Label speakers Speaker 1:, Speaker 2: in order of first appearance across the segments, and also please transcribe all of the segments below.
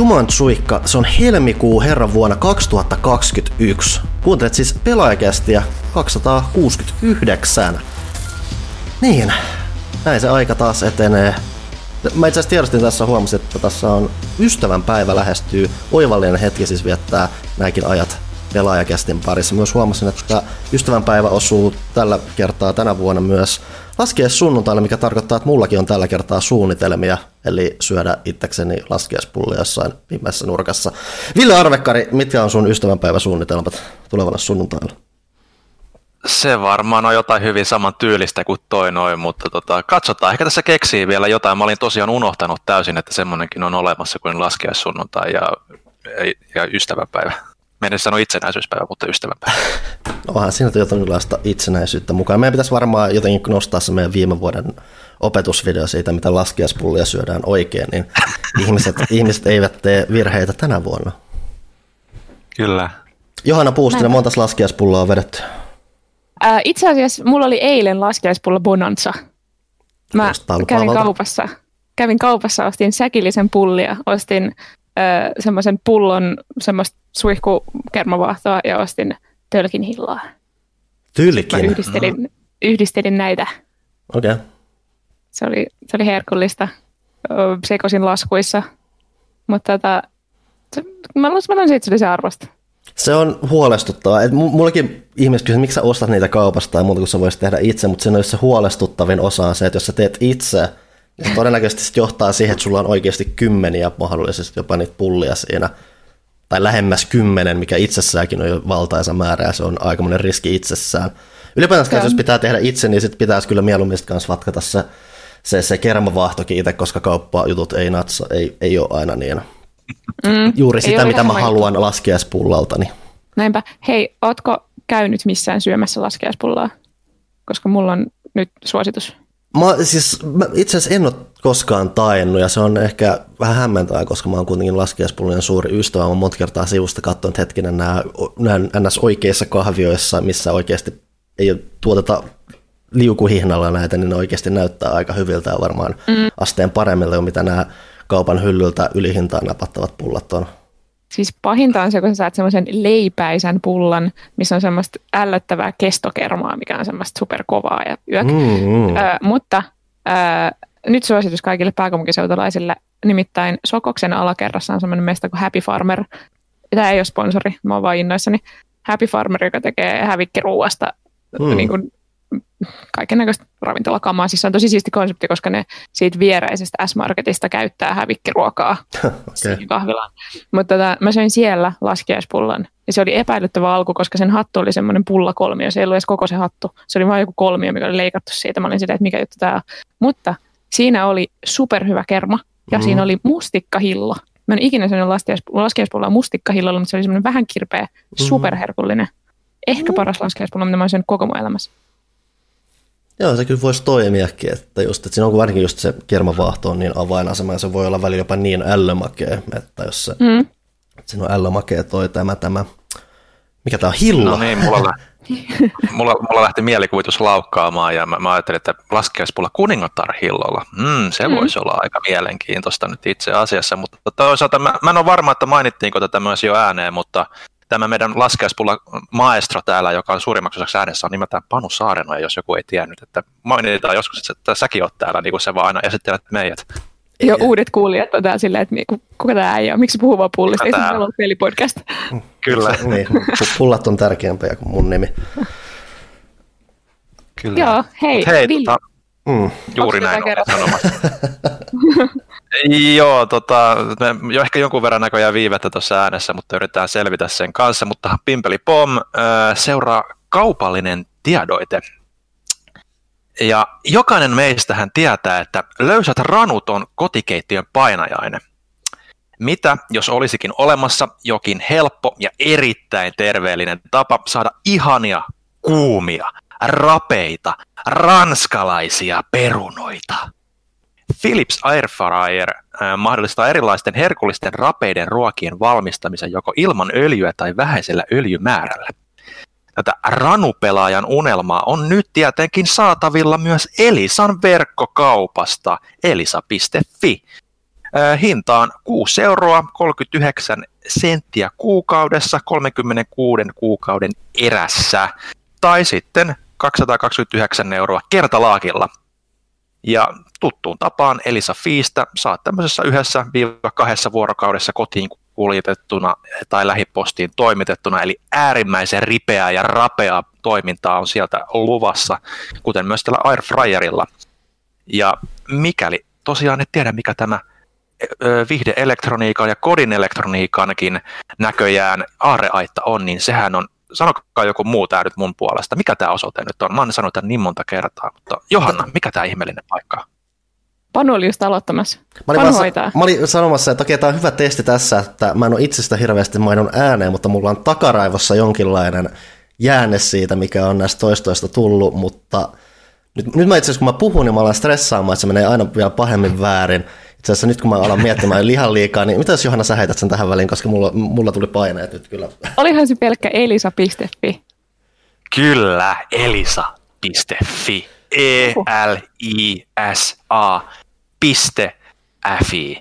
Speaker 1: Juman suikka, se on helmikuu herran vuonna 2021. Kuuntelet siis pelaajakästiä 269. Niin, näin se aika taas etenee. Mä itse asiassa tiedostin tässä huomasin, että tässä on ystävänpäivä lähestyy. Oivallinen hetki siis viettää nämäkin ajat pelaajakästin parissa. Myös huomasin, että ystävänpäivä osuu tällä kertaa tänä vuonna myös laskees sunnuntaille, mikä tarkoittaa, että mullakin on tällä kertaa suunnitelmia, eli syödä itsekseni laskeespullia jossain pimeässä nurkassa. Ville Arvekkari, mitkä on sun ystävänpäiväsuunnitelmat tulevana sunnuntaina?
Speaker 2: Se varmaan on jotain hyvin saman tyylistä kuin toi noin, mutta tota, katsotaan. Ehkä tässä keksii vielä jotain. Mä olin tosiaan unohtanut täysin, että semmoinenkin on olemassa kuin laskiaissunnuntai ja, ja, ja ystävänpäivä. Meidän sano itsenäisyyspäivä, mutta ystävänpäivä.
Speaker 1: No, onhan siinä jotain itsenäisyyttä mukaan. Meidän pitäisi varmaan jotenkin nostaa se meidän viime vuoden opetusvideo siitä, mitä laskiaispullia syödään oikein, niin ihmiset, ihmiset eivät tee virheitä tänä vuonna.
Speaker 2: Kyllä.
Speaker 1: Johanna Puustinen, monta laskiaispulloa on vedetty?
Speaker 3: Ää, itse asiassa mulla oli eilen laskiaispullo Bonanza. Mä kävin kaupassa, kävin kaupassa, ostin säkillisen pullia, ostin semmoisen pullon semmoista suihkukermavaahtoa ja ostin tölkin hillaa.
Speaker 1: Tylkin? Mä
Speaker 3: yhdistelin, yhdistelin näitä.
Speaker 1: Okei. Okay.
Speaker 3: Se oli, se oli herkullista. Sekosin laskuissa. Mutta tota, se, mä luulen, että se oli se arvosta.
Speaker 1: Se on huolestuttavaa. Et mullakin ihmiset kysyvät, miksi sä ostat niitä kaupasta tai muuta kuin sä voisit tehdä itse, mutta se on se huolestuttavin osa on se, että jos sä teet itse, niin se todennäköisesti johtaa siihen, että sulla on oikeasti kymmeniä mahdollisesti jopa niitä pullia siinä, tai lähemmäs kymmenen, mikä itsessäänkin on jo valtaisa määrä ja se on aikamoinen riski itsessään. Ylipäätään jos pitää tehdä itse, niin sitten pitäisi kyllä mieluummin kanssa vatkata se, se, se kermavaahtokin itse, koska kauppajutut ei natsa, ei, ei ole aina niin. Mm, Juuri sitä, mitä mä haluan laskiaispullaltani.
Speaker 3: Näinpä. Hei, ootko käynyt missään syömässä laskiaispullaa? Koska mulla on nyt suositus.
Speaker 1: Mä, siis, mä itse asiassa en ole koskaan tainnut ja se on ehkä vähän hämmentävää, koska mä oon kuitenkin laskiaispullojen suuri ystävä. Mä monta kertaa sivusta katsonut hetkinen nämä, nämä ns. oikeissa kahvioissa, missä oikeasti ei tuoteta liukuhihnalla näitä, niin ne oikeasti näyttää aika hyviltä ja varmaan mm. asteen paremmille, mitä nämä kaupan hyllyltä ylihintaan napattavat pullat on.
Speaker 3: Siis pahinta on se, kun sä saat semmoisen leipäisen pullan, missä on semmoista ällöttävää kestokermaa, mikä on semmoista superkovaa ja yök. Mm-hmm. Ö, mutta ö, nyt suositus kaikille pääkaupunkiseutulaisille, nimittäin Sokoksen alakerrassa on semmoinen mesta kuin Happy Farmer. Tämä ei ole sponsori, mä oon vaan innoissani. Happy Farmer, joka tekee hävikkiruuasta mm. niin kuin kaiken näköistä ravintolakamaa. Siis se on tosi siisti konsepti, koska ne siitä viereisestä S-Marketista käyttää hävikkiruokaa okay. siihen kahvilaan. Mutta tota, mä söin siellä laskiaispullan ja se oli epäilyttävä alku, koska sen hattu oli semmoinen pullakolmio. Se ei ollut edes koko se hattu. Se oli vain joku kolmio, mikä oli leikattu siitä. Mä olin sitä, että mikä juttu tämä on. Mutta siinä oli superhyvä kerma ja mm. siinä oli mustikkahillo. Mä en ikinä syönyt laskiaispulloa mustikkahillolla, mutta se oli semmoinen vähän kirpeä, mm. superherkullinen. Ehkä paras laskiaispullo, mitä mä oon syönyt koko mun elämässä.
Speaker 1: Joo, se kyllä voisi toimiakin, että, just, että siinä on varsinkin just se kermavaahto on niin avainasema ja se voi olla välillä jopa niin ällömakea, että jos se, mm. siinä on ällömakea toi tämä, tämä, mikä tämä on, hillo?
Speaker 2: No niin, mulla, mulla, mulla lähti mielikuvitus laukkaamaan ja mä, mä ajattelin, että laskeuspulla kuningatar hillolla, mm, se mm. voisi olla aika mielenkiintoista nyt itse asiassa, mutta toisaalta mä, mä en ole varma, että mainittiinko tätä myös jo ääneen, mutta tämä meidän laskeuspulla maestro täällä, joka on suurimmaksi osaksi äänessä, on nimeltään Panu Saarenoja, jos joku ei tiennyt. Että mainitaan joskus, että säkin oot täällä, niin kuin se vaan aina esittelet meidät.
Speaker 3: Jo uudet kuulijat on täällä silleen, että niinku, kuka tämä äijä on, miksi puhuu vaan pullista, ei se ole pelipodcast.
Speaker 2: Kyllä.
Speaker 1: niin, pullat on tärkeämpiä kuin mun nimi.
Speaker 3: Kyllä. Joo, hei, hei Villi. Tota,
Speaker 2: mm. Juuri näin Joo, tota, me jo ehkä jonkun verran näköjään viivettä tuossa äänessä, mutta yritetään selvitä sen kanssa. Mutta Pimpeli Pom seuraa kaupallinen tiedoite. Ja jokainen meistähän tietää, että löysät ranut on kotikeittiön painajainen. Mitä jos olisikin olemassa jokin helppo ja erittäin terveellinen tapa saada ihania, kuumia, rapeita, ranskalaisia perunoita? Philips Air Fryer mahdollistaa erilaisten herkullisten rapeiden ruokien valmistamisen joko ilman öljyä tai vähäisellä öljymäärällä. Tätä ranupelaajan unelmaa on nyt tietenkin saatavilla myös Elisan verkkokaupasta elisa.fi. Hinta on 6 euroa 39 senttiä kuukaudessa 36 kuukauden erässä tai sitten 229 euroa kertalaakilla. Ja tuttuun tapaan Elisa Fiistä saat tämmöisessä yhdessä viiva kahdessa vuorokaudessa kotiin kuljetettuna tai lähipostiin toimitettuna, eli äärimmäisen ripeää ja rapeaa toimintaa on sieltä luvassa, kuten myös tällä Airfryerilla. Ja mikäli tosiaan et tiedä, mikä tämä vihdeelektroniikan ja kodin elektroniikankin näköjään aareaitta on, niin sehän on, sanokaa joku muu tämä nyt mun puolesta, mikä tämä osoite nyt on? Mä oon sanonut tämän niin monta kertaa, mutta Johanna, mikä tämä ihmeellinen paikka on?
Speaker 3: Panu oli just aloittamassa.
Speaker 1: Mä olin, vasta, mä olin sanomassa, että okei, tämä on hyvä testi tässä, että mä en ole itsestä hirveästi mainon ääneen, mutta mulla on takaraivossa jonkinlainen jäänne siitä, mikä on näistä toistoista tullut, mutta nyt, nyt mä itse asiassa kun mä puhun, niin mä alan stressaamaan, että se menee aina vielä pahemmin väärin. Itse asiassa nyt kun mä alan miettimään lihan liikaa, niin mitä jos Johanna sä heität sen tähän väliin, koska mulla, mulla tuli paineet nyt kyllä.
Speaker 3: Olihan se pelkkä elisa.fi.
Speaker 2: Kyllä, elisa.fi. E-L-I-S-A piste F-I.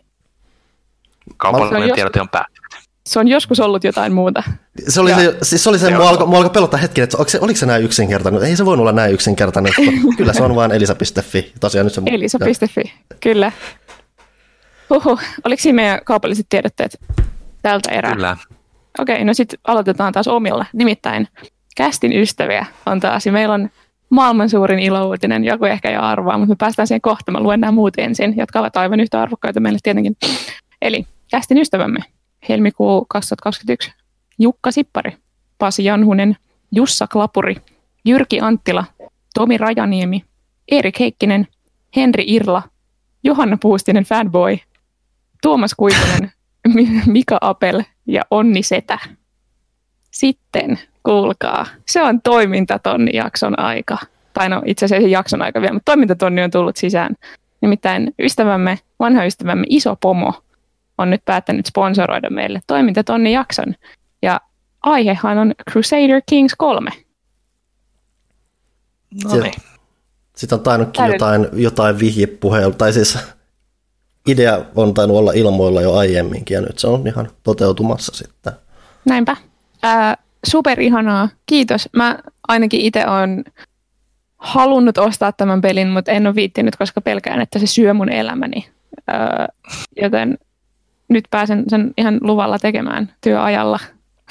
Speaker 2: Kaupallinen tiedot on päättynyt.
Speaker 3: Se on joskus ollut jotain muuta.
Speaker 1: Se oli se, siis se, oli se mua, alkoi, mua alkoi pelottaa hetki, että oliko se, oliko se näin yksinkertainen. Ei se voinut olla näin yksinkertainen. Kyllä se on vain elisa.fi. Tosiaan nyt se,
Speaker 3: elisa.fi, kyllä. Huhu, oliko siinä meidän kaupalliset tiedotteet tältä erää?
Speaker 2: Kyllä.
Speaker 3: Okei, no sitten aloitetaan taas omilla. Nimittäin kästin ystäviä on taas. Ja meillä on maailman suurin ilouutinen, joku ehkä jo arvaa, mutta me päästään siihen kohta. Mä luen nämä muut ensin, jotka ovat aivan yhtä arvokkaita meille tietenkin. Eli kästin ystävämme, helmikuu 2021, Jukka Sippari, Pasi Janhunen, Jussa Klapuri, Jyrki Anttila, Tomi Rajaniemi, Erik Heikkinen, Henri Irla, Johanna Puustinen Fanboy, Tuomas Kuikunen, Mika Apel ja Onni Setä. Sitten, kuulkaa, se on toimintatonni jakson aika. Tai no itse asiassa ei jakson aika vielä, mutta toimintatonni on tullut sisään. Nimittäin ystävämme, vanha ystävämme Iso Pomo on nyt päättänyt sponsoroida meille toimintatonni jakson. Ja aihehan on Crusader Kings 3.
Speaker 2: No niin.
Speaker 1: Sitten on tainnutkin jotain, jotain vihjepuheella, tai siis idea on tainnut olla ilmoilla jo aiemminkin ja nyt se on ihan toteutumassa sitten.
Speaker 3: Näinpä. Äh, superihanaa. Kiitos. Mä ainakin itse olen halunnut ostaa tämän pelin, mutta en ole viittinyt, koska pelkään, että se syö mun elämäni. Äh, joten nyt pääsen sen ihan luvalla tekemään työajalla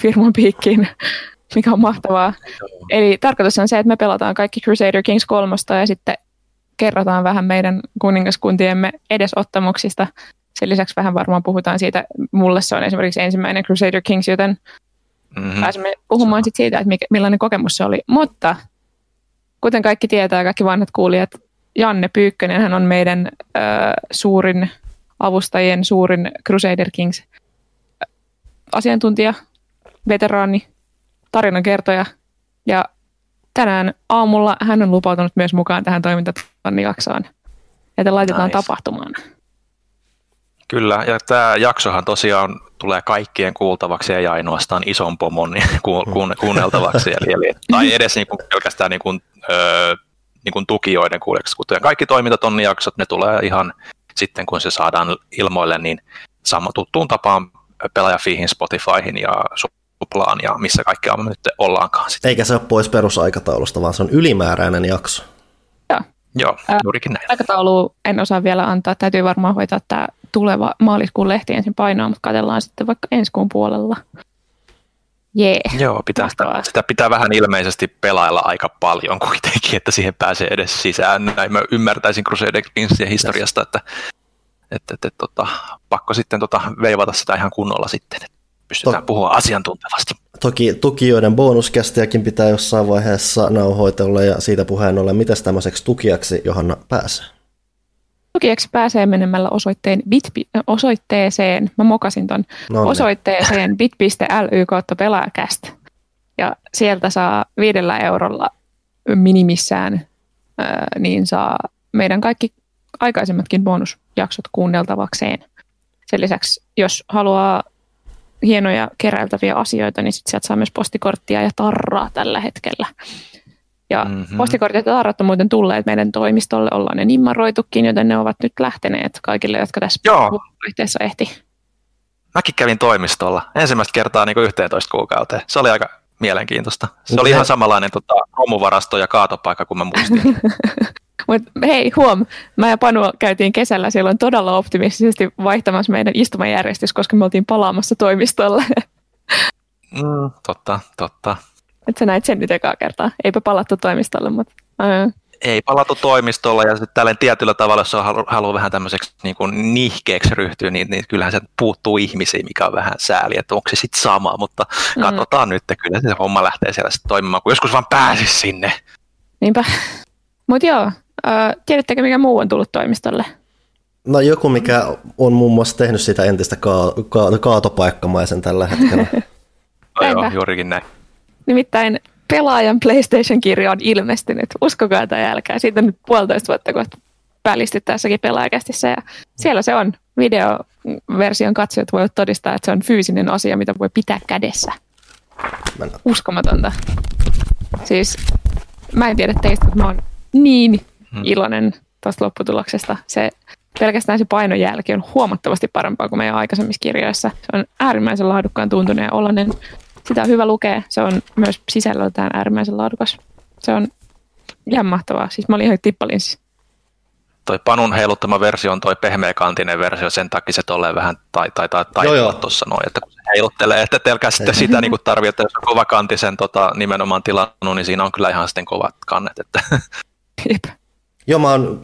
Speaker 3: firman piikkiin, mikä on mahtavaa. Eli tarkoitus on se, että me pelataan kaikki Crusader Kings 3 ja sitten kerrotaan vähän meidän kuningaskuntiemme edesottamuksista. Sen lisäksi vähän varmaan puhutaan siitä, mulle se on esimerkiksi ensimmäinen Crusader Kings, joten mm-hmm. pääsemme puhumaan sit siitä, että mikä, millainen kokemus se oli. Mutta kuten kaikki tietää, kaikki vanhat kuulijat, Janne Pyykkönen hän on meidän ö, suurin avustajien suurin Crusader Kings asiantuntija, veteraani, tarinankertoja ja tänään aamulla hän on lupautunut myös mukaan tähän toimintatonnijaksoon. Että laitetaan nice. tapahtumaan.
Speaker 2: Kyllä, ja tämä jaksohan tosiaan tulee kaikkien kuultavaksi, ei ainoastaan ison pomon niin ku, kuunneltavaksi, eli, eli, tai edes niin kuin pelkästään niin kuin, öö, niin kuin tukijoiden kuuleksi. Kuten kaikki toimintatonnijaksot, ne tulee ihan sitten, kun se saadaan ilmoille, niin sama tuttuun tapaan pelaajafiihin, Spotifyhin ja kuplaan ja missä kaikkea me nyt ollaankaan. Sitten.
Speaker 1: Eikä se ole pois perusaikataulusta, vaan se on ylimääräinen jakso.
Speaker 3: Joo.
Speaker 2: Joo, juurikin näin.
Speaker 3: Aikataulu en osaa vielä antaa. Täytyy varmaan hoitaa tämä tuleva maaliskuun lehti ensin painoa, mutta katsellaan sitten vaikka ensi kuun puolella. Jee.
Speaker 2: Joo, pitää sitä, sitä, pitää vähän ilmeisesti pelailla aika paljon kuitenkin, että siihen pääsee edes sisään. Näin mä ymmärtäisin Crusader Kingsien historiasta, että, että, että, että tota, pakko sitten tota, veivata sitä ihan kunnolla sitten. Että pystytään to- puhua asiantuntevasti.
Speaker 1: Toki tukijoiden bonuskästiäkin pitää jossain vaiheessa nauhoitella ja siitä puheen ollen, miten tämmöiseksi tukijaksi Johanna pääsee?
Speaker 3: Tukijaksi pääsee menemällä osoitteen bit, osoitteeseen, mä mokasin ton, no niin. osoitteeseen bit.ly kautta pelaajakäst. Ja sieltä saa viidellä eurolla minimissään, niin saa meidän kaikki aikaisemmatkin bonusjaksot kuunneltavakseen. Sen lisäksi, jos haluaa hienoja keräiltäviä asioita, niin sit sieltä saa myös postikorttia ja tarraa tällä hetkellä. Ja mm-hmm. postikortit ja tarrat on muuten tulleet meidän toimistolle, ollaan ne nimmaroitukin, joten ne ovat nyt lähteneet kaikille, jotka tässä yhteydessä ehti.
Speaker 2: Mäkin kävin toimistolla ensimmäistä kertaa niin kuin 11 kuukauteen. Se oli aika mielenkiintoista. Se oli ihan samanlainen tota, romuvarasto ja kaatopaikka kuin mä muistin.
Speaker 3: Mutta hei, huom, mä ja Panu käytiin kesällä silloin todella optimistisesti vaihtamassa meidän istumajärjestys, koska me oltiin palaamassa toimistolle.
Speaker 2: Mm, totta, totta.
Speaker 3: Et sä näit sen nyt ekaa kertaa. Eipä palattu toimistolle, mutta... Uh.
Speaker 2: Ei palattu toimistolla ja sitten tällainen tietyllä tavalla, jos haluaa halu vähän tämmöiseksi niin kuin nihkeeksi ryhtyä, niin, niin kyllähän se puuttuu ihmisiä, mikä on vähän sääli, että onko se sitten sama, mutta mm. katsotaan nyt, kyllä se homma lähtee siellä sitten toimimaan, kun joskus vaan pääsisi sinne.
Speaker 3: Niinpä. Mutta joo, äh, tiedättekö mikä muu on tullut toimistolle?
Speaker 1: No joku, mikä on muun muassa tehnyt sitä entistä ka- ka- kaatopaikkamaisen tällä hetkellä.
Speaker 2: no joo, juurikin näin.
Speaker 3: Nimittäin pelaajan PlayStation-kirja on ilmestynyt, uskokaa tai älkää. Siitä on nyt puolitoista vuotta kohta välisty tässäkin pelaajakästissä ja siellä se on. Videoversion katsojat voivat todistaa, että se on fyysinen asia, mitä voi pitää kädessä. Uskomatonta. Siis mä en tiedä teistä, mutta mä oon niin hmm. iloinen tuosta lopputuloksesta. Se, pelkästään se painojälki on huomattavasti parempaa kuin meidän aikaisemmissa kirjoissa. Se on äärimmäisen laadukkaan tuntunut ja oloinen. Sitä on hyvä lukea. Se on myös sisällöltään äärimmäisen laadukas. Se on ihan mahtavaa. Siis mä olin ihan tippalinsi.
Speaker 2: Toi Panun heiluttama versio on toi pehmeäkantinen versio, sen takia se tolleen vähän tai, tai, tai, tai tuossa noin, että kun se heiluttelee, että telkää sitten sitä niin tarvii, että jos on kovakantisen tota, nimenomaan tilannut, niin siinä on kyllä ihan sitten kovat kannet. Että.
Speaker 1: Jep. Joo, mä oon,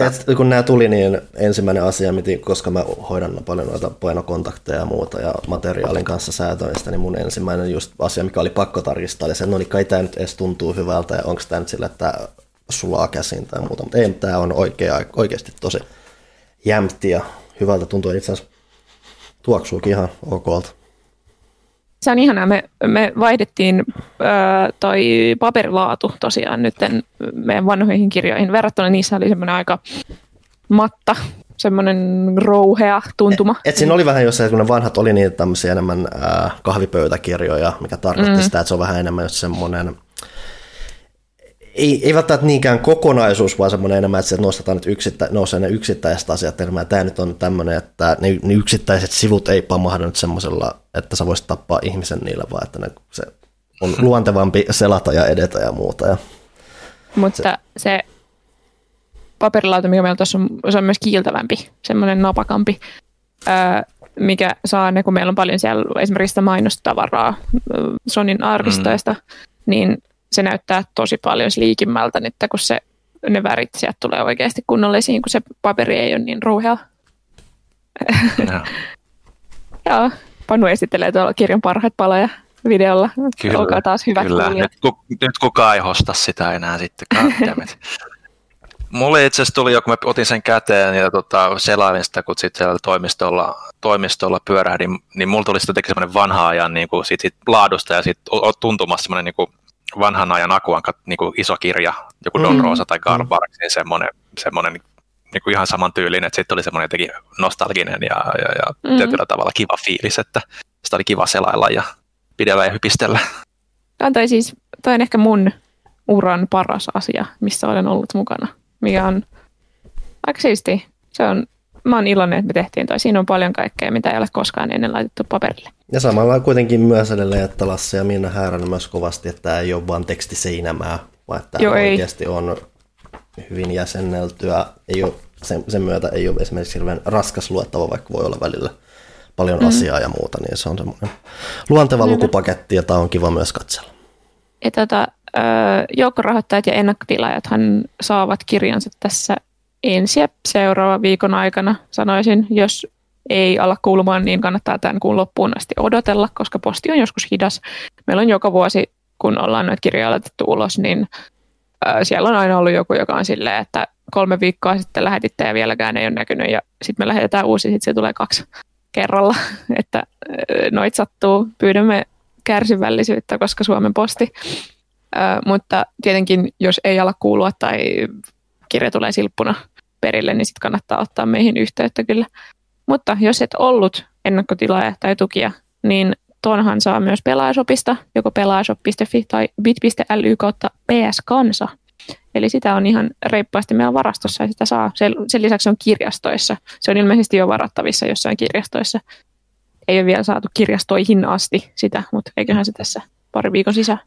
Speaker 1: et, kun nämä tuli, niin ensimmäinen asia, miten, koska mä hoidan paljon noita painokontakteja ja muuta ja materiaalin kanssa säätöistä, niin mun ensimmäinen just asia, mikä oli pakko tarkistaa, oli se, no niin kai tämä nyt edes tuntuu hyvältä ja onko tämä nyt sillä, että sulaa käsin tai muuta, mutta ei, tämä on oikea, oikeasti tosi jämpti ja hyvältä tuntuu. Itse asiassa tuoksuukin ihan okolta.
Speaker 3: Se on ihanaa. Me, me vaihdettiin ö, toi paperilaatu tosiaan nyt meidän vanhoihin kirjoihin. Verrattuna niissä oli semmoinen aika matta, semmoinen rouhea tuntuma.
Speaker 1: Et, et siinä oli vähän jossain, kun ne vanhat oli niitä tämmöisiä enemmän äh, kahvipöytäkirjoja, mikä tarkoitti mm. sitä, että se on vähän enemmän just semmoinen – ei, ei välttämättä niinkään kokonaisuus, vaan semmoinen enemmän, että nostetaan nyt yksittä, nousee ne yksittäiset asiat enemmän. Tämä nyt on tämmöinen, että ne, ne yksittäiset sivut ei pamahda nyt semmoisella, että sä voisit tappaa ihmisen niillä, vaan että ne, se on luontevampi selata ja edetä ja muuta. Ja
Speaker 3: Mutta se, se paperilauta, mikä meillä tuossa on, se on myös kiiltävämpi, semmoinen napakampi, öö, mikä saa ne, kun meillä on paljon siellä esimerkiksi sitä mainostavaraa Sonin arkistoista, mm. niin se näyttää tosi paljon liikimmältä nyt, kun se, ne värit sieltä tulee oikeasti kunnollisiin, kun se paperi ei ole niin ruuhea. No. Joo, Panu esittelee tuolla kirjan parhaat paloja videolla. Kyllä, Olkaa taas hyvät kyllä.
Speaker 2: Nyt, ku, nyt kukaan ei hosta sitä enää sitten. Mulle itse asiassa tuli jo, kun mä otin sen käteen ja tota, selailin sitä, kun sitten siellä toimistolla, toimistolla pyörähdin, niin mulla tuli sitten semmoinen vanha ajan niin kuin sit, sit laadusta ja sitten tuntumassa semmoinen niin kuin vanhan ajan Akuanka niin kuin iso kirja, joku Don mm. Rosa tai Karl mm. Barks, niin semmoinen, semmoinen niin kuin ihan saman tyylinen, että sitten oli semmoinen jotenkin nostalginen ja, ja, ja mm. tietyllä tavalla kiva fiilis, että sitä oli kiva selailla ja pidellä ja hypistellä.
Speaker 3: Tämä toi siis, toi on ehkä mun uran paras asia, missä olen ollut mukana, mikä on aika siisti. Se on, mä oon iloinen, että me tehtiin toi. Siinä on paljon kaikkea, mitä ei ole koskaan ennen laitettu paperille.
Speaker 1: Ja samalla kuitenkin myös edelleen, että Lasse ja Minna häärän myös kovasti, että tämä ei ole vain tekstiseinämää, vaan että tämä oikeasti on hyvin jäsenneltyä. Ei ole, sen, sen myötä ei ole esimerkiksi hirveän raskas luettava, vaikka voi olla välillä paljon mm-hmm. asiaa ja muuta, niin se on semmoinen luonteva mm-hmm. lukupaketti, jota on kiva myös katsella.
Speaker 3: Ja tota, joukkorahoittajat ja ennakkotilaajathan saavat kirjansa tässä ensi ja seuraavan viikon aikana, sanoisin, jos ei ala kuulumaan, niin kannattaa tämän kuun loppuun asti odotella, koska posti on joskus hidas. Meillä on joka vuosi, kun ollaan noita kirjoja laitettu ulos, niin siellä on aina ollut joku, joka on silleen, että kolme viikkoa sitten lähetitte ja vieläkään ei ole näkynyt ja sitten me lähetetään uusi, sitten se tulee kaksi kerralla, että noit sattuu. Pyydämme kärsivällisyyttä, koska Suomen posti. mutta tietenkin, jos ei ala kuulua tai kirja tulee silppuna perille, niin sitten kannattaa ottaa meihin yhteyttä kyllä. Mutta jos et ollut ennakkotilaaja tai tukia, niin tuonhan saa myös pelaajasopista, joko pelaajashop.fi tai bit.ly kautta PS Kansa. Eli sitä on ihan reippaasti meillä varastossa ja sitä saa. Sen, lisäksi on kirjastoissa. Se on ilmeisesti jo varattavissa jossain kirjastoissa. Ei ole vielä saatu kirjastoihin asti sitä, mutta eiköhän se tässä pari viikon sisään.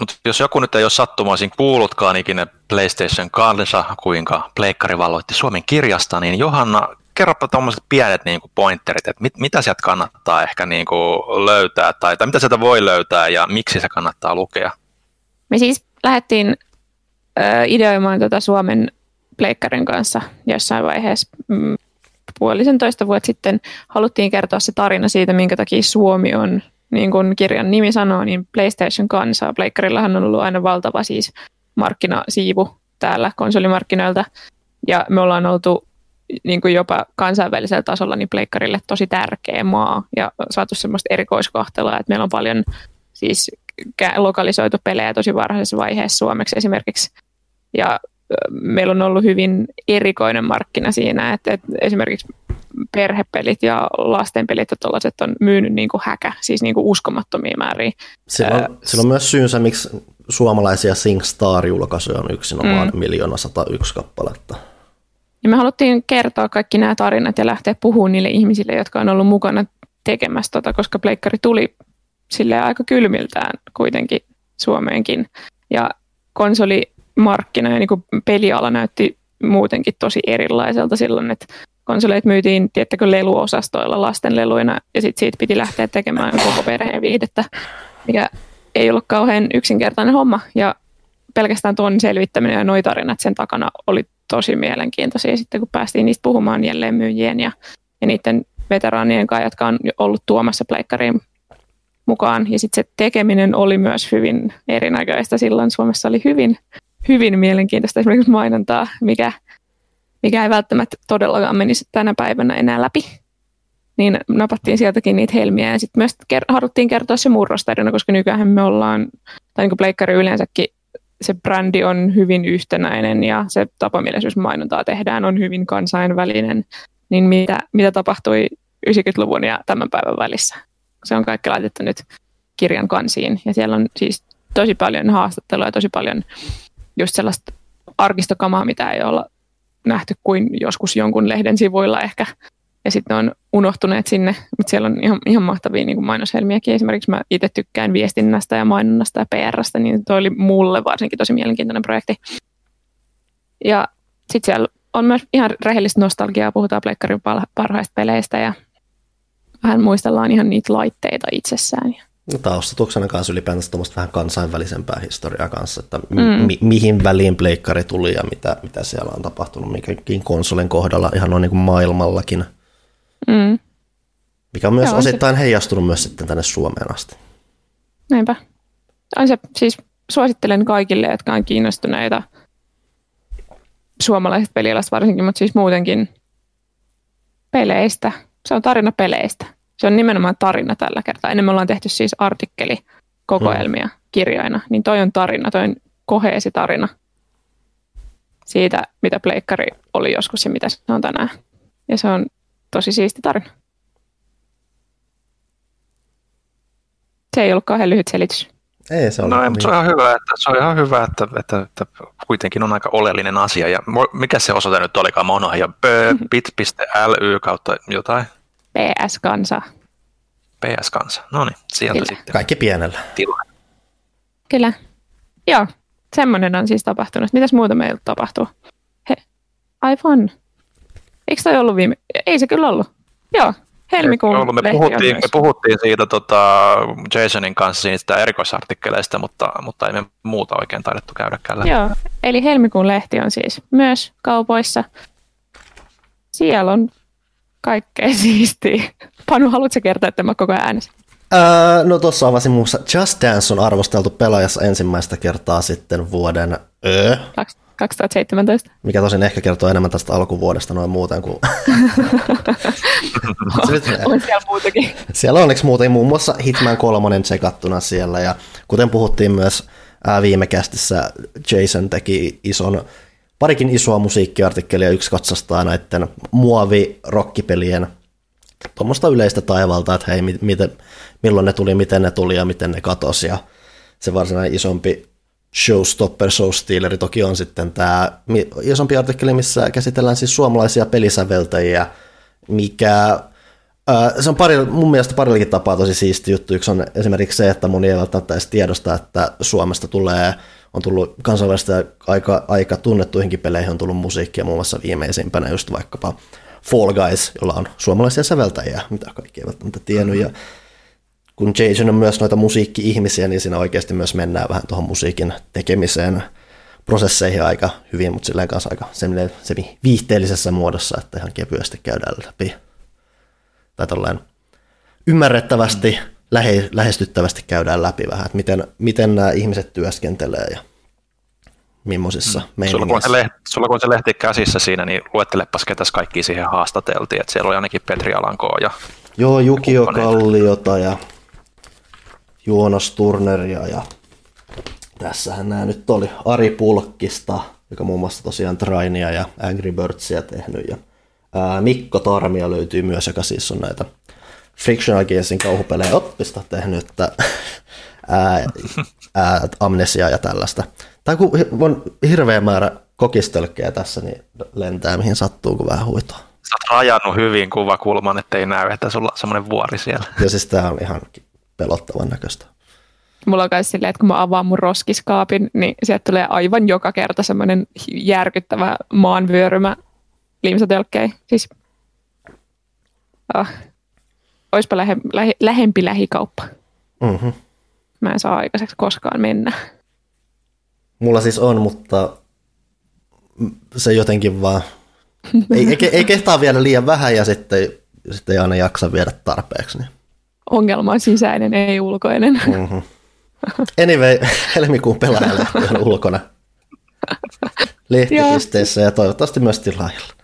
Speaker 2: Mutta jos joku nyt ei ole sattumaisin kuullutkaan ikinä PlayStation kanssa, kuinka pleikkari valloitti Suomen kirjasta, niin Johanna, kerropa tuommoiset pienet niin kuin pointerit, että mit, mitä sieltä kannattaa ehkä niin kuin löytää, tai, tai mitä sieltä voi löytää ja miksi se kannattaa lukea?
Speaker 3: Me siis lähdettiin ö, ideoimaan tuota Suomen pleikkarin kanssa jossain vaiheessa mm, puolisentoista vuotta sitten. Haluttiin kertoa se tarina siitä, minkä takia Suomi on niin kuin kirjan nimi sanoo, niin PlayStation kansaa. Pleikkarillahan on ollut aina valtava siis markkinasiivu täällä konsolimarkkinoilta. Ja me ollaan oltu niin kuin jopa kansainvälisellä tasolla niin pleikkarille tosi tärkeä maa ja saatu semmoista erikoiskohtelua, että meillä on paljon siis lokalisoitu pelejä tosi varhaisessa vaiheessa suomeksi esimerkiksi. Ja meillä on ollut hyvin erikoinen markkina siinä, että, että esimerkiksi perhepelit ja lastenpelit ja tuollaiset on myynyt niin kuin häkä, siis niin kuin uskomattomia määriä.
Speaker 1: Sillä on, sillä on myös syynsä, miksi suomalaisia SingStar-julkaisuja on yksinomaan mm. miljoona 101 kappaletta.
Speaker 3: Ja me haluttiin kertoa kaikki nämä tarinat ja lähteä puhumaan niille ihmisille, jotka on ollut mukana tekemässä tota, koska pleikkari tuli sille aika kylmiltään kuitenkin Suomeenkin. Ja konsolimarkkina ja niin kuin peliala näytti muutenkin tosi erilaiselta silloin, että konsoleet myytiin, tiettäkö, leluosastoilla lastenleluina, ja sitten siitä piti lähteä tekemään koko perheen viihdettä, mikä ei ollut kauhean yksinkertainen homma, ja pelkästään tuon selvittäminen ja noi tarinat sen takana oli tosi mielenkiintoisia sitten, kun päästiin niistä puhumaan jälleen myyjien ja, ja niiden veteraanien kanssa, jotka on ollut tuomassa pleikkariin mukaan. Ja sitten se tekeminen oli myös hyvin erinäköistä. Silloin Suomessa oli hyvin, hyvin mielenkiintoista esimerkiksi mainontaa, mikä mikä ei välttämättä todellakaan menisi tänä päivänä enää läpi. Niin napattiin sieltäkin niitä helmiä ja sitten myös ker- haluttiin kertoa se murrostarina, koska nykyään me ollaan, tai niin kuin yleensäkin, se brändi on hyvin yhtenäinen ja se tapa, millä mainontaa tehdään, on hyvin kansainvälinen. Niin mitä, mitä tapahtui 90-luvun ja tämän päivän välissä? Se on kaikki laitettu nyt kirjan kansiin ja siellä on siis tosi paljon haastattelua ja tosi paljon just sellaista arkistokamaa, mitä ei olla nähty kuin joskus jonkun lehden sivuilla ehkä. Ja sitten on unohtuneet sinne, mutta siellä on ihan, ihan mahtavia niin kuin mainoshelmiäkin. Esimerkiksi mä itse tykkään viestinnästä ja mainonnasta ja PRstä, niin toi oli mulle varsinkin tosi mielenkiintoinen projekti. Ja sitten siellä on myös ihan rehellistä nostalgiaa, puhutaan pleikkarin parhaista peleistä ja vähän muistellaan ihan niitä laitteita itsessään.
Speaker 1: No, taustatuksena kanssa ylipäätänsä tuommoista vähän kansainvälisempää historiaa kanssa, että mm. mi- mihin väliin pleikkari tuli ja mitä, mitä siellä on tapahtunut mikäkin konsolin kohdalla ihan noin niin kuin maailmallakin. Mm. Mikä on myös Joo, osittain se... heijastunut myös sitten tänne Suomeen asti.
Speaker 3: Näinpä. On se, siis suosittelen kaikille, jotka on kiinnostuneita suomalaiset pelialasta varsinkin, mutta siis muutenkin peleistä. Se on tarina peleistä. Se on nimenomaan tarina tällä kertaa. Ennen me ollaan tehty siis artikkeli kokoelmia hmm. kirjoina, niin toi on tarina, toi on koheesi tarina siitä, mitä pleikkari oli joskus ja mitä se on tänään. Ja se on tosi siisti tarina. Se ei ollut kauhean lyhyt selitys.
Speaker 1: Ei, se,
Speaker 2: on no, niin. se on ihan hyvä, että, se on ihan hyvä että, että, että, kuitenkin on aika oleellinen asia. Ja mikä se osoite nyt olikaan? Mono ja bit.ly kautta jotain?
Speaker 3: PS-kansa.
Speaker 2: PS-kansa, no niin, sieltä Kyllä. sitten.
Speaker 1: Kaikki pienellä.
Speaker 2: Tila.
Speaker 3: Kyllä. Joo, semmoinen on siis tapahtunut. Mitäs muuta meillä tapahtuu? He, aivan. Eikö toi ollut viime... Ei se kyllä ollut. Joo, helmikuun
Speaker 2: ollut. Me puhuttiin, me puhuttiin siitä tota, Jasonin kanssa siitä erikoisartikkeleista, mutta, mutta ei me muuta oikein taidettu käydäkään läpi.
Speaker 3: Joo, eli helmikuun lehti on siis myös kaupoissa. Siellä on kaikkea siistiä. Panu, haluatko kertoa että mä koko ajan äänessä?
Speaker 1: Öö, no tuossa avasin muussa. Just Dance on arvosteltu pelaajassa ensimmäistä kertaa sitten vuoden... Öö.
Speaker 3: 2017.
Speaker 1: Mikä tosin ehkä kertoo enemmän tästä alkuvuodesta noin muuten kuin...
Speaker 3: on siellä muutakin.
Speaker 1: Siellä on onneksi muuten muun muassa Hitman 3 tsekattuna siellä ja kuten puhuttiin myös viime kästissä, Jason teki ison parikin isoa musiikkiartikkelia, yksi katsastaa näiden muovi-rokkipelien tuommoista yleistä taivalta, että hei, miten, milloin ne tuli, miten ne tuli ja miten ne katosi. Ja se varsinainen isompi Showstopper, Showstealeri toki on sitten tämä isompi artikkeli, missä käsitellään siis suomalaisia pelisäveltäjiä, mikä se on pari, mun mielestä parillakin tapaa tosi siisti juttu. Yksi on esimerkiksi se, että moni ei välttämättä edes tiedosta, että Suomesta tulee, on tullut kansainvälisesti aika, aika tunnettuihinkin peleihin on tullut musiikkia, muun muassa viimeisimpänä just vaikkapa Fall Guys, jolla on suomalaisia säveltäjiä, mitä kaikki eivät välttämättä tiennyt. Ja kun Jason on myös noita musiikki-ihmisiä, niin siinä oikeasti myös mennään vähän tuohon musiikin tekemiseen prosesseihin aika hyvin, mutta silleen kanssa aika viihteellisessä muodossa, että ihan kevyesti käydään läpi. Tai tällainen ymmärrettävästi, lähe, lähestyttävästi käydään läpi vähän, että miten, miten nämä ihmiset työskentelee ja millaisissa mm.
Speaker 2: sulla kun, se lehti, sulla kun se lehti käsissä siinä, niin luettelepas ketäs kaikki siihen haastateltiin, että siellä oli ainakin Petri Alankoa ja
Speaker 1: Joo, Jukio Kalliota ja Juonas Turneria ja tässähän nämä nyt oli. Ari Pulkkista, joka muun muassa tosiaan Trainia ja Angry Birdsia tehnyt ja ää, Mikko Tarmia löytyy myös, joka siis on näitä Frictional Gamesin kauhupelejä oppista tehnyt, että ää, ää, amnesia ja tällaista. Tai kun on hirveä määrä kokistölkkejä tässä, niin lentää mihin sattuu, kun vähän huitoa.
Speaker 2: Sä oot rajannut hyvin kuvakulman, ettei näy, että sulla on semmoinen vuori siellä.
Speaker 1: Ja siis tää on ihan pelottavan näköistä.
Speaker 3: Mulla on myös silleen, että kun mä avaan mun roskiskaapin, niin sieltä tulee aivan joka kerta semmoinen järkyttävä maanvyörymä limsatölkkejä. Siis, oh. Oispa lähe, lähe, lähempi lähikauppa. Mm-hmm. Mä en saa aikaiseksi koskaan mennä.
Speaker 1: Mulla siis on, mutta se jotenkin vaan, ei, ei, ei kehtaa viedä liian vähän ja sitten, sitten ei aina jaksa viedä tarpeeksi. Niin
Speaker 3: ongelma on sisäinen, ei ulkoinen. Mm-hmm.
Speaker 1: Anyway, helmikuun pelaajalehti on ulkona lehtipisteissä ja toivottavasti myös tilaajilla.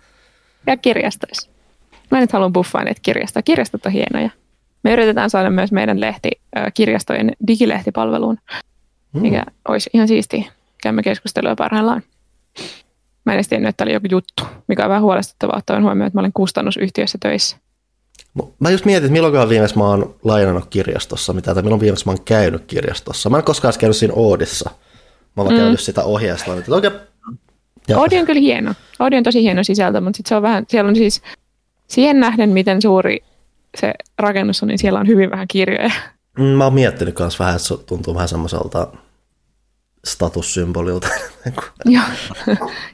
Speaker 3: Ja kirjastoissa. Mä nyt haluan buffaa näitä kirjastoja. Kirjastot on hienoja. Me yritetään saada myös meidän lehti kirjastojen digilehtipalveluun, mikä mm. olisi ihan siistiä. Käymme keskustelua parhaillaan. Mä en edes tiennyt, että oli joku juttu, mikä on vähän huolestuttavaa ottaen huomioon, että mä olen kustannusyhtiössä töissä.
Speaker 1: Mä just mietin, että milloin viimeis mä oon lainannut kirjastossa mitä, tai milloin viimeis mä oon käynyt kirjastossa. Mä en koskaan käynyt siinä Oodissa. Mä oon mm. käynyt sitä oikein...
Speaker 3: Oodi on kyllä hieno. Oodi on tosi hieno sisältö, mutta sit se on vähän, siellä on siis siihen nähden, miten suuri se rakennus on, niin siellä on hyvin vähän kirjoja.
Speaker 1: Mm, mä oon miettinyt myös vähän, että se tuntuu vähän semmoiselta statussymbolilta.
Speaker 3: Joo,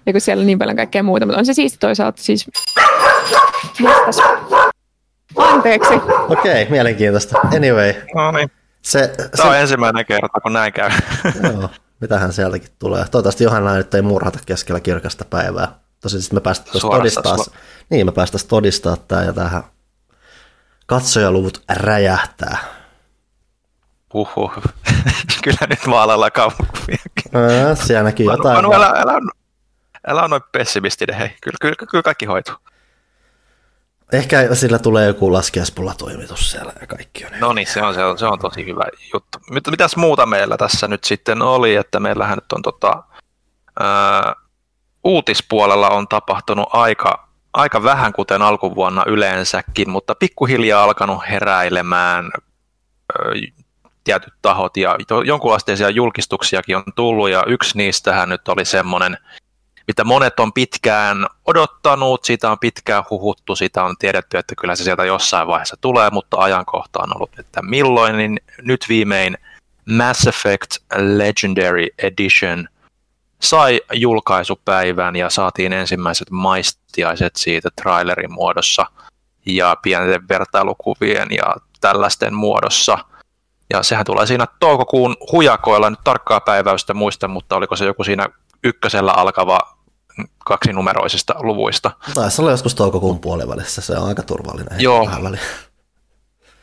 Speaker 3: ja kun siellä on niin paljon kaikkea muuta, mutta on se siisti toisaalta siis... Anteeksi.
Speaker 1: Okei, okay, mielenkiintoista. Anyway.
Speaker 2: No niin. Se, Tämä se... on ensimmäinen kerta, kun näin käy.
Speaker 1: Joo, mitähän sieltäkin tulee. Toivottavasti Johanna nyt ei murhata keskellä kirkasta päivää. Tosin sitten me päästäisiin todistaa, su- niin, me päästäisiin todistaa tämä ja tähän katsojaluvut räjähtää.
Speaker 2: Huhhuh. Kyllä nyt maalalla kaupungin.
Speaker 1: Siellä näkyy jotain.
Speaker 2: Manu, älä, älä, älä, älä ole noin pessimistinen, hei. Kyllä, kyllä, kyllä kaikki hoituu.
Speaker 1: Ehkä sillä tulee joku laskiaispullatoimitus siellä ja kaikki on.
Speaker 2: No niin, se on, se on, se on tosi hyvä juttu. Mitäs muuta meillä tässä nyt sitten oli, että meillähän nyt on tota, ää, uutispuolella on tapahtunut aika, aika vähän, kuten alkuvuonna yleensäkin, mutta pikkuhiljaa alkanut heräilemään ää, tietyt tahot ja jonkunlaisia julkistuksiakin on tullut ja yksi niistähän nyt oli semmoinen, mitä monet on pitkään odottanut, siitä on pitkään huhuttu, sitä on tiedetty, että kyllä se sieltä jossain vaiheessa tulee, mutta ajankohta on ollut, että milloin, niin nyt viimein Mass Effect Legendary Edition sai julkaisupäivän ja saatiin ensimmäiset maistiaiset siitä trailerin muodossa ja pienten vertailukuvien ja tällaisten muodossa. Ja sehän tulee siinä toukokuun hujakoilla, nyt tarkkaa päiväystä muista, mutta oliko se joku siinä ykkösellä alkava kaksinumeroisista luvuista.
Speaker 1: Taisi olla joskus toukokuun puolivälissä, se on aika turvallinen.
Speaker 2: Joo,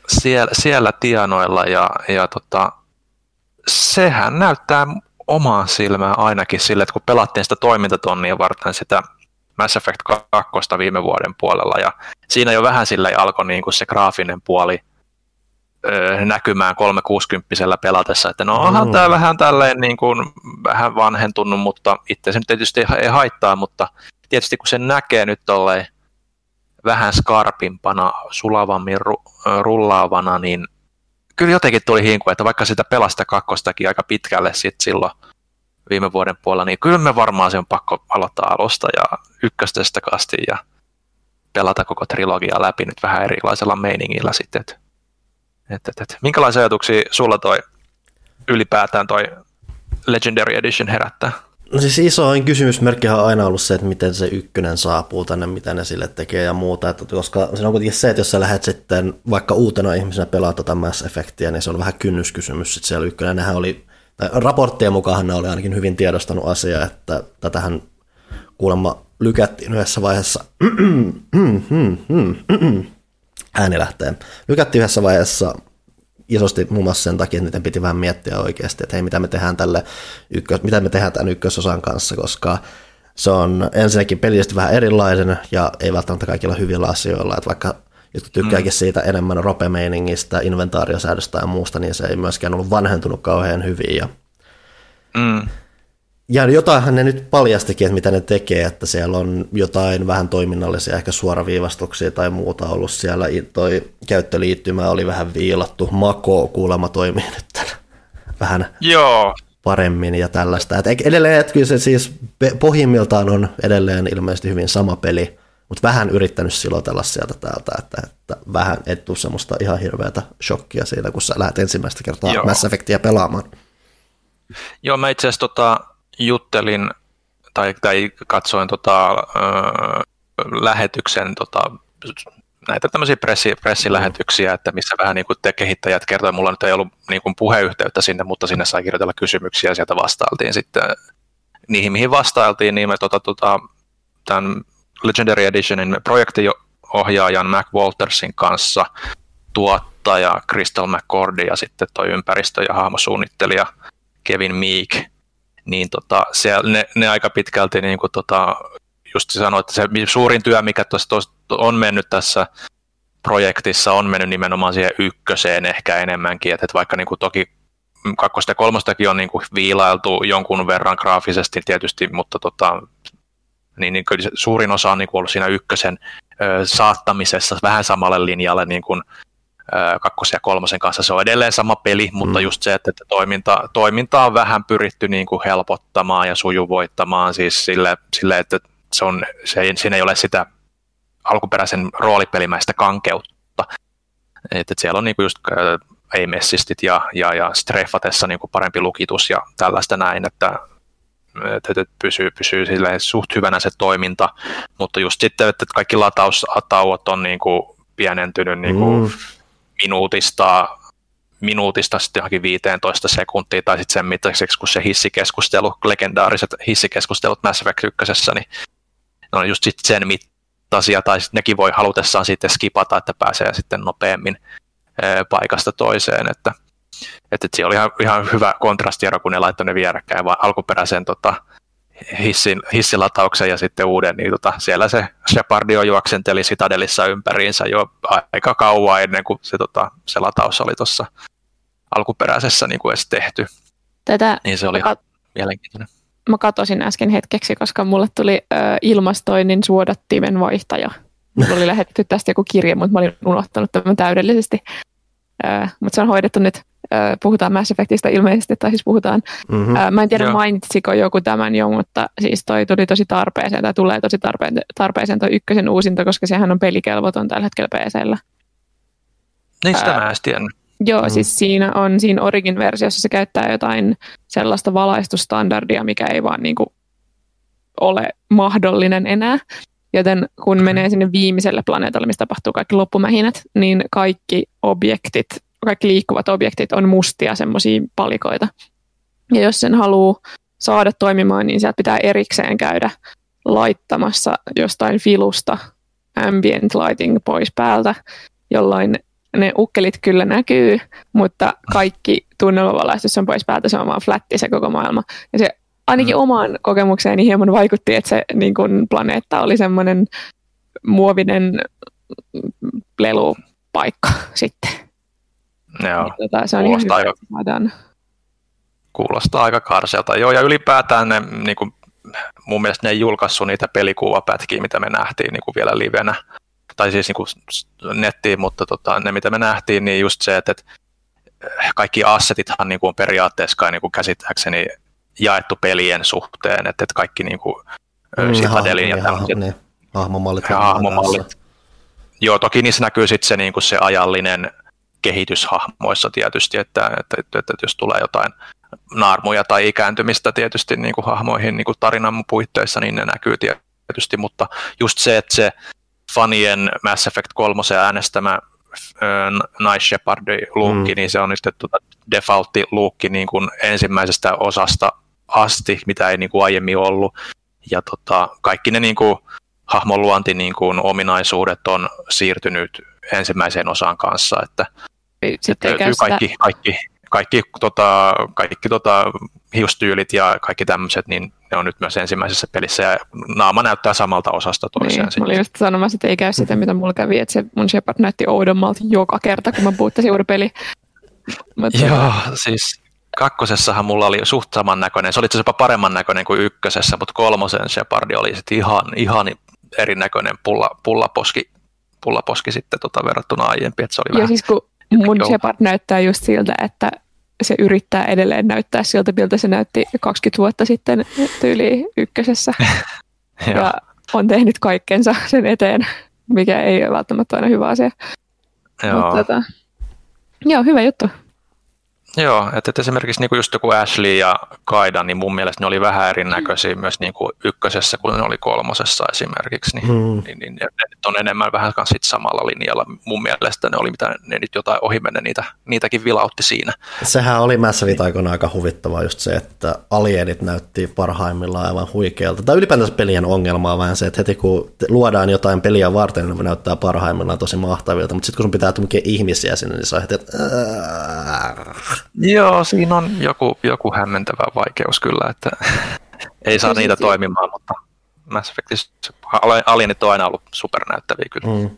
Speaker 2: siellä, siellä tienoilla ja, ja tota, sehän näyttää omaan silmään ainakin sille, että kun pelattiin sitä toimintatonnia varten sitä Mass Effect 2 viime vuoden puolella ja siinä jo vähän sille alkoi niin kuin se graafinen puoli näkymään 360 pelatessa, että no onhan mm. tämä vähän tälleen niin kuin, vähän vanhentunut, mutta itse se nyt tietysti ei haittaa, mutta tietysti kun sen näkee nyt tolleen vähän skarpimpana, sulavammin ru- rullaavana, niin kyllä jotenkin tuli hinku, että vaikka sitä pelasta kakkostakin aika pitkälle sit silloin viime vuoden puolella, niin kyllä me varmaan se on pakko aloittaa alusta ja ykköstestä kasti ja pelata koko trilogia läpi nyt vähän erilaisella meiningillä sitten. Et, et, et, et. Minkälaisia ajatuksia sulla toi ylipäätään toi Legendary Edition herättää?
Speaker 1: No siis isoin kysymysmerkki on aina ollut se, että miten se ykkönen saapuu tänne, mitä ne sille tekee ja muuta. Että koska se on kuitenkin se, että jos sä lähdet sitten vaikka uutena ihmisenä pelaa tota Mass Effectia, niin se on vähän kynnyskysymys sitten siellä ykkönen. Nehän oli, tai raporttien mukaan ne oli ainakin hyvin tiedostanut asia, että tätähän kuulemma lykättiin yhdessä vaiheessa, ääni lähtee, lykättiin yhdessä vaiheessa isosti muun muassa sen takia, että niiden piti vähän miettiä oikeasti, että hei, mitä me tehdään tälle ykkös, mitä me tehdään tämän ykkösosan kanssa, koska se on ensinnäkin pelillisesti vähän erilainen ja ei välttämättä kaikilla hyvillä asioilla, että vaikka jotkut tykkääkin mm. siitä enemmän ropemeiningistä, inventaariosäädöstä ja muusta, niin se ei myöskään ollut vanhentunut kauhean hyvin. Ja,
Speaker 2: mm.
Speaker 1: Ja jotainhan ne nyt paljastikin, että mitä ne tekee, että siellä on jotain vähän toiminnallisia, ehkä suoraviivastuksia tai muuta ollut siellä. Toi käyttöliittymä oli vähän viilattu, Mako kuulemma toimii nyt vähän
Speaker 2: Joo.
Speaker 1: paremmin ja tällaista. Et edelleen, että kyllä se siis pohjimmiltaan on edelleen ilmeisesti hyvin sama peli, mutta vähän yrittänyt silotella sieltä täältä, että, että vähän et tule semmoista ihan hirveätä shokkia siitä, kun sä lähdet ensimmäistä kertaa Joo. Mass Effectia pelaamaan.
Speaker 2: Joo, mä itse asiassa tota, juttelin tai, tai katsoin tota, ö, lähetyksen tota, näitä tämmöisiä pressi, pressilähetyksiä, että missä vähän niin kuin te kehittäjät kertoi, mulla nyt ei ollut niin kuin puheyhteyttä sinne, mutta sinne sai kirjoitella kysymyksiä ja sieltä vastailtiin sitten niihin, mihin vastailtiin, niin me tota, tota, tämän Legendary Editionin projektiohjaajan Mac Waltersin kanssa tuottaja Crystal McCordy ja sitten toi ympäristö- ja hahmosuunnittelija Kevin Meek, niin tota, siellä ne, ne, aika pitkälti niin kuin tota, just sanoit, että se suurin työ, mikä tuossa on mennyt tässä projektissa, on mennyt nimenomaan siihen ykköseen ehkä enemmänkin, että, että vaikka niin kuin toki kakkosta ja kolmostakin on niin kuin viilailtu jonkun verran graafisesti tietysti, mutta tota, niin, niin kyllä suurin osa on niin kuin ollut siinä ykkösen ö, saattamisessa vähän samalle linjalle niin kuin kakkosen ja kolmosen kanssa. Se on edelleen sama peli, mutta mm. just se, että, että toiminta, toiminta on vähän pyritty niin kuin helpottamaan ja sujuvoittamaan siis sille, sille että se on, se, siinä ei ole sitä alkuperäisen roolipelimäistä kankeutta. Että et siellä on niinku just ei-messistit ja, ja, ja streffatessa niinku parempi lukitus ja tällaista näin, että, että, pysyy, pysyy suht hyvänä se toiminta, mutta just sitten, että kaikki lataustauot on niinku pienentynyt niinku mm. Minuutista minuutista sitten johonkin 15 sekuntia tai sitten sen mittaiseksi, kun se hissikeskustelu, legendaariset hissikeskustelut Mass Effect 1, niin ne on just sit sen mittaisia, tai sit nekin voi halutessaan sitten skipata, että pääsee sitten nopeammin paikasta toiseen, että, että siellä oli ihan, ihan hyvä kontrastiero, kun ne laittoi ne vierekkäin, vaan alkuperäisen tota, hissin, hissilatauksen ja sitten uuden, niin tota, siellä se Shepardio juoksenteli Citadelissa ympäriinsä jo aika kauan ennen kuin se, tota, se lataus oli tuossa alkuperäisessä niin kuin edes tehty.
Speaker 3: Tätä
Speaker 2: niin se oli ihan mielenkiintoinen
Speaker 3: mä katosin äsken hetkeksi, koska mulle tuli ö, ilmastoinnin suodattimen vaihtaja. Mulla oli lähetetty tästä joku kirje, mutta mä olin unohtanut tämän täydellisesti. Ö, mutta se on hoidettu nyt. Puhutaan Mass Effectista ilmeisesti, tai siis puhutaan. Mm-hmm. Mä en tiedä Joo. mainitsiko joku tämän jo, mutta siis toi tuli tosi tarpeeseen, tai tulee tosi tarpeeseen, tarpeeseen toi ykkösen uusinta, koska sehän on pelikelvoton tällä hetkellä PCllä.
Speaker 2: Niin sitä mä en
Speaker 3: Joo, mm. siis siinä on siinä Origin-versiossa se käyttää jotain sellaista valaistustandardia, mikä ei vaan niin kuin ole mahdollinen enää. Joten kun menee sinne viimeiselle planeetalle, missä tapahtuu kaikki loppumähinät, niin kaikki objektit, kaikki liikkuvat objektit on mustia semmoisia palikoita. Ja jos sen haluaa saada toimimaan, niin sieltä pitää erikseen käydä laittamassa jostain filusta ambient lighting pois päältä, jolloin ne ukkelit kyllä näkyy, mutta kaikki tunnelmavalaistus on pois päältä, se on vaan flätti se koko maailma. Ja se ainakin mm. omaan kokemukseeni hieman vaikutti, että se niin kun planeetta oli semmoinen muovinen lelupaikka sitten.
Speaker 2: Joo,
Speaker 3: tota, se on kuulostaa, ihan aika,
Speaker 2: kuulostaa aika karselta. Joo, ja ylipäätään ne, niin kuin, mun mielestä ne ei julkaissut niitä pelikuvapätkiä, mitä me nähtiin niin kuin vielä livenä tai siis niin kuin nettiin, mutta tota, ne mitä me nähtiin, niin just se, että, että kaikki assetithan niin kuin on periaatteessa kai niin kuin käsittääkseni jaettu pelien suhteen, että, että kaikki niin kuin, mm, Citadelin ja tämmöiset
Speaker 1: niin, hahmomallit.
Speaker 2: Ja hahmomallit. Joo, toki niissä näkyy sitten se, niin kuin se ajallinen kehityshahmoissa tietysti, että, että, että, että jos tulee jotain naarmuja tai ikääntymistä tietysti niin kuin hahmoihin niin kuin tarinan puitteissa, niin ne näkyy tietysti, mutta just se, että se fanien Mass Effect 3 äänestämä Nice Shepardi luukki, mm. niin se on nyt tuota defaultti luukki niin kuin ensimmäisestä osasta asti, mitä ei niin kuin aiemmin ollut. Ja tota, kaikki ne niin kuin, hahmon luonti niin kuin, ominaisuudet on siirtynyt ensimmäiseen osaan kanssa, että,
Speaker 3: Sitten
Speaker 2: että kaikki, kaikki, kaikki, tota, kaikki tota, hiustyylit ja kaikki tämmöiset, niin ne on nyt myös ensimmäisessä pelissä ja naama näyttää samalta osasta toiseen.
Speaker 3: Niin, mä olin just sanomassa, että ei käy sitä, mitä mulla kävi, että se mun Shepard näytti oudommalta joka kerta, kun mä puhuttasin uuden peli.
Speaker 2: Mutta... Joo, siis kakkosessahan mulla oli suht samannäköinen, se oli itse asiassa paremman näköinen kuin ykkösessä, mutta kolmosen Shepardi oli sitten ihan, ihan erinäköinen pulla, pullaposki, pullaposki sitten tota verrattuna aiempiin, että se oli
Speaker 3: ja vähän... siis kun mun Joo. Shepard näyttää just siltä, että se yrittää edelleen näyttää siltä, miltä se näytti 20 vuotta sitten tyyli ykkösessä. ja on tehnyt kaikkensa sen eteen, mikä ei ole välttämättä aina hyvä asia. Joo. Mutta, tota, joo, hyvä juttu.
Speaker 2: Joo, että, että esimerkiksi niin kuin just joku Ashley ja Kaida, niin mun mielestä ne oli vähän erinäköisiä mm. myös niin kuin ykkösessä kuin ne oli kolmosessa esimerkiksi, niin, mm. niin, niin ne nyt on enemmän vähän sit samalla linjalla. Mun mielestä ne oli, mitä ne nyt jotain ohimenne niitä, niitäkin vilautti siinä.
Speaker 1: Sehän oli Mass aikoina aika huvittavaa just se, että alienit näytti parhaimmillaan aivan huikealta. Tai ylipäätänsä pelien ongelma on vähän se, että heti kun luodaan jotain peliä varten, niin ne näyttää parhaimmillaan tosi mahtavilta, mutta sitten kun sun pitää tukea ihmisiä sinne, niin on heti, että
Speaker 2: Joo, siinä on joku, joku hämmentävä vaikeus kyllä, että ei saa niitä toimimaan, mutta Mass Effectissa alienit on aina ollut supernäyttäviä kyllä. Mm.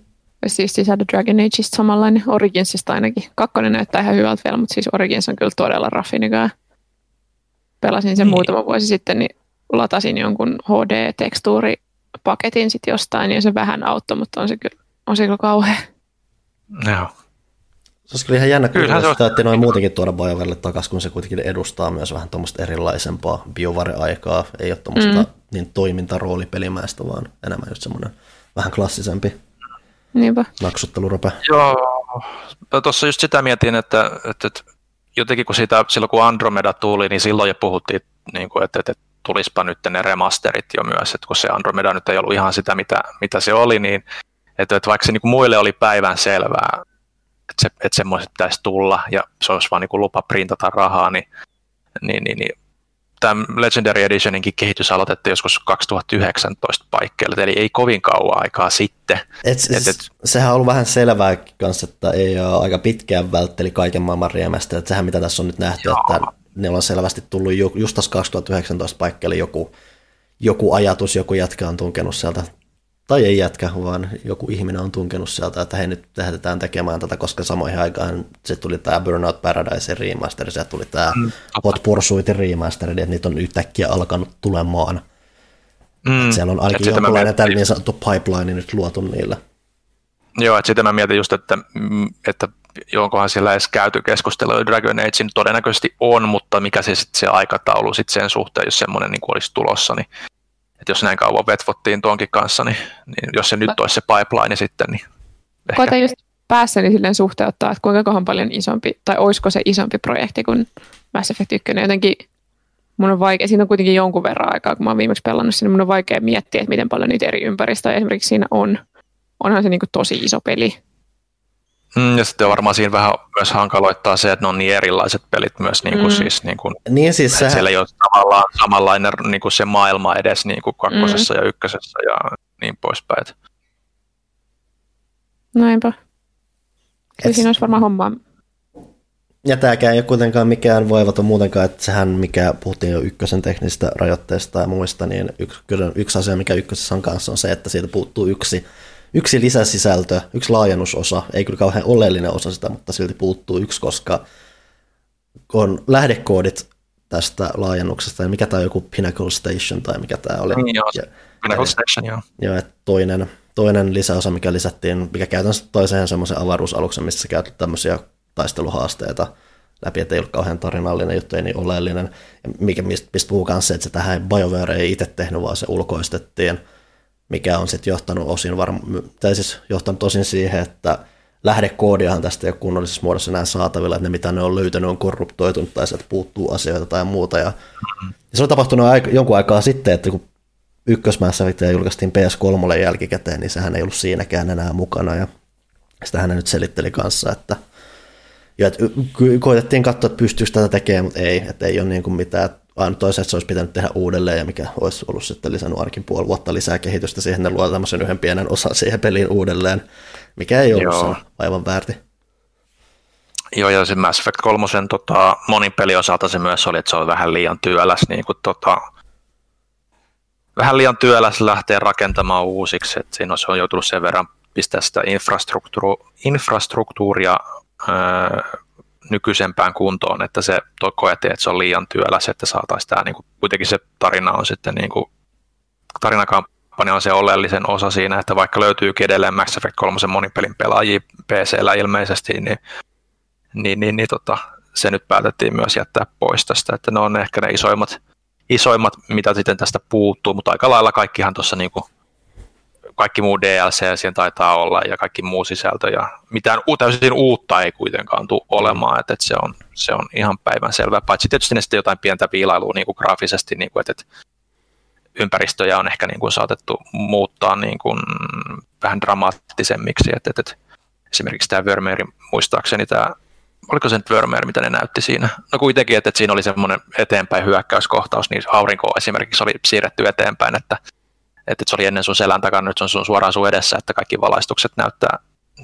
Speaker 3: Siis sisältö Dragon Ageista samanlainen, Originsista ainakin. Kakkonen näyttää ihan hyvältä vielä, mutta siis Origins on kyllä todella raffi nykyään. Pelasin sen niin. muutama vuosi sitten, niin latasin jonkun HD-tekstuuripaketin sitten jostain, ja se vähän auttoi, mutta on se kyllä, on se kyllä kauhea.
Speaker 2: Joo.
Speaker 1: Se olisi kyllä ihan jännä kyllä, sitä, että noin muutenkin tuoda BioWarelle takaisin, kun se kuitenkin edustaa myös vähän tuommoista erilaisempaa BioWare-aikaa. Ei ole tuommoista mm. niin toimintaroolipelimäistä, vaan enemmän just semmoinen vähän klassisempi
Speaker 3: Niinpä.
Speaker 1: naksuttelurope.
Speaker 2: Joo, tuossa just sitä mietin, että, että, että jotenkin kun siitä, silloin kun Andromeda tuli, niin silloin jo puhuttiin, niin kuin, että, että tulispa nyt ne remasterit jo myös, että kun se Andromeda nyt ei ollut ihan sitä, mitä, mitä se oli, niin että, että vaikka se niin kuin muille oli päivän selvää, että, se, että semmoiset pitäisi tulla ja se olisi vaan niin kuin lupa printata rahaa, niin, niin, niin, niin tämä Legendary Editioninkin kehitys aloitettiin joskus 2019 paikkeilla, eli ei kovin kauan aikaa sitten.
Speaker 1: Et, et, et, sehän on ollut vähän selvää kanssa, että ei ole aika pitkään vältteli kaiken maailman riemästä, että sehän mitä tässä on nyt nähty, joo. että ne on selvästi tullut just tässä 2019 paikkeille joku, joku ajatus, joku jätkä on tunkenut sieltä tai ei jätkä, vaan joku ihminen on tunkenut sieltä, että hei nyt lähdetään tekemään tätä, koska samoihin aikaan se tuli tämä Burnout Paradise remaster, se tuli tämä mm. Hot Pursuit remaster, että niitä on yhtäkkiä alkanut tulemaan. Mm. Että siellä on ainakin jonkinlainen tällä niin sanottu pipeline nyt luotu niille.
Speaker 2: Joo, että sitten mä mietin just, että, mm, että jonkohan siellä edes käyty keskustelua Dragon Age todennäköisesti on, mutta mikä se sitten se aikataulu sitten sen suhteen, jos semmoinen niin olisi tulossa, niin että jos näin kauan vetvottiin tuonkin kanssa, niin, niin jos se nyt olisi se pipeline sitten, niin
Speaker 3: ehkä... Koita just päässäni silleen suhteuttaa, että kuinka kohan paljon isompi, tai olisiko se isompi projekti kuin Mass Effect 1. Jotenkin mun on vaikea, siinä on kuitenkin jonkun verran aikaa, kun mä oon viimeksi pelannut sinne, mun on vaikea miettiä, että miten paljon niitä eri ympäristöjä esimerkiksi siinä on. Onhan se niin kuin tosi iso peli.
Speaker 2: Mm, ja sitten varmaan siinä vähän myös hankaloittaa se, että ne on niin erilaiset pelit myös. Niin kuin mm. siis, niin kuin,
Speaker 1: niin siis sehän...
Speaker 2: Siellä ei ole tavallaan samanlainen niin kuin se maailma edes niin kuin kakkosessa mm. ja ykkösessä ja niin poispäin.
Speaker 3: Näinpä. Kyllä siinä olisi varmaan hommaa.
Speaker 1: Ja tämäkään ei ole kuitenkaan mikään voivaton muutenkaan, että sehän mikä puhuttiin jo ykkösen teknisistä rajoitteista ja muista, niin yksi, yksi asia, mikä ykkösessä on kanssa, on se, että siitä puuttuu yksi yksi lisäsisältö, yksi laajennusosa, ei kyllä kauhean oleellinen osa sitä, mutta silti puuttuu yksi, koska on lähdekoodit tästä laajennuksesta, ja mikä tämä on joku Pinnacle Station tai mikä tämä oli.
Speaker 2: Niin, joo, ja, Pinnacle Station, joo.
Speaker 1: Joo, että toinen, toinen lisäosa, mikä lisättiin, mikä käytännössä toiseen semmoisen avaruusaluksen, missä sä käytät tämmöisiä taisteluhaasteita, läpi, että ei ollut kauhean tarinallinen juttu, ei niin oleellinen. Ja mikä, mistä, mistä puhuu kanssa, että se tähän BioWare ei itse tehnyt, vaan se ulkoistettiin, mikä on sitten johtanut osin varma, siis johtanut osin siihen, että lähdekoodiahan tästä ei ole kunnollisessa muodossa enää saatavilla, että ne mitä ne on löytänyt on korruptoitunut tai sieltä puuttuu asioita tai muuta. Ja, ja se on tapahtunut aika, jonkun aikaa sitten, että kun ykkösmässä julkaistiin PS3 jälkikäteen, niin sehän ei ollut siinäkään enää mukana. Ja sitä hän nyt selitteli kanssa, että, ja että koitettiin katsoa, että pystyykö tätä tekemään, mutta ei, että ei ole niin kuin mitään. Aina toisaalta se olisi pitänyt tehdä uudelleen, ja mikä olisi ollut sitten lisännyt ainakin puoli vuotta lisää kehitystä siihen, ne luo tämmöisen yhden pienen osan siihen peliin uudelleen, mikä ei ollut Joo. aivan väärti.
Speaker 2: Joo, ja se Mass Effect 3 tota, monin peliosalta se myös oli, että se oli vähän liian työläs, niin kuin, tota, vähän liian työläs lähteä rakentamaan uusiksi, että siinä on joutunut sen verran pistää sitä infrastruktuuria, infrastruktuuria öö, nykyisempään kuntoon, että se koettiin, että se on liian työläs, että saataisiin tämä, niin kuin, kuitenkin se tarina on sitten niin kuin, tarinakampanja on se oleellisen osa siinä, että vaikka löytyy edelleen Mass Effect 3 monipelin pelaajia PC-llä ilmeisesti, niin, niin, niin, niin tota, se nyt päätettiin myös jättää pois tästä, että ne on ehkä ne isoimmat, isoimmat mitä sitten tästä puuttuu, mutta aika lailla kaikkihan tuossa niin kuin kaikki muu DLC siihen taitaa olla ja kaikki muu sisältö ja mitään täysin uutta ei kuitenkaan tule olemaan, että, että se, on, se on ihan päivän selvä, paitsi tietysti ne sitten jotain pientä viilailua niin kuin graafisesti, niin kuin, että, että ympäristöjä on ehkä niin kuin saatettu muuttaa niin kuin vähän dramaattisemmiksi, että, että, että esimerkiksi tämä Vermeer, muistaakseni tämä oliko se nyt Vermeer, mitä ne näytti siinä? No kuitenkin, että, että siinä oli semmoinen eteenpäin hyökkäyskohtaus, niin aurinko esimerkiksi oli siirretty eteenpäin, että että se oli ennen sun selän takana, nyt se on sun suoraan sun edessä, että kaikki valaistukset näyttää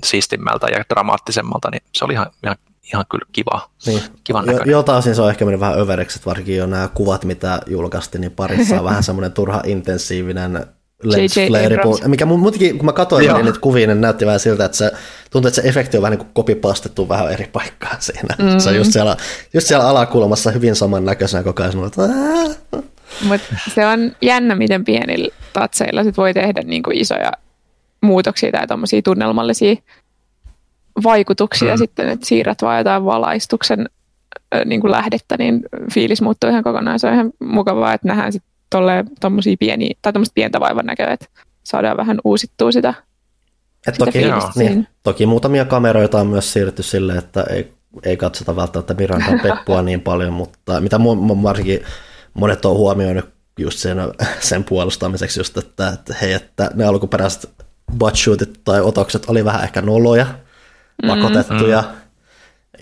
Speaker 2: siistimmältä ja dramaattisemmalta, niin se oli ihan, ihan, ihan kyllä kiva. Niin. Kivan
Speaker 1: jo, joltain osin se on ehkä mennyt vähän överiksi, että varsinkin jo nämä kuvat, mitä julkaistiin, niin parissa on vähän semmoinen turha intensiivinen lens flare, mikä muutenkin, kun mä katsoin niin niitä kuvia, niin näytti vähän siltä, että se tuntuu, että se efekti on vähän niin kuin kopipastettu vähän eri paikkaan siinä. Mm. Se on just siellä, just siellä alakulmassa hyvin samannäköisenä koko ajan, että
Speaker 3: mutta se on jännä, miten pienillä tatseilla sit voi tehdä niinku isoja muutoksia tai tuommoisia tunnelmallisia vaikutuksia mm. sitten, että siirrät vaan jotain valaistuksen niin kuin lähdettä, niin fiilis muuttuu ihan kokonaan. Se on ihan mukavaa, että nähdään sitten tuommoisia pieniä, tai tuommoista pientä vaivan näköä, että saadaan vähän uusittua sitä,
Speaker 1: Et sitä toki, niin, toki muutamia kameroita on myös siirretty silleen, että ei, ei katsota välttämättä Mirandan Peppua niin paljon, mutta mitä mu- varsinkin monet on huomioinut just sen, sen puolustamiseksi just, että, että hei, että ne alkuperäiset butshootit tai otokset oli vähän ehkä noloja, mm. pakotettuja mm.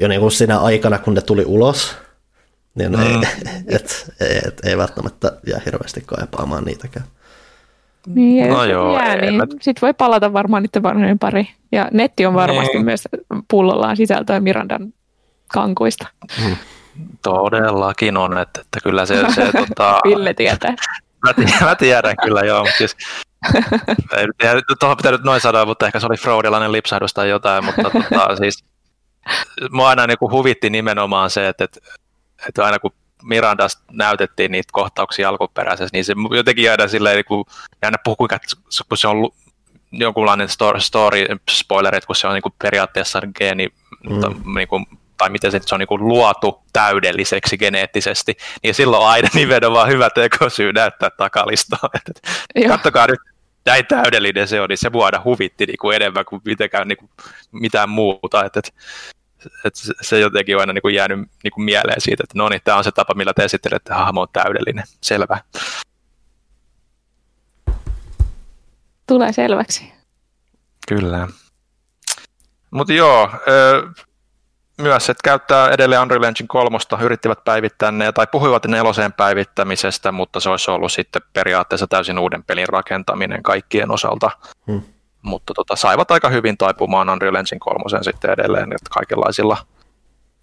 Speaker 1: jo niin kuin siinä aikana, kun ne tuli ulos, niin mm. ei, et, et, ei välttämättä jää hirveästi kaipaamaan niitäkään.
Speaker 3: Niin, no joo, jää, niin mä... sitten voi palata varmaan niiden vanhojen pari. Ja netti on varmasti niin. myös pullollaan sisältöä Mirandan kankuista. Mm.
Speaker 2: Todellakin on, että, että kyllä se... se tota,
Speaker 3: Ville tietää.
Speaker 2: Mä, tiedän, mä tiedän kyllä, joo, mutta siis tuohon pitää nyt noin sanoa, mutta ehkä se oli fraudilainen lipsahdus tai jotain, mutta tota, siis mua aina niin huvitti nimenomaan se, että, että, että aina kun Mirandasta näytettiin niitä kohtauksia alkuperäisessä, niin se jotenkin jäädä silleen, niin kuin, aina puhuu, kuinka kun se on jonkunlainen story, story spoiler, että kun se on niin kuin periaatteessa geeni, mm. niin kuin tai miten se, se on niin luotu täydelliseksi geneettisesti, niin silloin aina nimenomaan hyvä tekosyy näyttää takalistoa. Kattokaa nyt, näin täydellinen se on, niin se vuoda huvitti niin kuin enemmän kuin mitenkään niin kuin mitään muuta. Että, että, että se jotenkin on aina niin kuin jäänyt niin kuin mieleen siitä, että no niin, tämä on se tapa, millä te esittelette, että hahmo on täydellinen. Selvä.
Speaker 3: Tulee selväksi.
Speaker 2: Kyllä. Mutta joo, myös, että käyttää edelleen Unreal Engine 3, yrittivät päivittää ne, tai puhuivat neloseen päivittämisestä, mutta se olisi ollut sitten periaatteessa täysin uuden pelin rakentaminen kaikkien osalta. Hmm. Mutta tota, saivat aika hyvin taipumaan Unreal Engine 3 sitten edelleen, että kaikenlaisilla,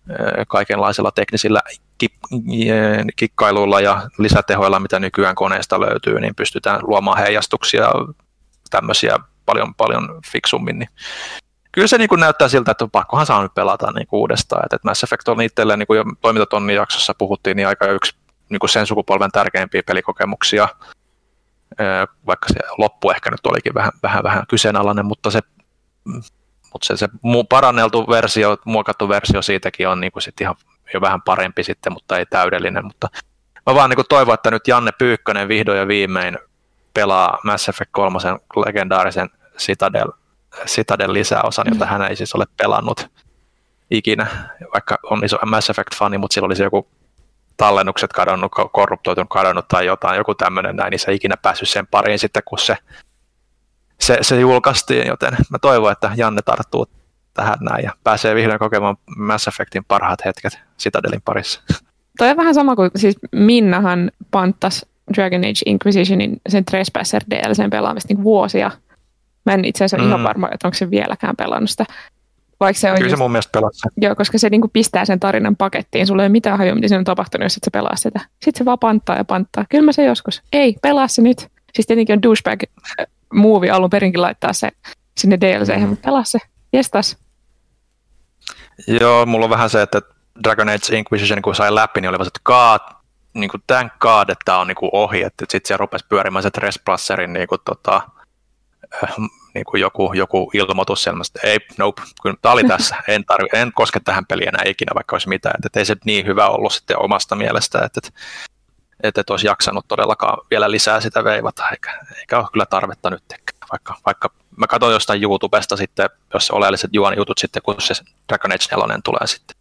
Speaker 2: eh, kaikenlaisilla teknisillä eh, kikkailuilla ja lisätehoilla, mitä nykyään koneesta löytyy, niin pystytään luomaan heijastuksia tämmöisiä paljon, paljon fiksummin. Niin kyllä se niin kuin näyttää siltä, että pakkohan saa nyt pelata niin kuin uudestaan. Että Mass Effect on itselleen, niin kuin jo toimintatonnin jaksossa puhuttiin, niin aika yksi niin kuin sen sukupolven tärkeimpiä pelikokemuksia, vaikka se loppu ehkä nyt olikin vähän, vähän, vähän kyseenalainen, mutta se, mutta se, se paranneltu versio, muokattu versio siitäkin on niin kuin sit ihan, jo vähän parempi sitten, mutta ei täydellinen. Mutta mä vaan niin toivon, että nyt Janne Pyykkönen vihdoin ja viimein pelaa Mass Effect 3 legendaarisen Citadel, Citadel lisäosan, jota hän ei siis ole pelannut ikinä, vaikka on iso Mass Effect-fani, mutta silloin oli se joku tallennukset kadonnut, korruptoitunut, kadonnut tai jotain, joku tämmöinen näin, niin se ei ikinä päässyt sen pariin sitten, kun se, se, se julkaistiin, joten mä toivon, että Janne tarttuu tähän näin ja pääsee vihdoin kokemaan Mass Effectin parhaat hetket Citadelin parissa.
Speaker 3: Toi on vähän sama kuin, siis Minnahan panttas Dragon Age Inquisitionin sen Trespasser DLCn pelaamista niin vuosia. Mä en itse asiassa mm. ihan varma, että onko se vieläkään pelannut sitä.
Speaker 2: Vaikka se on Kyllä just, se mun mielestä pelaa
Speaker 3: Joo, koska se niinku pistää sen tarinan pakettiin. Sulla ei ole mitään hajua, mitä siinä on tapahtunut, jos et sä pelaa sitä. Sitten se vaan panttaa ja panttaa. Kyllä mä se joskus. Ei, pelaa se nyt. Siis tietenkin on douchebag äh, movie alun perinkin laittaa se sinne DLC, mm. mutta pelaa se. Jestas.
Speaker 2: Joo, mulla on vähän se, että Dragon Age Inquisition, kun sai läpi, niin oli että God, niin kuin thank God, että tämä on niin kuin ohi, että sitten siellä rupesi pyörimään se Trespasserin niin kuin, tota, niin kuin joku, joku ilmoitus että ei, nope, kyllä tämä oli tässä, en, tarvi, en koske tähän peliin enää ikinä, vaikka olisi mitään, että ei se niin hyvä ollut sitten omasta mielestä, että, että, että et olisi jaksanut todellakaan vielä lisää sitä veivata, eikä, eikä ole kyllä tarvetta nyt, vaikka, vaikka mä katson jostain YouTubesta sitten, jos se oleelliset juon jutut sitten, kun se Dragon Age 4 tulee sitten.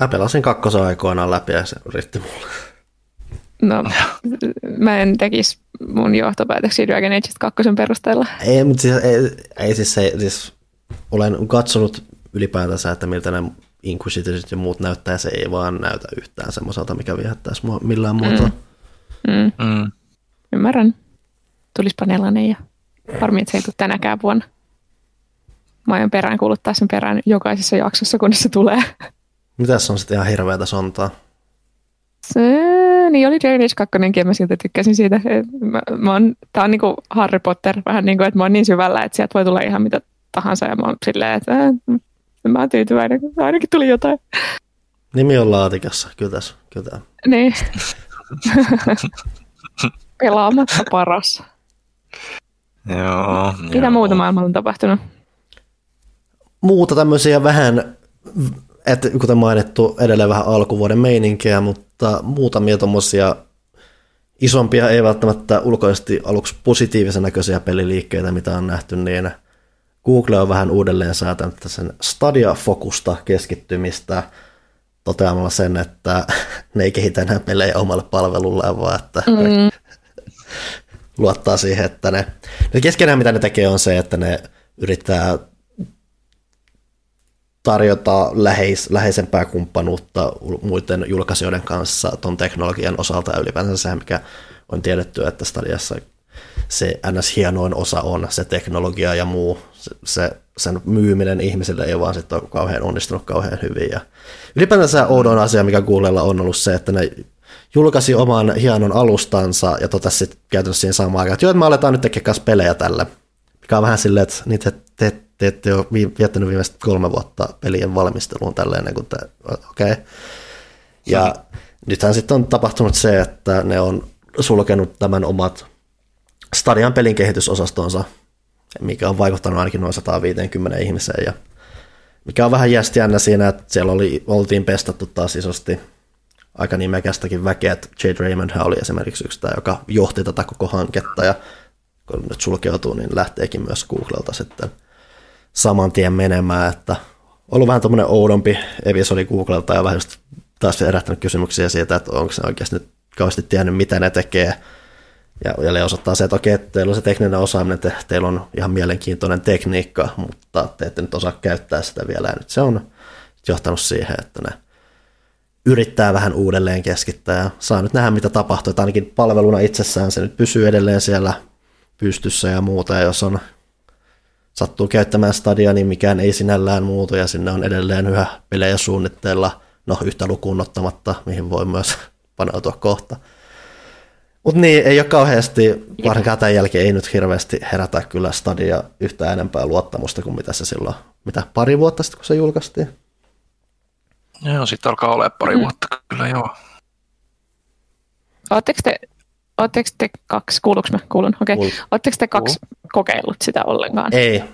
Speaker 1: Mä pelasin kakkosen aikoinaan läpi ja se riitti mulle.
Speaker 3: No, mä en tekisi mun johtopäätöksiä Dragon Age 2 perusteella.
Speaker 1: Ei, mutta siis, ei, ei siis, se, siis olen katsonut ylipäätänsä, että miltä ne Inquisitorit ja muut näyttää, se ei vaan näytä yhtään semmoiselta, mikä viehättäisi mua millään muotoa.
Speaker 3: Mm. Mm. Mm. Ymmärrän. Tulispa nelonen ja harmi, että se ei tule tänäkään vuonna. Mä aion perään kuuluttaa sen perään jokaisessa jaksossa, kun se tulee.
Speaker 1: Mitäs on sitten ihan hirveätä sontaa?
Speaker 3: Se, niin oli Dragon Age 2, mä siltä tykkäsin siitä. Mä, mä oon, tää on niinku Harry Potter, vähän niin kuin, että mä oon niin syvällä, että sieltä voi tulla ihan mitä tahansa, ja mä oon silleen, että äh, mä oon tyytyväinen, ainakin tuli jotain.
Speaker 1: Nimi on laatikossa, kyllä tässä, kyllä.
Speaker 3: Niin. Pelaamatta paras.
Speaker 2: Joo.
Speaker 3: Mitä joo. muuta maailmalla on tapahtunut?
Speaker 1: Muuta tämmöisiä vähän että kuten mainittu, edelleen vähän alkuvuoden meininkiä, mutta muutamia tuommoisia isompia, ei välttämättä ulkoisesti aluksi positiivisen näköisiä peliliikkeitä, mitä on nähty, niin Google on vähän uudelleen säätänyt sen Stadia-fokusta keskittymistä toteamalla sen, että ne ei kehitä enää pelejä omalle palvelulle, vaan että mm. luottaa siihen, että ne, ne keskenään mitä ne tekee on se, että ne yrittää tarjota läheis, läheisempää kumppanuutta muiden julkaisijoiden kanssa tuon teknologian osalta ylipäänsä se, mikä on tiedetty, että Stadiassa se ns. hienoin osa on se teknologia ja muu, se, se sen myyminen ihmisille ei vaan sitten ole kauhean onnistunut kauhean hyvin. Ja ylipäänsä oudon asia, mikä Googlella on ollut se, että ne julkaisi oman hienon alustansa ja totesi sitten käytännössä siinä samaan aikaan, että joo, että me aletaan nyt tekemään pelejä tälle. Mikä on vähän silleen, että niitä te te ette ole viettänyt viimeiset kolme vuotta pelien valmisteluun tälleen, kun te, okei. Okay. Ja mm. nythän sitten on tapahtunut se, että ne on sulkenut tämän omat Stadian pelin kehitysosastonsa, mikä on vaikuttanut ainakin noin 150 ihmiseen. Ja mikä on vähän jästiännä siinä, että siellä oli, oltiin pestattu taas isosti aika nimekästäkin väkeä. Jade Raymond oli esimerkiksi yksi, joka johti tätä koko hanketta ja kun nyt sulkeutuu, niin lähteekin myös Googlelta sitten – saman tien menemään, että ollut vähän tuommoinen oudompi episodi Googlelta ja vähän just taas herättänyt kysymyksiä siitä, että onko se oikeasti nyt kauheasti tiennyt, mitä ne tekee. Ja jälleen osoittaa se, että okei, teillä on se tekninen osaaminen, että teillä on ihan mielenkiintoinen tekniikka, mutta te ette nyt osaa käyttää sitä vielä. Ja nyt se on johtanut siihen, että ne yrittää vähän uudelleen keskittää ja saa nyt nähdä, mitä tapahtuu. Että ainakin palveluna itsessään se nyt pysyy edelleen siellä pystyssä ja muuta, ja jos on sattuu käyttämään stadia, niin mikään ei sinällään muutu ja sinne on edelleen yhä pelejä suunnitteilla, no yhtä lukuun ottamatta, mihin voi myös paneutua kohta. Mutta niin, ei ole kauheasti, varsinkaan tämän jälkeen ei nyt hirveästi herätä kyllä Stadia yhtä enempää luottamusta kuin mitä se silloin, mitä pari vuotta sitten, kun se julkaistiin.
Speaker 2: Joo, sitten alkaa olla pari mm. vuotta kyllä, joo.
Speaker 3: Oletteko te Oletteko te kaksi, kuuluuko mä? Kuulun, okei. Okay. Oletteko te kaksi. Kokeillut sitä ollenkaan?
Speaker 1: Ei,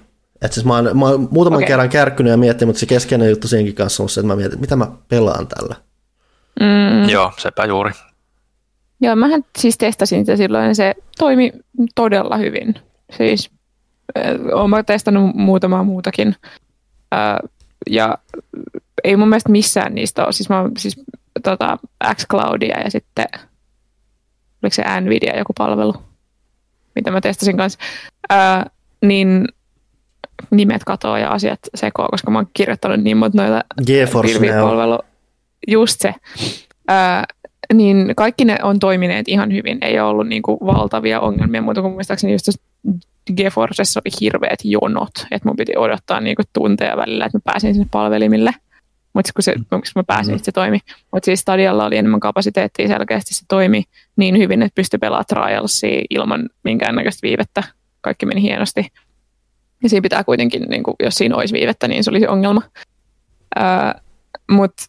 Speaker 1: Et siis mä oon, mä oon muutaman okay. kerran kärkkynyt ja miettinyt, mutta se keskeinen juttu senkin kanssa on se, että mä mietin, että mitä mä pelaan tällä.
Speaker 2: Mm. Joo, sepä juuri.
Speaker 3: Joo, mähän siis testasin sitä silloin ja se toimi todella hyvin. Siis äh, olen testannut muutamaa muutakin. Äh, ja ei mun mielestä missään niistä ole. Siis mä oon siis tota, xCloudia ja sitten oliko se Nvidia joku palvelu, mitä mä testasin kanssa. Äh, niin nimet katoaa ja asiat sekoa, koska mä oon kirjoittanut niin monta noita
Speaker 1: GeForce
Speaker 3: Just se. Ää, niin kaikki ne on toimineet ihan hyvin. Ei ole ollut niin kuin valtavia ongelmia, mutta kun muistaakseni just GeForcessa oli hirveät jonot, että mun piti odottaa niin kuin tunteja välillä, että mä pääsin sinne palvelimille. Mutta kun, se, kun mä pääsin, mm. se toimi. Mutta siis Stadialla oli enemmän kapasiteettia selkeästi, se toimi niin hyvin, että pystyi pelaamaan Trialsia ilman minkäännäköistä viivettä. Kaikki meni hienosti. Ja siinä pitää kuitenkin, niin kuin, jos siinä olisi viivettä, niin se olisi ongelma. Mutta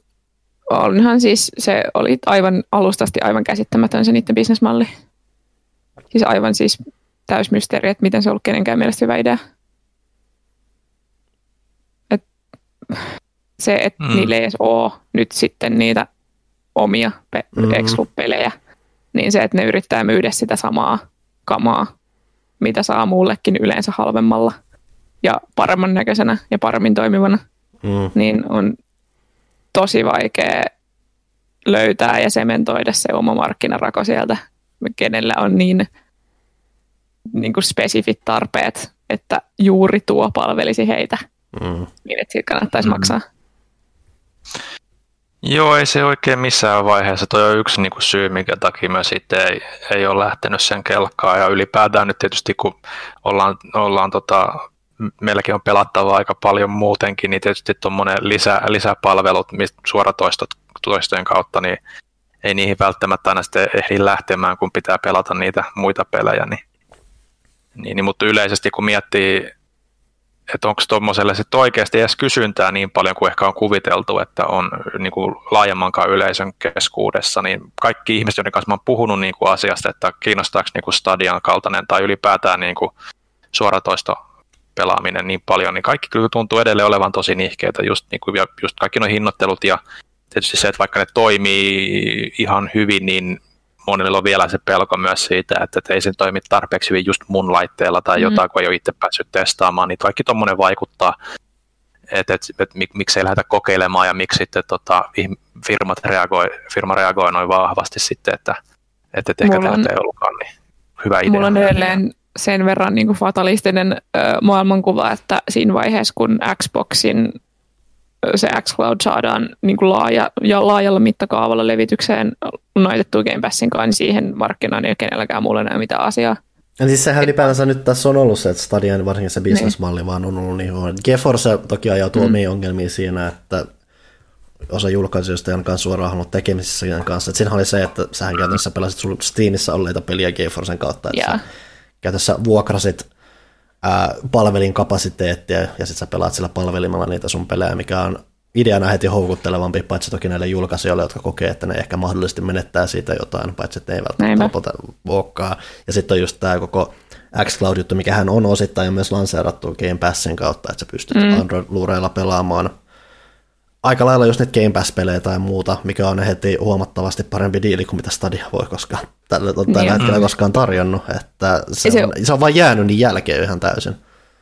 Speaker 3: onhan siis, se oli aivan alustasti aivan käsittämätön se niiden bisnesmalli. Siis aivan siis täysmysteeri, että miten se on ollut kenenkään mielestä hyvä idea. Et se, että mm. niille ei edes ole nyt sitten niitä omia pe- mm-hmm. pelejä niin se, että ne yrittää myydä sitä samaa kamaa, mitä saa muullekin yleensä halvemmalla – ja paremman näköisenä ja paremmin toimivana, mm. niin on tosi vaikea löytää ja sementoida se oma markkinarako sieltä, kenellä on niin, niin kuin spesifit tarpeet, että juuri tuo palvelisi heitä, mm. niin että siitä kannattaisi mm. maksaa.
Speaker 2: Joo, ei se oikein missään vaiheessa. Tuo on yksi niin kuin syy, minkä takia mä sitten ei, ei ole lähtenyt sen kelkkaan. Ja ylipäätään nyt tietysti, kun ollaan, ollaan tota, meilläkin on pelattavaa aika paljon muutenkin, niin tietysti tuommoinen lisä, lisäpalvelut suoratoistojen kautta, niin ei niihin välttämättä aina sitten ehdi lähtemään, kun pitää pelata niitä muita pelejä. Niin, niin, niin mutta yleisesti kun miettii, että onko tuommoiselle sitten oikeasti edes kysyntää niin paljon kuin ehkä on kuviteltu, että on niin kuin laajemmankaan yleisön keskuudessa, niin kaikki ihmiset, joiden kanssa mä oon puhunut niin kuin asiasta, että kiinnostaako niin kuin Stadian kaltainen tai ylipäätään niin kuin suoratoisto pelaaminen niin paljon, niin kaikki kyllä tuntuu edelleen olevan tosi nihkeitä, just, niin kuin, just kaikki nuo hinnoittelut ja tietysti se, että vaikka ne toimii ihan hyvin, niin monilla on vielä se pelko myös siitä, että, että ei se toimi tarpeeksi hyvin just mun laitteella tai mm. jotain, kun ei ole itse päässyt testaamaan, niin kaikki tuommoinen vaikuttaa, että et, et, mik, miksi ei lähdetä kokeilemaan ja miksi sitten tota, firmat reagoi, firma reagoi noin vahvasti sitten, että, että, että ehkä tämä ei ollutkaan niin hyvä idea.
Speaker 3: Mulla on edelleen sen verran niin kuin fatalistinen ö, maailmankuva, että siinä vaiheessa, kun Xboxin se xCloud saadaan niin kuin laaja, ja laajalla mittakaavalla levitykseen noitettu Game Passin kanssa, niin siihen markkinaan ei kenelläkään mulle näy mitään asiaa.
Speaker 1: Ja siis sehän ylipäänsä nyt tässä on ollut se, että Stadian varsinkin se bisnesmalli niin. vaan on ollut niin huono. GeForce toki ajautuu mm. omiin ongelmiin siinä, että osa julkaisijoista on kanssa suoraan ollut tekemisissä sen kanssa. Et siinä oli se, että sähän käytännössä pelasit Steamissa olleita peliä GeForcen kautta. Että yeah käytössä vuokrasit ää, palvelin kapasiteettia ja sitten sä pelaat sillä palvelimella niitä sun pelejä, mikä on ideana heti houkuttelevampi, paitsi toki näille julkaisijoille, jotka kokee, että ne ehkä mahdollisesti menettää siitä jotain, paitsi että ne ei välttämättä lopota vuokkaa. Ja sitten on just tämä koko xCloud-juttu, mikä hän on osittain myös lanseerattu Game Passin kautta, että sä pystyt mm. Android-luureilla pelaamaan aika lailla just nyt Game Pass-pelejä tai muuta, mikä on heti huomattavasti parempi diili kuin mitä Stadia voi koskaan tällä, tällä niin. hetkellä koskaan tarjonnut. Että se, se, on, se on vain jäänyt niin jälkeen ihan täysin.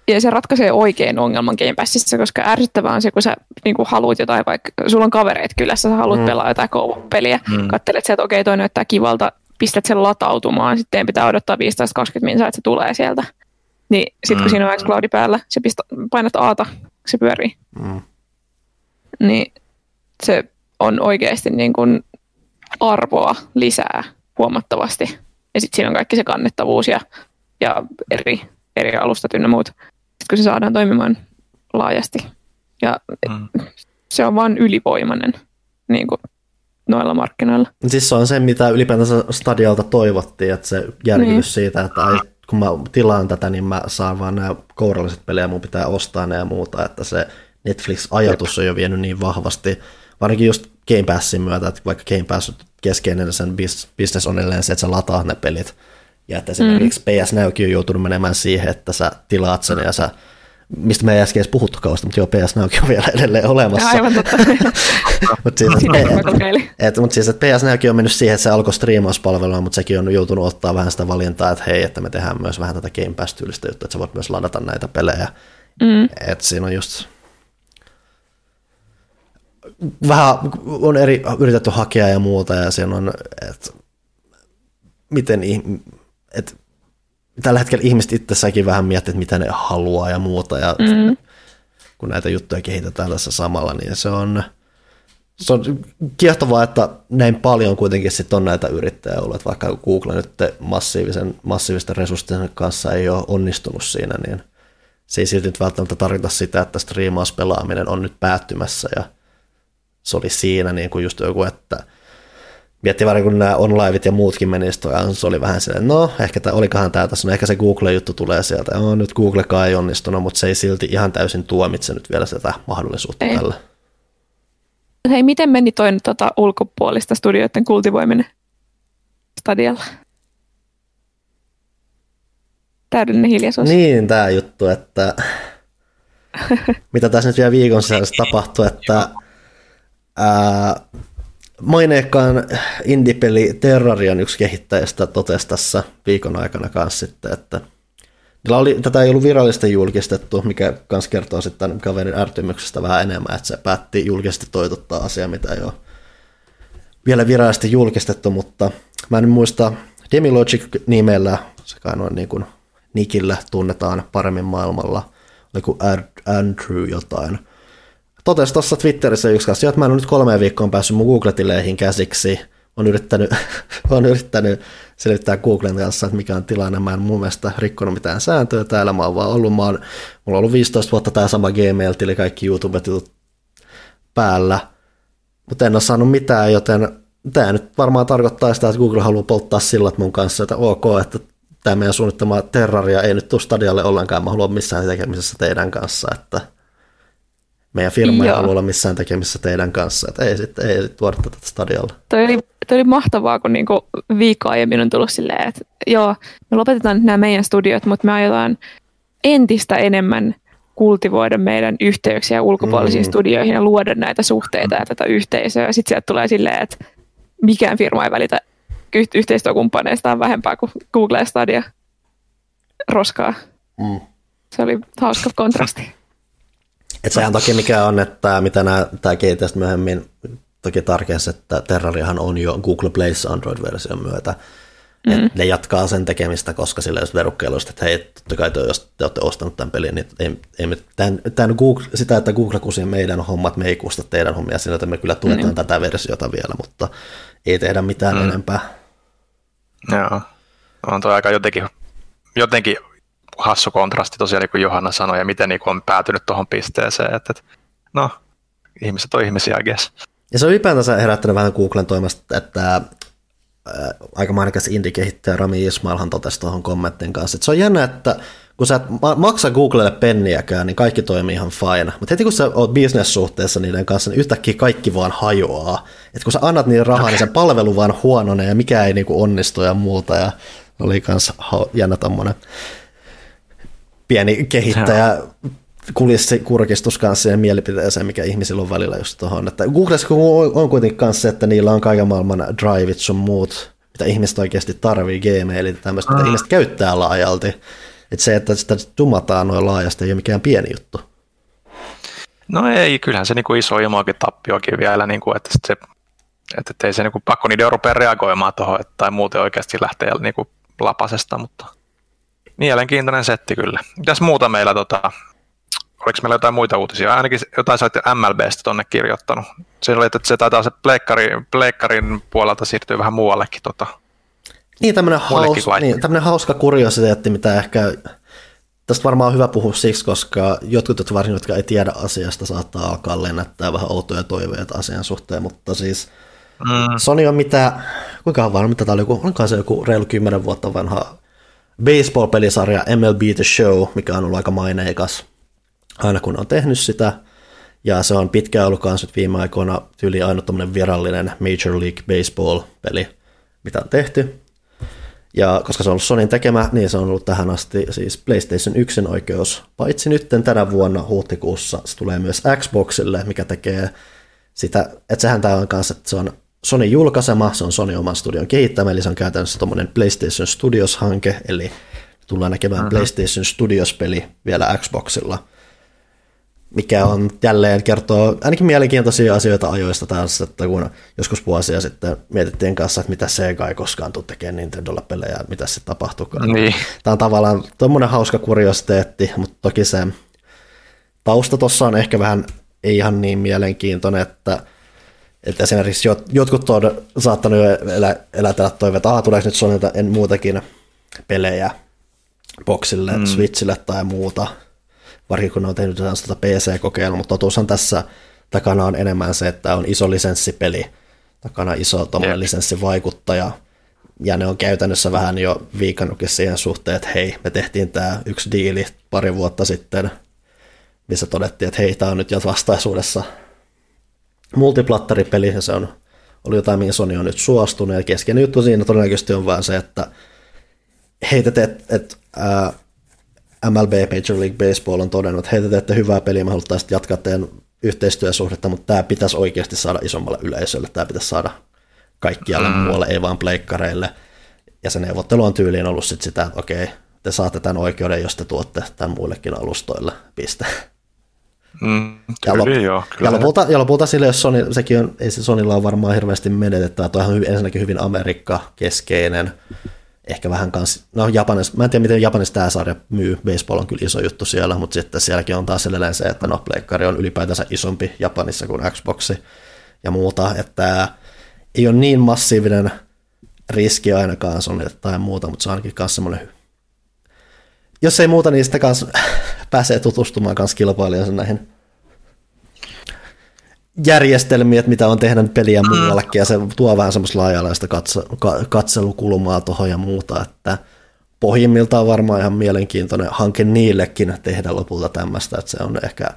Speaker 3: Ja se ratkaisee oikein ongelman Game Passissa, koska ärsyttävää on se, kun sä niin kun haluat jotain, vaikka sulla on kavereet kylässä, sä haluat mm. pelaa jotain peliä, mm. katselet sieltä, että okei, toi näyttää kivalta, pistät sen latautumaan, sitten pitää odottaa 15-20 minsaa, että se tulee sieltä. Niin sitten kun mm. siinä on xCloudi päällä, se pistä, painat Aata, se pyörii. Mm niin se on oikeasti niin kuin arvoa lisää huomattavasti. Ja sitten siinä on kaikki se kannettavuus ja, ja eri, eri alustat ynnä muut, sitten kun se saadaan toimimaan laajasti. Ja mm. se on vain ylivoimainen niin kuin noilla markkinoilla.
Speaker 1: Siis se on se, mitä ylipäätänsä Stadialta toivottiin, että se järkytys niin. siitä, että ai, kun mä tilaan tätä, niin mä saan vaan nämä kouralliset pelejä, mun pitää ostaa ne ja muuta, että se Netflix-ajatus on jo vienyt niin vahvasti, varsinkin just Game Passin myötä, että vaikka Game Pass keskeinen sen business on edelleen se, että sä lataat ne pelit, ja että esimerkiksi mm. PS Nowkin on joutunut menemään siihen, että sä tilaat sen ja sä mistä me ei äsken edes puhuttu kauasta, mutta joo, PS Nowkin on vielä edelleen olemassa.
Speaker 3: Aivan totta.
Speaker 1: mutta siis, et, mut siis, että PS Nowkin on mennyt siihen, että se alkoi striimauspalvelua, mutta sekin on joutunut ottaa vähän sitä valintaa, että hei, että me tehdään myös vähän tätä Game Pass-tyylistä juttua, että sä voit myös ladata näitä pelejä.
Speaker 3: Mm.
Speaker 1: Et siinä on just vähän on eri, yritetty hakea ja muuta ja siinä on, että miten et, tällä hetkellä ihmiset itsessäkin vähän miettii, että mitä ne haluaa ja muuta ja mm. kun näitä juttuja kehitetään tässä samalla, niin se on, se on kiehtovaa, että näin paljon kuitenkin sit on näitä yrittäjiä ollut, että vaikka Google nyt massiivisen, massiivisten resurssien kanssa ei ole onnistunut siinä, niin se ei silti nyt välttämättä tarkoita sitä, että striimauspelaaminen on nyt päättymässä ja se oli siinä niin kuin just joku, että miettii vaan kun nämä onliveit ja muutkin meni, se oli vähän silleen, no ehkä tämä, olikohan tämä tässä, no ehkä se Google-juttu tulee sieltä, no nyt Googlekaan ei onnistunut, mutta se ei silti ihan täysin tuomitse nyt vielä sitä mahdollisuutta ei. tällä.
Speaker 3: Hei, miten meni toinen tota, ulkopuolista studioiden kultivoiminen stadialla? Täydellinen hiljaisuus.
Speaker 1: Niin, tämä juttu, että mitä tässä nyt vielä viikon sisällä tapahtuu, että maineikkaan indie-peli Terrarian yksi kehittäjistä totesi tässä viikon aikana kanssa sitten, että oli, tätä ei ollut virallisesti julkistettu, mikä myös kertoo sitten kaverin ärtymyksestä vähän enemmän, että se päätti julkisesti toitottaa asia, mitä ei ole vielä virallisesti julkistettu, mutta mä en muista Demilogic nimellä, se kai noin niin kuin Nikillä tunnetaan paremmin maailmalla, oli kuin Andrew jotain, totesi tuossa Twitterissä yksi kanssa, että mä en ole nyt kolme viikkoa päässyt mun Google-tileihin käsiksi, on yrittänyt, on yrittänyt selittää Googlen kanssa, että mikä on tilanne. Mä en mun mielestä rikkonut mitään sääntöä täällä. Mä oon vaan ollut, mä oon, mulla on ollut 15 vuotta tämä sama Gmail-tili, kaikki YouTube-jutut päällä, mutta en ole saanut mitään, joten tämä nyt varmaan tarkoittaa sitä, että Google haluaa polttaa sillat mun kanssa, että ok, että tämä meidän suunnittama Terraria ei nyt tule stadialle ollenkaan, mä haluan missään tekemisessä teidän kanssa, että – meidän firma ei halua olla missään tekemissä teidän kanssa, että ei sitten ei sit tuoda tätä stadiolla.
Speaker 3: Toi oli, toi oli mahtavaa, kun niinku viikko aiemmin on tullut silleen, että joo, me lopetetaan nyt nämä meidän studiot, mutta me aiotaan entistä enemmän kultivoida meidän yhteyksiä ulkopuolisiin mm. studioihin ja luoda näitä suhteita ja tätä yhteisöä. Sitten sieltä tulee silleen, että mikään firma ei välitä yhteistyökumppaneistaan vähempää kuin Google Stadia roskaa. Mm. Se oli hauska kontrasti.
Speaker 1: Et sehän toki mikä on, että mitä nämä, tämä kehittäjät myöhemmin toki tarkensi, että Terrariahan on jo Google Playssa Android-version myötä. Mm. Et ne jatkaa sen tekemistä, koska sillä jos verukkeilusta, että hei, totta kai te, jos te olette ostanut tämän pelin, niin ei, ei me, tämän, tämän Google, sitä, että Google kusii meidän hommat, me ei kusta teidän hommia sillä, että me kyllä tuetaan mm. tätä versiota vielä, mutta ei tehdä mitään mm. enempää.
Speaker 2: Joo, on tuo aika jotenkin, jotenkin hassu kontrasti tosiaan, niin kuin Johanna sanoi, ja miten niin kuin on päätynyt tuohon pisteeseen. Että, että, no, ihmiset on ihmisiä, I guess.
Speaker 1: Ja se on ylipäätänsä herättänyt vähän Googlen toimesta, että äh, aika mainikas indie-kehittäjä Rami Ismailhan totesi tuohon kommentin kanssa, että se on jännä, että kun sä et maksa Googlelle penniäkään, niin kaikki toimii ihan fine. Mutta heti kun sä oot business-suhteessa niiden kanssa, niin yhtäkkiä kaikki vaan hajoaa. Että kun sä annat niiden rahaa, okay. niin se palvelu vaan huononee ja mikä ei niinku onnistu ja muuta. Ja oli kans jännä tommonen pieni kehittäjä kulissi kurkistus kanssa siihen mielipiteeseen, mikä ihmisillä on välillä just tuohon. Että Googlessa on kuitenkin kanssa se, että niillä on kaiken maailman driveit sun muut, mitä ihmiset oikeasti tarvii, Gmailit ja tämmöistä, mitä mm. ihmiset käyttää laajalti. Että se, että sitä tumataan noin laajasti, ei ole mikään pieni juttu.
Speaker 2: No ei, kyllähän se niinku iso ilmoakin tappiokin vielä, niinku, että, se, että ei se niinku pakko niiden rupea reagoimaan tuohon, tai muuten oikeasti lähtee niinku lapasesta, mutta Mielenkiintoinen setti kyllä. Mitäs muuta meillä, tota, oliko meillä jotain muita uutisia? Ainakin jotain sä olet MLBstä tonne kirjoittanut. Se oli, että se taitaa se pleikkari, pleikkarin puolelta siirtyy vähän muuallekin. Tota,
Speaker 1: niin, tämmöinen, haus, niin, hauska kuriositeetti, mitä ehkä Tästä varmaan on hyvä puhua siksi, koska jotkut, varsin, jotka ei tiedä asiasta, saattaa alkaa lennättää vähän outoja toiveita asian suhteen, mutta siis mm. Sony on mitä, kuinka vanha, mitä tämä oli, onkaan se joku reilu kymmenen vuotta vanha baseball-pelisarja MLB The Show, mikä on ollut aika maineikas aina kun on tehnyt sitä. Ja se on pitkään ollut kanssa viime aikoina tyyli ainut virallinen Major League Baseball-peli, mitä on tehty. Ja koska se on ollut Sonin tekemä, niin se on ollut tähän asti siis PlayStation 1 oikeus. Paitsi nyt tänä vuonna huhtikuussa se tulee myös Xboxille, mikä tekee sitä, että sehän tämä on kanssa, että se on Sony julkaisema, se on Sony oman studion kehittämä, eli se on käytännössä tuommoinen PlayStation Studios-hanke, eli tullaan näkemään uh-huh. PlayStation Studios-peli vielä Xboxilla, mikä on jälleen kertoo ainakin mielenkiintoisia asioita ajoista taas, että kun joskus vuosia sitten mietittiin kanssa, että mitä Sega ei koskaan tule tekemään Nintendolla pelejä, mitä se tapahtuukaan.
Speaker 2: Niin.
Speaker 1: Tämä on tavallaan tuommoinen hauska kuriositeetti, mutta toki se tausta tuossa on ehkä vähän ei ihan niin mielenkiintoinen, että että esimerkiksi jot, jotkut on saattanut jo elä, elätellä toiveet, että tuleeko nyt Sonylta en muutakin pelejä boxille, mm. Switchille tai muuta, varsinkin kun ne on tehnyt tuota PC-kokeilua, mutta totuushan tässä takana on enemmän se, että on iso lisenssipeli, takana iso tuommoinen lisenssivaikuttaja, ja ne on käytännössä vähän jo viikannutkin siihen suhteen, että hei, me tehtiin tämä yksi diili pari vuotta sitten, missä todettiin, että hei, tämä on nyt vastaisuudessa multiplattaripeli, ja se on oli jotain, mihin Sony on nyt suostunut, ja keskeinen juttu siinä todennäköisesti on vain se, että heitä teet, että ää, MLB Major League Baseball on todennut, että heitä teette hyvää peliä, me halutaan jatkaa teidän yhteistyösuhdetta, mutta tämä pitäisi oikeasti saada isommalle yleisölle, tämä pitäisi saada kaikkialle mm. muualle, ei vaan pleikkareille. Ja se neuvottelu on tyyliin ollut sit sitä, että okei, te saatte tämän oikeuden, jos te tuotte tämän muillekin alustoille, piste.
Speaker 2: Mm, ja, lop- joo,
Speaker 1: kyllä. ja, lopulta, ja lopulta sille, jos Sony, sekin on, ei se Sonilla on varmaan hirveästi menetettävä, tuo on hyvin, ensinnäkin hyvin Amerikka-keskeinen, ehkä vähän kans, no Japanissa, mä en tiedä miten Japanissa tämä sarja myy, baseball on kyllä iso juttu siellä, mutta sitten sielläkin on taas edelleen se, että no pleikkari on ylipäätänsä isompi Japanissa kuin Xboxi ja muuta, että ei ole niin massiivinen riski ainakaan Sonylle tai muuta, mutta se on ainakin myös semmoinen jos ei muuta, niin sitä kanssa pääsee tutustumaan kanssa kilpailijansa näihin järjestelmiä, että mitä on tehdä peliä mm. muuallekin, ja se tuo vähän semmoista laajalaista katse, katselukulmaa tuohon ja muuta, että pohjimmiltaan varmaan ihan mielenkiintoinen hanke niillekin tehdä lopulta tämmöistä, että se on ehkä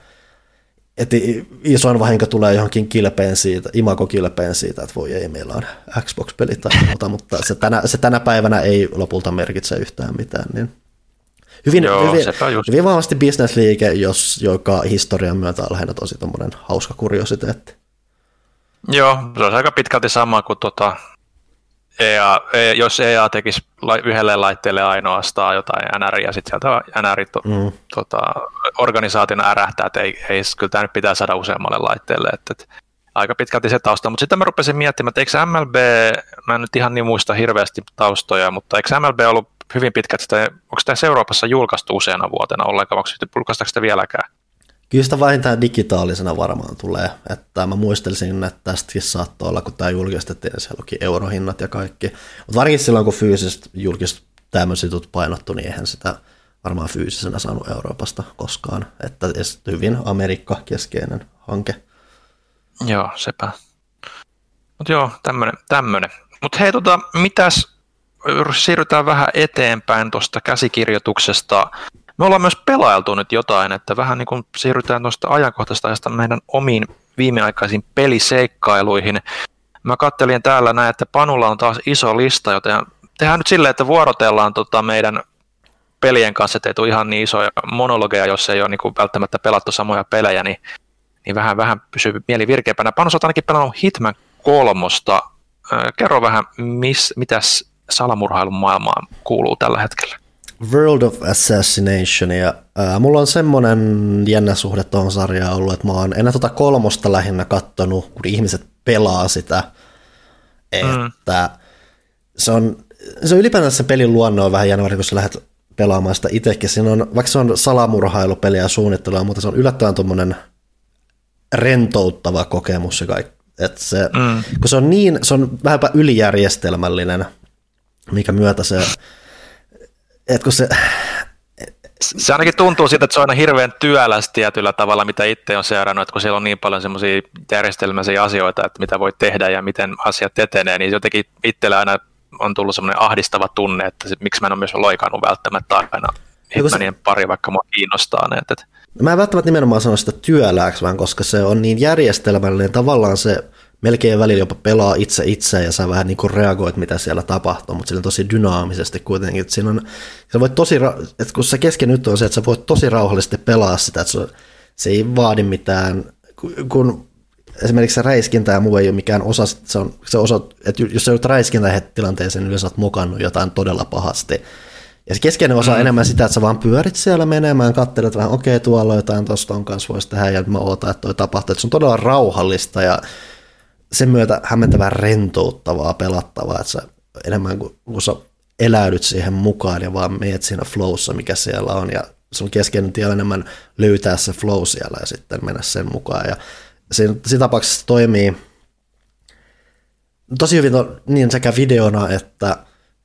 Speaker 1: että isoin vahinko tulee johonkin kilpeen siitä, imako-kilpeen siitä, että voi ei, meillä on Xbox-pelit tai muuta, mutta se tänä, se tänä päivänä ei lopulta merkitse yhtään mitään, niin Hyvin, Joo, hyvin, hyvin vahvasti bisnesliike, jos, joka historian myötä on lähinnä tosi hauska kuriositeetti.
Speaker 2: Joo, se on aika pitkälti sama kuin tota EA, e, jos EA tekisi yhdelle laitteelle ainoastaan jotain NR ja sitten sieltä NR to, mm. tota, organisaationa ärähtää, että ei, ei, kyllä tämä nyt pitää saada useammalle laitteelle. Että, että aika pitkälti se tausta, mutta sitten mä rupesin miettimään, että eikö MLB, mä en nyt ihan niin muista hirveästi taustoja, mutta eikö MLB ollut hyvin pitkät, sitä, onko tämä Euroopassa julkaistu useana vuotena ollenkaan, onko julkaistaanko sitä vieläkään?
Speaker 1: Kyllä sitä vähintään digitaalisena varmaan tulee, että mä muistelisin, että tästäkin saattoi olla, kun tämä julkistettiin, niin siellä luki eurohinnat ja kaikki, mutta varsinkin silloin, kun fyysisesti julkist tämmöiset jutut painottu, niin eihän sitä varmaan fyysisenä saanut Euroopasta koskaan, että hyvin Amerikka-keskeinen hanke.
Speaker 2: Joo, sepä. Mutta joo, tämmönen, tämmönen. Mutta hei, tota, mitäs siirrytään vähän eteenpäin tuosta käsikirjoituksesta. Me ollaan myös pelailtu nyt jotain, että vähän niin kuin siirrytään tuosta ajankohtaisesta ajasta meidän omiin viimeaikaisiin peliseikkailuihin. Mä kattelin täällä näin, että Panulla on taas iso lista, joten tehdään nyt silleen, että vuorotellaan tota meidän pelien kanssa, ettei tule ihan niin isoja monologeja, jos ei ole niin kuin välttämättä pelattu samoja pelejä, niin, niin vähän, vähän pysyy mieli virkeämpänä. Panu, olet ainakin pelannut Hitman kolmosta. Kerro vähän, mis, mitäs salamurhailun maailmaan kuuluu tällä hetkellä?
Speaker 1: World of Assassination, ja ää, mulla on semmoinen jännä suhde tuohon sarjaan ollut, että mä oon ennen tuota kolmosta lähinnä kattonut, kun ihmiset pelaa sitä, että mm. se on, se on ylipäätään se pelin luonne on vähän jännä, kun sä lähdet pelaamaan sitä itsekin. Siinä on, vaikka se on salamurhailupeliä ja suunnittelua, mutta se on yllättävän tuommoinen rentouttava kokemus se kaikki. Että se, mm. kun se on niin, se on vähänpä ylijärjestelmällinen, mikä myötä se, että kun se,
Speaker 2: se ainakin tuntuu siitä, että se on aina hirveän työläs tietyllä tavalla, mitä itse on seurannut, että kun siellä on niin paljon semmoisia järjestelmäisiä asioita, että mitä voi tehdä ja miten asiat etenee, niin jotenkin itsellä aina on tullut semmoinen ahdistava tunne, että se, miksi mä en ole myös loikannut välttämättä aina Hitmanien pari, vaikka mua kiinnostaa ne. Että...
Speaker 1: Mä en välttämättä nimenomaan sano sitä työlääksi, vaan koska se on niin järjestelmällinen, tavallaan se melkein välillä jopa pelaa itse itse ja sä vähän niin kuin reagoit, mitä siellä tapahtuu, mutta sillä tosi dynaamisesti kuitenkin. Että siinä on, sä voit tosi, että kun se kesken nyt on se, että sä voit tosi rauhallisesti pelaa sitä, että se ei vaadi mitään, kun esimerkiksi se räiskintä ja muu ei ole mikään osa, se on se osa, että jos sä joudut räiskintätilanteeseen, niin yleensä olet mokannut jotain todella pahasti. Ja se keskeinen osa on mm. enemmän sitä, että sä vaan pyörit siellä menemään, katselet vähän, okei, okay, tuolla jotain tuosta on kanssa voisi tehdä, ja mä ootan, että toi tapahtuu. Että se on todella rauhallista ja sen myötä hämmentävän rentouttavaa, pelattavaa, että sä enemmän kuin kun sä eläydyt siihen mukaan ja vaan meet siinä flowssa, mikä siellä on, ja sun keskeinen tie on enemmän löytää se flow siellä ja sitten mennä sen mukaan. Ja siinä, siinä tapauksessa toimii tosi hyvin niin sekä videona että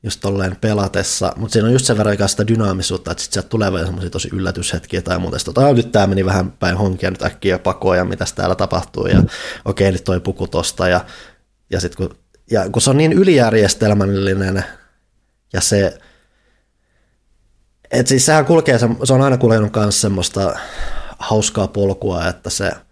Speaker 1: just tolleen pelatessa, mutta siinä on just sen verran sitä dynaamisuutta, että sitten sieltä tulee vielä semmoisia tosi yllätyshetkiä tai muuta. Sitten nyt tämä meni vähän päin honkia nyt äkkiä pakoja, mitä täällä tapahtuu, ja okei, nyt toi puku tosta, ja, ja sitten kun, ja kun se on niin ylijärjestelmällinen, ja se, että siis sehän kulkee, se on aina kulkenut kanssa semmoista hauskaa polkua, että se –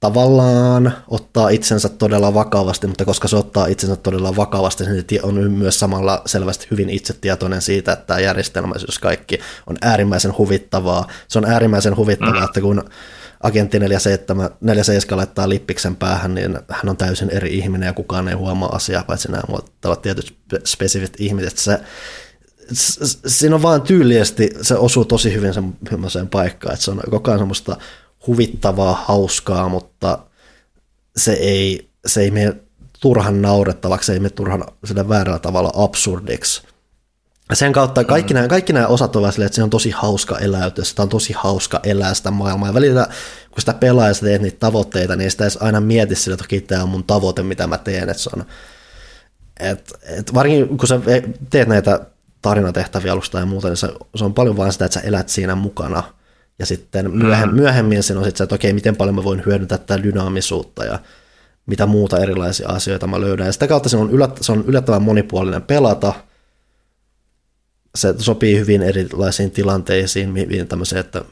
Speaker 1: tavallaan ottaa itsensä todella vakavasti, mutta koska se ottaa itsensä todella vakavasti, niin se on myös samalla selvästi hyvin itsetietoinen siitä, että tämä järjestelmäisyys kaikki on äärimmäisen huvittavaa. Se on äärimmäisen huvittavaa, mm. että kun agentti 47, 47 laittaa lippiksen päähän, niin hän on täysin eri ihminen ja kukaan ei huomaa asiaa, paitsi nämä muottavat tietyt spesifit ihmiset. Se, siinä on vaan tyylisesti, se osuu tosi hyvin semmoiseen paikkaan, että se on koko ajan semmoista huvittavaa, hauskaa, mutta se ei, se ei mene turhan naurettavaksi, se ei mene turhan sillä väärällä tavalla absurdiksi. Sen kautta kaikki, mm. nämä, kaikki nämä osat ovat silleen, että se on tosi hauska eläytyä, sitä on tosi hauska elää sitä maailmaa. Ja välillä, kun sitä pelaa ja teet niitä tavoitteita, niin sitä ei aina mieti sille, että okei, tämä on mun tavoite, mitä mä teen. Että se on, et, et varsinkin kun sä teet näitä tarinatehtäviä alusta ja muuta, niin se, se on paljon vain sitä, että sä elät siinä mukana – ja sitten myöhemmin, mm. myöhemmin sen on sitten se, että okei, miten paljon mä voin hyödyntää tätä dynaamisuutta ja mitä muuta erilaisia asioita mä löydän. Ja sitä kautta se on, yllät, se on yllättävän monipuolinen pelata. Se sopii hyvin erilaisiin tilanteisiin, hyvin tämmöiseen, että,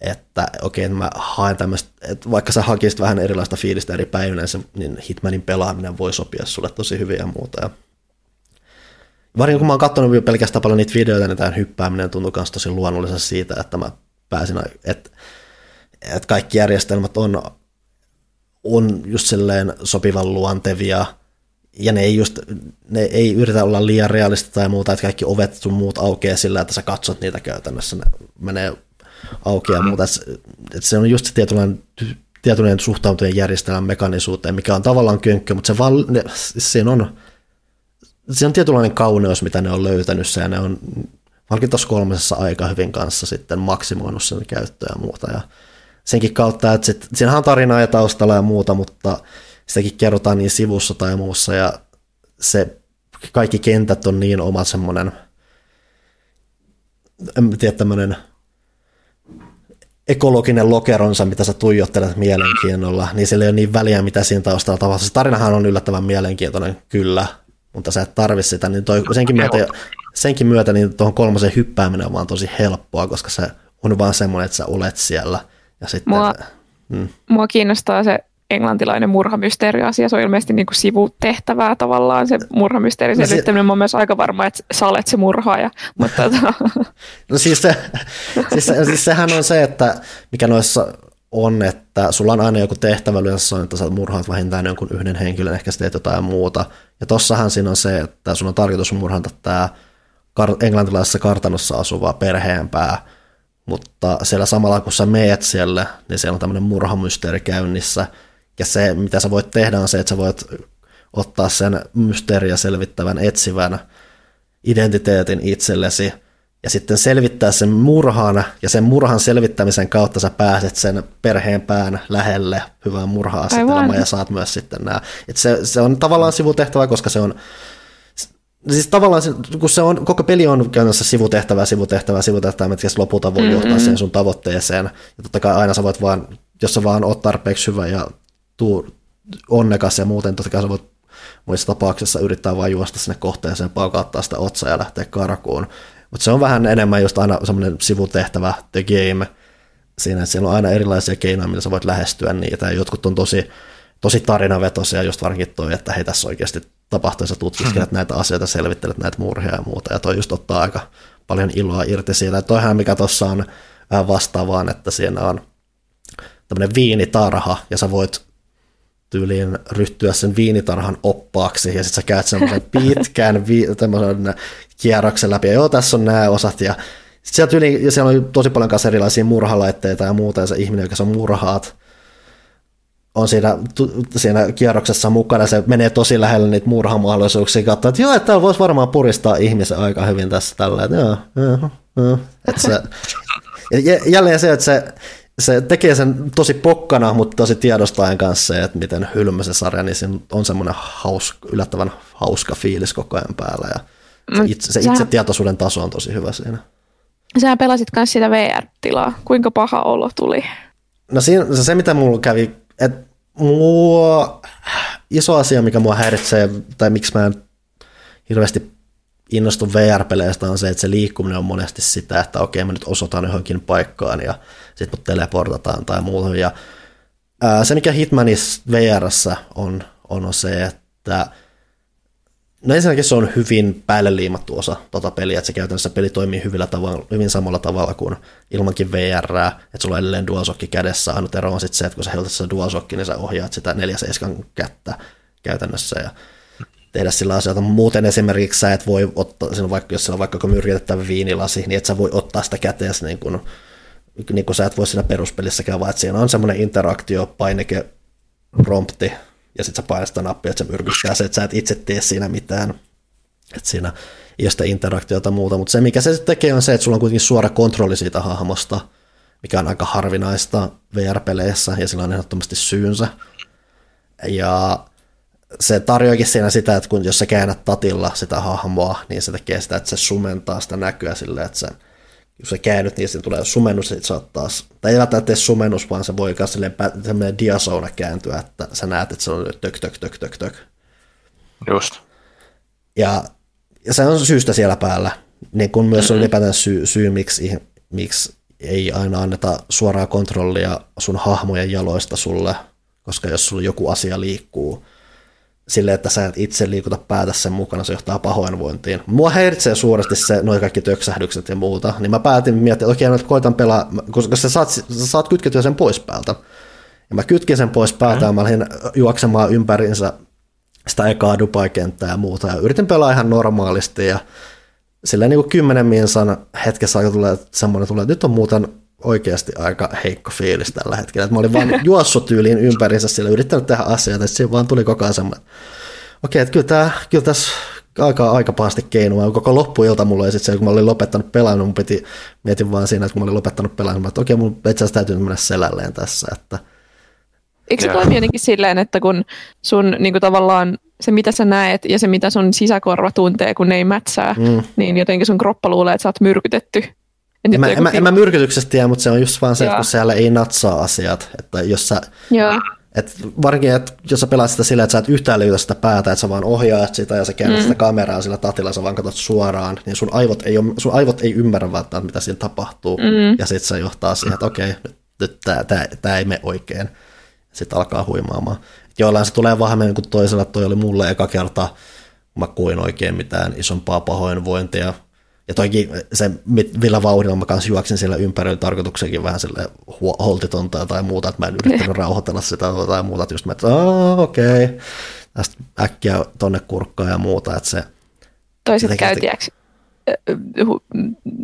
Speaker 1: että okei, mä haen tämmöistä, että vaikka sä hakisit vähän erilaista fiilistä eri päivinä, niin Hitmanin pelaaminen voi sopia sulle tosi hyvin ja muuta. Ja Varsinkin kun mä oon katsonut pelkästään paljon niitä videoita, niin tämän hyppääminen tuntuu myös tosi luonnollisesti siitä, että mä pääsin, että et kaikki järjestelmät on, on just silleen sopivan luontevia, ja ne ei, just, ne ei yritä olla liian realista tai muuta, että kaikki ovet sun muut aukeaa sillä, että sä katsot niitä käytännössä, ne menee auki ja muuta. Että se on just se tietynlainen, tietynlainen suhtautuminen järjestelmän mekanisuuteen, mikä on tavallaan könkkö, mutta se val, ne, siinä on, siinä on tietynlainen kauneus, mitä ne on löytänyt, ja ne on Varsinkin tuossa kolmesessa aika hyvin kanssa sitten maksimoinut sen käyttöä ja muuta. Ja senkin kautta, että sit, siinähän on tarinaa ja taustalla ja muuta, mutta sitäkin kerrotaan niin sivussa tai muussa ja se kaikki kentät on niin oma semmoinen, en tiedä, tämmöinen ekologinen lokeronsa, mitä sä tuijottelet mielenkiinnolla, niin sillä ei ole niin väliä, mitä siinä taustalla tapahtuu. Se tarinahan on yllättävän mielenkiintoinen, kyllä, mutta sä et tarvi sitä, niin toi, senkin myötä senkin myötä niin tuohon kolmosen hyppääminen on vaan tosi helppoa, koska se on vaan semmoinen, että sä olet siellä. Ja sitten,
Speaker 3: mua, mm. mua kiinnostaa se englantilainen murhamysteeri-asia. Se on ilmeisesti niin kuin sivutehtävää tavallaan se murhamysteeri no se, Mä oon myös aika varma, että sä olet se murhaaja. Mutta tota.
Speaker 1: no siis, se, siis, se, siis sehän on se, että mikä noissa on, että sulla on aina joku tehtävä yleensä on, että sä murhaat vähintään jonkun yhden henkilön, ehkä sä teet jotain muuta. Ja tossahan siinä on se, että sun on tarkoitus murhata tämä kar- englantilaisessa kartanossa asuva perheenpää, mutta siellä samalla kun sä meet siellä, niin siellä on tämmöinen murhamysteeri käynnissä, ja se, mitä sä voit tehdä, on se, että sä voit ottaa sen mysteeriä selvittävän etsivän identiteetin itsellesi, ja sitten selvittää sen murhan, ja sen murhan selvittämisen kautta sä pääset sen perheen pään lähelle hyvään murha-asetelmaan, ja saat myös sitten nämä. Et se, se on tavallaan sivutehtävä, koska se on siis tavallaan se, kun se on, koko peli on käytännössä sivutehtävä, sivutehtävä, sivutehtävä, että lopulta voi johtaa mm-hmm. sen sun tavoitteeseen. Ja totta kai aina sä voit vaan, jos sä vaan oot tarpeeksi hyvä ja tuu onnekas ja muuten, totta kai sä voit muissa tapauksissa yrittää vain juosta sinne kohteeseen, paukauttaa sitä otsaa ja lähteä karkuun. Mutta se on vähän enemmän just aina semmoinen sivutehtävä, the game, siinä, että siellä on aina erilaisia keinoja, millä sä voit lähestyä niitä, ja jotkut on tosi tosi tarinavetoisia, just varsinkin toi, että hei tässä oikeasti tapahtuu, sä tutkiskelet mm-hmm. näitä asioita, selvittelet näitä murhia ja muuta, ja toi just ottaa aika paljon iloa irti siitä. Toihan mikä tuossa on vastaavaan, että siinä on tämmöinen viinitarha, ja sä voit tyyliin ryhtyä sen viinitarhan oppaaksi, ja sitten sä käyt semmoisen pitkän vi- kierroksen läpi, ja joo, tässä on nämä osat, ja sieltä yli, ja siellä on tosi paljon kanssa erilaisia murhalaitteita ja muuta, ja se ihminen, joka on murhaat, on siinä, siinä kierroksessa mukana, se menee tosi lähelle niitä murhamahdollisuuksia, katsoa, että joo, että täällä voisi varmaan puristaa ihmisen aika hyvin tässä tällä, että joo, joo, joo. Että se, ja jälleen se, että se, se tekee sen tosi pokkana, mutta tosi tiedostaen kanssa se, että miten hylmä se sarja, niin siinä on semmoinen hauska, yllättävän hauska fiilis koko ajan päällä, ja se, itse, se itse tietoisuuden taso on tosi hyvä siinä.
Speaker 3: Sä pelasit myös sitä VR-tilaa. Kuinka paha olo tuli?
Speaker 1: No siinä, se, mitä mulla kävi, että mua, iso asia, mikä mua häiritsee, tai miksi mä en hirveästi innostu VR-peleistä, on se, että se liikkuminen on monesti sitä, että okei, mä nyt osoitan johonkin paikkaan ja sitten mut teleportataan tai muuta. Ja ää, se, mikä Hitmanis VRssä on, on se, että No ensinnäkin se on hyvin päälle liimattu osa tota peliä, että se käytännössä peli toimii hyvillä tavalla, hyvin samalla tavalla kuin ilmankin VR, että sulla on edelleen DualShock kädessä, ainut ero on sitten se, että kun sä heiltä se DualShock, niin sä ohjaat sitä 4.7 kättä käytännössä ja tehdä sillä asioita. Muuten esimerkiksi sä et voi ottaa, vaikka, jos siellä on vaikka myrkytettävä viinilasi, niin et sä voi ottaa sitä käteessä niin kuin, niin kuin sä et voi siinä peruspelissäkään, vaan että siinä on semmoinen interaktio, painike, prompti, ja sitten sä painat sitä nappia, että se myrkyttää se, että sä et itse tee siinä mitään. Että siinä ei ole sitä interaktiota muuta, mutta se mikä se tekee on se, että sulla on kuitenkin suora kontrolli siitä hahmosta, mikä on aika harvinaista VR-peleissä ja sillä on ehdottomasti syynsä. Ja se tarjoakin siinä sitä, että kun jos sä käännät tatilla sitä hahmoa, niin se tekee sitä, että se sumentaa sitä näkyä silleen, että se jos sä käännyt, niin sitten tulee sumennus, että sä taas, tai ei välttämättä tee sumennus, vaan se voi myös semmoinen diasouna kääntyä, että sä näet, että se on tök, tök, tök, tök, tök.
Speaker 2: Just.
Speaker 1: Ja, ja se on syystä siellä päällä, niin kun myös on ylipäätään syy, syy miksi, miksi ei aina anneta suoraa kontrollia sun hahmojen jaloista sulle, koska jos sulla joku asia liikkuu, sille, että sä et itse liikuta päätä sen mukana, se johtaa pahoinvointiin. Mua häiritsee suuresti se, noin kaikki töksähdykset ja muuta, niin mä päätin miettiä, että okei, nyt koitan pelaa, koska sä saat, sä saat kytkettyä sen pois päältä. Ja mä kytkin sen pois päältä mm. ja mä lähdin juoksemaan ympärinsä sitä ekaa Dubai-kenttää ja muuta, ja yritin pelaa ihan normaalisti, ja silleen niin kuin kymmenen minsan hetkessä aika tulee semmoinen, että nyt on muuten oikeasti aika heikko fiilis tällä hetkellä. Että mä olin vaan juossut tyyliin ympärinsä sillä, yrittänyt tehdä asioita, että siinä vaan tuli koko ajan semmoinen, okei, että kyllä, tämä, kyllä tässä aika, aika pahasti keinoa. Koko loppuilta mulla oli sitten se, kun mä olin lopettanut pelaamaan, mun piti, mietin vaan siinä, että kun mä olin lopettanut pelaamaan, että okei, mun itse asiassa täytyy mennä selälleen tässä. Että...
Speaker 3: Eikö se toimi jotenkin silleen, että kun sun niin kuin tavallaan se, mitä sä näet ja se, mitä sun sisäkorva tuntee, kun ne ei mätsää, mm. niin jotenkin sun kroppa luulee, että sä oot myrkytetty.
Speaker 1: En, mä, en, mä, en mä myrkytyksestä tiedä, mutta se on just vaan se, että kun siellä ei natsaa asiat. Että jos sä,
Speaker 3: Joo.
Speaker 1: Et varsinkin, että jos sä pelaat sitä sillä, että sä et yhtään liitä sitä päätä, että sä vaan ohjaat sitä ja sä käännät mm. sitä kameraa sillä tatilla, sä vaan katsot suoraan, niin sun aivot ei, ole, sun aivot ei ymmärrä välttämättä, mitä siinä tapahtuu. Mm. Ja sitten se johtaa siihen, että okei, nyt, nyt tämä tää, tää ei mene oikein. Sitten alkaa huimaamaan. Joillain se tulee vähän kuin toisella, toi oli mulle eka kerta, mä kuin oikein mitään isompaa pahoinvointia, ja toikin se, millä vauhdilla mä kanssa juoksin siellä ympärillä tarkoituksenkin vähän sille holtitonta tai muuta, että mä en yrittänyt rauhoitella sitä tai muuta, että just mä, että okei, okay. tästä äkkiä tonne kurkkaan ja muuta, että se...
Speaker 3: Toiset käytiäksi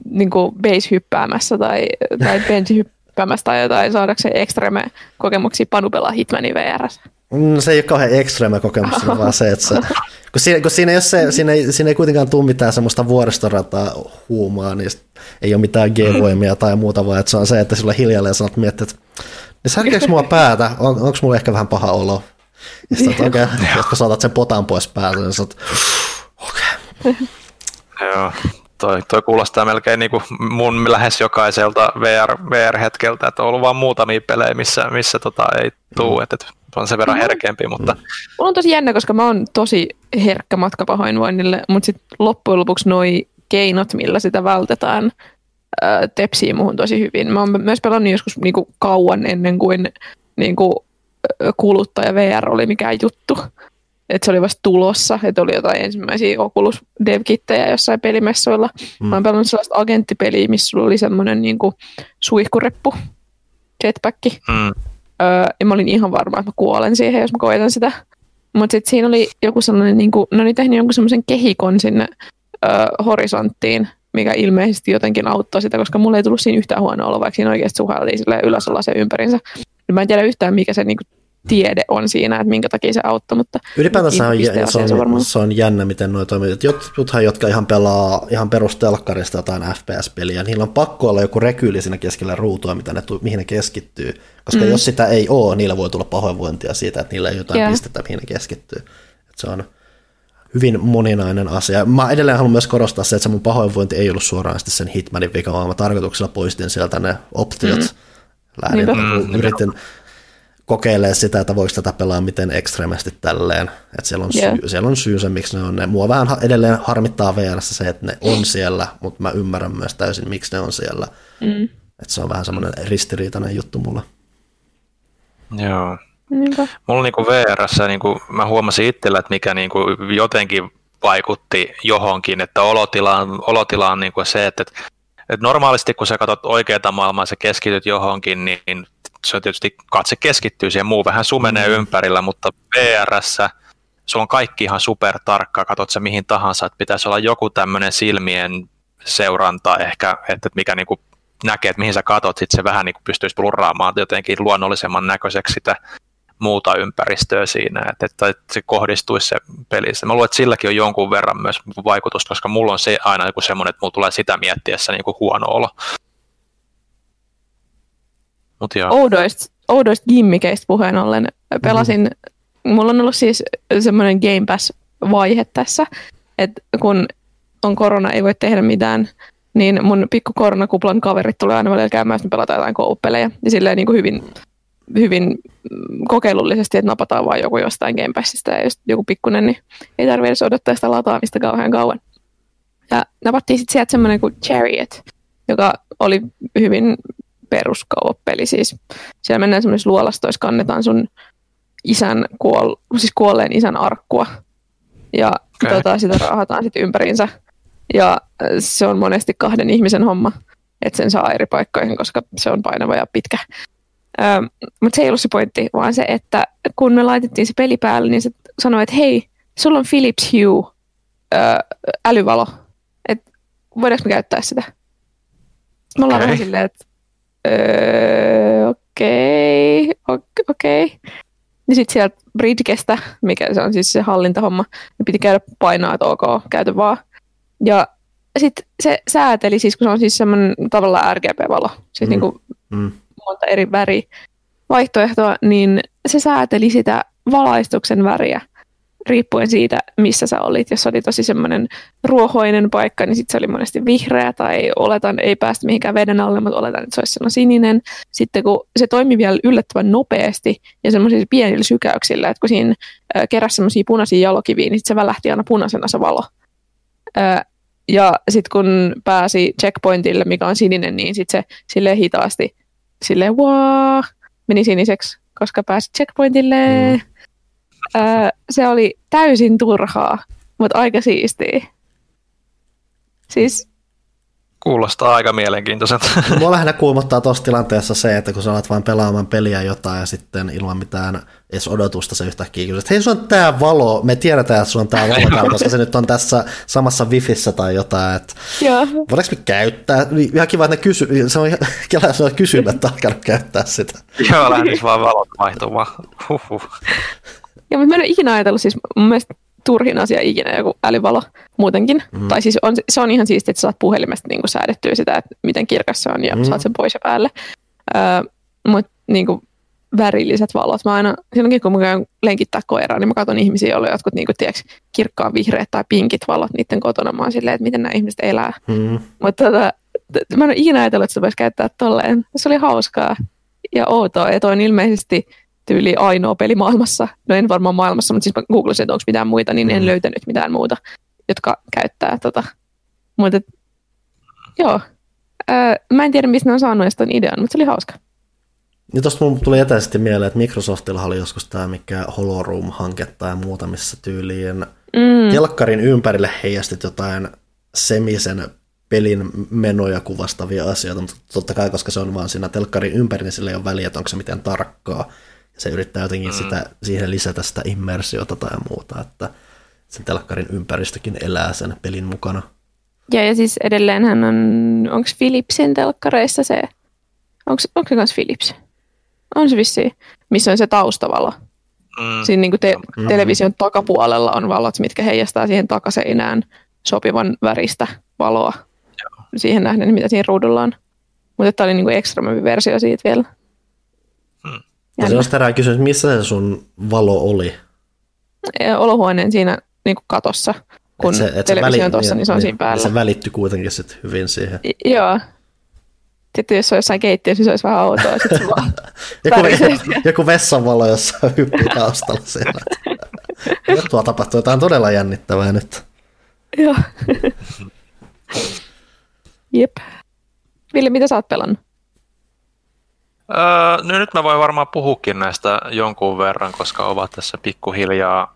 Speaker 3: niin kuin base hyppäämässä tai, tai bench hyppäämässä tai jotain saadakseen ekstreme kokemuksia Panu pelaa Hitmanin VRS.
Speaker 1: No, se ei ole kauhean ekstreme kokemus, vaan se, että se, kun siinä, kun siinä, ei se, siinä, ei, siinä ei kuitenkaan tule mitään semmoista vuoristorataa huumaa, niin ei ole mitään G-voimia tai muuta, vaan että se on se, että sulla hiljalleen sanot miettiä, että niin särkeekö mua päätä, on, onko mulla ehkä vähän paha olo? Ja sitten, okei, okay, jos saatat sen potan pois päältä, niin sä okei. Okay.
Speaker 2: Joo, toi, toi kuulostaa melkein niin kuin mun lähes jokaiselta VR, VR-hetkeltä, että on ollut vaan muutamia pelejä, missä, missä tota ei tuu, mm. että on sen verran herkempi, mutta...
Speaker 3: Mulla on tosi jännä, koska mä oon tosi herkkä matkapahoinvoinnille, mutta sitten loppujen lopuksi noi keinot, millä sitä vältetään, tepsii muhun tosi hyvin. Mä oon myös pelannut joskus niinku kauan ennen kuin niinku kuluttaja VR oli mikään juttu. Että se oli vasta tulossa, että oli jotain ensimmäisiä Oculus dev-kittejä jossain pelimessuilla. Mm. Mä oon pelannut sellaista agenttipeliä, missä sulla oli semmoinen niin suihkureppu, jetpack. Mm. Öö, ja mä olin ihan varma, että mä kuolen siihen, jos mä koitan sitä. Mutta sitten siinä oli joku sellainen, niin kuin, ne oli tehnyt jonkun semmoisen kehikon sinne öö, horisonttiin, mikä ilmeisesti jotenkin auttoi sitä, koska mulle ei tullut siinä yhtään huonoa olo, vaikka siinä oikeasti suhailtiin ylös se ympärinsä. Mä en tiedä yhtään, mikä se niinku tiede on siinä, että minkä takia se auttoi. Mutta
Speaker 1: Ylipäätään se on, se, on, se on jännä, miten nuo toimii. Jotkuthan, jotka ihan pelaa ihan perustelkkarista jotain FPS-peliä, niillä on pakko olla joku rekyyli siinä keskellä ruutua, mitä ne, mihin ne keskittyy. Koska mm. jos sitä ei ole, niillä voi tulla pahoinvointia siitä, että niillä ei jotain yeah. pistettä, mihin ne keskittyy. Et se on hyvin moninainen asia. Mä edelleen haluan myös korostaa se, että se mun pahoinvointi ei ollut suoraan sen Hitmanin vika, vaan mä tarkoituksella poistin sieltä ne optiot. Mm. Lähdin, mm, yritin, kokeilee sitä, että voiko tätä pelaa miten ekstremesti tälleen. Että siellä, on yeah. syy, siellä on syy se, miksi ne on ne. Mua vähän edelleen harmittaa VR se, että ne on siellä, mutta mä ymmärrän myös täysin, miksi ne on siellä. Mm. Että se on vähän semmoinen ristiriitainen juttu mulla.
Speaker 2: Joo. Niinpä. Mulla niinku VRssä, niinku, mä huomasin itsellä, että mikä niinku jotenkin vaikutti johonkin, että olotila on, olotila on niinku se, että, että normaalisti kun sä katsot oikeaa maailmaa, sä keskityt johonkin, niin se on tietysti katse keskittyy siihen, muu vähän sumenee mm. ympärillä, mutta VRssä sulla on kaikki ihan super tarkka, katsot sä mihin tahansa, että pitäisi olla joku tämmöinen silmien seuranta ehkä, että mikä niinku näkee, että mihin sä katot, sitten se vähän niinku pystyisi plurraamaan jotenkin luonnollisemman näköiseksi sitä muuta ympäristöä siinä, että, että se kohdistuisi se pelissä. Mä luulen, että silläkin on jonkun verran myös vaikutusta, koska mulla on se aina joku semmoinen, että mulla tulee sitä miettiessä niin kuin huono olo.
Speaker 3: Mut. Oudoista, oudoista gimmikeistä puheen ollen pelasin, mm-hmm. mulla on ollut siis semmoinen Game Pass-vaihe tässä, että kun on korona, ei voi tehdä mitään, niin mun pikku koronakuplan kaverit tulee aina välillä käymään, että me pelataan jotain koupeleja. Ja silleen niin kuin hyvin, hyvin kokeilullisesti, että napataan vaan joku jostain Game Passista ja jos joku pikkunen, niin ei tarvitse edes odottaa sitä lataamista kauhean kauan. Ja napattiin sitten sieltä semmoinen kuin Chariot, joka oli hyvin peruskaupeli. Siis siellä mennään semmoisessa luolastoissa, kannetaan sun isän kuol, siis kuolleen isän arkkua. Ja okay. tota, sitä raahataan sitten ympäriinsä. Ja äh, se on monesti kahden ihmisen homma, että sen saa eri paikkoihin, koska se on painava ja pitkä. Ähm, Mutta se ei ollut se pointti, vaan se, että kun me laitettiin se peli päälle, niin se sanoi, että hei, sulla on Philips Hue äh, älyvalo, että voidaanko me käyttää sitä? Me ollaan okay. silleen, että öö, okei, okay, okei. Okay. Niin sitten sieltä Bridgestä, mikä se on siis se hallintahomma, niin piti käydä painaa, että ok, käytä vaan. Ja sitten se sääteli, siis kun se on siis semmoinen tavallaan RGB-valo, siis mm. niin kuin mm. monta eri väri vaihtoehtoa, niin se sääteli sitä valaistuksen väriä riippuen siitä, missä sä olit. Jos oli tosi semmoinen ruohoinen paikka, niin sitten se oli monesti vihreä tai oletan, ei päästä mihinkään veden alle, mutta oletan, että se olisi sellainen sininen. Sitten kun se toimi vielä yllättävän nopeasti ja semmoisilla pienillä sykäyksillä, että kun siinä keräsi semmoisia punaisia jalokiviä, niin se välähti aina punaisena se valo. Ja sitten kun pääsi checkpointille, mikä on sininen, niin sitten se sille hitaasti sille wow, meni siniseksi, koska pääsi checkpointille. Mm Öö, se oli täysin turhaa, mutta aika siistiä. Siis
Speaker 2: Kuulostaa aika mielenkiintoiselta.
Speaker 1: Mua lähinnä kuumottaa tuossa tilanteessa se, että kun sä alat vain pelaamaan peliä jotain ja sitten ilman mitään edes odotusta se yhtäkkiä kysyy, että hei, sulla on tää valo, me tiedetään, että sulla on tää valo täällä, koska se nyt on tässä samassa wifissä tai jotain, että voidaanko me käyttää? Ihan kiva, että ne kysy, se on ihan se on kysymättä alkanut käyttää sitä.
Speaker 2: Joo, lähtis vaan valot vaihtumaan. Huhhuh.
Speaker 3: Ja, mutta mä en ole ikinä ajatellut, siis mun mielestä turhin asia ikinä joku älyvalo muutenkin. Mm. Tai siis on, se on ihan siistiä, että saat puhelimesta niin säädettyä sitä, että miten kirkas se on ja mm. saat sen pois ja päälle. Öö, mutta niin kuin, värilliset valot. Mä aina, silloinkin kun mä käyn lenkittää koiraa, niin mä katson ihmisiä, joilla on jotkut niin kuin, tiedätkö, kirkkaan vihreät tai pinkit valot niiden kotona. Mä oon silleen, että miten nämä ihmiset elää. Mm. Mutta tota, mä en ole ikinä ajatellut, että sitä voisi käyttää tolleen. Se oli hauskaa ja outoa. Ja toi on ilmeisesti tyyli ainoa peli maailmassa. No en varmaan maailmassa, mutta siis mä googlasin, että onko mitään muita, niin en mm. löytänyt mitään muuta, jotka käyttää tota. Mutta joo, öö, mä en tiedä, mistä ne on saanut edes idean, mutta se oli hauska.
Speaker 1: Niin tuosta mun tuli etäisesti mieleen, että Microsoftilla oli joskus tämä mikä Holoroom-hanke tai muuta, missä tyyliin mm. telkkarin ympärille heijastit jotain semisen pelin menoja kuvastavia asioita, mutta totta kai, koska se on vaan siinä telkkarin ympäri, niin sillä ei ole väliä, että onko se miten tarkkaa. Ja se yrittää jotenkin mm. sitä, siihen lisätä sitä immersiota tai muuta, että sen telkkarin ympäristökin elää sen pelin mukana.
Speaker 3: Ja, ja siis edelleen hän on, onko Philipsin telkkareissa se, onko, onko se myös Philips? On se vissiin, missä on se taustavalo. Mm. Siinä niin kuin te- mm. television takapuolella on valot, mitkä heijastaa siihen takaseinään sopivan väristä valoa Joo. siihen nähden, mitä siinä ruudulla on. Mutta tämä oli niin kuin versio siitä vielä.
Speaker 1: Ja se olisi herää kysymys, missä se sun valo oli?
Speaker 3: Olohuoneen siinä niin kuin katossa, kun et se, et televisio väli, on tuossa, niin, niin se on niin, siinä päällä.
Speaker 1: Se välittyi kuitenkin sit hyvin siihen.
Speaker 3: I, joo. Sitten jos se on jossain keittiössä, niin se olisi vähän outoa. Sit se vaan
Speaker 1: joku, joku vessanvalo jossain hyppii taustalla siellä. Tuo tapahtuu jotain todella jännittävää nyt.
Speaker 3: Joo. Jep. Ville, mitä sä oot pelannut?
Speaker 2: Öö, no nyt mä voin varmaan puhukin näistä jonkun verran, koska ovat tässä pikkuhiljaa,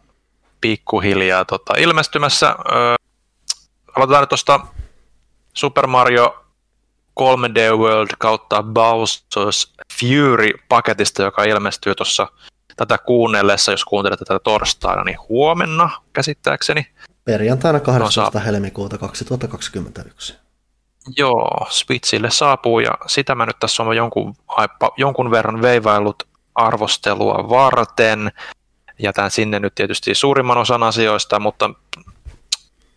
Speaker 2: pikkuhiljaa tota, ilmestymässä. Öö, aloitetaan nyt tuosta Super Mario 3D World kautta Bowser's Fury-paketista, joka ilmestyy tuossa tätä kuunnellessa, jos kuuntelet tätä torstaina, niin huomenna käsittääkseni.
Speaker 1: Perjantaina 12. No, helmikuuta 2021.
Speaker 2: Joo, Switchille saapuu ja sitä mä nyt tässä on jonkun, jonkun verran veivaillut arvostelua varten. Jätän sinne nyt tietysti suurimman osan asioista, mutta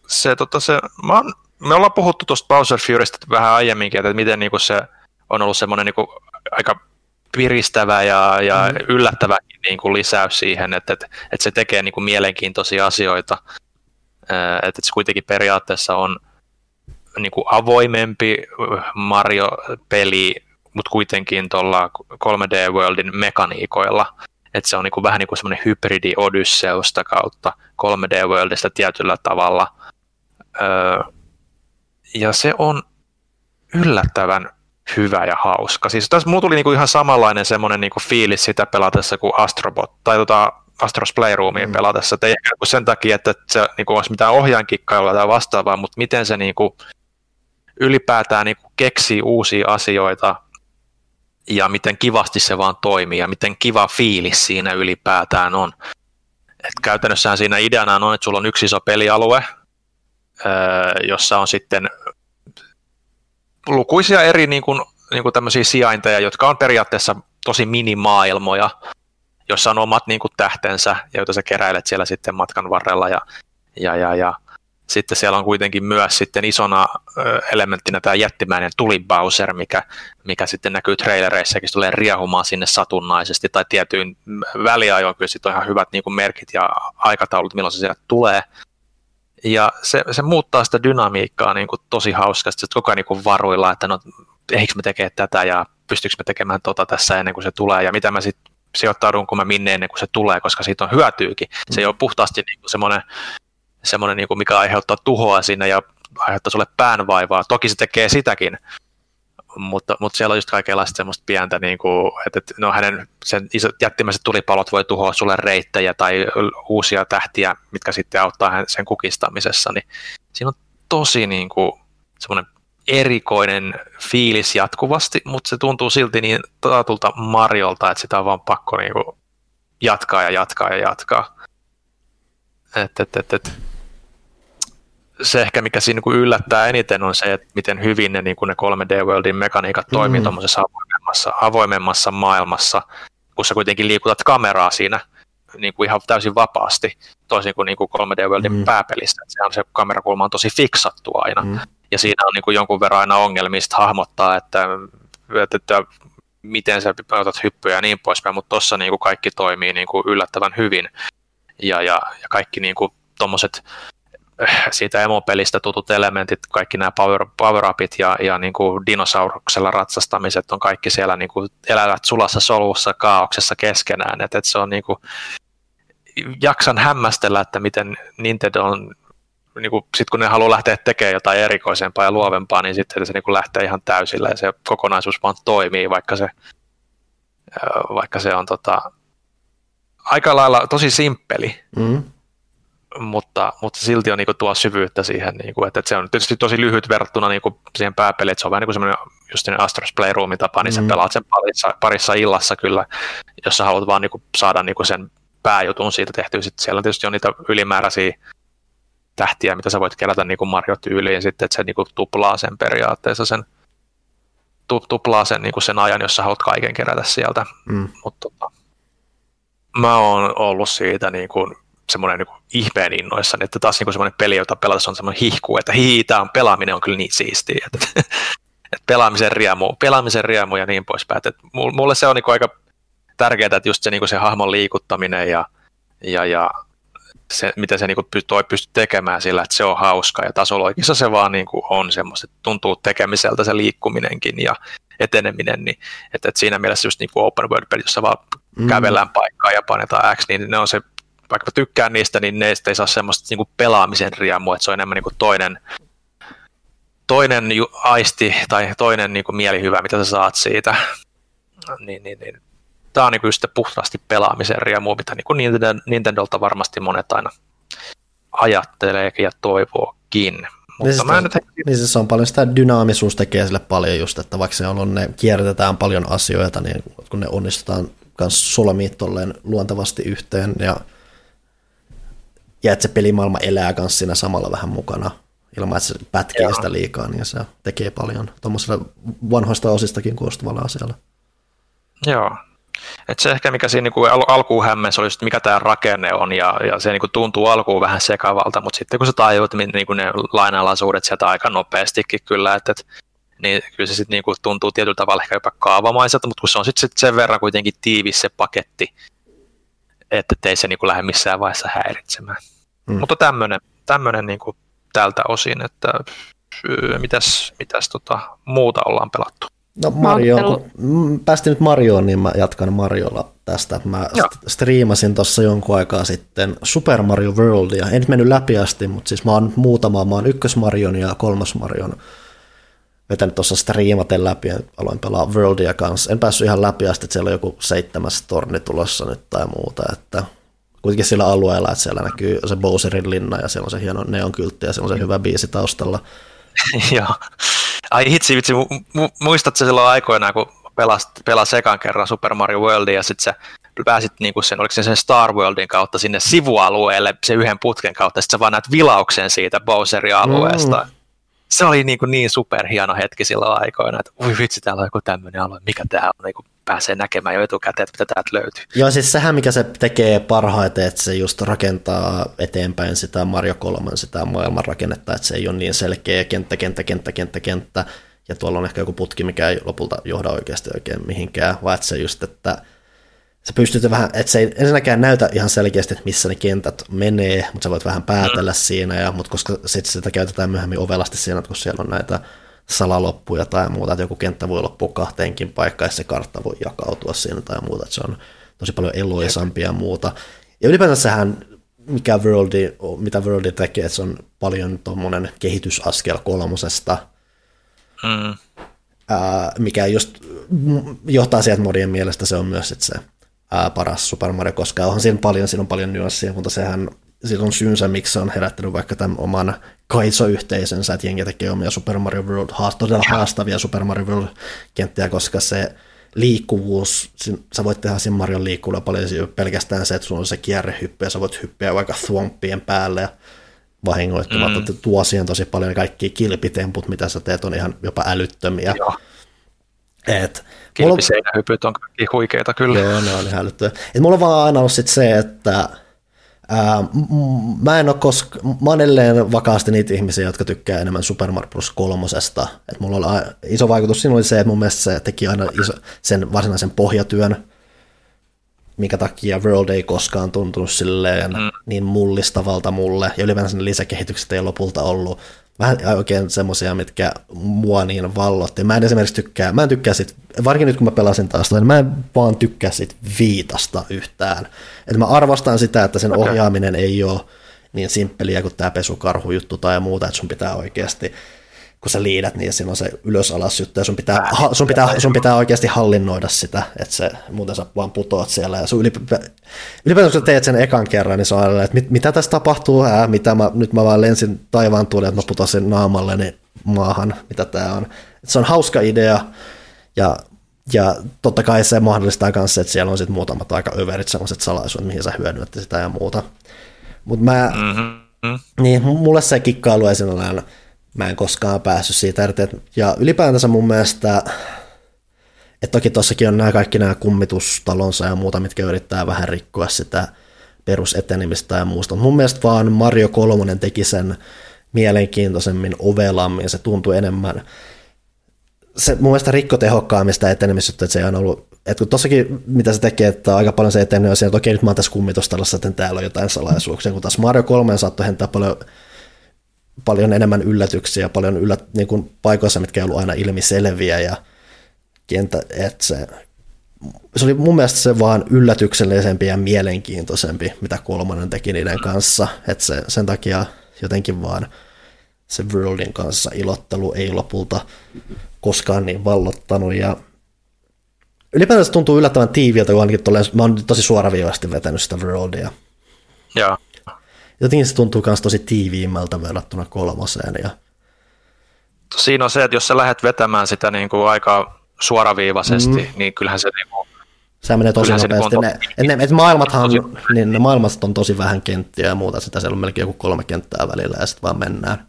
Speaker 2: se, tota, se, mä oon, me ollaan puhuttu tuosta Bowser Furystä vähän aiemminkin, että miten niinku se on ollut semmoinen niinku aika piristävä ja, ja mm. yllättävä niinku lisäys siihen, että, että, että se tekee niinku mielenkiintoisia asioita. Että, että se kuitenkin periaatteessa on niin kuin avoimempi Mario-peli, mutta kuitenkin tuolla 3D Worldin mekaniikoilla. Että se on niin kuin, vähän niin kuin semmoinen hybridi Odysseusta kautta 3D Worldista tietyllä tavalla. Öö, ja se on yllättävän hyvä ja hauska. Siis tässä mulla tuli niinku ihan samanlainen semmoinen niinku fiilis sitä pelatessa kuin Astrobot, tai tota Astros Playroomiin mm. pelatessa. Et ei ehkä sen takia, että se niinku olisi mitään ohjaankikkailua tai vastaavaa, mutta miten se niinku ylipäätään niin kuin keksii uusia asioita ja miten kivasti se vaan toimii ja miten kiva fiilis siinä ylipäätään on. Et käytännössähän siinä ideana on, että sulla on yksi iso pelialue, jossa on sitten lukuisia eri niin kuin, niin kuin tämmöisiä sijainteja, jotka on periaatteessa tosi minimaailmoja, jossa on omat niin kuin, tähtensä, joita sä keräilet siellä sitten matkan varrella ja, ja, ja, ja sitten siellä on kuitenkin myös sitten isona elementtinä tämä jättimäinen tulibowser, mikä, mikä sitten näkyy trailereissakin, se tulee riehumaan sinne satunnaisesti tai tietyin väliajoin. Kyllä sitten on ihan hyvät niin kuin merkit ja aikataulut, milloin se sieltä tulee. Ja se, se muuttaa sitä dynamiikkaa niin kuin tosi hauskasti, että koko ajan niin kuin varuilla, että no eikö me tekee tätä ja pystyykö me tekemään tota tässä ennen kuin se tulee. Ja mitä mä sitten sijoittaudun, kun mä minne ennen kuin se tulee, koska siitä on hyötyykin. Se ei ole puhtaasti niin kuin semmoinen semmoinen, niin mikä aiheuttaa tuhoa sinne ja aiheuttaa sulle päänvaivaa. Toki se tekee sitäkin, mutta, mutta siellä on just kaikenlaista semmoista pientä, niin kuin, että, että no hänen sen isot jättimäiset tulipalot voi tuhoa sulle reittejä tai uusia tähtiä, mitkä sitten auttaa hän sen kukistamisessa, niin siinä on tosi niin kuin, semmoinen erikoinen fiilis jatkuvasti, mutta se tuntuu silti niin taatulta Mariolta, että sitä on vaan pakko niin kuin, jatkaa ja jatkaa ja jatkaa. Et, et, et, et se ehkä, mikä siinä niin yllättää eniten, on se, että miten hyvin ne, niin kuin ne 3D Worldin mekaniikat mm. toimii tuommoisessa avoimemmassa, avoimemmassa maailmassa, kun sä kuitenkin liikutat kameraa siinä niin kuin ihan täysin vapaasti, toisin kuin, niin kuin 3D Worldin mm. pääpelistä. Se on se kamerakulma on tosi fiksattu aina, mm. ja siinä on niin kuin jonkun verran aina ongelmista hahmottaa, että, että, että miten sä otat hyppyjä ja niin poispäin, mutta tuossa niin kuin kaikki toimii niin kuin yllättävän hyvin, ja, ja, ja kaikki niin kuin tuommoiset siitä emopelistä tutut elementit, kaikki nämä power, power upit ja, ja niin kuin dinosauruksella ratsastamiset on kaikki siellä niin kuin elävät sulassa solussa kaauksessa keskenään. Et, et se on niin kuin, jaksan hämmästellä, että miten Nintendo on, niin kuin, sit kun ne haluaa lähteä tekemään jotain erikoisempaa ja luovempaa, niin sitten se niin kuin lähtee ihan täysillä ja se kokonaisuus vaan toimii, vaikka se vaikka se on tota, aika lailla tosi simppeli, mm. Mutta, mutta silti on niin kuin, tuo syvyyttä siihen, niin kuin, että, että se on tietysti tosi lyhyt verrattuna niin kuin, siihen pääpeliin, että se on vähän niin kuin semmoinen just Astros Playroomin tapa, niin mm. sä pelaat sen parissa, parissa illassa kyllä, jos sä haluat vaan niin kuin, saada niin kuin sen pääjutun siitä tehtyä. Sitten siellä on tietysti on niitä ylimääräisiä tähtiä, mitä sä voit kerätä niin kuin Mario-tyyliin, sitten, että se niin kuin, tuplaa sen periaatteessa sen, tuplaa sen, niin kuin sen ajan, jos sä haluat kaiken kerätä sieltä. Mm. Mutta tota, mä oon ollut siitä niin kuin, semmoinen niin ihmeen innoissani, että taas niin semmoinen peli, jota pelata on semmoinen hihku, että hii, tämä on pelaaminen on kyllä niin siistiä, että, että pelaamisen riemu, pelaamisen riemu ja niin poispäin. Että mulle se on niin aika tärkeää, että just se, niin se hahmon liikuttaminen ja, ja, ja se, miten se niin toi pystyy tekemään sillä, että se on hauska ja tasoloikissa se vaan niin kuin on semmoista, että tuntuu tekemiseltä se liikkuminenkin ja eteneminen, niin että, että siinä mielessä just niin kuin open world peli, jossa vaan mm. kävellään paikkaa ja painetaan X, niin ne on se, vaikka tykkään niistä, niin ne ei saa semmoista niin kuin pelaamisen riemua, että se on enemmän niin kuin toinen, toinen aisti tai toinen niin kuin mielihyvä, mitä sä saat siitä. Niin, niin, niin tämä on niin just puhtaasti pelaamisen riemu, mitä niin Nintendolta varmasti monet aina ajattelee ja toivookin.
Speaker 1: Mutta niin, mä nyt... niin siis on paljon sitä dynaamisuus tekee sille paljon just, että vaikka se on, ne kierrätetään paljon asioita, niin kun ne onnistutaan myös solmii tolleen luontevasti yhteen ja, ja että se pelimaailma elää myös siinä samalla vähän mukana ilman, että se pätkii Joo. sitä liikaa, niin se tekee paljon tuommoisella vanhoista osistakin koostuvalla asialla.
Speaker 2: Joo, et se ehkä mikä siinä niinku al- alkuun hämmensi oli just, mikä tämä rakenne on ja, ja se niinku tuntuu alkuun vähän sekavalta, mutta sitten kun sä tajuut niinku ne lainalaisuudet sieltä aika nopeastikin kyllä, että et, niin kyllä se sitten niinku tuntuu tietyllä tavalla ehkä jopa kaavamaiselta, mutta kun se on sitten sit sen verran kuitenkin tiivis se paketti, että ei se niinku lähde missään vaiheessa häiritsemään. Mm. Mutta tämmöinen tämmönen niinku tältä osin, että mitäs, mitäs tota, muuta ollaan pelattu.
Speaker 1: No Mario, kun päästiin nyt Marioon, niin mä jatkan Mariolla tästä. Mä Joo. striimasin tuossa jonkun aikaa sitten Super Mario Worldia. En nyt mennyt läpi asti, mutta siis mä oon muutama, mä oon ykkös Marion ja kolmas Marion vetänyt tuossa striimaten läpi ja aloin pelaa Worldia kanssa. En päässyt ihan läpi asti, että siellä on joku seitsemäs torni tulossa nyt tai muuta, että kuitenkin sillä alueella, että siellä näkyy se Bowserin linna ja siellä on se hieno neonkyltti ja siellä on se hyvä biisi taustalla.
Speaker 2: Joo. Ai hitsi vitsi, mu- muistatko silloin aikoinaan, kun pelasit, pelasit ekan kerran Super Mario Worldia ja sitten sä pääsit niinku sen, oliko se sen Star Worldin kautta sinne sivualueelle sen yhden putken kautta, sitten sä vaan näet vilauksen siitä Bowserin alueesta. Mm. Se oli niin, kuin niin superhieno hetki silloin aikoina, että ui vitsi, täällä on joku tämmöinen alue, mikä tää on, niin kuin pääsee näkemään jo etukäteen, että mitä täältä löytyy.
Speaker 1: Joo, siis sehän mikä se tekee parhaiten, että se just rakentaa eteenpäin sitä Mario 3 sitä maailmanrakennetta, että se ei ole niin selkeä kenttä, kenttä, kenttä, kenttä, kenttä, ja tuolla on ehkä joku putki, mikä ei lopulta johda oikeasti oikein mihinkään, vaan että se just, että sä pystyt vähän, että se ei ensinnäkään näytä ihan selkeästi, että missä ne kentät menee, mutta sä voit vähän päätellä mm. siinä, ja, mutta koska sitten sitä käytetään myöhemmin ovelasti siinä, kun siellä on näitä salaloppuja tai muuta, että joku kenttä voi loppua kahteenkin paikkaan ja se kartta voi jakautua siinä tai muuta, että se on tosi paljon eloisampia ja muuta. Ja ylipäätään sehän, mikä Worldi, mitä Worldi tekee, että se on paljon tuommoinen kehitysaskel kolmosesta, mm. ää, mikä just johtaa siihen, että modien mielestä se on myös se ää, paras Super Mario, koska onhan siinä paljon, siinä on paljon nyanssia, mutta sehän sillä on syynsä, miksi se on herättänyt vaikka tämän oman kaiso-yhteisönsä, että jengi tekee omia Super Mario World, todella haastavia Super Mario World-kenttiä, koska se liikkuvuus, sä voit tehdä siinä Marion liikkuvuudella paljon pelkästään se, että sulla on se kierrehyppy ja sä voit hyppiä vaikka thwompien päälle ja vahingoittamatta, mm. tuo siihen tosi paljon kaikki kilpitemput, mitä sä teet, on ihan jopa älyttömiä. Joo.
Speaker 2: Et, Kilpiseinähypyt on kaikki huikeita kyllä.
Speaker 1: Joo, ne on ihan älyttömiä. Et mulla on vaan aina ollut sit se, että Ää, mä en ole koska, mä oon edelleen vakaasti niitä ihmisiä, jotka tykkää enemmän Super Mario Bros. kolmosesta. Et mulla oli iso vaikutus siinä oli se, että mun mielestä se teki aina iso, sen varsinaisen pohjatyön, minkä takia World ei koskaan tuntunut silleen mm. niin mullistavalta mulle, ja ylipäänsä ne lisäkehitykset ei lopulta ollut vähän oikein semmoisia, mitkä mua niin vallotti. Mä en esimerkiksi tykkää, mä en tykkää sit, varsinkin nyt kun mä pelasin taas, niin mä en vaan tykkää sit viitasta yhtään. Et mä arvostan sitä, että sen okay. ohjaaminen ei ole niin simppeliä kuin tämä pesukarhujuttu tai muuta, että sun pitää oikeasti kun sä liidät, niin siinä on se ylös alas juttu, ja sun pitää, ha, sun pitää, sun pitää oikeasti hallinnoida sitä, että se, muuten sä vaan putoat siellä, ja sun ylipä, ylipäätään kun sä teet sen ekan kerran, niin se on aina, että mit, mitä tässä tapahtuu, ää, mitä mä, nyt mä vaan lensin taivaan tuuli, että mä putosin naamalleni maahan, mitä tää on. Et se on hauska idea, ja ja totta kai se mahdollistaa myös että siellä on sitten muutamat aika överit sellaiset salaisuudet, mihin sä hyödynnät sitä ja muuta. Mutta mä, mm-hmm. niin mulle se kikkailu ei sinällään, mä en koskaan päässyt siitä irti. Ja ylipäätänsä mun mielestä, että toki tossakin on nämä kaikki nämä kummitustalonsa ja muuta, mitkä yrittää vähän rikkoa sitä perusetenemistä ja muusta. Mun mielestä vaan Mario Kolmonen teki sen mielenkiintoisemmin ovelammin, se tuntui enemmän se mun mielestä rikko tehokkaammin sitä etenemisyyttä, että se on ollut, että kun tossakin mitä se tekee, että aika paljon se etenee, on että okei nyt mä oon tässä kummitustalossa, että täällä on jotain salaisuuksia, kun taas Mario 3 saattoi hentää paljon, paljon enemmän yllätyksiä, paljon yllät, niin kuin paikoissa, mitkä ei ollut aina ilmiselviä ja kentä, että se, se oli mun mielestä se vaan yllätyksellisempi ja mielenkiintoisempi, mitä kolmannen teki niiden kanssa, että se, sen takia jotenkin vaan se Worldin kanssa ilottelu ei lopulta koskaan niin vallottanut. Ja ylipäätään se tuntuu yllättävän tiiviiltä, kun ainakin tolleen, mä oon tosi suoraviivasti vetänyt sitä Worldia.
Speaker 2: Joo.
Speaker 1: Jotenkin se tuntuu myös tosi tiiviimmältä verrattuna kolmoseen. Ja...
Speaker 2: Siinä on se, että jos sä lähdet vetämään sitä niin kuin aika suoraviivaisesti, mm. niin kyllähän se niin kuin
Speaker 1: se menee tosi Kyllähän nopeasti. Niin ne, ne, ne, maailmathan, tosi... niin ne maailmat on tosi vähän kenttiä ja muuta, sitä siellä on melkein joku kolme kenttää välillä ja sitten vaan mennään.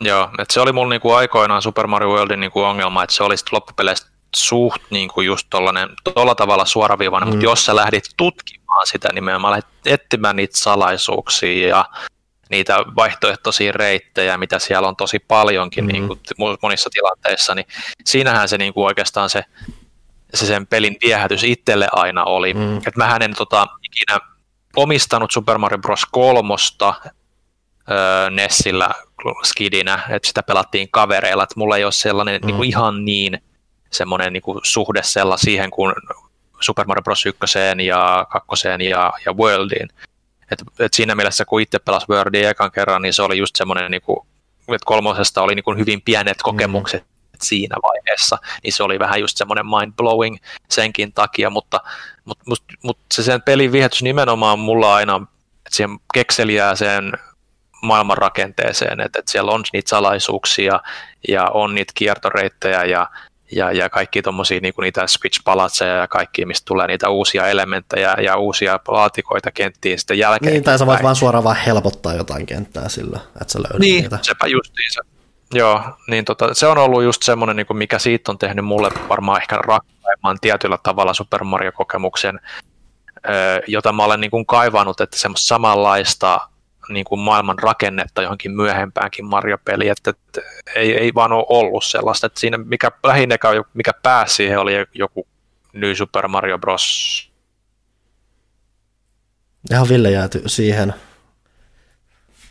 Speaker 2: Joo, että se oli mulla niinku aikoinaan Super Mario Worldin niinku ongelma, että se oli loppupeleissä suht niinku just tuolla tavalla suoraviivainen, mm. mutta jos sä lähdit tutkimaan sitä nimenomaan, lähdit etsimään niitä salaisuuksia ja niitä vaihtoehtoisia reittejä, mitä siellä on tosi paljonkin mm. niin kuin monissa tilanteissa, niin siinähän se niin kuin oikeastaan se, se sen pelin viehätys itselle aina oli. Mm. Et mähän en tota, ikinä omistanut Super Mario Bros. kolmosta öö, Nessillä skidinä, että sitä pelattiin kavereilla, että mulla ei ole sellainen mm. niin kuin ihan niin semmoinen niin kuin suhde sella siihen kuin Super Mario Bros. 1 ja 2 ja, ja Worldiin. Et, et siinä mielessä, kun itse pelasi Worldia ekan kerran, niin se oli just semmoinen, niin kuin, että kolmosesta oli niin kuin hyvin pienet kokemukset mm. siinä vaiheessa, niin se oli vähän just semmoinen mind-blowing senkin takia, mutta, mutta, mutta, mutta se sen pelin viehätys nimenomaan mulla aina, että siihen kekseliää sen maailman rakenteeseen, että, että siellä on niitä salaisuuksia ja on niitä kiertoreittejä ja, ja, ja kaikki tuommoisia niin niitä switch-palatseja ja kaikki, mistä tulee niitä uusia elementtejä ja uusia laatikoita kenttiin sitten jälkeen.
Speaker 1: Niin, tai sä voit vaan suoraan vaan helpottaa jotain kenttää sillä, että sä löydät
Speaker 2: niin,
Speaker 1: niitä.
Speaker 2: sepä justiinsa. Joo, niin tota, se on ollut just semmoinen, niin mikä siitä on tehnyt mulle varmaan ehkä rakkaimman tietyllä tavalla Super Mario-kokemuksen, jota mä olen niin kuin kaivannut, että semmoista samanlaista niin kuin maailman rakennetta johonkin myöhempäänkin Mario-peliin, että, että ei, ei vaan ole ollut sellaista, että siinä mikä lähinnä mikä pääsi siihen oli joku New Super Mario Bros.
Speaker 1: Ihan Ville jääty siihen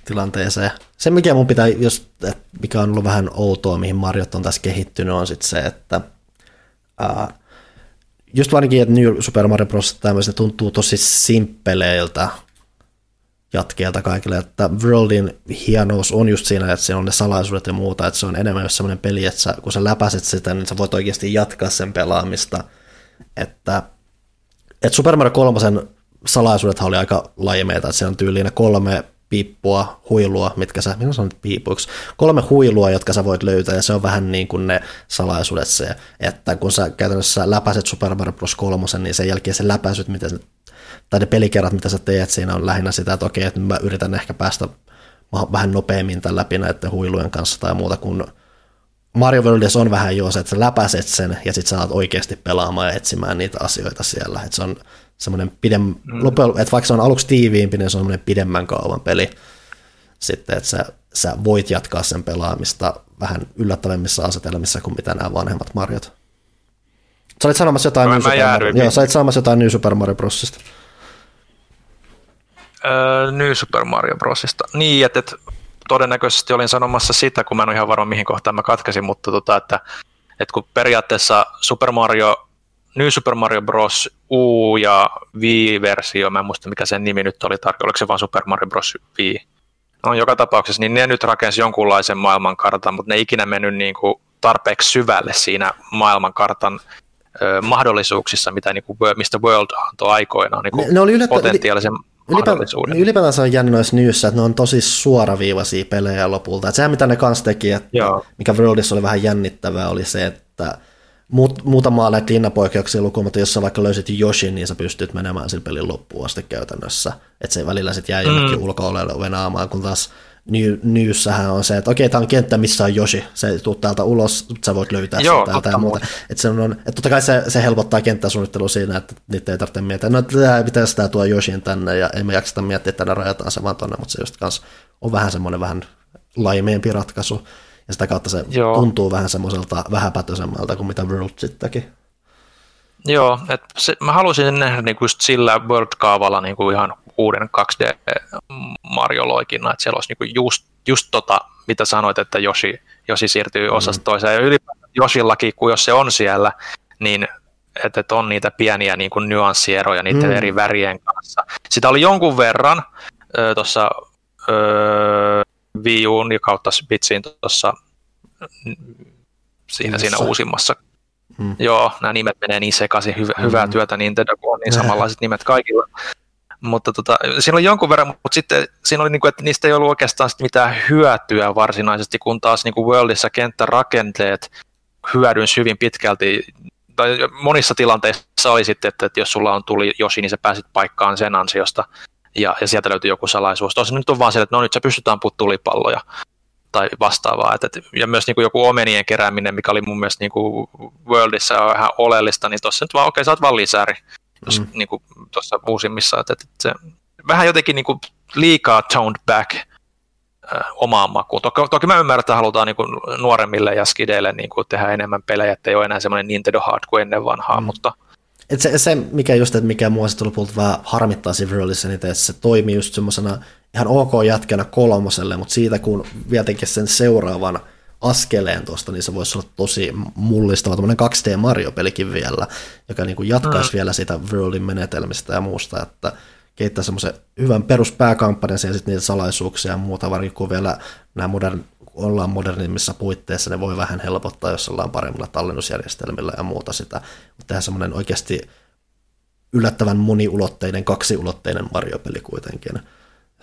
Speaker 1: tilanteeseen. Se, mikä mun pitää, jos, mikä on ollut vähän outoa, mihin Mariot on tässä kehittynyt, on sitten se, että ää, just varsinkin, että New Super Mario Bros. tämmöiset tuntuu tosi simppeleiltä, jatkeelta kaikille, että Worldin hienous on just siinä, että se on ne salaisuudet ja muuta, että se on enemmän jos semmoinen peli, että sä, kun sä läpäiset sitä, niin sä voit oikeasti jatkaa sen pelaamista, että, että Super Mario 3 salaisuudet oli aika laimeita, että se on tyyliin kolme piippua, huilua, mitkä sä, minä sanon piipuiksi, kolme huilua, jotka sä voit löytää, ja se on vähän niin kuin ne salaisuudet se, että kun sä käytännössä läpäiset Super Mario Bros. 3, niin sen jälkeen se läpäisyt, miten tai ne pelikerrat, mitä sä teet siinä, on lähinnä sitä, että okei, että mä yritän ehkä päästä vähän nopeammin tämän läpi näiden huilujen kanssa tai muuta, kun Mario Worldissa on vähän jo se, että sä läpäiset sen ja sitten sä alat oikeasti pelaamaan ja etsimään niitä asioita siellä. Että se on semmoinen pidem, mm. että vaikka se on aluksi tiiviimpi, niin se on semmoinen pidemmän kauan peli. Sitten, että sä, sä voit jatkaa sen pelaamista vähän yllättävämmissä asetelmissa kuin mitä nämä vanhemmat Mariot. Sä olit sanomassa jotain, mä, New, Super Mario, joo, sä olit sanomassa jotain New Super Mario Brosista.
Speaker 2: Öö, New Super Mario Brosista. Niin, että, että todennäköisesti olin sanomassa sitä, kun mä en ole ihan varma mihin kohtaan mä katkasin, mutta tota, että, että kun periaatteessa Super Mario, New Super Mario Bros. U ja V-versio, mä en muista mikä sen nimi nyt oli tarkoin, oliko se vaan Super Mario Bros. V? No joka tapauksessa, niin ne nyt rakensi jonkunlaisen maailmankartan, mutta ne ei ikinä mennyt niin kuin tarpeeksi syvälle siinä maailmankartan ö, mahdollisuuksissa, mitä niin kuin, mistä World antoi aikoinaan niin kuin ne, oli yllättä, potentiaalisen.
Speaker 1: Ylipäätään se on jännä noissa nyyssä, että ne on tosi suoraviivaisia pelejä lopulta. Et sehän mitä ne kanssa teki, että mikä Worldissa oli vähän jännittävää, oli se, että muut, muutamaa näitä linnapoikkeuksia lukumatta, jos sä vaikka löysit Yoshin, niin sä pystyt menemään sillä pelin loppuun asti käytännössä. Että se välillä sitten jää jonnekin mm. ulkoolelle venaamaan, kun taas New, Newssähän on se, että okei, tämä on kenttä, missä on Yoshi, se tuu täältä ulos, sä voit löytää Joo, sen täältä ja muuta. Että se on, että totta kai se, se helpottaa kenttäsuunnittelua siinä, että niitä ei tarvitse miettiä, no tämä pitäisi tämä tuo Yoshin tänne, ja emme jakseta miettiä, että tänne rajataan se vaan tonne, mutta se just kans on vähän semmoinen vähän laimeempi ratkaisu, ja sitä kautta se Joo. tuntuu vähän semmoiselta vähäpätöisemmältä kuin mitä World sittenkin.
Speaker 2: Joo, että se, mä haluaisin nähdä niinku just sillä World-kaavalla niinku ihan uuden 2D Mario Loikinna, että siellä olisi niinku just, just tota, mitä sanoit, että Joshi, Joshi siirtyy mm. osasta toiseen. Ja ylipäätään Joshillakin, kun jos se on siellä, niin että, että on niitä pieniä niin kuin nyanssieroja niiden mm. eri värien kanssa. Sitä oli jonkun verran tuossa Wii Uun ja kautta Bitsiin tuossa siinä, siinä uusimmassa. Mm. Joo, nämä nimet menee niin sekaisin. Hyvä, mm. Hyvää työtä Nintendo, kun on niin samanlaiset nimet kaikilla. Mutta tota, siinä oli jonkun verran, mutta sitten siinä oli, niin kuin, että niistä ei ollut oikeastaan mitään hyötyä varsinaisesti, kun taas niin kuin Worldissa kenttärakenteet hyödyn hyvin pitkälti, tai monissa tilanteissa oli sitten, että, että jos sulla on tuli Josi, niin sä pääsit paikkaan sen ansiosta, ja, ja sieltä löytyy joku salaisuus. Tosin nyt on vaan se, että no nyt sä pystyt ampumaan tulipalloja tai vastaavaa. Et, et, ja myös niin kuin joku omenien kerääminen, mikä oli mun mielestä niin kuin Worldissa vähän oleellista, niin tuossa nyt vaan, okei, okay, sä oot vaan lisäri mm. niin kuin tuossa uusimmissa, että, että se vähän jotenkin niin kuin liikaa toned back äh, omaan makuun. Toki, toki mä ymmärrän, että halutaan niin kuin nuoremmille ja skideille niin kuin tehdä enemmän pelejä, että ei ole enää semmoinen Nintendo Hard kuin ennen vanhaa, mm. mutta
Speaker 1: et se, se, mikä just, että mikä mua sitten lopulta vähän harmittaa siinä Worldissa, niin että se toimii just semmoisena ihan ok jätkänä kolmoselle, mutta siitä kun vietinkin sen seuraavan askeleen tuosta, niin se voisi olla tosi mullistava, tämmöinen 2D Mario-pelikin vielä, joka niin kuin jatkaisi mm. vielä sitä Worldin menetelmistä ja muusta, että keittää semmoisen hyvän peruspääkampanjan ja sitten niitä salaisuuksia ja muuta, varsinkin kun vielä nämä modern, ollaan modernimmissa puitteissa, ne voi vähän helpottaa, jos ollaan paremmilla tallennusjärjestelmillä ja muuta sitä, mutta tehdään semmoinen oikeasti yllättävän moniulotteinen, kaksiulotteinen Mario-peli kuitenkin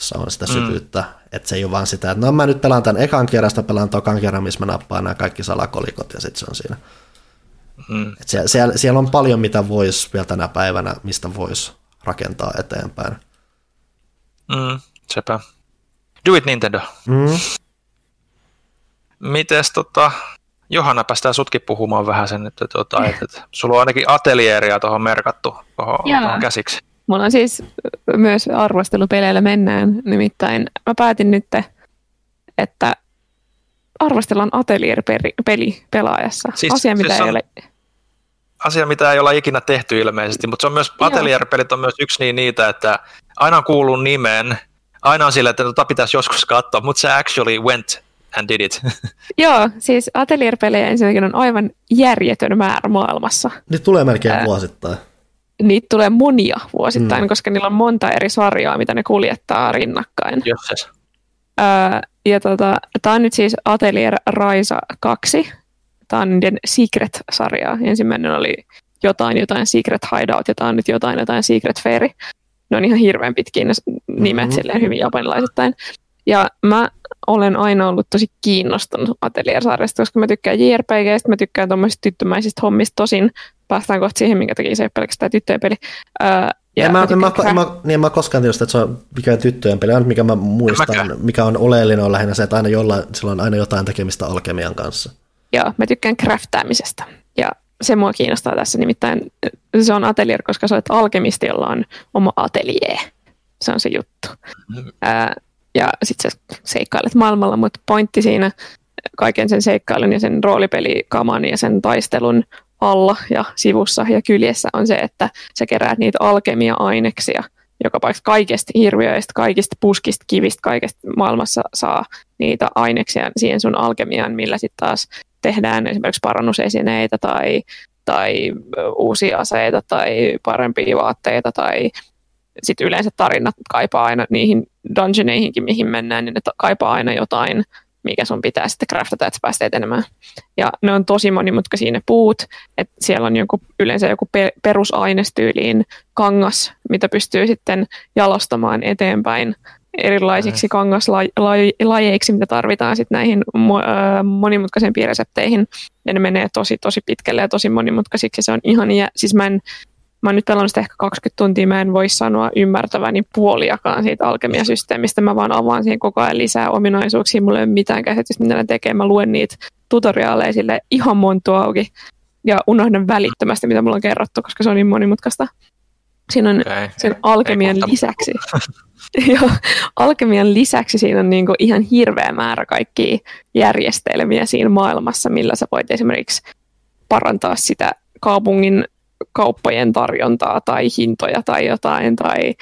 Speaker 1: jossa on sitä mm. syvyyttä. Mm. Että se ei ole vaan sitä, että no mä nyt pelaan tämän ekan kerran, sitten pelaan tokan kerran, missä mä nappaan nämä kaikki salakolikot ja sitten se on siinä. Mm. Et siellä, siellä, siellä, on paljon, mitä voisi vielä tänä päivänä, mistä voisi rakentaa eteenpäin.
Speaker 2: Mm, sepä. Do it Nintendo. Mm. Mites tota, Johanna, päästään sutkin puhumaan vähän sen, että, tuota, että, että sulla on ainakin atelieria tuohon merkattu tuohon, tuohon käsiksi.
Speaker 3: Mulla on siis myös arvostelupeleillä mennään, nimittäin mä päätin nyt, että arvostellaan Atelier-peli pelaajassa.
Speaker 2: Siis, asia, mitä siis ei ole... Asia, mitä ei olla ikinä tehty ilmeisesti, mutta se on myös, Atelier-pelit on myös yksi niin niitä, että aina on kuullut nimen, aina on sillä, että tota pitäisi joskus katsoa, mutta se actually went and did it.
Speaker 3: Joo, siis Atelier-pelejä ensinnäkin on aivan järjetön määrä maailmassa.
Speaker 1: Nyt tulee melkein Ää, vuosittain
Speaker 3: niitä tulee monia vuosittain, mm. koska niillä on monta eri sarjaa, mitä ne kuljettaa rinnakkain.
Speaker 2: Yes.
Speaker 3: Öö, ja tota, tämä on nyt siis Atelier Raisa 2. Tämä on niiden Secret-sarjaa. Ensimmäinen oli jotain, jotain Secret Hideout, ja tämä on nyt jotain, jotain Secret Fairy. Ne on ihan hirveän pitkin nimet, mm-hmm. silleen hyvin japanilaisittain. Ja mä olen aina ollut tosi kiinnostunut Atelier-sarjasta, koska mä tykkään JRPGistä, mä tykkään tuommoisista tyttömäisistä hommista tosin, päästään kohta siihen, minkä takia se ei ole pelkästään tyttöjen peli. Öö,
Speaker 1: ja en mä, mä, mä, mä, niin mä koskaan tiedä, että se on mikä tyttöjen peli, on mikä mä muistan, mä mikä on oleellinen on lähinnä se, että aina jollain, sillä on aina jotain tekemistä alkemian kanssa.
Speaker 3: Joo, mä tykkään craftaamisesta ja se mua kiinnostaa tässä, nimittäin se on atelier, koska sä olet alkemisti, jolla on oma atelier. Se on se juttu. Mm-hmm. Ää, ja sitten sä seikkailet maailmalla, mutta pointti siinä kaiken sen seikkailun ja sen roolipelikaman ja sen taistelun alla ja sivussa ja kyljessä on se, että sä keräät niitä alkemia-aineksia joka paikassa kaikista hirviöistä, kaikista puskista, kivistä, kaikesta maailmassa saa niitä aineksia siihen sun alkemiaan, millä sitten taas tehdään esimerkiksi parannusesineitä tai, tai uusia aseita tai parempia vaatteita tai sitten yleensä tarinat kaipaa aina niihin dungeoneihinkin, mihin mennään, niin ne kaipaa aina jotain, mikä sun pitää sitten craftata, että sä pääset etenemään. Ja ne on tosi monimutkaisia ne puut, että siellä on joku, yleensä joku pe- perusaineestyyliin kangas, mitä pystyy sitten jalostamaan eteenpäin erilaisiksi kangaslajeiksi, mitä tarvitaan sitten näihin monimutkaisempiin resepteihin. Ja ne menee tosi, tosi pitkälle ja tosi monimutkaisiksi. Se on ihan, ja siis mä en, mä oon nyt pelannut sitä ehkä 20 tuntia, mä en voi sanoa ymmärtäväni puoliakaan siitä alkemiasysteemistä. Mä vaan avaan siihen koko ajan lisää ominaisuuksia. Mulla ei ole mitään käsitystä, mitä ne tekee. Mä luen niitä tutoriaaleja sille ihan montua auki ja unohdan välittömästi, mitä mulla on kerrottu, koska se on niin monimutkaista. Siinä on okay. sen alkemian lisäksi. Joo, alkemian lisäksi siinä on niin kuin ihan hirveä määrä kaikkia järjestelmiä siinä maailmassa, millä sä voit esimerkiksi parantaa sitä kaupungin kauppojen tarjontaa tai hintoja tai jotain. Tai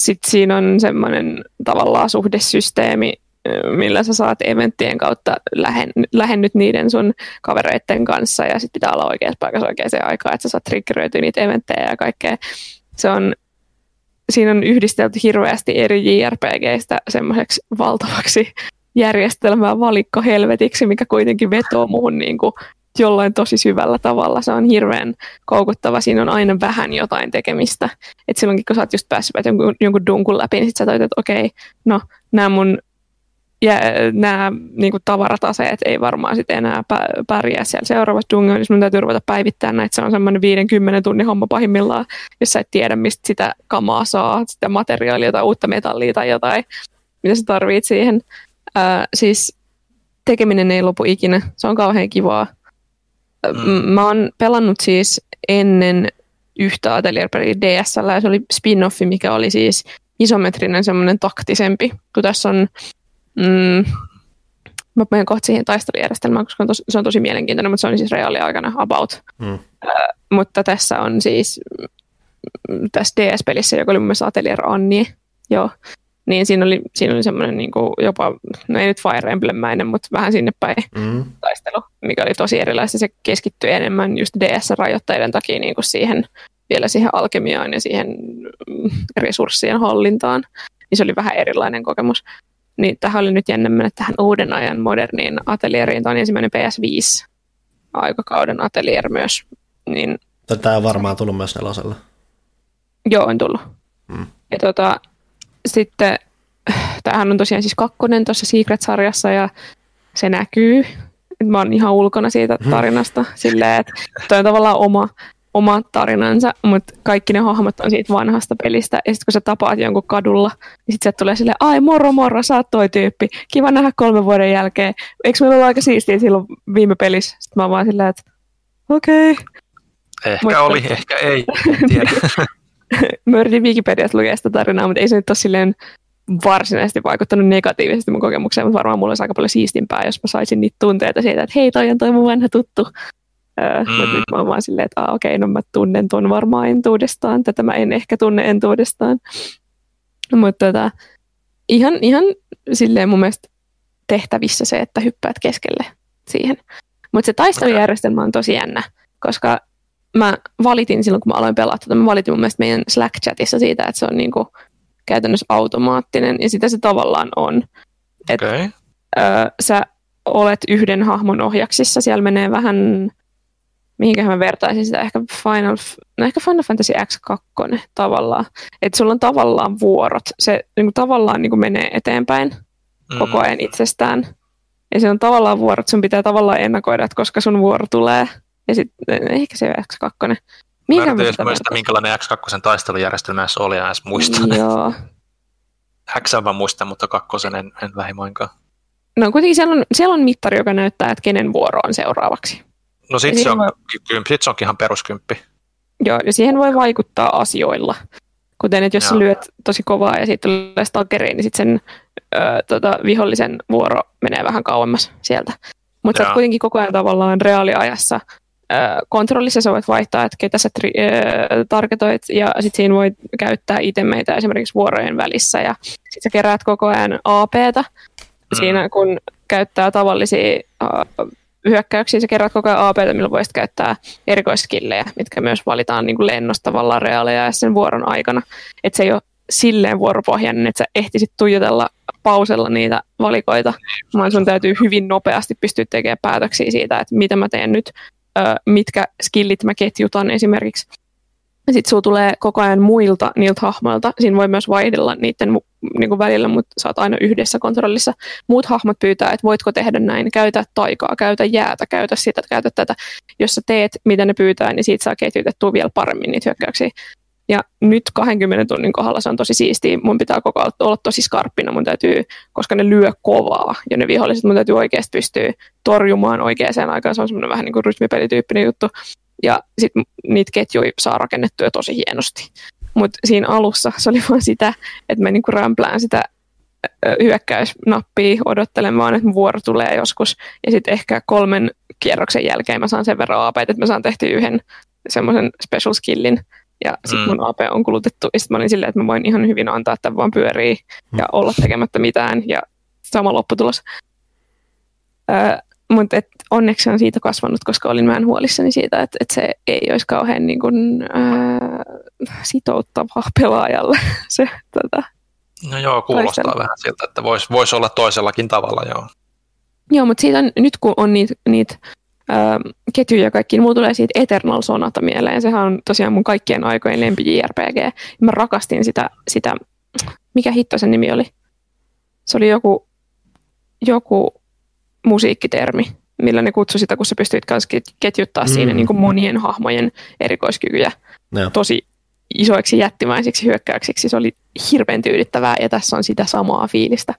Speaker 3: sitten siinä on semmoinen tavallaan suhdesysteemi, millä sä saat eventtien kautta lähen, lähennyt niiden sun kavereiden kanssa ja sitten pitää olla oikeassa paikassa oikeaan aikaan, että sä saat triggeröityä niitä eventtejä ja kaikkea. Se on siinä on yhdistelty hirveästi eri JRPGistä semmoiseksi valtavaksi järjestelmää valikko helvetiksi, mikä kuitenkin vetoo muuhun niin kuin jollain tosi syvällä tavalla. Se on hirveän koukuttava. Siinä on aina vähän jotain tekemistä. Et silloinkin, kun sä oot just päässyt jonkun, jonkun dunkun läpi, niin sit sä toit, että okei, no nämä mun ja nämä niin kuin tavarataseet ei varmaan sit enää pärjää siellä seuraavassa dungeonissa, mun täytyy ruveta päivittää näitä. Se on semmoinen 50 tunnin homma pahimmillaan, jos sä et tiedä, mistä sitä kamaa saa, sitä materiaalia tai uutta metallia tai jotain, mitä sä tarvit siihen. Ää, siis tekeminen ei lopu ikinä. Se on kauhean kivaa. Mm. Mä oon pelannut siis ennen yhtä atelierpeliä DSL, ja se oli spin-offi, mikä oli siis isometrinen semmoinen taktisempi, kun tässä on Mm, mä menen kohta siihen taistelujärjestelmään, koska on tos, se on tosi mielenkiintoinen, mutta se on siis reaaliaikana about. Mm. Uh, mutta tässä on siis mm, tässä DS-pelissä, joka oli mun mielestä Atelier Annie, joo, niin siinä oli, siinä oli semmoinen niin kuin jopa, no ei nyt Fire Emblemmäinen, mutta vähän sinne päin mm. taistelu, mikä oli tosi erilaista. Se keskittyi enemmän just DS-rajoitteiden takia niin kuin siihen, vielä siihen alkemiaan ja siihen mm, resurssien hallintaan. Niin se oli vähän erilainen kokemus. Niin tähän oli nyt jännä mennä tähän uuden ajan moderniin atelieriin. Tämä on ensimmäinen PS5 aikakauden atelier myös. Niin,
Speaker 1: Tämä on varmaan tullut myös nelosella.
Speaker 3: Joo, on tullut. Hmm. Ja tota, sitten tämähän on tosiaan siis kakkonen tuossa Secret-sarjassa ja se näkyy. Mä oon ihan ulkona siitä hmm. tarinasta silleen, että toi on tavallaan oma oma tarinansa, mutta kaikki ne hahmot on siitä vanhasta pelistä. Ja sitten kun sä tapaat jonkun kadulla, niin sitten tulee silleen, ai moro moro, sä oot toi tyyppi. Kiva nähdä kolmen vuoden jälkeen. Eikö meillä ollut aika siistiä silloin viime pelissä? Sitten mä oon vaan silleen, että okei. Okay.
Speaker 2: Ehkä mutta... oli, ehkä ei, en tiedä.
Speaker 3: mä yritin Wikipediasta lukea sitä tarinaa, mutta ei se nyt ole silleen varsinaisesti vaikuttanut negatiivisesti mun kokemukseen, mutta varmaan mulla olisi aika paljon siistimpää, jos mä saisin niitä tunteita siitä, että hei, toi on toi mun vanha tuttu. Mm. Mutta nyt mä oon vaan silleen, että okei, okay, no mä tunnen ton varmaan entuudestaan, tätä mä en ehkä tunne entuudestaan. Mutta tota, ihan, ihan silleen mun mielestä tehtävissä se, että hyppäät keskelle siihen. Mutta se taistelujärjestelmä on tosi jännä, koska mä valitin silloin, kun mä aloin pelata, tota, mä valitin mun mielestä meidän Slack-chatissa siitä, että se on niinku käytännössä automaattinen, ja sitä se tavallaan on. Et, okay. ö, sä olet yhden hahmon ohjaksissa, siellä menee vähän mihinkä mä vertaisin sitä, ehkä Final, no ehkä Final Fantasy X2 tavallaan. Että sulla on tavallaan vuorot, se niin kuin, tavallaan niin kuin menee eteenpäin mm. koko ajan itsestään. Ja se on tavallaan vuorot, sun pitää tavallaan ennakoida, että koska sun vuoro tulee. Ja sitten ehkä se X2.
Speaker 2: Mihinkä mä yritän muistaa, minkälainen X2 taistelujärjestelmä edes oli, ja edes muistan.
Speaker 3: Joo.
Speaker 2: X mä muistan, mutta kakkosen en, en lähimoinkaan.
Speaker 3: No kuitenkin siellä on, siellä on mittari, joka näyttää, että kenen vuoro on seuraavaksi.
Speaker 2: No sit se, on, voi... sit se onkin ihan peruskymppi.
Speaker 3: Joo, ja siihen voi vaikuttaa asioilla. Kuten, että jos Joo. sä lyöt tosi kovaa ja sitten tulee stalkeriin, niin sitten sen ö, tota, vihollisen vuoro menee vähän kauemmas sieltä. Mutta sä kuitenkin koko ajan tavallaan reaaliajassa kontrollissa sä voit vaihtaa, että ketä sä tri, targetoit, ja sitten siinä voit käyttää itemeitä esimerkiksi vuorojen välissä, ja sitten sä keräät koko ajan APtä, mm. siinä kun käyttää tavallisia hyökkäyksiä, sä kerrot koko ajan AP, millä voisit käyttää erikoiskillejä, mitkä myös valitaan niin kuin lennosta tavallaan reaaleja ja sen vuoron aikana. Että se ei ole silleen vuoropohjainen, että sä ehtisit tuijotella pausella niitä valikoita, vaan sun täytyy hyvin nopeasti pystyä tekemään päätöksiä siitä, että mitä mä teen nyt, mitkä skillit mä ketjutan esimerkiksi. Sitten sulla tulee koko ajan muilta niiltä hahmoilta. Siinä voi myös vaihdella niiden niin kuin välillä, mutta sä oot aina yhdessä kontrollissa. Muut hahmot pyytää, että voitko tehdä näin, käytä taikaa, käytä jäätä, käytä sitä, käytä tätä. Jos sä teet, mitä ne pyytää, niin siitä saa ketjutettua vielä paremmin niitä hyökkäyksiä. Ja nyt 20 tunnin kohdalla se on tosi siistiä. Mun pitää koko ajan olla tosi skarppina. Mun täytyy, koska ne lyö kovaa ja ne viholliset mun täytyy oikeasti pystyä torjumaan oikeaan aikaan. Se on semmoinen vähän niin kuin rytmipelityyppinen juttu. Ja sitten niitä ketjuja saa rakennettua tosi hienosti. Mutta siinä alussa se oli vaan sitä, että mä niinku rämplään sitä hyökkäysnappia odottelen vaan, että vuoro tulee joskus. Ja sitten ehkä kolmen kierroksen jälkeen mä saan sen verran AP, että mä saan tehty yhden semmoisen special skillin. Ja sitten mm. mun AP on kulutettu. Ja sitten mä olin silleen, että mä voin ihan hyvin antaa, että vaan pyörii ja mm. olla tekemättä mitään. Ja sama lopputulos. Öö, mutta et onneksi on siitä kasvanut, koska olin vähän huolissani siitä, että, että se ei olisi kauhean niin kuin, ää, sitouttavaa pelaajalle. se, tota,
Speaker 2: no joo, kuulostaa taistelu. vähän siltä, että voisi vois olla toisellakin tavalla, joo.
Speaker 3: Joo, mutta siitä on, nyt kun on niitä niit, ketjuja ja kaikki, niin mulla tulee siitä Eternal Sonata mieleen. Sehän on tosiaan mun kaikkien aikojen lempi JRPG. Mä rakastin sitä, sitä, mikä hitto sen nimi oli? Se oli joku, joku musiikkitermi, millä ne kutsui sitä, kun sä pystyit ketjuttaa mm. siinä niin kuin monien hahmojen erikoiskykyjä no. tosi isoiksi jättimäisiksi hyökkäyksiksi. Se oli hirveän tyydyttävää ja tässä on sitä samaa fiilistä.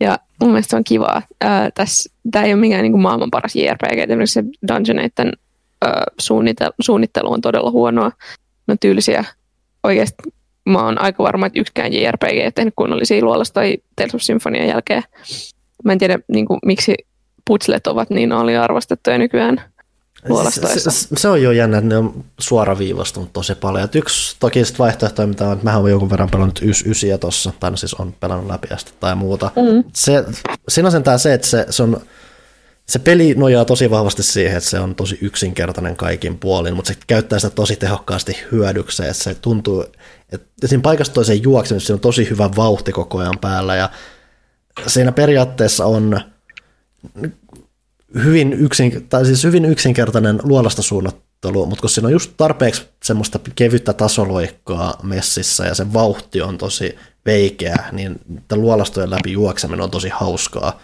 Speaker 3: Ja mun mielestä se on kivaa. Tämä ei ole mikään niin kuin maailman paras JRPG, esimerkiksi se Dungeoneiden suunnittelu, suunnittelu on todella huonoa. No tyylisiä. Oikeasti mä oon aika varma, että yksikään JRPG ei tehnyt kunnollisia luolasta tai Tales of Symphonian jälkeen. Mä en tiedä, niin kuin, miksi putslet ovat niin aliarvostettuja nykyään
Speaker 1: se, se, se, on jo jännä, että ne on suoraviivastunut tosi paljon. Et yksi toki sit vaihtoehto, mitä on, että mä oon jonkun verran pelannut ys, ysiä tuossa, tai no siis on pelannut läpi asti tai muuta. Mm. Se, siinä on sentään se, että se, se, on, se peli nojaa tosi vahvasti siihen, että se on tosi yksinkertainen kaikin puolin, mutta se käyttää sitä tosi tehokkaasti hyödykseen, että se tuntuu, että siinä paikasta toiseen juoksemisessa on tosi hyvä vauhti koko ajan päällä, ja siinä periaatteessa on hyvin, yksin, tai siis hyvin yksinkertainen luolasta suunnattelu, mutta kun siinä on just tarpeeksi semmoista kevyttä tasoloikkaa messissä ja se vauhti on tosi veikeä, niin luolastojen läpi juokseminen on tosi hauskaa.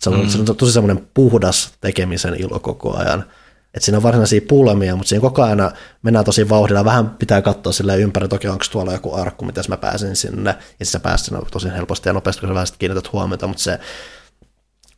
Speaker 1: Se on, mm. se on tosi semmoinen puhdas tekemisen ilo koko ajan. Et siinä on varsinaisia pulmia, mutta siinä koko ajan mennään tosi vauhdilla. Vähän pitää katsoa sille ympäri, toki onko tuolla joku arkku, miten mä pääsen sinne. Ja sä pääset sinne tosi helposti ja nopeasti, kun sä vähän kiinnität huomiota, mutta se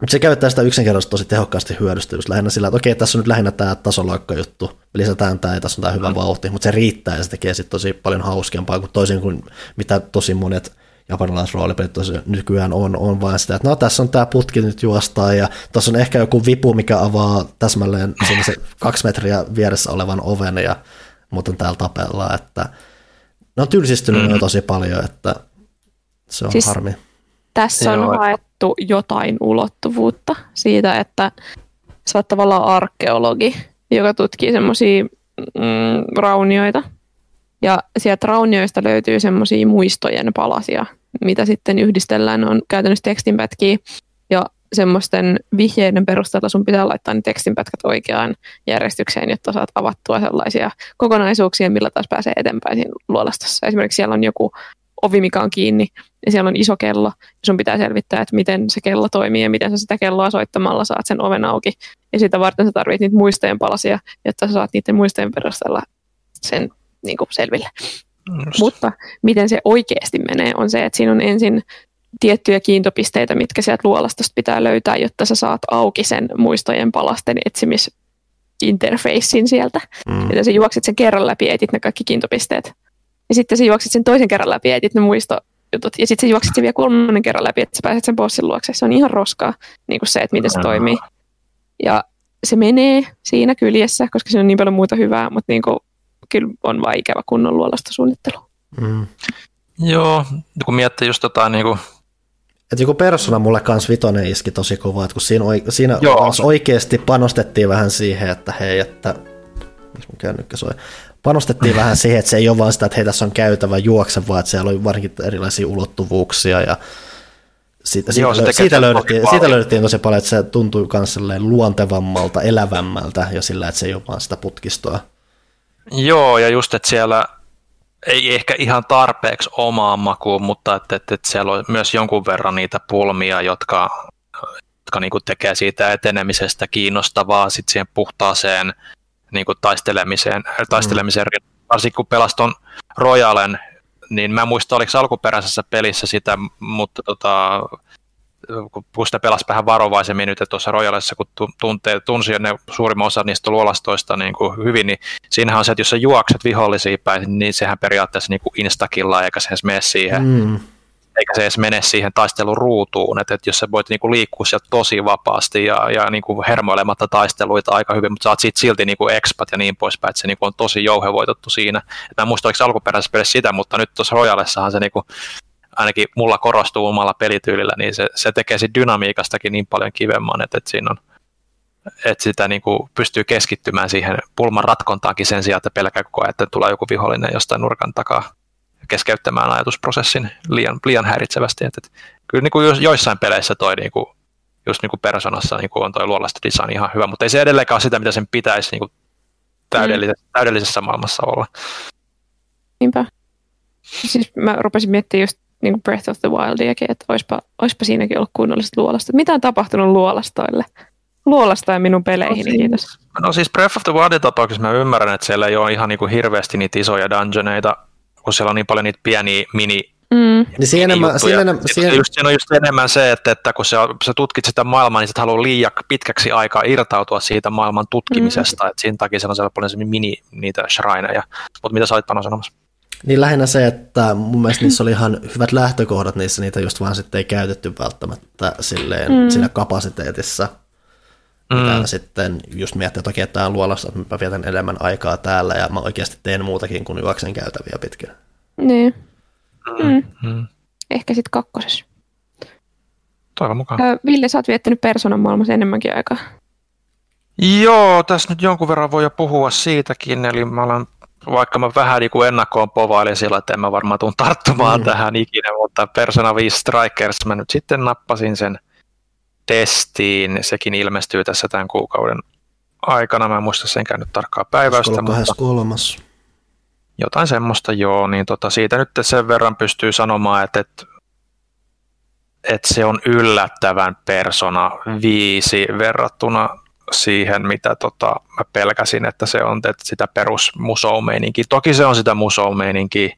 Speaker 1: mutta se käyttää sitä yksinkertaisesti tosi tehokkaasti hyödystä just lähinnä sillä, että okei, tässä on nyt lähinnä tämä tasoloikka juttu, lisätään tämä ja tässä on tämä hyvä mm. vauhti, mutta se riittää ja se tekee sitten tosi paljon hauskempaa kuin toisin kuin mitä tosi monet japanilaisroolipelit nykyään on, on vain sitä, että no tässä on tämä putki nyt juostaa ja tuossa on ehkä joku vipu, mikä avaa täsmälleen se kaksi metriä vieressä olevan oven ja muuten täällä tapellaan, että ne on tylsistynyt mm. tosi paljon, että se on siis harmi.
Speaker 3: Tässä on Joo. Haettu jotain ulottuvuutta siitä, että sä oot tavallaan arkeologi, joka tutkii semmoisia mm, raunioita. Ja sieltä raunioista löytyy semmoisia muistojen palasia, mitä sitten yhdistellään, on käytännössä tekstinpätkiä. Ja semmoisten vihjeiden perusteella sun pitää laittaa ne tekstinpätkät oikeaan järjestykseen, jotta saat avattua sellaisia kokonaisuuksia, millä taas pääsee eteenpäin siinä luolastossa. Esimerkiksi siellä on joku ovi, mikä on kiinni, ja siellä on iso kello, ja sun pitää selvittää, että miten se kello toimii, ja miten sä sitä kelloa soittamalla saat sen oven auki. Ja sitä varten sä tarvitset niitä muistojen palasia, jotta sä saat niiden muistojen perusteella sen niin kuin selville. Just. Mutta miten se oikeasti menee, on se, että siinä on ensin tiettyjä kiintopisteitä, mitkä sieltä luolastosta pitää löytää, jotta sä saat auki sen muistojen palasten etsimis interfacein sieltä. Mm. Ja sä juokset sen kerran läpi ja etit ne kaikki kiintopisteet. Ja sitten sä juoksit sen toisen kerran läpi ja etit ne muistojutut. Ja sitten sä juoksit sen vielä kolmannen kerran läpi, että sä pääset sen bossin luokse. Se on ihan roskaa niin kuin se, että miten se toimii. Ja se menee siinä kyljessä, koska se on niin paljon muuta hyvää, mutta niin kuin, kyllä on vaan ikävä kunnon luolasta suunnittelu. Mm.
Speaker 2: Joo, kun miettii just tota, niin kuin
Speaker 1: että joku persona mulle kans vitonen iski tosi kovaa, että kun siinä, siinä oikeasti panostettiin vähän siihen, että hei, että miksi mun kännykkä soi, panostettiin vähän siihen, että se ei ole vaan sitä, että hei tässä on käytävä juokse, vaan että siellä oli varsinkin erilaisia ulottuvuuksia ja siitä, Joo, siitä, siitä, löydettiin, siitä löydettiin tosi paljon, että se tuntui myös luontevammalta, elävämmältä jo sillä, että se ei ole vaan sitä putkistoa.
Speaker 2: Joo, ja just, että siellä ei ehkä ihan tarpeeksi omaan makuun, mutta että, että, että siellä on myös jonkun verran niitä pulmia, jotka, jotka niin tekee siitä etenemisestä kiinnostavaa sitten siihen puhtaaseen niin taistelemiseen, taistelemiseen mm. varsinkin kun pelaston Royalen, niin mä en muista, oliko alkuperäisessä pelissä sitä, mutta tota, kun sitä pelasi vähän varovaisemmin nyt tuossa Royalessa, kun tuntee, tunsi ne suurimman osa niistä luolastoista niin kuin hyvin, niin siinähän on se, että jos sä juokset vihollisia päin, niin sehän periaatteessa niin kuin instakilla eikä se mene siihen, mm. Eikä se edes mene siihen taisteluruutuun, että, että jos sä voit niin kuin liikkua sieltä tosi vapaasti ja, ja niin kuin hermoilematta taisteluita aika hyvin, mutta saat siitä silti niin kuin expat ja niin poispäin, että se niin kuin on tosi jouhevoitettu siinä. Että mä en muista, oliko alkuperäisessä pelissä sitä, mutta nyt tuossa Royalessahan se niin kuin ainakin mulla korostuu omalla pelityylillä, niin se, se tekee siitä dynamiikastakin niin paljon kivemman, että, että siinä on että sitä niin kuin pystyy keskittymään siihen pulman ratkontaankin sen sijaan, että pelkää koko ajan, että tulee joku vihollinen jostain nurkan takaa keskeyttämään ajatusprosessin liian, liian häiritsevästi. Että, että kyllä niin kuin joissain peleissä toi niin kuin, just niin kuin Personassa niin kuin on toi luollaista design ihan hyvä, mutta ei se edelleenkaan ole sitä, mitä sen pitäisi niin kuin täydellisessä, mm. täydellisessä maailmassa olla.
Speaker 3: Niinpä. Siis mä rupesin miettimään just niin kuin Breath of the Wildiakin, että olisipa, olisipa siinäkin ollut kunnolliset luolasta. Mitä on tapahtunut luolastoille? Luolasta ja minun peleihin, no, siis, kiitos.
Speaker 2: No siis Breath of the Wildin tapauksessa mä ymmärrän, että siellä ei ole ihan niin kuin hirveästi niitä isoja dungeoneita, kun siellä on niin paljon niitä pieniä mini
Speaker 3: Mm.
Speaker 1: Niin siinä, enemmän, siinä, enemmän,
Speaker 2: siinä... Just, siinä on just enemmän se, että, että kun sä, sä tutkit sitä maailmaa, niin sä haluaa liian pitkäksi aikaa irtautua siitä maailman tutkimisesta, mm. että siinä takia siellä on paljon mini niitä shrineja. Mutta mitä sä olit Pano sanomassa?
Speaker 1: Niin lähinnä se, että mun mielestä niissä oli ihan hyvät lähtökohdat, niissä niitä just vaan sitten ei käytetty välttämättä silleen mm. siinä kapasiteetissa. Mm. Sitten just miettii, että okei, tämä on luolassa, että mä vietän enemmän aikaa täällä ja mä oikeasti teen muutakin kuin juoksen käytäviä pitkin.
Speaker 3: Niin. Mm. Mm. Ehkä sitten kakkosessa.
Speaker 2: Toivon mukaan.
Speaker 3: Ville, sä oot viettänyt persoonan maailmassa enemmänkin aikaa.
Speaker 2: Joo, tässä nyt jonkun verran voi jo puhua siitäkin, eli mä olen vaikka mä vähän niin kuin ennakkoon povailin sillä, että en mä varmaan tule tarttumaan mm. tähän ikinä, mutta Persona 5 Strikers mä nyt sitten nappasin sen testiin. Sekin ilmestyy tässä tämän kuukauden aikana. Mä en muista sen käynyt tarkkaa päiväystä.
Speaker 1: Mutta.
Speaker 2: Jotain semmoista joo, niin tota, siitä nyt sen verran pystyy sanomaan, että, että, että se on yllättävän Persona 5 verrattuna siihen, mitä tota, mä pelkäsin, että se on että sitä perus musoumeininkiä. Toki se on sitä musoumeininkiä,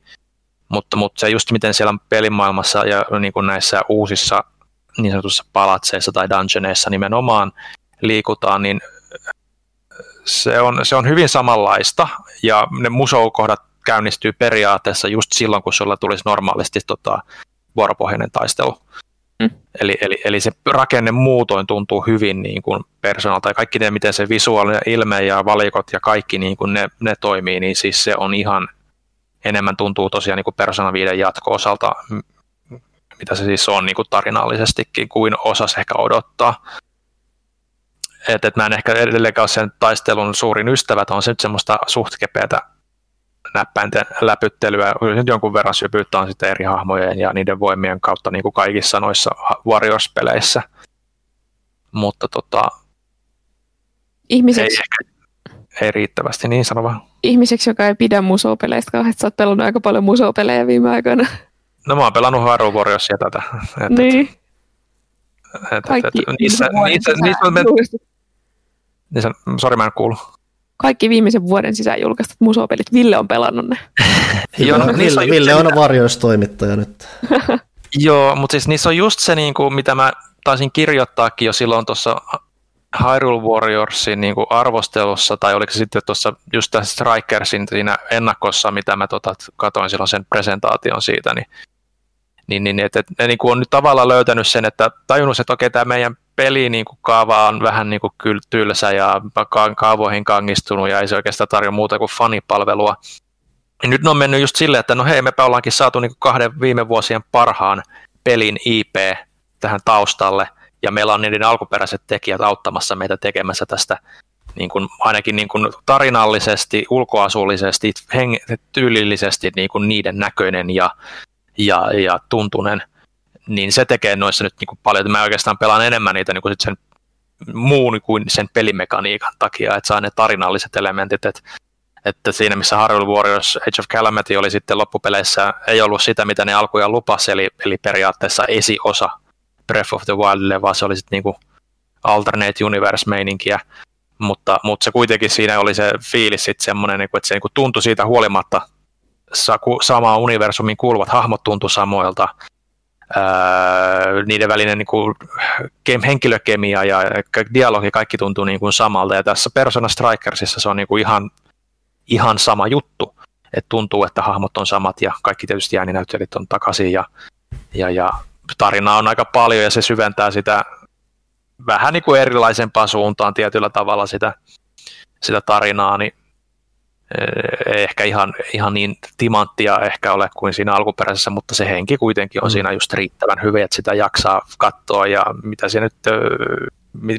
Speaker 2: mutta, mutta se just miten siellä pelimaailmassa ja niin kuin näissä uusissa niin sanotussa palatseissa tai dungeoneissa nimenomaan liikutaan, niin se on, se on hyvin samanlaista ja ne musoukohdat käynnistyy periaatteessa just silloin, kun sulla tulisi normaalisti tota, vuoropohjainen taistelu. Mm. Eli, eli, eli se rakenne muutoin tuntuu hyvin niin kuin persoonalta ja kaikki ne, miten se visuaalinen ilme ja valikot ja kaikki niin kuin ne, ne toimii, niin siis se on ihan enemmän tuntuu tosiaan niin kuin Persona 5 jatko-osalta, mitä se siis on niin kuin tarinallisestikin, kuin osas ehkä odottaa. Et, et mä en ehkä edelleenkaan ole sen taistelun suurin ystävä, on se nyt semmoista suht kepeätä näppäinten läpyttelyä, nyt jonkun verran sypyyttä on sitten eri hahmojen ja niiden voimien kautta niin kuin kaikissa noissa Warriors-peleissä. Mutta tota,
Speaker 3: Ihmiseksi,
Speaker 2: ei, ehkä, ei riittävästi, niin sano vaan.
Speaker 3: Ihmiseksi, joka ei pidä musoopeleistä kauheasti, sä oot pelannut aika paljon musoopelejä viime aikoina.
Speaker 2: No mä oon pelannut Hyrule Warriorsia tätä.
Speaker 3: Et, niin.
Speaker 2: Et, et, Kaikki et, niissä, niissä, niissä on, niissä, sori mä en kuulu
Speaker 3: kaikki viimeisen vuoden sisään julkaistut musopelit. Ville on pelannut ne.
Speaker 1: Joo, no, Ville, Ville on varjoistoimittaja nyt.
Speaker 2: Joo, mutta siis niissä on just se, niin kuin, mitä mä taisin kirjoittaakin jo silloin tuossa Hyrule Warriorsin niin kuin arvostelussa, tai oliko se sitten tuossa just tässä Strikersin siinä ennakossa, mitä mä tota, katoin silloin sen presentaation siitä, niin, niin, niin että et, ne niin kuin on nyt tavallaan löytänyt sen, että tajunnut, että okei, tämä meidän peli niin kuin kaava on vähän niin kuin tylsä ja kaavoihin kangistunut ja ei se oikeastaan tarjoa muuta kuin fanipalvelua. Ja nyt ne on mennyt just silleen, että no hei, mepä ollaankin saatu niin kuin kahden viime vuosien parhaan pelin IP tähän taustalle, ja meillä on niiden alkuperäiset tekijät auttamassa meitä tekemässä tästä niin kuin, ainakin niin kuin tarinallisesti, ulkoasullisesti, heng- tyylillisesti niin kuin niiden näköinen ja, ja, ja tuntunen, niin se tekee noissa nyt niin kuin paljon, mä oikeastaan pelaan enemmän niitä niin kuin sit sen muun kuin sen pelimekaniikan takia, että saa ne tarinalliset elementit, että että siinä missä Hyrule Warriors Age of Calamity oli sitten loppupeleissä, ei ollut sitä, mitä ne alkujaan lupasi, eli, eli periaatteessa esiosa Breath of the Wildille, vaan se oli sitten niinku alternate universe-meininkiä, mutta, mutta se kuitenkin siinä oli se fiilis sitten semmoinen, niinku, että se niinku tuntui siitä huolimatta, samaan universumiin kuuluvat hahmot tuntui samoilta, Öö, niiden välinen niin kuin, henkilökemia ja dialogi kaikki tuntuu niin kuin samalta. Ja tässä Persona Strikersissa se on niin kuin ihan, ihan sama juttu. Et tuntuu, että hahmot on samat ja kaikki tietysti ääninäyttelijät on takaisin ja, ja, ja tarinaa on aika paljon ja se syventää sitä vähän niin kuin erilaisempaan suuntaan tietyllä tavalla sitä, sitä tarinaa, niin Eh, ehkä ihan, ihan niin timanttia ehkä ole kuin siinä alkuperäisessä, mutta se henki kuitenkin on mm. siinä just riittävän hyvin, että sitä jaksaa katsoa ja mitä se nyt,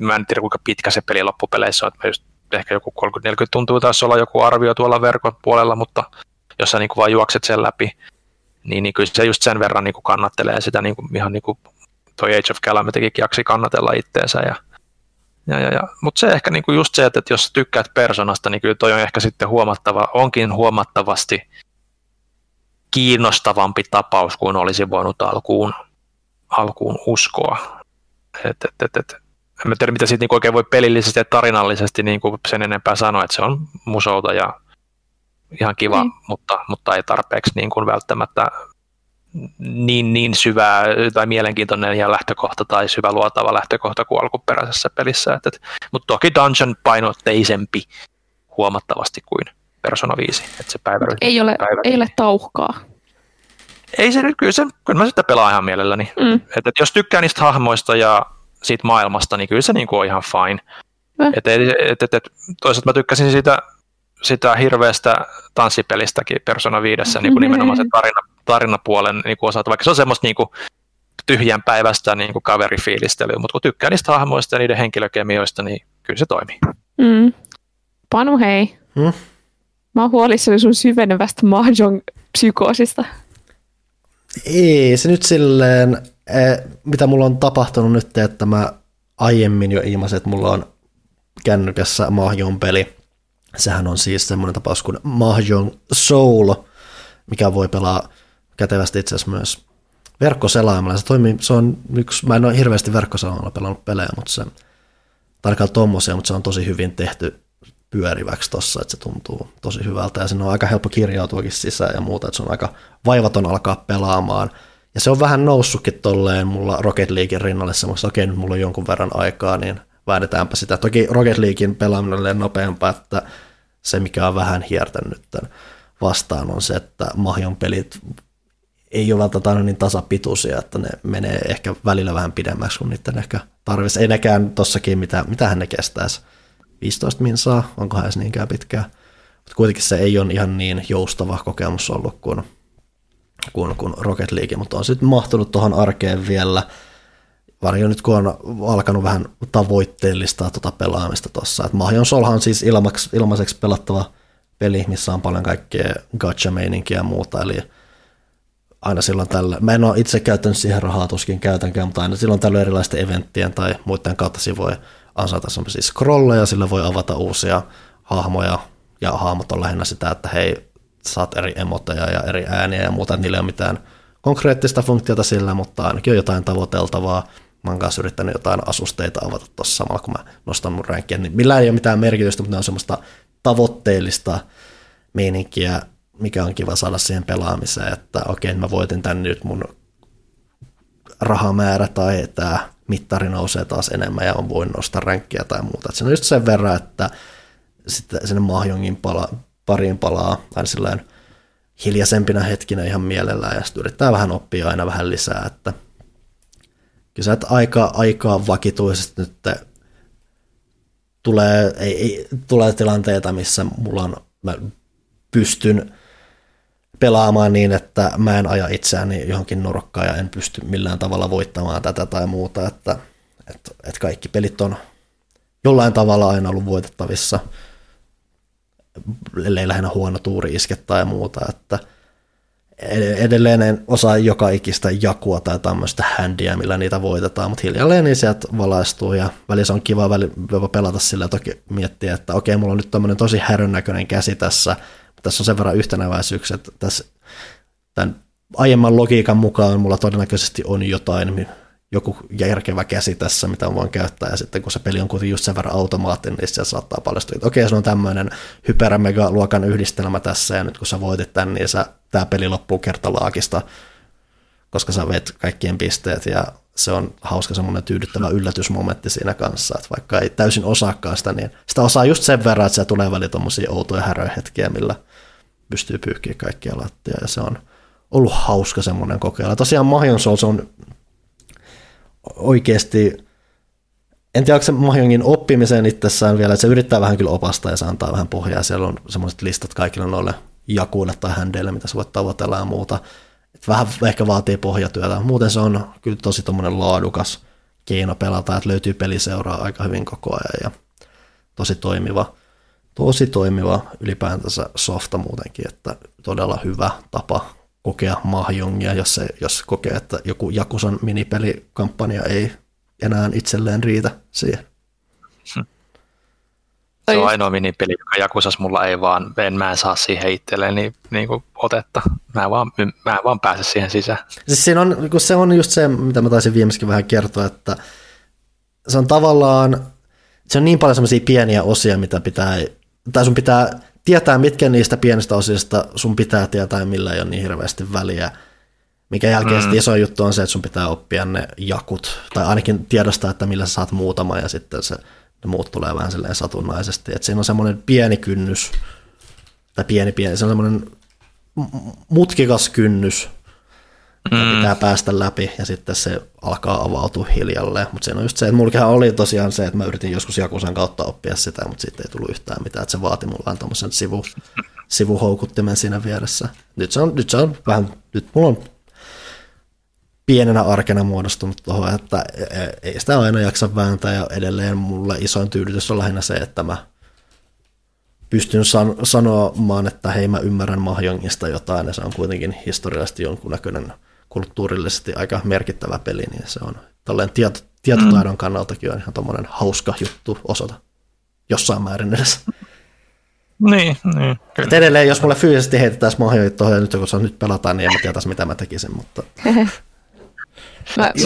Speaker 2: mä en tiedä kuinka pitkä se peli loppupeleissä on, että just ehkä joku 30-40 tuntuu taas olla joku arvio tuolla verkon puolella, mutta jos sä niin vaan juokset sen läpi, niin, niin kyllä se just sen verran niin kuin kannattelee sitä niin kuin, ihan niin kuin toi Age of Calamitykin jaksi kannatella itteensä ja ja, ja, ja. Mutta se ehkä niinku just se, että, jos tykkäät persoonasta, niin kyllä toi on ehkä sitten huomattava, onkin huomattavasti kiinnostavampi tapaus kuin olisi voinut alkuun, alkuun uskoa. Et, et, et, et. En mä tiedä, mitä siitä niinku oikein voi pelillisesti ja tarinallisesti niinku sen enempää sanoa, että se on musouta ja ihan kiva, mm. mutta, mutta ei tarpeeksi niin kuin välttämättä niin, niin syvää tai mielenkiintoinen ja lähtökohta tai syvä luotava lähtökohta kuin alkuperäisessä pelissä. Et, et, mutta toki dungeon painotteisempi huomattavasti kuin Persona 5. Et se päivä,
Speaker 3: ei, ole, päivä. ei ole tauhkaa.
Speaker 2: Ei se nyt, kyllä, se, kyllä mä sitä pelaan ihan mielelläni. Mm. Et, et jos tykkää niistä hahmoista ja siitä maailmasta, niin kyllä se niin kuin on ihan fine. Mm. Et, et, et, et, toisaalta mä tykkäsin siitä sitä hirveästä tanssipelistäkin Persona 5, mm-hmm. niin kuin nimenomaan se tarina, tarinapuolen niin kuin osalta, vaikka se on semmoista niin kuin, tyhjän päivästä niin kuin kaverifiilistelyä, mutta kun tykkää niistä hahmoista ja niiden henkilökemioista, niin kyllä se toimii.
Speaker 3: Mm. Panu, hei. Hmm? Mä oon huolissani sun syvenevästä mahjong psykoosista.
Speaker 1: Ei, se nyt silleen, eh, mitä mulla on tapahtunut nyt, että mä aiemmin jo ilmaisin, että mulla on kännykässä Mahjon peli, Sehän on siis semmoinen tapaus kuin Mahjong Soul, mikä voi pelaa kätevästi itse asiassa myös verkkoselaimella. Se, toimii, se on yksi, mä en ole hirveästi verkkoselaimella pelannut pelejä, mutta se tarkalleen tommosia, mutta se on tosi hyvin tehty pyöriväksi tossa, että se tuntuu tosi hyvältä ja siinä on aika helppo kirjautuakin sisään ja muuta, että se on aika vaivaton alkaa pelaamaan. Ja se on vähän noussutkin tolleen mulla Rocket Leaguein rinnalle semmoista, okei nyt mulla on jonkun verran aikaa, niin väädetäänpä sitä. Toki Rocket Leaguein pelaaminen on nopeampaa, että se mikä on vähän hiertänyt tämän vastaan on se, että Mahjon pelit ei ole välttämättä niin tasapituisia, että ne menee ehkä välillä vähän pidemmäksi kuin niiden ehkä tarvitsisi. Ei nekään tossakin, mitä, mitähän ne kestäisi. 15 minsaa, onkohan edes niinkään pitkää. Mutta kuitenkin se ei ole ihan niin joustava kokemus ollut kuin, kuin, kuin Rocket League, mutta on sitten mahtunut tuohon arkeen vielä – varjo nyt kun on alkanut vähän tavoitteellistaa tuota pelaamista tuossa. Mahjon Solhan siis ilmaks, ilmaiseksi pelattava peli, missä on paljon kaikkea gacha-meininkiä ja muuta, eli aina silloin tällä, mä en ole itse käyttänyt siihen rahaa, tuskin käytänkään, mutta aina silloin tällä erilaisten eventtien tai muiden kautta voi ansata sellaisia scrolleja, sillä voi avata uusia hahmoja, ja hahmot on lähinnä sitä, että hei, saat eri emoteja ja eri ääniä ja muuta, niillä ei ole mitään konkreettista funktiota sillä, mutta ainakin on jotain tavoiteltavaa, mä oon kanssa yrittänyt jotain asusteita avata tuossa samalla, kun mä nostan mun ränkkiä, niin millään ei ole mitään merkitystä, mutta ne on semmoista tavoitteellista meininkiä, mikä on kiva saada siihen pelaamiseen, että okei, mä voitin tän nyt mun rahamäärä tai tämä mittari nousee taas enemmän ja on voin nostaa ränkkiä tai muuta. Se on just sen verran, että sitten sinne mahjongin pala, pariin palaa aina silleen hiljaisempina hetkinä ihan mielellään ja sitten yrittää vähän oppia aina vähän lisää, että kyllä sä aika, aikaa vakituisesti nyt tulee, ei, ei, tulee tilanteita, missä mulla on, mä pystyn pelaamaan niin, että mä en aja itseäni johonkin nurkkaan ja en pysty millään tavalla voittamaan tätä tai muuta, että, että, että kaikki pelit on jollain tavalla aina ollut voitettavissa, ellei lähinnä huono tuuri iske tai muuta, että edelleen en osaa joka ikistä jakua tai tämmöistä händiä, millä niitä voitetaan, mutta hiljalleen niin sieltä valaistuu ja välissä on kiva väli, pelata sillä toki miettiä, että okei, mulla on nyt tämmöinen tosi härön näköinen käsi tässä, tässä on sen verran yhtenäväisyyksiä, että tässä tämän aiemman logiikan mukaan mulla todennäköisesti on jotain, joku järkevä käsi tässä, mitä voin käyttää, ja sitten kun se peli on kuitenkin just sen verran automaattinen, niin se saattaa paljastua, että okei, se on tämmöinen hypermega-luokan yhdistelmä tässä, ja nyt kun sä voitit tämän, niin sä, tämä peli loppuu kertalaakista, koska sä vet kaikkien pisteet, ja se on hauska semmoinen tyydyttävä yllätysmomentti siinä kanssa, että vaikka ei täysin osaakaan sitä, niin sitä osaa just sen verran, että se tulee väliin tuommoisia outoja häröhetkiä, millä pystyy pyyhkiä kaikkia lattia, ja se on ollut hauska semmoinen kokeilla. Tosiaan Mahjon Souls on oikeasti, en tiedä, onko se Mahjongin oppimiseen itsessään vielä, että se yrittää vähän kyllä opastaa ja se antaa vähän pohjaa. Siellä on semmoiset listat kaikille noille jakuille tai händeille, mitä sä voit tavoitella ja muuta. Et vähän ehkä vaatii pohjatyötä. Muuten se on kyllä tosi tommonen laadukas keino pelata, että löytyy peliseuraa aika hyvin koko ajan ja tosi toimiva, tosi toimiva ylipäätänsä softa muutenkin, että todella hyvä tapa kokea mahjongia, jos, se, jos kokee, että joku Jakusan minipelikampanja ei enää itselleen riitä siihen. Hmm.
Speaker 2: Se on ainoa minipeli, joka Jakusas mulla ei vaan, en mä en saa siihen itselleen niin, niin kuin otetta. Mä en, vaan, mä en vaan pääse siihen sisään.
Speaker 1: Siis siinä on, kun se on just se, mitä mä taisin viimeiskin vähän kertoa, että se on tavallaan, se on niin paljon semmoisia pieniä osia, mitä pitää, tai sun pitää tietää, mitkä niistä pienistä osista sun pitää tietää millä ei ole niin hirveästi väliä. Mikä jälkeen mm. iso juttu on se, että sun pitää oppia ne jakut, tai ainakin tiedostaa, että millä sä saat muutama, ja sitten se, ne muut tulee vähän silleen satunnaisesti. Että siinä on semmoinen pieni kynnys, tai pieni pieni, se on semmoinen mutkikas kynnys, mm. pitää päästä läpi ja sitten se alkaa avautua hiljalleen. Mutta se on just se, että mulla oli tosiaan se, että mä yritin joskus Jakusan kautta oppia sitä, mutta sitten ei tullut yhtään mitään, että se vaati mulla tuommoisen sivu, sivuhoukuttimen siinä vieressä. Nyt se on, nyt se on vähän, nyt mulla on pienenä arkena muodostunut tuohon, että ei sitä aina jaksa vääntää ja edelleen mulla isoin tyydytys on lähinnä se, että mä pystyn san- sanomaan, että hei mä ymmärrän Mahjongista jotain ja se on kuitenkin historiallisesti jonkunnäköinen kulttuurillisesti aika merkittävä peli, niin se on tolleen tieto, tietotaidon mm. kannaltakin on ihan tommonen hauska juttu osata jossain määrin edes.
Speaker 2: Niin, niin.
Speaker 1: Kyllä. edelleen, jos mulle fyysisesti heitetään mahjoja tuohon ja nyt kun se nyt pelataan, niin en mä tietäisi, mitä mä tekisin, mutta...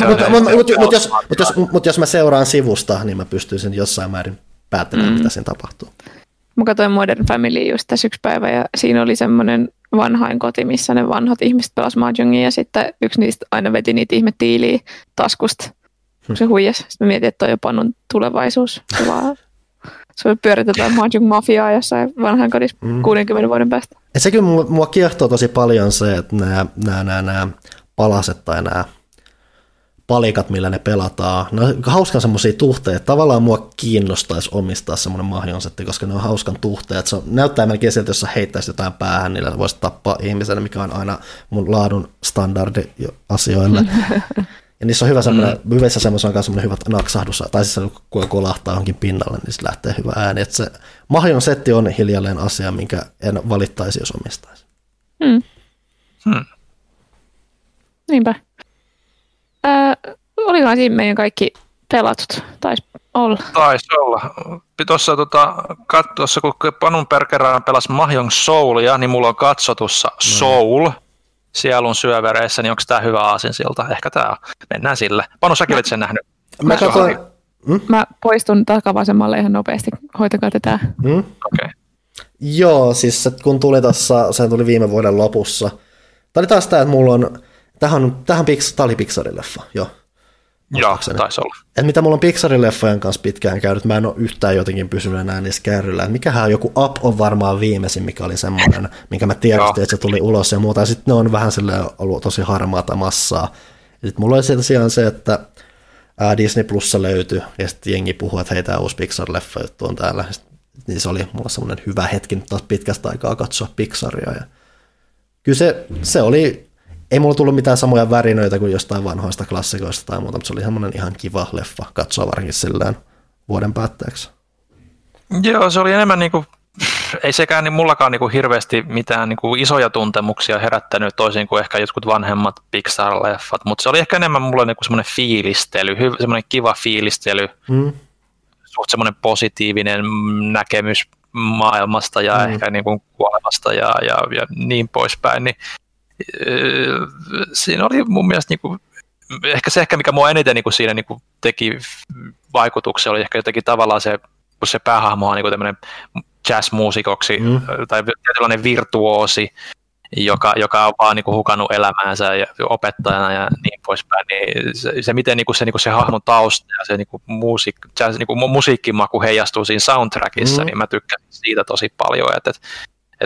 Speaker 1: Mutta mut, mut, jos, mut jos, mut jos mä seuraan sivusta, niin mä pystyisin jossain määrin päättelemään, mm. mitä siinä tapahtuu.
Speaker 3: Mä katsoin Modern Family just tässä yksi päivä ja siinä oli semmoinen vanhain koti, missä ne vanhat ihmiset pelasivat mahjongia ja sitten yksi niistä aina veti niitä ihmetiiliä taskusta, kun se huijas. Sitten mä mietin, että toi on pannun tulevaisuus. Se vaan se pyöritetään Mahjong Mafiaa jossain vanhan kodissa mm. 60 vuoden päästä.
Speaker 1: Et se kyllä mua, mua kiehtoo tosi paljon se, että nämä, nämä, nämä, nämä palaset tai nämä palikat, millä ne pelataan. Ne on hauskan semmoisia tuhteita. Tavallaan mua kiinnostaisi omistaa semmoinen mahjonsetti, koska ne on hauskan tuhteet. Se on, näyttää melkein siltä, jos sä heittäisit jotain päähän, niillä voisi tappaa ihmisen, mikä on aina mun laadun standardi asioille. Ja niissä on hyvä semmoinen, mm. hyvissä semmoisessa on myös semmoinen hyvä naksahdus, tai siis kun kolahtaa johonkin pinnalle, niin se lähtee hyvä ääni. Että se mahjon setti on hiljalleen asia, minkä en valittaisi, jos omistaisi.
Speaker 3: Hmm. Hmm. Niinpä. Äh, olikohan siinä meidän kaikki pelatut? Taisi olla.
Speaker 2: Taisi olla. Tuossa tota, katsossa, kun Panun Perkeraan pelasi Mahjong Soulia, niin mulla on katsotussa no. Soul sielun syövereissä, niin onko tämä hyvä aasinsilta? Ehkä tämä on. Mennään sille. Panu, säkin olit sen nähnyt.
Speaker 3: Mä, katsoin, hmm? mä poistun takavasemmalle ihan nopeasti. Hoitakaa tätä.
Speaker 1: Hmm? Okay. Joo, siis se, kun tuli tässä, se tuli viime vuoden lopussa. Tämä oli taas tämä, että mulla on Tähän, tähän Pix, tämä oli Pixarin leffa, joo.
Speaker 2: Joo, taisi olla.
Speaker 1: Et mitä mulla on Pixarin leffojen kanssa pitkään käynyt, mä en ole yhtään jotenkin pysynyt enää niissä kärryillä. Et mikähän joku Up on varmaan viimeisin, mikä oli semmoinen, minkä mä tiedostin, että se tuli ulos ja muuta. Sitten ne on vähän ollut tosi harmaata massaa. Sitten mulla oli tosiaan se, että Disney Plussa löytyi, ja sitten jengi puhuu, että hei, tämä uusi Pixar-leffa juttu on täällä. Sitten, niin se oli mulla semmoinen hyvä hetki nyt taas pitkästä aikaa katsoa Pixaria. Ja kyllä se, se oli, ei mulla tullut mitään samoja värinöitä kuin jostain vanhoista klassikoista tai muuta, mutta se oli semmoinen ihan kiva leffa katsoa varsinkin silleen vuoden päätteeksi.
Speaker 2: Joo, se oli enemmän niin kuin, ei sekään niin mullakaan niin kuin hirveästi mitään niin kuin isoja tuntemuksia herättänyt toisin kuin ehkä jotkut vanhemmat Pixar-leffat, mutta se oli ehkä enemmän mulle niin kuin semmoinen fiilistely, semmoinen kiva fiilistely, mm. suht semmoinen positiivinen näkemys maailmasta ja mm. ehkä niin kuin kuolemasta ja, ja, ja niin poispäin, niin siinä oli mun mielestä niin kuin, ehkä se, ehkä mikä mua eniten niin kuin siinä niin kuin teki vaikutuksen, oli ehkä jotenkin tavallaan se, kun se päähahmo on niin tämmöinen jazz-muusikoksi mm. tai tietynlainen virtuoosi, joka, joka on vaan niin kuin hukannut elämäänsä ja opettajana ja niin poispäin, niin se, se miten niin kuin se, niin kuin se hahmon tausta ja se niin kuin musiik, jazz, niin kuin musiikkimaku heijastuu siinä soundtrackissa, mm. niin mä tykkään siitä tosi paljon, että, että,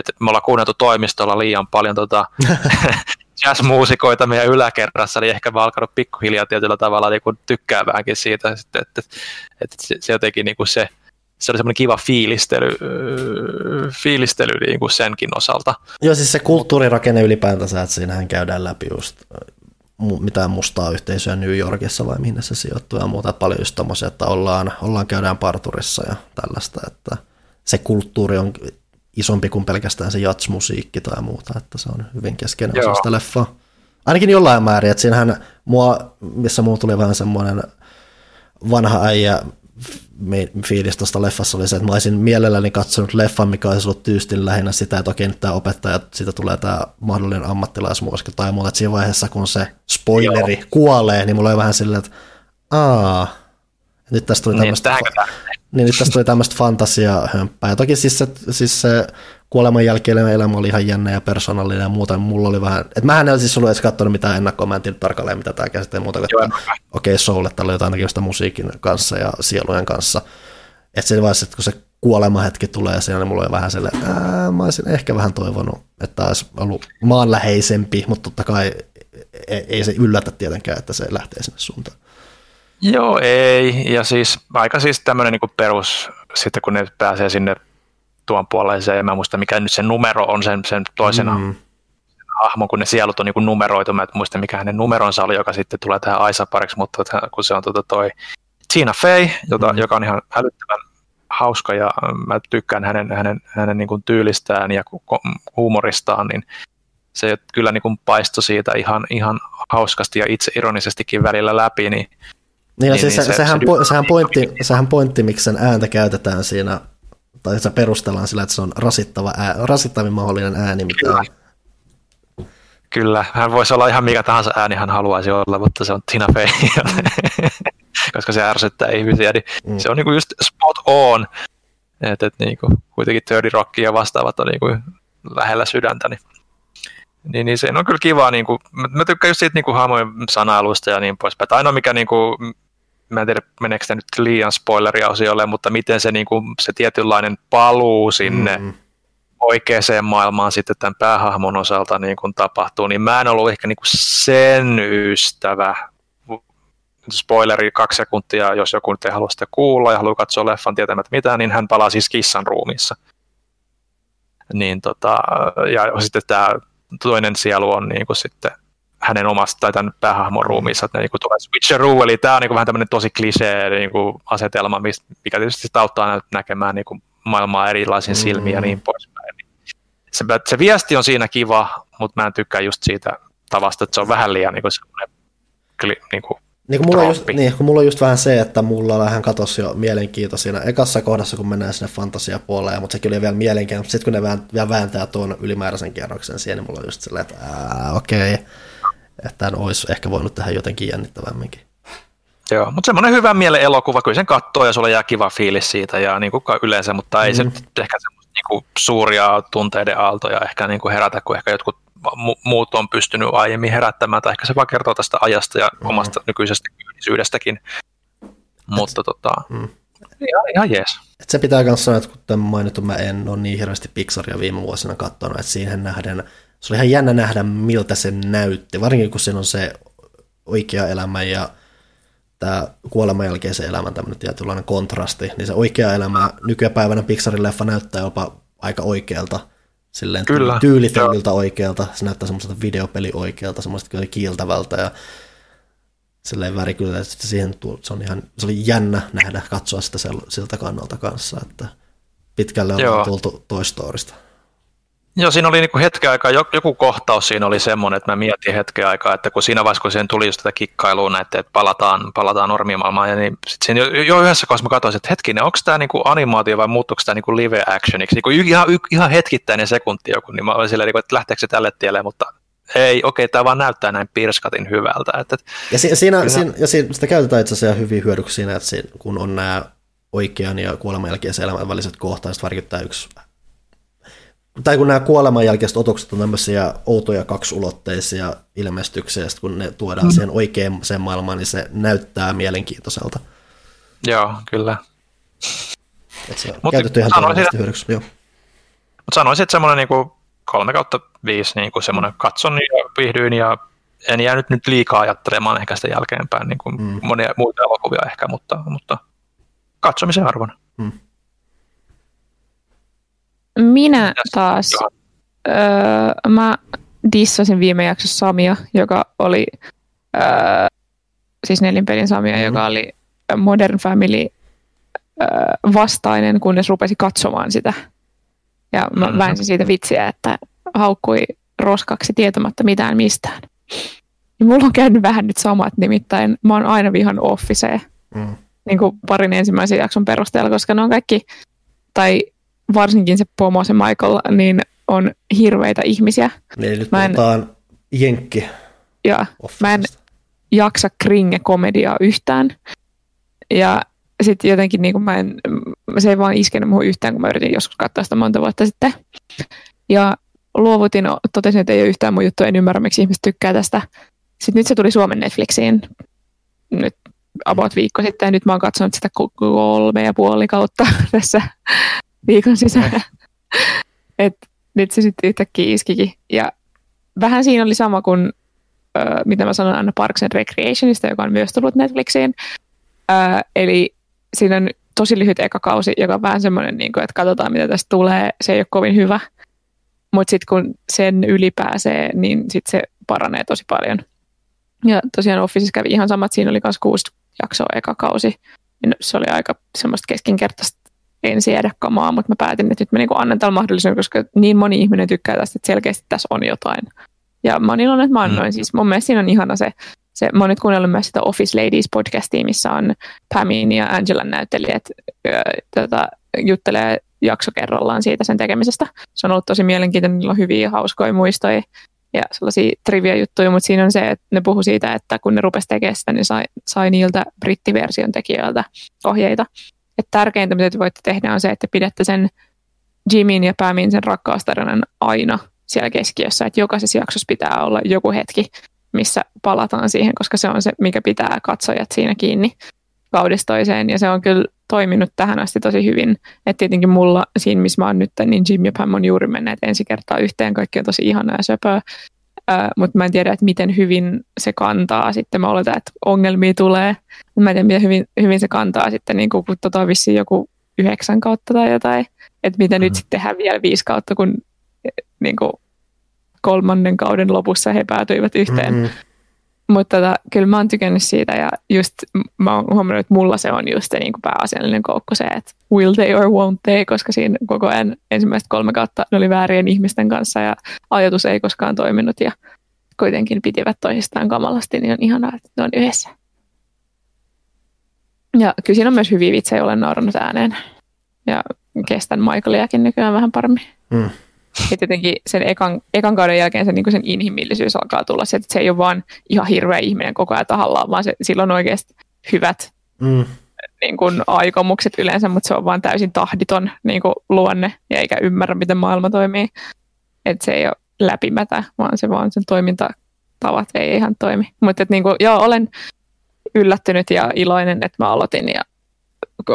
Speaker 2: että me ollaan kuunneltu toimistolla liian paljon tota, jazzmuusikoita meidän yläkerrassa, niin ehkä mä alkanut pikkuhiljaa tietyllä tavalla niin kuin tykkääväänkin siitä, että, että, että se, se jotenkin niin kuin se, se oli semmoinen kiva fiilistely, fiilistely niin kuin senkin osalta.
Speaker 1: Joo, siis se kulttuurirakenne ylipäätänsä, että siinähän käydään läpi just mitään mustaa yhteisöä New Yorkissa vai mihin se sijoittuu ja muuta. Paljon just tommosia, että ollaan, ollaan käydään parturissa ja tällaista, että se kulttuuri on isompi kuin pelkästään se jatsmusiikki tai muuta, että se on hyvin keskeinen Joo. osa sitä leffaa. Ainakin jollain määrin, että siinähän mua, missä muu tuli vähän semmoinen vanha äijä fiilis tuosta leffassa oli se, että mä olisin mielelläni katsonut leffan, mikä olisi ollut tyystin lähinnä sitä, että okei, nyt tämä opettaja, siitä tulee tämä mahdollinen ammattilaismuoska tai muuta, että siinä vaiheessa, kun se spoileri Joo. kuolee, niin mulla oli vähän silleen, että aa, nyt tästä tuli tämmöistä, niin, nyt tästä tuli tämmöistä fantasiahömppää. Ja toki siis se, siis se kuoleman jälkeinen elämä oli ihan jännä ja persoonallinen ja muuta. Mulla oli vähän, että mähän en siis ollut edes katsonut mitään ennakkoa, mä en tiedä tarkalleen mitä tämä käsittelee muuta, että okei, okay, Soul, että oli jotain näkemistä musiikin kanssa ja sielujen kanssa. Että se vaiheessa, että kun se kuolemahetki tulee siinä, niin mulla oli vähän silleen, että mä olisin ehkä vähän toivonut, että olisi ollut maanläheisempi, mutta totta kai ei, ei se yllätä tietenkään, että se lähtee sinne suuntaan.
Speaker 2: Joo, ei. Ja siis aika siis tämmöinen niin perus, sitten kun ne pääsee sinne tuon puoleeseen, ja mä muista mikä nyt se numero on sen, sen toisen mm. hahmon, kun ne sielut on niin numeroitu, mä en muista mikä hänen numeronsa oli, joka sitten tulee tähän Aisa pariksi, mutta kun se on tuota toi Tina Fey, jota, mm. joka on ihan älyttömän hauska ja mä tykkään hänen, hänen, hänen niin kuin tyylistään ja huumoristaan, niin se kyllä niin kuin paistoi siitä ihan, ihan hauskasti ja itse ironisestikin välillä läpi, niin
Speaker 1: niin, niin, siis niin se, sehän, se, po, sehän, pointti, sehän pointti, miksi sen ääntä käytetään siinä, tai se perustellaan sillä, että se on rasittava ää, rasittavin mahdollinen ääni, mitä
Speaker 2: Kyllä. Kyllä, hän voisi olla ihan mikä tahansa ääni hän haluaisi olla, mutta se on Tina Fey, koska se ärsyttää ihmisiä, niin mm. se on niinku just spot on, että et niinku, kuitenkin Dirty Rock ja vastaavat on niinku lähellä sydäntä, niin niin, niin se on kyllä kiva, niin kuin, mä, mä tykkään just siitä niin kuin hahmojen sanailusta ja niin poispäin. Ainoa mikä niin kuin, mä en tiedä meneekö se nyt liian spoileria osiolle, mutta miten se, niin kuin, se tietynlainen paluu sinne mm. oikeaan maailmaan sitten tämän päähahmon osalta niin kuin tapahtuu, niin mä en ollut ehkä niin kuin sen ystävä. Spoileri kaksi sekuntia, jos joku nyt ei halua sitä kuulla ja haluaa katsoa leffan tietämättä mitään, niin hän palaa siis kissan ruumiissa. Niin tota, ja sitten tämä toinen sielu on niin kuin sitten hänen omasta tai tämän päähahmon ruumiissa, että ne niin kuin tulee switcheroo, eli tämä on niin kuin vähän tämmöinen tosi klisee niin kuin asetelma, mikä tietysti sitä auttaa näkemään niin kuin maailmaa erilaisin mm. silmiin ja niin poispäin. Se, se viesti on siinä kiva, mutta mä en tykkää just siitä tavasta, että se on vähän liian niin kuin semmoinen niin kuin
Speaker 1: niin kuin mulla, on just, niin, kun mulla on just vähän se, että mulla vähän katosi jo mielenkiinto siinä ekassa kohdassa, kun mennään sinne fantasiapuolelle, mutta sekin oli vielä mielenkiintoista. Sitten kun ne vielä vääntää tuon ylimääräisen kierroksen siihen, niin mulla on just silleen, että okei, okay. Että tämän olisi ehkä voinut tehdä jotenkin jännittävämminkin.
Speaker 2: Joo, mutta semmoinen hyvän mielen elokuva, kyllä sen katsoo ja sulla jää kiva fiilis siitä ja niin kuin yleensä, mutta ei mm. se ehkä semmoista niin kuin suuria tunteiden aaltoja ehkä niin kuin herätä, kun ehkä jotkut muut on pystynyt aiemmin herättämään, tai ehkä se vaan kertoo tästä ajasta ja mm. omasta nykyisestä kyynisyydestäkin. Mutta tota, mm. ihan, ihan jees.
Speaker 1: Et se pitää myös sanoa, että kuten mainittu, mä en ole niin hirveästi Pixaria viime vuosina katsonut, että siihen nähden, se oli ihan jännä nähdä, miltä se näytti, varsinkin kun siinä on se oikea elämä ja tämä kuoleman jälkeisen elämän tämmöinen tietynlainen kontrasti, niin se oikea elämä nykypäivänä Pixarin leffa näyttää jopa aika oikealta, silleen Kyllä. tyylitellyltä oikealta, se näyttää semmoiselta videopeli oikealta, semmoista kyllä kiiltävältä ja silleen väri kyllä, että siihen se, on ihan, se oli jännä nähdä, katsoa sitä siltä kannalta kanssa, että pitkälle on tultu Toy Storysta.
Speaker 2: Joo, siinä oli niinku hetken aikaa, joku kohtaus siinä oli semmoinen, että mä mietin hetken aikaa, että kun siinä vaiheessa, kun siihen tuli just tätä kikkailua, että, että palataan, palataan normimaailmaan, ja niin sit siinä jo, jo yhdessä kohdassa mä katsoin, että hetkinen, onko tämä niinku animaatio vai muuttuuko tämä niinku live actioniksi, niinku ihan, ihan hetkittäinen sekunti joku, niin mä olin silleen, että lähteekö se tälle tielle, mutta ei, okei, tämä vaan näyttää näin pirskatin hyvältä. Että,
Speaker 1: ja, si- siinä, siinä, ja siinä, sitä käytetään itse asiassa hyvin hyödyksi siinä, että siinä, kun on nämä oikean ja kuoleman jälkeisen elämän väliset kohtaukset, vaikuttaa yksi tai kun nämä kuoleman jälkeiset otokset on tämmöisiä outoja kaksulotteisia ilmestyksiä, ja kun ne tuodaan mm. siihen oikeaan sen maailmaan, niin se näyttää mielenkiintoiselta.
Speaker 2: Joo, kyllä.
Speaker 1: Että se on Mut käytetty ihan sanoisin, hyödyksi. Joo.
Speaker 2: Mutta sanoisin, että semmoinen niin kolme kautta viisi niin kuin semmoinen katson ja viihdyin ja en jäänyt nyt liikaa ajattelemaan ehkä sitä jälkeenpäin, niin kuin mm. monia muita elokuvia ehkä, mutta, mutta katsomisen arvon. Mm.
Speaker 3: Minä taas, öö, mä dissasin viime jaksossa Samia, joka oli, öö, siis nelinpelin Samia, mm. joka oli Modern Family öö, vastainen, kunnes rupesi katsomaan sitä. Ja mä mm-hmm. väänsin siitä vitsiä, että haukkui roskaksi tietämättä mitään mistään. Ja mulla on käynyt vähän nyt samat, nimittäin mä oon aina vihan Officea. Mm. Niin kuin parin ensimmäisen jakson perusteella, koska ne on kaikki, tai varsinkin se pomo, se Michael, niin on hirveitä ihmisiä.
Speaker 1: Niin nyt mä en, puhutaan jenkki.
Speaker 3: Ja mä en jaksa kringe-komediaa yhtään. Ja sitten jotenkin niin mä en, se ei vaan iskenyt muuhun yhtään, kun mä yritin joskus katsoa sitä monta vuotta sitten. Ja luovutin, totesin, että ei ole yhtään mun juttu, en ymmärrä, miksi ihmiset tykkää tästä. Sitten nyt se tuli Suomen Netflixiin nyt about viikko sitten, ja nyt mä oon katsonut sitä kolme ja puoli kautta tässä viikon sisällä. Et nyt se sitten yhtäkkiä iskikin. Ja vähän siinä oli sama kuin, äh, mitä mä sanon aina Parks and Recreationista, joka on myös tullut Netflixiin. Äh, eli siinä on tosi lyhyt eka kausi, joka on vähän semmoinen, niin kuin, että katsotaan mitä tästä tulee. Se ei ole kovin hyvä. Mutta sitten kun sen ylipääsee, niin sitten se paranee tosi paljon. Ja tosiaan Officeissa kävi ihan samat. Siinä oli myös kuusi jaksoa eka kausi. Se oli aika semmoista keskinkertaista en siedä kamaa, mutta mä päätin, että nyt mä niin annan tällä mahdollisuuden, koska niin moni ihminen tykkää tästä, että selkeästi tässä on jotain. Ja mä oon iloinen, että mä annoin. Mm. Siis mun mielestä siinä on ihana se, se, mä oon nyt kuunnellut myös sitä Office Ladies podcastia, missä on Pamin ja Angelan näyttelijät tota, juttelee jakso kerrallaan siitä sen tekemisestä. Se on ollut tosi mielenkiintoinen, niillä on hyviä hauskoja muistoja ja sellaisia trivia-juttuja, mutta siinä on se, että ne puhu siitä, että kun ne rupesi tekemään sitä, niin sai, sai niiltä brittiversion tekijöiltä ohjeita että tärkeintä, mitä te voitte tehdä, on se, että pidätte sen Jimin ja Pamin sen rakkaustarinan aina siellä keskiössä, että jokaisessa jaksossa pitää olla joku hetki, missä palataan siihen, koska se on se, mikä pitää katsojat siinä kiinni kaudesta toiseen, ja se on kyllä toiminut tähän asti tosi hyvin. että tietenkin mulla siinä, missä mä oon nyt, niin Jim ja Pam on juuri menneet ensi kertaa yhteen, kaikki on tosi ihanaa ja söpöä, mutta mä en tiedä, että miten hyvin se kantaa. Sitten mä oletan, että ongelmia tulee. Mä en tiedä, miten hyvin, hyvin se kantaa sitten, niin kun tota vissiin joku yhdeksän kautta tai jotain. Että miten mm. nyt sitten tehdään vielä viisi kautta, kun niin kuin kolmannen kauden lopussa he päätyivät yhteen. Mm-hmm. Mutta tota, kyllä mä oon tykännyt siitä ja just mä oon huomannut, että mulla se on just se niin kuin pääasiallinen koukku se, että will they or won't they, koska siinä koko ajan ensimmäistä kolme kautta ne oli väärien ihmisten kanssa ja ajatus ei koskaan toiminut ja kuitenkin pitivät toisistaan kamalasti, niin on ihanaa, että ne on yhdessä. Ja kyllä siinä on myös hyviä vitsejä, olen naurannut ääneen. Ja kestän Michaeliakin nykyään vähän paremmin. Mm. Ja tietenkin sen ekan, ekan kauden jälkeen se, niin sen inhimillisyys alkaa tulla se, että se ei ole vaan ihan hirveä ihminen koko ajan tahallaan, vaan se, sillä on oikeasti hyvät mm. niin kuin, aikomukset yleensä, mutta se on vaan täysin tahditon niin kuin, luonne ja eikä ymmärrä, miten maailma toimii. Että se ei ole läpimätä, vaan se vaan sen toimintatavat ei ihan toimi. Mutta niin kuin, joo, olen yllättynyt ja iloinen, että mä aloitin ja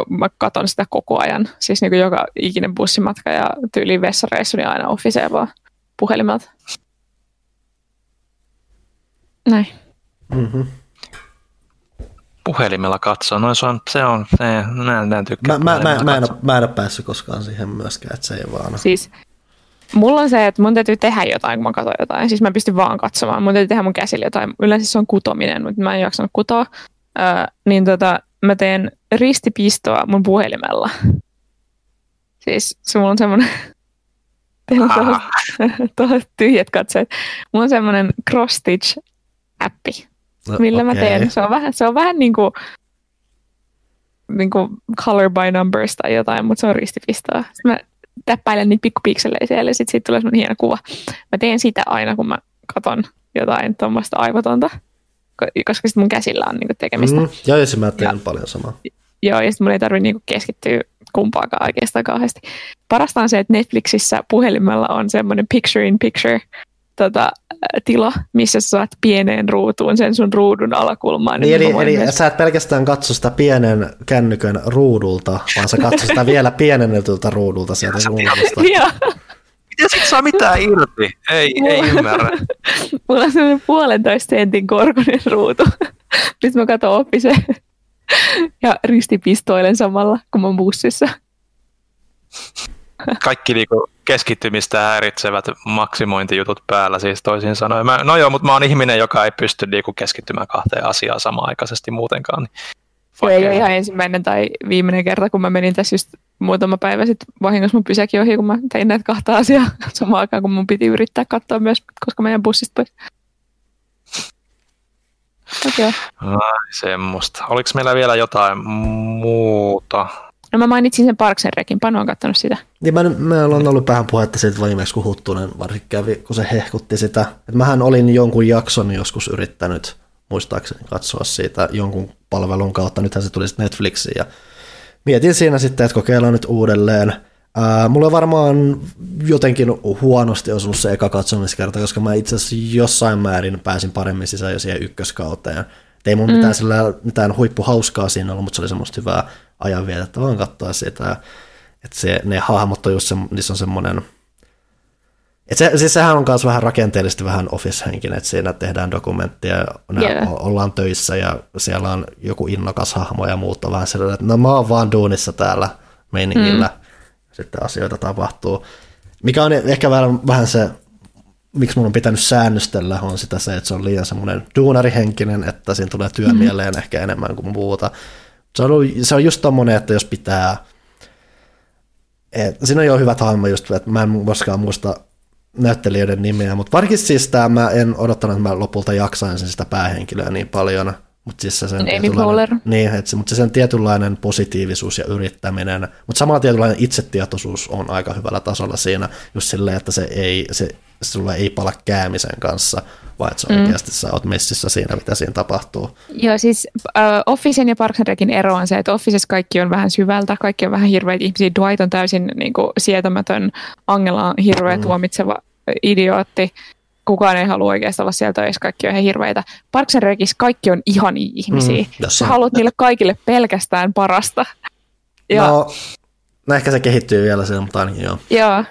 Speaker 3: mä katson sitä koko ajan. Siis niin kuin joka ikinen bussimatka ja tyyliin vessareissu, niin aina officeen vaan puhelimelta. Näin. Mm-hmm.
Speaker 2: Puhelimella katsoa, no se on, se on, se, mä,
Speaker 1: mä, mä, mä, mä, en ole, mä en ole päässyt koskaan siihen myöskään, että se ei vaan
Speaker 3: Siis mulla on se, että mun täytyy tehdä jotain, kun mä katson jotain. Siis mä pystyn vaan katsomaan. Mun täytyy tehdä mun käsillä jotain. Yleensä se on kutominen, mutta mä en jaksanut kutoa. Öö, niin tota, mä teen ristipistoa mun puhelimella. Siis se mulla on semmoinen... Teillä on tyhjät katseet. Mulla on semmoinen cross-stitch-appi, no, millä okay. mä teen. Se on vähän, se on vähän niin kuin, niin kuin color by numbers tai jotain, mutta se on ristipistoa. Sitten mä täppäilen niitä pikkupikselejä siellä ja sitten siitä tulee semmoinen hieno kuva. Mä teen sitä aina, kun mä katon jotain tuommoista aivotonta, koska sitten mun käsillä on niinku tekemistä. Mm,
Speaker 1: joo, ja se mä teen ja, paljon samaa.
Speaker 3: Joo, ja sitten mun ei tarvitse niinku keskittyä kumpaakaan oikeastaan kauheasti. Parasta on se, että Netflixissä puhelimella on semmoinen picture in picture tota, tila, missä sä saat pieneen ruutuun sen sun ruudun alakulmaan.
Speaker 1: Niin, eli, eli myös... sä et pelkästään katso sitä pienen kännykön ruudulta, vaan sä katso sitä vielä pienennetyltä ruudulta sieltä ruudusta.
Speaker 2: Miten sit saa mitään irti? Ei, ei ymmärrä.
Speaker 3: Mulla on sellainen puolentoista sentin korkunen ruutu, missä mä katson oppiseen ja ristipistoilen samalla, kun mä oon bussissa.
Speaker 2: Kaikki niinku keskittymistä häiritsevät maksimointijutut päällä siis toisin sanoen. Mä, no joo, mutta mä oon ihminen, joka ei pysty niinku keskittymään kahteen asiaan samaan aikaisesti muutenkaan. Niin
Speaker 3: se ei ole ihan ensimmäinen tai viimeinen kerta, kun mä menin tässä just muutama päivä sitten vahingossa mun pysäkin ohi, kun mä tein näitä kahta asiaa samaan aikaan, kun mun piti yrittää katsoa myös, koska meidän bussista pois.
Speaker 2: Okay. Ai, semmoista. Oliko meillä vielä jotain muuta?
Speaker 3: No mä mainitsin sen Parksen rekin, Panu on katsonut sitä.
Speaker 1: Niin mä, mä on ollut vähän puhetta siitä viimeksi, kun Huttunen varsinkin kävi, kun se hehkutti sitä. Et mähän olin jonkun jakson joskus yrittänyt muistaakseni katsoa siitä jonkun palvelun kautta. Nythän se tuli sitten Netflixiin ja mietin siinä sitten, että kokeillaan nyt uudelleen. Ää, mulla on varmaan jotenkin huonosti osunut se eka katsomiskerta, koska mä itse asiassa jossain määrin pääsin paremmin sisään jo siihen ykköskauteen. Et ei mun mm. mitään, sillä, mitään huippuhauskaa siinä ollut, mutta se oli semmoista hyvää ajanvietettä vaan katsoa sitä. Että se, ne hahmot on just se, niissä on semmoinen – et se, siis sehän on myös vähän rakenteellisesti vähän office-henkinen, että siinä tehdään dokumenttia ja yeah. ollaan töissä ja siellä on joku innokas hahmo ja muuta vähän sellainen, että no mä oon vaan duunissa täällä meiningillä, mm. sitten asioita tapahtuu. Mikä on ehkä vähän, vähän se, miksi mun on pitänyt säännöstellä, on sitä se, että se on liian semmoinen duunarihenkinen, että siinä tulee työmieleen mm. ehkä enemmän kuin muuta. Se on, se on just tommonen, että jos pitää, et, siinä on jo hyvät hahmo just, että mä en koskaan muista näyttelijöiden nimeä, mutta varsinkin siis tämä, mä en odottanut, että mä lopulta jaksaisin sitä päähenkilöä niin paljon, mutta siis se sen tietynlainen, niin, että se, mutta se sen tietynlainen positiivisuus ja yrittäminen, mutta samalla tietynlainen itsetietoisuus on aika hyvällä tasolla siinä, just silleen, että se ei, se, sulle ei pala käämisen kanssa, vaan että se mm. oikeasti sä oot messissä siinä, mitä siinä tapahtuu.
Speaker 3: Joo, siis uh, Officen ja Parks and Recin ero on se, että Officessa kaikki on vähän syvältä, kaikki on vähän hirveitä ihmisiä. Dwight on täysin niin kuin, sietämätön, Angela on hirveä mm. tuomitseva idiootti, kukaan ei halua oikeastaan olla sieltä töissä, kaikki on ihan hirveitä. Parks and Recis kaikki on ihania ihmisiä. Mm, Sä haluat niille kaikille pelkästään parasta.
Speaker 1: Ja, no, no, ehkä se kehittyy vielä sen, mutta ainakin joo.
Speaker 3: Joo.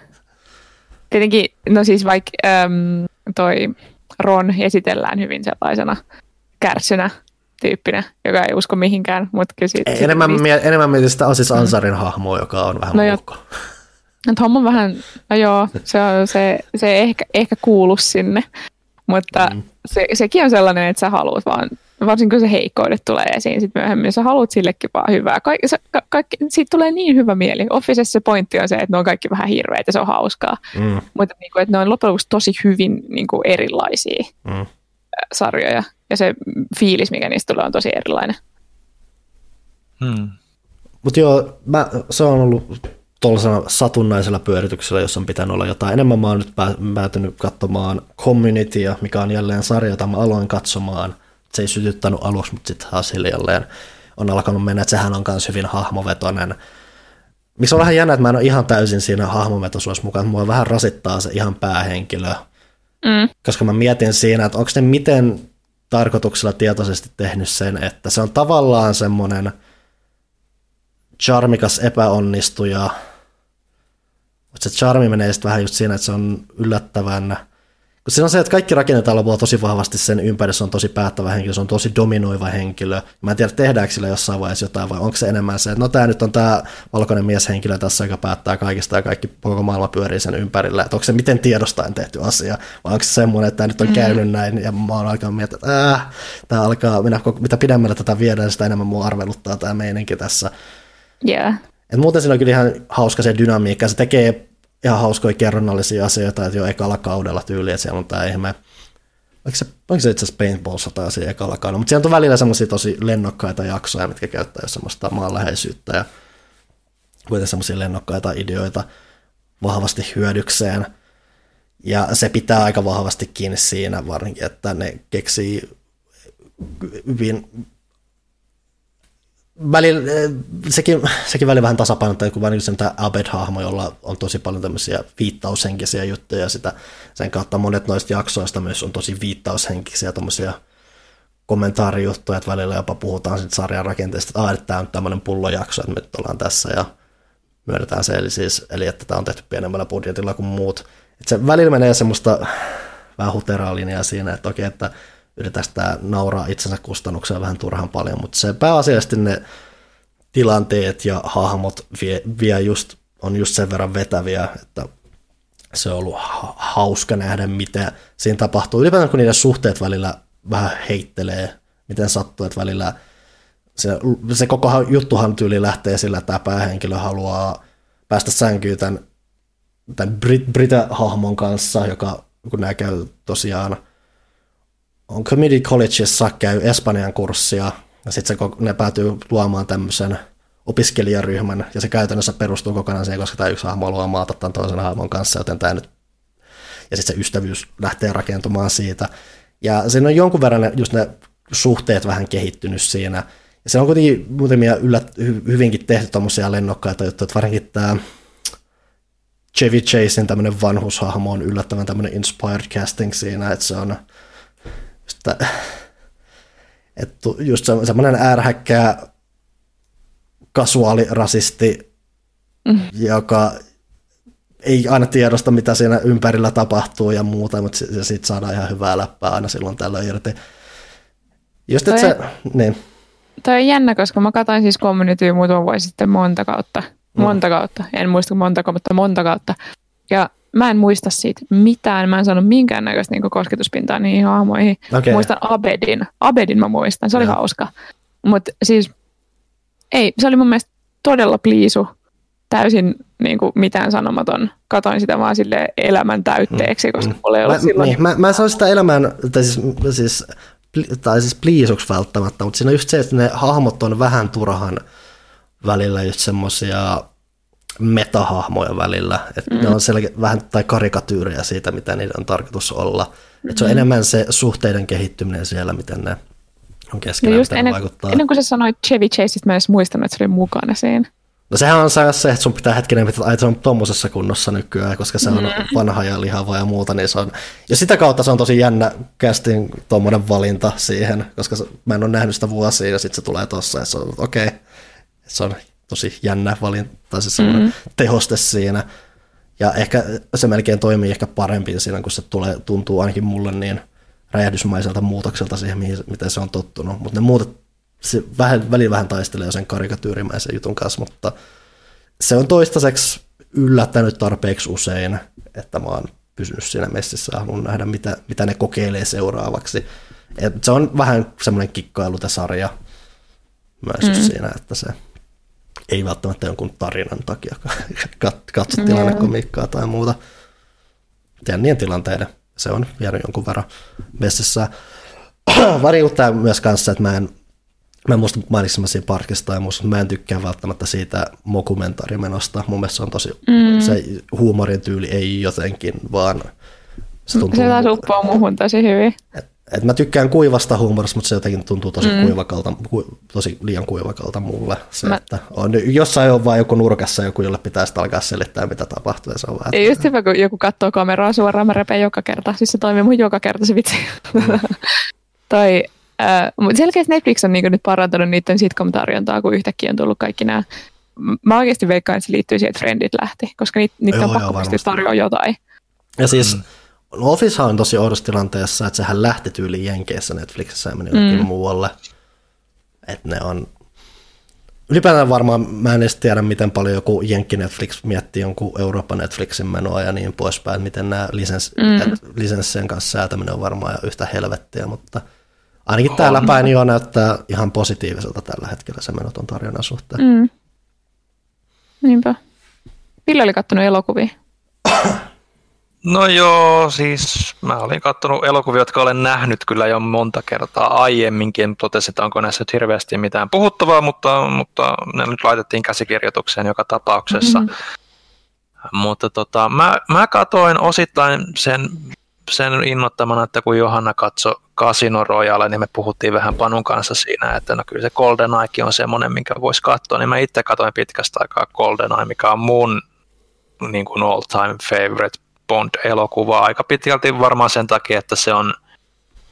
Speaker 3: Tietenkin, no siis vaikka äm, toi Ron esitellään hyvin sellaisena kärsynä tyyppinä, joka ei usko mihinkään, mutta kyllä siitä,
Speaker 1: enemmän, mie- enemmän mietin sitä Asis Ansarin mm. hahmoa, joka on vähän no muukko.
Speaker 3: Tom on vähän, no joo, se, on, se, se ehkä, ehkä kuulu sinne, mutta mm. se, sekin on sellainen, että sä haluat vaan, varsinkin kun se heikkoudet tulee esiin sit myöhemmin, sä haluat sillekin vaan hyvää. Kaik, se, ka, kaikki, siitä tulee niin hyvä mieli. Officessa se pointti on se, että ne on kaikki vähän hirveitä, se on hauskaa, mm. mutta niin kuin, että ne on loppujen lopuksi tosi hyvin niin kuin erilaisia mm. sarjoja, ja se fiilis, mikä niistä tulee, on tosi erilainen.
Speaker 1: Hmm. Mutta joo, mä, se on ollut tuollaisena satunnaisella pyörityksellä, jossa on pitänyt olla jotain. Enemmän mä oon nyt päätynyt katsomaan Communitya, mikä on jälleen sarja, jota mä aloin katsomaan. Se ei sytyttänyt aluksi, mutta sitten taas hiljalleen on alkanut mennä, että sehän on myös hyvin hahmovetoinen. Miksi on vähän jännä, että mä en ole ihan täysin siinä hahmovetoisuudessa mukaan, mua vähän rasittaa se ihan päähenkilö. Mm. Koska mä mietin siinä, että onko ne miten tarkoituksella tietoisesti tehnyt sen, että se on tavallaan semmoinen – charmikas epäonnistuja, mutta se charmi menee sitten vähän just siinä, että se on yllättävän Koska se on se, että kaikki rakennetaan lopulta tosi vahvasti sen ympärissä on tosi päättävä henkilö, se on tosi dominoiva henkilö. Mä en tiedä, tehdäänkö sillä jossain vaiheessa jotain, vai onko se enemmän se, että no tämä nyt on tämä valkoinen mieshenkilö tässä, joka päättää kaikista ja kaikki koko maailma pyörii sen ympärillä. Että onko se miten tiedostaen tehty asia, vai onko se semmoinen, että tämä nyt on mm. käynyt näin, ja mä oon alkanut miettiä, että äh, tämä alkaa, minä, mitä pidemmälle tätä viedään, sitä enemmän mua arveluttaa tämä meininki tässä.
Speaker 3: Yeah.
Speaker 1: Et muuten siinä on kyllä ihan hauska se dynamiikka, se tekee ihan hauskoja kerronnallisia asioita, että jo ekalla kaudella tyyli, että siellä on tämä ihme, oliko se, oliko se itse asiassa paintball sota siinä ekalla kaudella, mutta siellä on välillä semmoisia tosi lennokkaita jaksoja, mitkä käyttää jo semmoista maanläheisyyttä ja kuitenkin semmoisia lennokkaita ideoita vahvasti hyödykseen. Ja se pitää aika vahvasti kiinni siinä varsinkin, että ne keksii hyvin välillä, eh, sekin, sekin välillä vähän tasapainottaa, kun vain tämä Abed-hahmo, jolla on tosi paljon tämmöisiä viittaushenkisiä juttuja, sitä, sen kautta monet noista jaksoista myös on tosi viittaushenkisiä tämmöisiä kommentaarijuttuja, että välillä jopa puhutaan sitten sarjan rakenteesta, että, tämä on tämmöinen pullojakso, että nyt ollaan tässä ja myönnetään se, eli, siis, eli että tämä on tehty pienemmällä budjetilla kuin muut. Että se välillä menee semmoista vähän huteraa siinä, että okei, että yritetään sitä nauraa itsensä kustannuksia vähän turhan paljon, mutta se pääasiallisesti ne tilanteet ja hahmot vie, vie just, on just sen verran vetäviä, että se on ollut hauska nähdä, mitä siinä tapahtuu. Ylipäätään kun niiden suhteet välillä vähän heittelee, miten sattuu, että välillä se, se koko juttuhan tyyli lähtee sillä, että tämä päähenkilö haluaa päästä sänkyyn tämän, tämän Brit- Brita-hahmon kanssa, joka kun nämä käy tosiaan on Community Collegeissa käy Espanjan kurssia, ja sitten ne päätyy luomaan tämmöisen opiskelijaryhmän, ja se käytännössä perustuu kokonaan siihen, koska tämä yksi hahmo haluaa maata tämän toisen hahmon kanssa, joten tämä nyt, ja sitten se ystävyys lähtee rakentumaan siitä. Ja siinä on jonkun verran ne, just ne suhteet vähän kehittynyt siinä, ja se on kuitenkin muutamia yllät, hyvinkin tehty tuommoisia lennokkaita juttuja, että varsinkin tämä Chevy Chasein tämmöinen vanhushahmo on yllättävän tämmöinen inspired casting siinä, että se on että, että just semmoinen ärhäkkää kasuaalirasisti, mm. joka ei aina tiedosta, mitä siinä ympärillä tapahtuu ja muuta, mutta siitä saadaan ihan hyvää läppää aina silloin tällöin irti. Just, että se, niin.
Speaker 3: Toi on jännä, koska mä katsoin siis Communityä muutama vuosi sitten monta kautta. Mm. Monta mm. kautta. En muista monta, mutta monta kautta. Ja mä en muista siitä mitään. Mä en saanut minkäännäköistä niin kosketuspintaa niihin hahmoihin. Okay. Muistan Abedin. Abedin mä muistan. Se oli ja. hauska. Mutta siis ei, se oli mun mielestä todella pliisu. Täysin niin kuin mitään sanomaton. Katoin sitä vaan sille elämän täytteeksi, koska mm. mulla ei ollut
Speaker 1: mä,
Speaker 3: silloin...
Speaker 1: Niin, mä, mä sanoin sitä elämän, tai siis, siis, tai siis pliisuksi välttämättä, mutta siinä on just se, että ne hahmot on vähän turhan välillä just semmoisia metahahmoja välillä. Että mm. Ne on selkeä, vähän tai karikatyyrejä siitä, mitä niiden on tarkoitus olla. Mm. Että se on mm. enemmän se suhteiden kehittyminen siellä, miten ne on keskenään, no just
Speaker 3: ennen,
Speaker 1: vaikuttaa.
Speaker 3: Ennen kuin sä sanoit Chevy Chaseista, mä edes muistanut, että se oli mukana siinä.
Speaker 1: No sehän on se, että sun pitää hetkinen, että se on tuommoisessa kunnossa nykyään, koska se on mm. vanha ja lihava ja muuta, niin se on, ja sitä kautta se on tosi jännä casting tuommoinen valinta siihen, koska mä en ole nähnyt sitä vuosia ja sitten se tulee tossa ja se on okei, okay. se on tosi jännä valinta, siis mm-hmm. tehoste siinä. Ja ehkä se melkein toimii ehkä parempi siinä, kun se tulee, tuntuu ainakin mulle niin räjähdysmaiselta muutokselta siihen, mihin, miten se on tottunut. Mutta ne muutot, se vähän, väliin vähän taistelee sen karikatyyrimäisen jutun kanssa, mutta se on toistaiseksi yllättänyt tarpeeksi usein, että mä oon pysynyt siinä messissä ja haluan nähdä, mitä, mitä ne kokeilee seuraavaksi. Et se on vähän semmoinen kikkailu sarja myös mm. siinä, että se ei välttämättä jonkun tarinan takia katso tilannekomiikkaa tai muuta. Jännien tilanteiden. Se on jäänyt jonkun verran vessissä. Variuttaa myös kanssa, että mä en, mä en muista mainitsin siinä parkista ja muista, mä en tykkää välttämättä siitä mokumentarimenosta. Mun mielestä se on tosi, mm. se huumorin tyyli ei jotenkin vaan
Speaker 3: se tuntuu... Se taas uppoo muuhun tosi hyvin.
Speaker 1: Et, et mä tykkään kuivasta huumorista, mutta se jotenkin tuntuu tosi mm. kuivakalta, ku, tosi liian kuivakalta mulle. Se, mä... että on, jossain on vaan joku nurkassa joku, jolle pitää sitten alkaa selittää, mitä tapahtuu. Ja se on vähän,
Speaker 3: Ei just hyvä, kun joku katsoo kameraa suoraan, mä repeen joka kerta. Siis se toimii mun joka kerta se vitsi. Mm. tai, äh, mutta selkeästi Netflix on niin nyt parantanut niiden sitcom-tarjontaa, kun yhtäkkiä on tullut kaikki nämä. Mä oikeasti veikkaan, että se liittyy siihen, että Friendit lähti, koska niitä, niitä on pakko pystyä tarjoamaan jotain.
Speaker 1: Ja siis mm No Office on tosi oudossa tilanteessa, että sehän lähti tyyliin Jenkeissä Netflixissä ja meni mm. muualle. Että ne on... Ylipäätään varmaan, mä en edes tiedä, miten paljon joku Jenkki Netflix miettii jonkun Euroopan Netflixin menoa ja niin poispäin, miten nämä lisens, mm. lisenssien kanssa säätäminen on varmaan yhtä helvettiä, mutta ainakin on. täällä päin jo näyttää ihan positiiviselta tällä hetkellä se menoton tarjonnan suhteen. Mm.
Speaker 3: Niinpä. Ville oli kattonut elokuvia.
Speaker 2: No joo, siis mä olin katsonut elokuvia, jotka olen nähnyt kyllä jo monta kertaa aiemminkin. Totesin, että onko näissä nyt hirveästi mitään puhuttavaa, mutta, mutta ne nyt laitettiin käsikirjoitukseen joka tapauksessa. Mm-hmm. Mutta tota, mä, mä katoin osittain sen, sen innottamana, että kun Johanna katsoi Casino Royale, niin me puhuttiin vähän Panun kanssa siinä, että no kyllä se Golden Eye on semmoinen, minkä voisi katsoa. Niin mä itse katsoin pitkästä aikaa Golden Eye, mikä on mun niin kuin all time favorite Bond-elokuvaa aika pitkälti varmaan sen takia, että se on,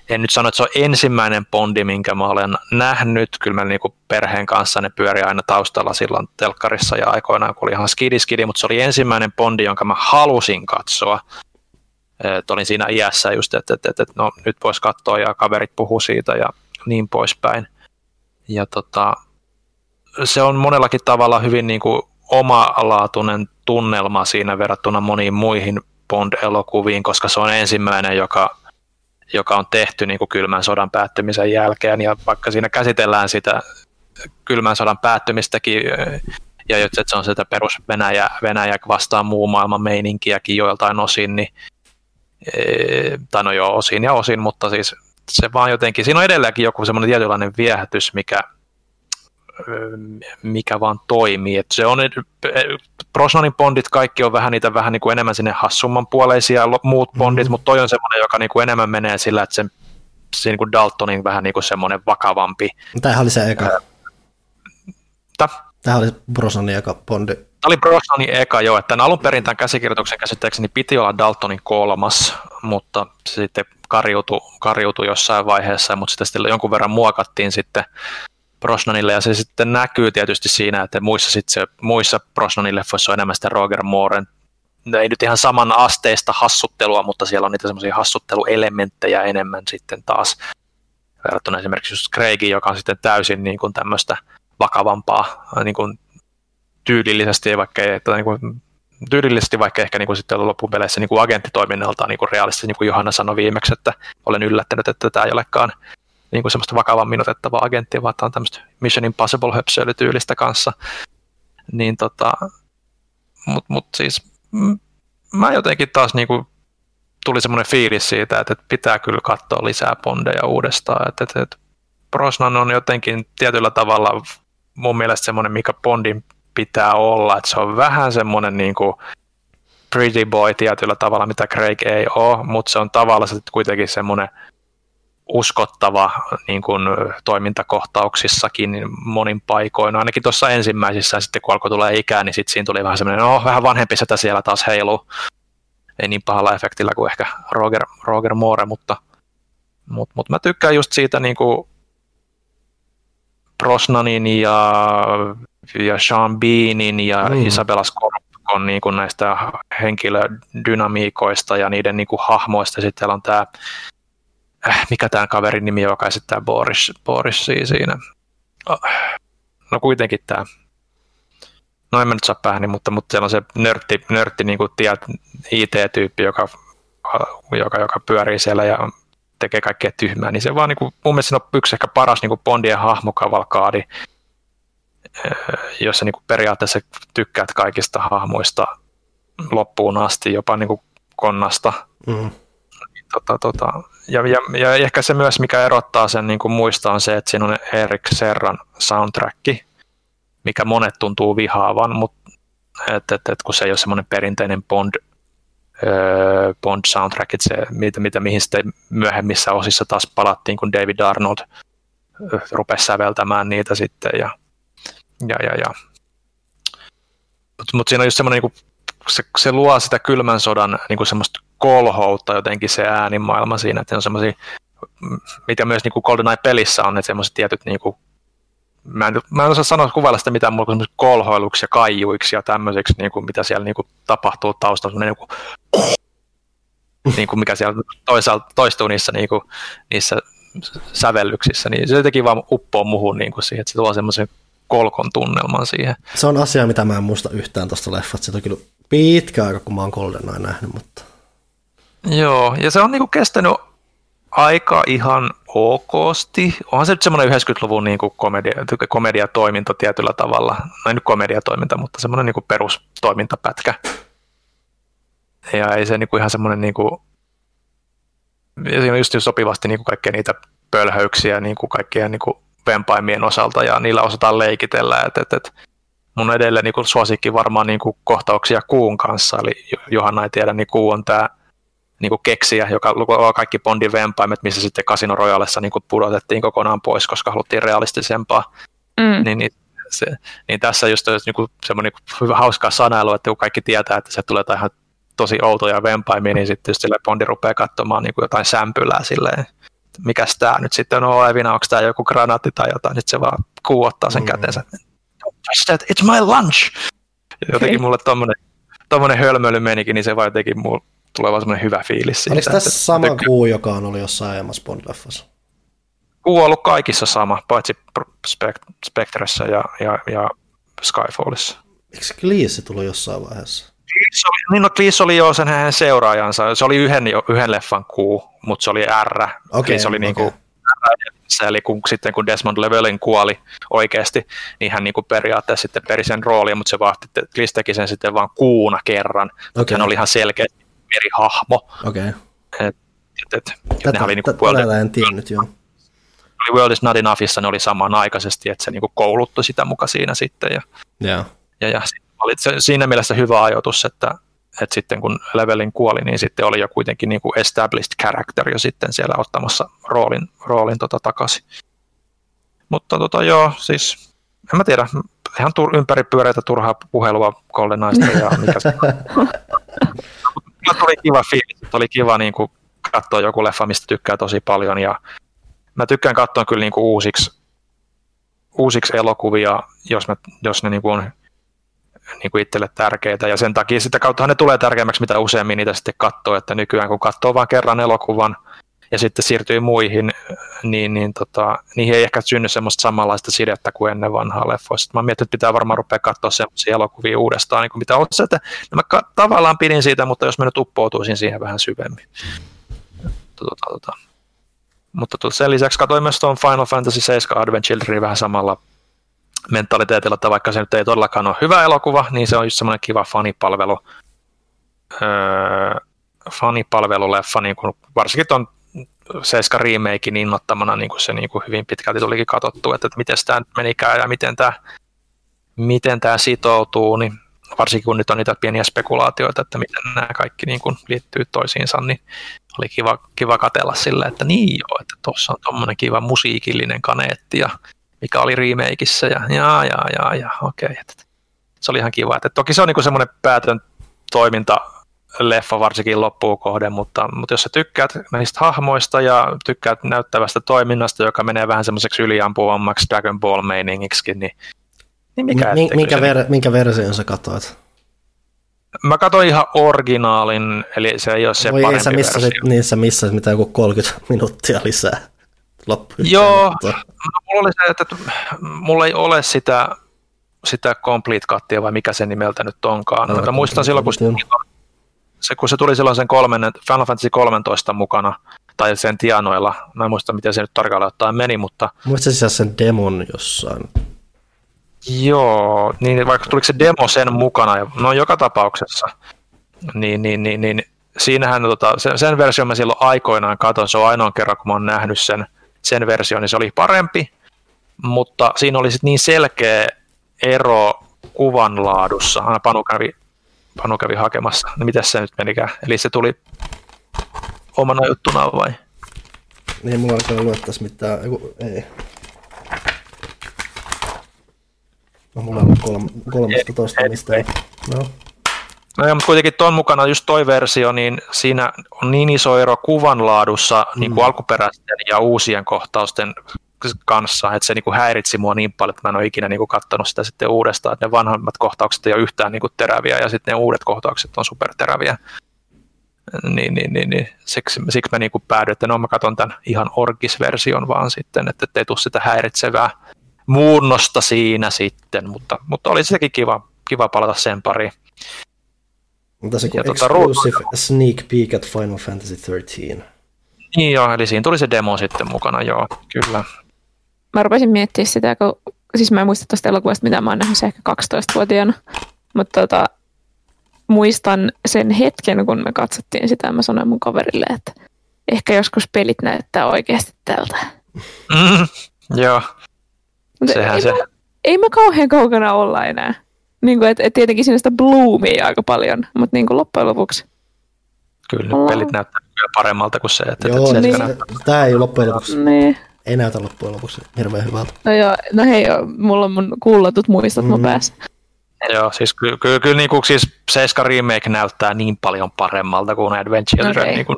Speaker 2: en nyt sano, että se on ensimmäinen Bondi, minkä mä olen nähnyt. Kyllä mä niin perheen kanssa ne pyöri aina taustalla silloin telkkarissa ja aikoinaan, kun oli ihan skidi skidi, mutta se oli ensimmäinen Bondi, jonka mä halusin katsoa. Et olin siinä iässä just, että, että, että, että no, nyt voisi katsoa ja kaverit puhuu siitä ja niin poispäin. Ja tota, se on monellakin tavalla hyvin niin kuin omalaatuinen tunnelma siinä verrattuna moniin muihin Bond-elokuviin, koska se on ensimmäinen, joka, joka on tehty niin kuin kylmän sodan päättymisen jälkeen, ja vaikka siinä käsitellään sitä kylmän sodan päättymistäkin, ja että se on sitä perus Venäjä, Venäjä vastaan muu maailman meininkiäkin joiltain osin, niin, tai no joo, osin ja osin, mutta siis se vaan jotenkin, siinä on edelleenkin joku semmoinen tietynlainen viehätys, mikä, mikä vaan toimii. Et se on, Brosnanin bondit kaikki on vähän niitä vähän niin kuin enemmän sinne hassumman puoleisia muut bondit, mm-hmm. mutta toi on semmoinen, joka niin kuin enemmän menee sillä, että se, se niin kuin Daltonin vähän niin kuin semmoinen vakavampi.
Speaker 1: Tämähän oli se eka. Tämä oli Brosnanin eka bondi. Tämä
Speaker 2: oli Brosnanin eka, joo, että alun perin tämän käsikirjoituksen käsittääkseni piti olla Daltonin kolmas, mutta se sitten kariutui, kariutui jossain vaiheessa, mutta sitä sitten jonkun verran muokattiin sitten Brosnanille, ja se sitten näkyy tietysti siinä, että muissa, sit se, muissa Brosnanin leffoissa on enemmän sitä Roger Mooren, ei nyt ihan saman asteista hassuttelua, mutta siellä on niitä semmoisia hassutteluelementtejä enemmän sitten taas verrattuna esimerkiksi just Craigin, joka on sitten täysin niin kuin tämmöistä vakavampaa niin kuin tyylillisesti, vaikka ei, että niin kuin, tyylillisesti, vaikka ehkä niin kuin sitten loppupeleissä niin kuin agenttitoiminnalta niin kuin realistisesti, niin kuin Johanna sanoi viimeksi, että olen yllättänyt, että tämä ei olekaan niin kuin semmoista vakavammin otettavaa agenttia, vaan tämä on tämmöistä Mission Impossible höpsöilytyylistä kanssa. Niin tota, mut, mut siis mä jotenkin taas niin kuin, tuli semmoinen fiilis siitä, että, että pitää kyllä katsoa lisää Bondeja uudestaan, että, että, että Brosnan on jotenkin tietyllä tavalla mun mielestä semmoinen, mikä Bondin pitää olla, että se on vähän semmoinen niin kuin pretty boy tietyllä tavalla, mitä Craig ei ole, mutta se on tavallaan kuitenkin semmoinen uskottava niin kuin toimintakohtauksissakin niin monin paikoin. Ainakin tuossa ensimmäisissä, sitten kun alkoi tulla ikää, niin sitten siinä tuli vähän semmoinen, no vähän vanhempi sitä siellä taas heiluu. Ei niin pahalla efektillä kuin ehkä Roger, Roger Moore, mutta, mutta, mutta mä tykkään just siitä niin kuin Brosnanin ja, ja Sean Beanin ja mm. Isabella Scorpicon niin kuin näistä henkilödynamiikoista ja niiden niin kuin hahmoista. Sitten on tämä äh, mikä tämä kaverin nimi, joka esittää Boris, Borisia siinä. Oh. No kuitenkin tämä. No en mä nyt saa päähäni, mutta, mutta siellä on se nörtti, nörtti niin kuin IT-tyyppi, joka, joka, joka pyörii siellä ja tekee kaikkea tyhmää, niin se vaan niin kuin, mun mielestä on yksi ehkä paras niin kuin Bondien hahmokavalkaadi, äh, jossa niin kuin periaatteessa tykkäät kaikista hahmoista loppuun asti, jopa niin kuin konnasta. Mm. Tota, tota, ja, ja, ja ehkä se myös, mikä erottaa sen niin kuin muista, on se, että siinä on Erik Serran soundtrack, mikä monet tuntuu vihaavan, mutta et, et, et, kun se ei ole semmoinen perinteinen Bond, öö, Bond soundtrack, se, mitä, mitä, mihin sitten myöhemmissä osissa taas palattiin, kun David Arnold rupesi säveltämään niitä sitten. Ja, ja, ja, ja. Mutta mut siinä on just semmoinen, niin se, se luo sitä kylmän sodan niin kuin semmoista kolhoutta jotenkin se äänimaailma siinä, että on semmoisia, mitä myös niin GoldenEye-pelissä on, että semmoiset tietyt niin kuin, mä en, mä en osaa sanoa kuvailla sitä mitään muuta kuin kolhoiluksi ja kaijuiksi ja tämmöiseksi, niin kuin, mitä siellä niin kuin, tapahtuu taustalla, niin kuin, niin kuin mikä siellä toisaalta toistuu niissä, niin kuin, niissä sävellyksissä, niin se jotenkin vaan uppoo muhun niin kuin siihen, että se tuo semmoisen kolkon tunnelman siihen.
Speaker 1: Se on asia, mitä mä en muista yhtään tuosta leffasta. Se on kyllä pitkä aika, kun mä oon GoldenEye nähnyt, mutta...
Speaker 2: Joo, ja se on niinku kestänyt aika ihan okosti. Onhan se nyt semmoinen 90-luvun niin kuin komedia, komediatoiminta tietyllä tavalla. No ei nyt komediatoiminta, mutta semmoinen niin kuin perustoimintapätkä. Ja ei se niin kuin ihan semmoinen niin kuin, siinä on just sopivasti niin kaikkia niitä pölhöyksiä niin kaikkien niin kuin vempaimien osalta ja niillä osataan leikitellä. Et, et, et mun edelleen niin suosikki varmaan niin kohtauksia kuun kanssa, eli Johanna ei tiedä, niin kuu on tämä niin kuin keksiä, joka luo kaikki Bondin vempaimet, missä sitten Casino Royalessa niin kuin pudotettiin kokonaan pois, koska haluttiin realistisempaa. Mm. Niin, niin, se, niin tässä just niin kuin semmoinen niin hyvä hauskaa sanailu, että kun kaikki tietää, että se tulee ihan tosi outoja vempaimia, niin sitten sille Bondi rupeaa katsomaan niin kuin jotain sämpylää silleen, mikä tämä nyt sitten on olevina, onko tämä joku granaatti tai jotain, sitten se vaan kuuottaa sen mm. käteensä. That, it's my lunch! Jotenkin mulle tommonen, tommonen hölmöily menikin, niin se vaan jotenkin mulle tulee vaan semmoinen hyvä fiilis siitä.
Speaker 1: Oliko tässä että, sama että, kuu, joka on ollut jossain aiemmassa Bond-leffassa?
Speaker 2: Kuu on ollut kaikissa sama, paitsi Spectressa ja, ja, ja Skyfallissa.
Speaker 1: Eikö Cleese tullut jossain vaiheessa?
Speaker 2: Cleese oli, niin no Cleese oli jo sen hänen seuraajansa. Se oli yhden, yhden leffan kuu, mutta se oli R. Okay, se oli okay. niinku eli kun, sitten kun Desmond Levelin kuoli oikeasti, niin hän niin kuin periaatteessa sitten peri sen roolin, mutta se vaan Cleese teki sen sitten vain kuuna kerran. Okay. Hän oli ihan selkeä eri hahmo.
Speaker 1: Okei. Okay. Et,
Speaker 2: et, et, tätä, oli niinku
Speaker 1: tätä en tiennyt, joo.
Speaker 2: Oli World is Not Enoughissa ne oli samanaikaisesti, että se niinku kouluttui sitä muka siinä sitten. Ja,
Speaker 1: yeah.
Speaker 2: ja, ja oli se, siinä mielessä hyvä ajoitus, että, että sitten kun Levelin kuoli, niin sitten oli jo kuitenkin niin kuin established character jo sitten siellä ottamassa roolin, roolin tota takaisin. Mutta tota, joo, siis en mä tiedä, ihan tur- ympäripyöreitä turhaa puhelua Goldenaista ja mikä se tuli kiva fiilis, oli kiva niin kuin katsoa joku leffa, mistä tykkää tosi paljon. Ja mä tykkään katsoa kyllä niin kuin uusiksi, uusiksi elokuvia, jos, mä, jos ne niin kuin on niin kuin itselle tärkeitä. Ja sen takia sitä kautta ne tulee tärkeämmäksi, mitä useammin niitä sitten katsoo, että nykyään kun katsoo vain kerran elokuvan ja sitten siirtyy muihin, niin, niin tota, niihin ei ehkä synny semmoista samanlaista sidettä kuin ennen vanhaa leffoista. Mä mietin, että pitää varmaan rupea katsoa semmoisia elokuvia uudestaan, niin kuin mitä on se, että no mä tavallaan pidin siitä, mutta jos mä nyt uppoutuisin siihen vähän syvemmin. Tota, tota. Mutta tota, sen lisäksi katsoin myös tuon Final Fantasy 7 Advent Children vähän samalla mentaliteetilla, että vaikka se nyt ei todellakaan ole hyvä elokuva, niin se on just semmoinen kiva fanipalvelu, öö, fanipalveluleffa, niin kuin varsinkin tuon Seiska remakein innoittamana niin kuin se niin kuin hyvin pitkälti tulikin katsottu, että, että miten tämä menikään ja miten tämä, miten tämä sitoutuu, niin varsinkin kun nyt on niitä pieniä spekulaatioita, että miten nämä kaikki niin kuin liittyy toisiinsa, niin oli kiva, kiva katella sille, että niin joo, että tuossa on tuommoinen kiva musiikillinen kaneetti, ja mikä oli remakeissa, ja jaa, jaa, jaa, jaa, okei. Okay. Se oli ihan kiva. Että toki se on niin semmoinen päätön toiminta leffa varsinkin loppuun kohden, mutta, mutta jos sä tykkäät näistä hahmoista ja tykkäät näyttävästä toiminnasta, joka menee vähän semmoiseksi yliampuvammaksi Dragon Ball meiningiksi, niin, niin mikä
Speaker 1: M- minkä, ver- minkä version sä katsoit?
Speaker 2: Mä katsoin ihan originaalin, eli se ei ole se Voi parempi ei
Speaker 1: sä versio. Niin sä missasit mitään joku 30 minuuttia lisää
Speaker 2: loppuun. Joo, no, mulla oli se, että mulla ei ole sitä, sitä complete kattia vai mikä se nimeltä nyt onkaan. No, mä muistan silloin, kun se, kun se tuli silloin sen kolmen, Final Fantasy 13 mukana, tai sen tianoilla, mä en muista miten se nyt tarkalleen ottaen meni, mutta...
Speaker 1: Muistasin sen demon jossain.
Speaker 2: Joo, niin vaikka tuliko se demo sen mukana, no joka tapauksessa, niin, niin, niin, niin siinähän tota, sen, sen version mä silloin aikoinaan katon, se on ainoa kerran, kun mä oon nähnyt sen, sen version, niin se oli parempi, mutta siinä oli sitten niin selkeä ero kuvanlaadussa. Aina Panu kävi Panu kävi hakemassa. No mitäs se nyt menikään? Eli se tuli omana juttuna vai?
Speaker 1: Niin, mulla alkaa luettais mitään. Eiku, ei. No, mulla on kolme, 13 mistä ei. No.
Speaker 2: No joo, mutta kuitenkin tuon mukana just toi versio, niin siinä on niin iso ero kuvanlaadussa mm. niin kuin alkuperäisten ja uusien kohtausten kanssa, että se niin kuin häiritsi mua niin paljon, että mä en ole ikinä niin kuin katsonut sitä sitten uudestaan, että ne vanhemmat kohtaukset ei ole yhtään niin kuin teräviä ja sitten ne uudet kohtaukset on superteräviä. Niin, niin, niin, niin. Siksi, siksi mä niin kuin päädyin, että no mä katson tämän ihan orkis-version vaan sitten, että ei tule sitä häiritsevää muunnosta siinä sitten, mutta, mutta oli sekin kiva, kiva palata sen pariin.
Speaker 1: Tässä on exclusive tuota, sneak peek at Final Fantasy 13.
Speaker 2: Niin joo, eli siinä tuli se demo sitten mukana, joo, kyllä.
Speaker 3: Mä rupesin miettimään sitä, kun, siis mä en muista tuosta elokuvasta, mitä mä oon nähnyt se ehkä 12-vuotiaana, mutta tota, muistan sen hetken, kun me katsottiin sitä, mä sanoin mun kaverille, että ehkä joskus pelit näyttää oikeasti tältä.
Speaker 2: Mm, joo,
Speaker 3: Mutta Sehän ei se. Mä, ei mä kauhean kaukana olla enää. Niin kuin, et, et tietenkin siinä sitä bloomia aika paljon, mutta niin kuin loppujen lopuksi.
Speaker 2: Kyllä, ollaan... pelit näyttää paremmalta kuin se, että...
Speaker 1: Joo, niin. se, tämä ei loppujen lopuksi.
Speaker 3: Niin.
Speaker 1: Ei näytä loppujen lopuksi hirveän hyvältä.
Speaker 3: No joo, no hei, mulla on mun kuullatut muistot mm. mun päässä.
Speaker 2: Joo, siis kyllä, kyllä, kyllä niin kuin, siis Seiska Remake näyttää niin paljon paremmalta kuin Advent Children. Okay. Niin kuin,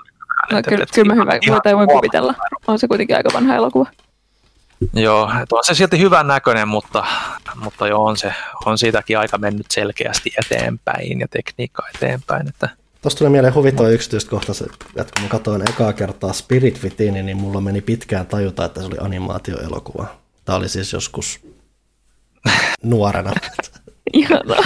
Speaker 3: no, että, kyllä, kyllä mä hyvä, ihan voin kuvitella. On se kuitenkin aika vanha elokuva.
Speaker 2: Joo, on se silti hyvän näköinen, mutta, mutta joo, on, se, on siitäkin aika mennyt selkeästi eteenpäin ja tekniikka eteenpäin. Että...
Speaker 1: Tuosta tuli mieleen huvittava yksityiskohta, että kun mä katsoin ekaa kertaa Spirit Within, niin mulla meni pitkään tajuta, että se oli animaatioelokuva. Tämä oli siis joskus nuorena.
Speaker 3: Ihanaa.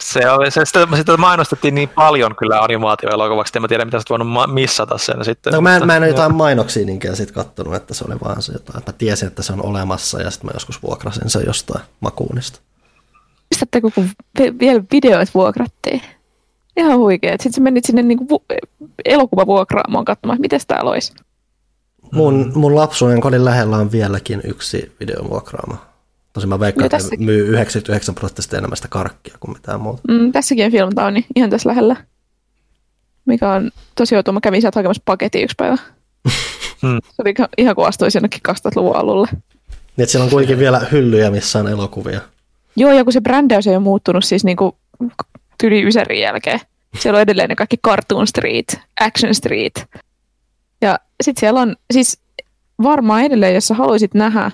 Speaker 2: se, oli, se sitä, sitä mainostettiin niin paljon kyllä animaatioelokuvaksi, että en mä tiedä, mitä sä voinut missata sen sitten.
Speaker 1: No, mä en, mä en jotain mainoksia niinkään sit kattonut, että se oli vaan se jotain, että mä tiesin, että se on olemassa ja sitten mä joskus vuokrasin sen jostain makuunista.
Speaker 3: Mistätte kun vielä videoit vuokrattiin? Ihan huikea. Sitten sä menit sinne niinku vu- elokuvavuokraamoon katsomaan, miten täällä olisi.
Speaker 1: Mun, mun lapsuuden kodin lähellä on vieläkin yksi videovuokraamo. Tosin mä veikkaan, että tässäkin. myy 99 prosenttia enemmän sitä karkkia kuin mitään muuta.
Speaker 3: Mm, tässäkin on filmtowni ihan tässä lähellä. Mikä on tosi outoa. Mä kävin sieltä hakemassa paketin yksi päivä. Hmm. Se oli ihan kuin astuisi jonnekin 2000-luvun alulle.
Speaker 1: Niin, että siellä on kuitenkin vielä hyllyjä, missä on elokuvia.
Speaker 3: Joo, ja kun se brändäys ei ole muuttunut siis niin kuin tyli Ysärin jälkeen. Siellä on edelleen ne kaikki Cartoon Street, Action Street. Ja sitten siellä on, siis varmaan edelleen, jos sä haluaisit nähdä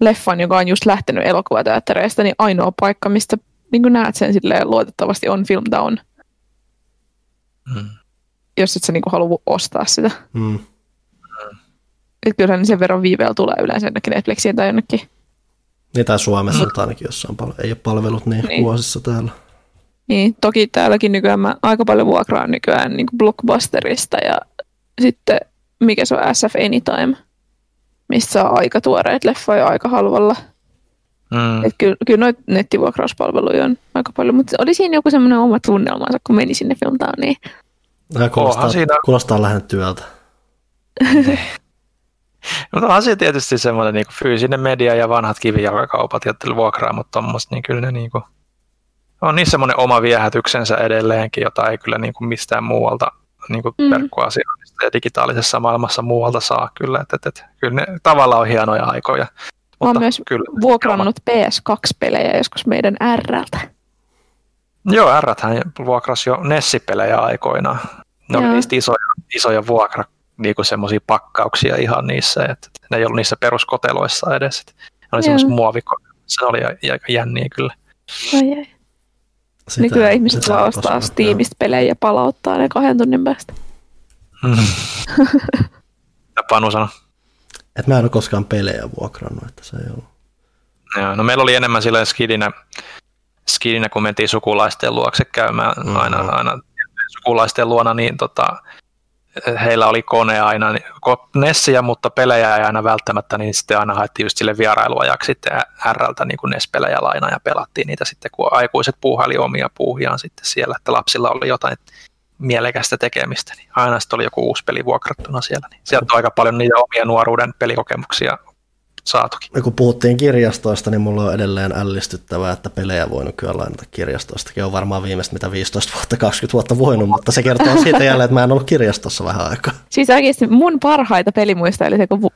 Speaker 3: leffan, joka on just lähtenyt elokuvateattereista, niin ainoa paikka, mistä niin näet sen silleen, luotettavasti on Film Down. Mm. Jos et sä niin halua ostaa sitä. Mm. Et kyllä niin sen verran viiveellä tulee yleensä jonnekin Netflixiin tai jonnekin.
Speaker 1: Niin tai Suomessa mm. ainakin jossain paljon. Ei ole palvelut niin, niin. vuosissa täällä.
Speaker 3: Niin, toki täälläkin nykyään mä aika paljon vuokraan nykyään niin Blockbusterista ja sitten mikä se on SF Anytime mistä saa aika tuoreet leffoja aika halvalla. Mm. Et kyllä, kyllä noita nettivuokrauspalveluja on aika paljon, mutta oli siinä joku semmoinen oma tunnelmansa, kun meni sinne filmtowniin.
Speaker 1: Niin... Kuulostaa, siinä... kuulostaa lähinnä työltä.
Speaker 2: Mutta onhan se tietysti semmoinen niin fyysinen media ja vanhat kivijalkakaupat ja vuokraamot tuommoista, niin kyllä ne niin kuin, on niin semmoinen oma viehätyksensä edelleenkin, jota ei kyllä niin kuin mistään muualta niin kuin mm. verkkoasioinnista ja digitaalisessa maailmassa muualta saa kyllä. Että, että, että, kyllä ne tavallaan on hienoja aikoja.
Speaker 3: Mä oon myös kyllä, vuokrannut PS2-pelejä joskus meidän Rltä.
Speaker 2: Joo, r vuokrasi jo Nessi-pelejä aikoinaan. Ne oli niistä isoja, isoja vuokra niin semmoisia pakkauksia ihan niissä, että ne ei ollut niissä peruskoteloissa edes. Ne oli semmoisia muovikoteloissa, se oli aika jänniä kyllä.
Speaker 3: Ai, ai. Sitä, Nykyään ihmiset saa ostaa Steamista pelejä ja palauttaa ne kahden tunnin päästä.
Speaker 2: ja Panu sano?
Speaker 1: Et mä en ole koskaan pelejä vuokrannut, että se ei ollut.
Speaker 2: Joo, no meillä oli enemmän silleen skidinä, skidinä kun mentiin sukulaisten luokse käymään mm-hmm. aina, aina sukulaisten luona, niin tota, heillä oli kone aina, Nessiä, mutta pelejä ei aina välttämättä, niin sitten aina haettiin just sille vierailuajaksi sitten RLtä niin Ness-pelejä laina ja pelattiin niitä sitten, kun aikuiset puuhaili omia puuhiaan sitten siellä, että lapsilla oli jotain mielekästä tekemistä, niin aina sitten oli joku uusi peli vuokrattuna siellä, niin sieltä on aika paljon niitä omia nuoruuden pelikokemuksia saatukin.
Speaker 1: Ja kun puhuttiin kirjastoista, niin mulla on edelleen ällistyttävää, että pelejä voi nykyään lainata kirjastoistakin. On varmaan viimeistä mitä 15 vuotta, 20 vuotta voinut, mutta se kertoo siitä jälleen, että mä en ollut kirjastossa vähän aikaa.
Speaker 3: Siis oikeasti mun parhaita pelimuista oli se, kun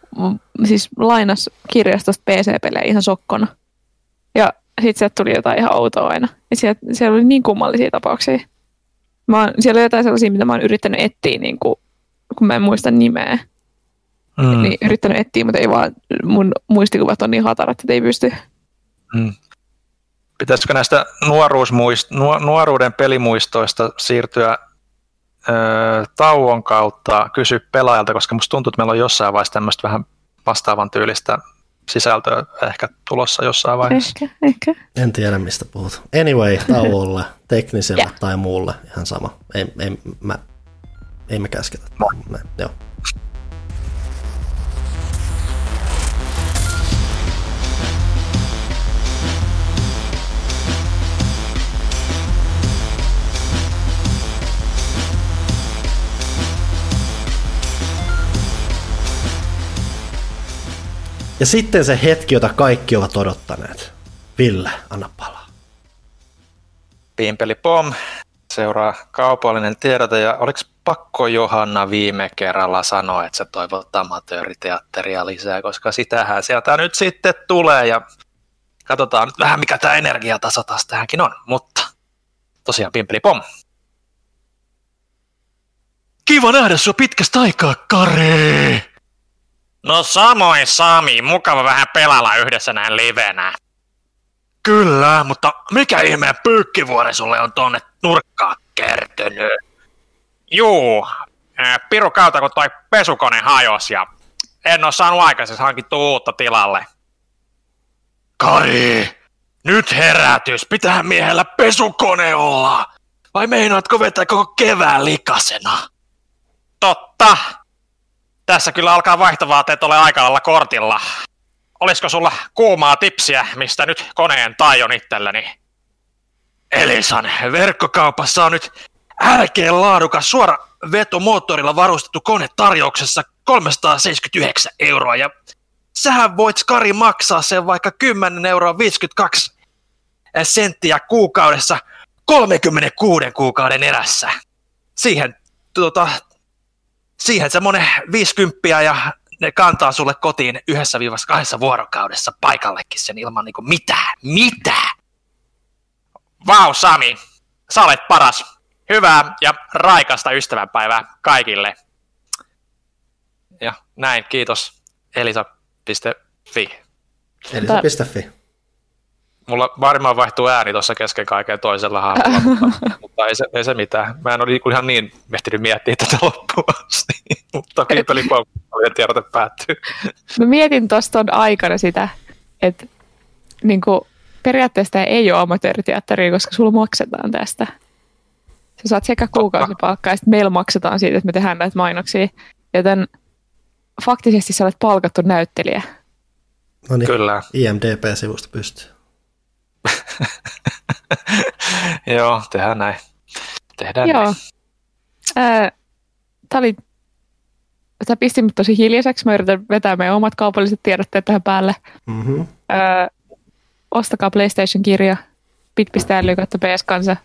Speaker 3: siis lainas kirjastosta PC-pelejä ihan sokkona. Ja sitten sieltä tuli jotain ihan outoa aina. Ja sieltä, siellä oli niin kummallisia tapauksia. Mä oon, siellä on jotain sellaisia, mitä mä oon yrittänyt etsiä, niin kuin, kun mä en muista nimeä Mm. Niin yrittänyt etsiä, mutta ei vaan, mun muistikuvat on niin hatarat, että ei pysty. Mm.
Speaker 2: Pitäisikö näistä nuoruusmuist, nuoruuden pelimuistoista siirtyä ö, tauon kautta kysyä pelaajalta, koska musta tuntuu, että meillä on jossain vaiheessa tämmöistä vähän vastaavan tyylistä sisältöä ehkä tulossa jossain vaiheessa.
Speaker 3: Ehkä, ehkä.
Speaker 1: En tiedä, mistä puhut. Anyway, tauolle, tekniselle yeah. tai muulle, ihan sama. Ei, ei, mä, ei me käsketä. Me, joo. Ja sitten se hetki, jota kaikki ovat odottaneet. Ville, anna palaa.
Speaker 2: Pimpeli pom, seuraa kaupallinen tiedote ja oliko pakko Johanna viime kerralla sanoa, että se toivottaa amatööriteatteria lisää, koska sitähän sieltä nyt sitten tulee ja katsotaan nyt vähän mikä tämä energiataso taas tähänkin on, mutta tosiaan pimpeli pom. Kiva nähdä sua pitkästä aikaa, Kari! No samoin Sami, mukava vähän pelalla yhdessä näin livenä. Kyllä, mutta mikä ihmeen pyykkivuori sulle on tonne nurkkaan kertynyt? Juu, piru kautta kun toi pesukone hajos ja en oo saanut aikaisesti hankittua uutta tilalle. Kari, nyt herätys, pitää miehellä pesukone olla. Vai meinaatko vetää koko kevään likasena? Totta, tässä kyllä alkaa vaihtovaateet ole aika lailla kortilla. Olisiko sulla kuumaa tipsiä, mistä nyt koneen taion itselleni? Elisan verkkokaupassa on nyt älkeen laadukas suora vetomoottorilla varustettu kone tarjouksessa 379 euroa ja sähän voit Skari maksaa sen vaikka 10 euroa 52 senttiä kuukaudessa 36 kuukauden erässä. Siihen tota, siihen semmoinen 50 ja ne kantaa sulle kotiin yhdessä viivassa kahdessa vuorokaudessa paikallekin sen ilman niin kuin mitä, mitä. Vau Sami, sä olet paras. Hyvää ja raikasta ystävänpäivää kaikille. Ja näin, kiitos. Elisa.fi.
Speaker 1: Elisa.fi.
Speaker 2: Mulla varmaan vaihtuu ääni tuossa kesken kaiken toisella hahmolla, mutta, mutta ei, se, ei se mitään. Mä en ole niinku ihan niin ehtinyt miettiä tätä loppuun asti, mutta ja tiedote päättyy.
Speaker 3: Mä mietin tuosta aikana sitä, että niin kuin, periaatteessa ei ole amatööriteatteria, koska sulla maksetaan tästä. Sä saat sekä kuukausipalkkaa ja sitten meillä maksetaan siitä, että me tehdään näitä mainoksia. Joten faktisesti sä olet palkattu näyttelijä.
Speaker 1: No niin, Kyllä. IMDP-sivusta pystyy.
Speaker 2: Joo, tehdään näin. Tehdään
Speaker 3: Joo. näin. tämä oli Tämä pisti mut tosi hiljaiseksi. Mä yritän vetää meidän omat kaupalliset tiedotteet tähän päälle. Mm-hmm. Öö, ostakaa PlayStation-kirja. Bit.ly kautta PS-kansa.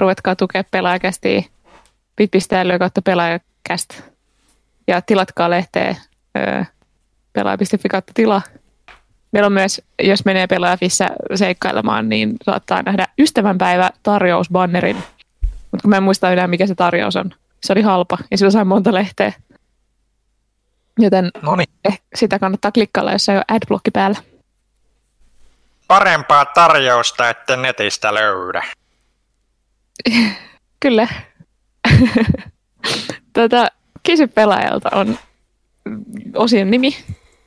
Speaker 3: Ruvetkaa tukea pelaajakästiä. Bit.ly kautta pelaajakäst. Ja tilatkaa lehteä öö, pelaaja.fi kautta tilaa. Meillä on myös, jos menee pelaajafissa seikkailemaan, niin saattaa nähdä ystävänpäivä tarjousbannerin. Mutta mä en muista enää, mikä se tarjous on. Se oli halpa ja sillä sai monta lehteä. Joten eh, sitä kannattaa klikkailla, jos ei ole adblocki päällä.
Speaker 2: Parempaa tarjousta, että netistä löydä.
Speaker 3: Kyllä. Tätä Kysy pelaajalta on osion nimi.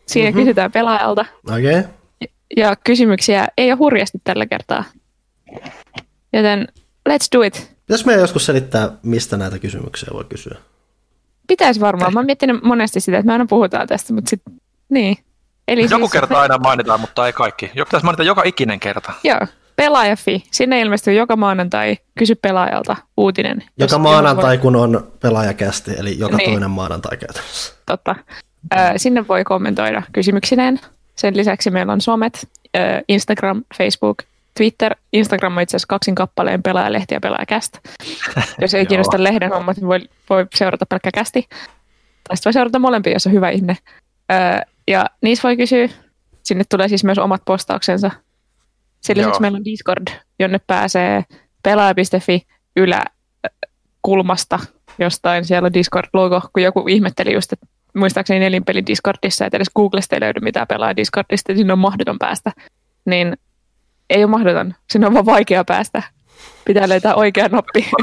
Speaker 3: Siinä mm-hmm. kysytään pelaajalta.
Speaker 1: Okei. Okay.
Speaker 3: Ja kysymyksiä ei ole hurjasti tällä kertaa. Joten let's do it.
Speaker 1: Pitäis meidän joskus selittää, mistä näitä kysymyksiä voi kysyä?
Speaker 3: Pitäisi varmaan. Mä oon miettinyt monesti sitä, että me aina puhutaan tästä, mutta sitten, niin.
Speaker 2: Eli Joku siis... kerta aina mainitaan, mutta ei kaikki. Joku pitäisi mainita joka ikinen kerta.
Speaker 3: Joo. Pelaajafi. Sinne ilmestyy joka maanantai Kysy pelaajalta uutinen.
Speaker 1: Joka maanantai, voi... kun on pelaajakästi, eli joka niin. toinen maanantai käytännössä.
Speaker 3: Totta. Sinne voi kommentoida kysymyksineen. Sen lisäksi meillä on somet, Instagram, Facebook, Twitter. Instagram on itse asiassa kaksin kappaleen pelaajalehti ja pelaajakästä. Jos ei kiinnosta lehden hommat, niin voi, voi seurata pelkkä kästi. Tai sitten voi seurata molempia, jos on hyvä ihminen. Ja niissä voi kysyä. Sinne tulee siis myös omat postauksensa. Sen lisäksi meillä on Discord, jonne pääsee pelaaja.fi yläkulmasta jostain. Siellä on Discord-logo, kun joku ihmetteli just, että muistaakseni nelinpeli Discordissa, että edes Googlesta ei löydy mitään pelaa Discordista, sinne on mahdoton päästä. Niin ei ole mahdoton. Sinne on vaan vaikea päästä. Pitää löytää oikea nappi.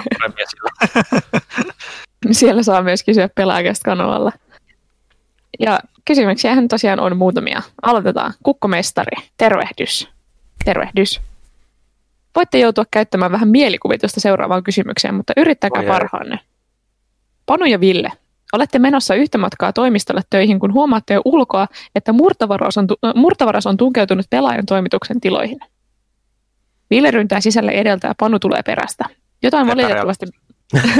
Speaker 3: Siellä saa myös kysyä pelaajakasta kanavalla. Ja kysymyksiähän tosiaan on muutamia. Aloitetaan. Kukkomestari, tervehdys. Tervehdys. Voitte joutua käyttämään vähän mielikuvitusta seuraavaan kysymykseen, mutta yrittäkää parhaanne. Panu ja Ville, olette menossa yhtä matkaa toimistolle töihin, kun huomaatte jo ulkoa, että murtavaras on, murtavaras on tunkeutunut pelaajan toimituksen tiloihin. Ville ryntää sisälle edeltä ja Panu tulee perästä. Jotain valitettavasti,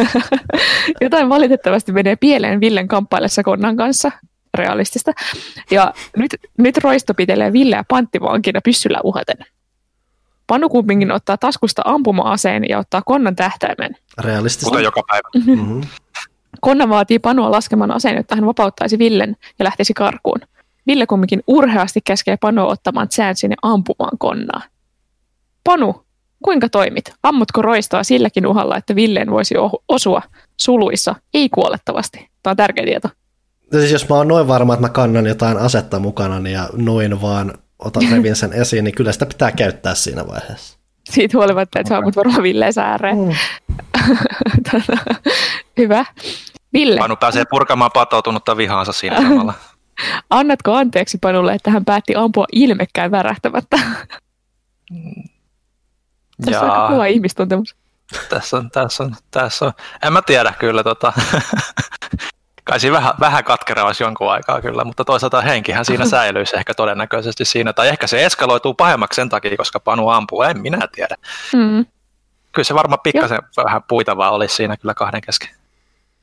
Speaker 3: jotain valitettavasti menee pieleen Villen kamppaillessa konnan kanssa, realistista. Ja nyt, nyt roisto pitelee Villeä panttivankina pyssyllä uhaten. Panu kumminkin ottaa taskusta ampuma-aseen ja ottaa konnan tähtäimen.
Speaker 1: Realistista.
Speaker 2: Kuten joka päivä.
Speaker 1: Mm-hmm.
Speaker 3: Konna vaatii Panua laskemaan aseen, jotta hän vapauttaisi Villen ja lähtisi karkuun. Ville kumminkin urheasti käskee Panua ottamaan chanssin ja ampumaan Konnaa. Panu, kuinka toimit? Ammutko roistoa silläkin uhalla, että Villeen voisi osua suluissa, ei kuolettavasti? Tämä on tärkeä tieto.
Speaker 1: No siis jos mä oon noin varma, että mä kannan jotain asetta mukana ja noin vaan otan revin sen esiin, niin kyllä sitä pitää käyttää siinä vaiheessa.
Speaker 3: Siitä huolimatta, että sä ammut varmaan Villeen sääreen. Mm. Hyvä. Ville.
Speaker 2: Panu pääsee purkamaan patoutunutta vihaansa siinä samalla.
Speaker 3: Annatko anteeksi Panulle, että hän päätti ampua ilmekkään värähtämättä? Tässä on aika kova ihmistuntemus.
Speaker 2: Tässä on, tässä on, tässä on. En mä tiedä kyllä. Tota. Kai siinä vähän, vähän katkera olisi jonkun aikaa kyllä, mutta toisaalta henkihän siinä säilyisi ehkä todennäköisesti siinä. Tai ehkä se eskaloituu pahemmaksi sen takia, koska Panu ampuu, en minä tiedä. Mm. Kyllä se varmaan pikkasen jo. vähän puitavaa olisi siinä kyllä kahden kesken.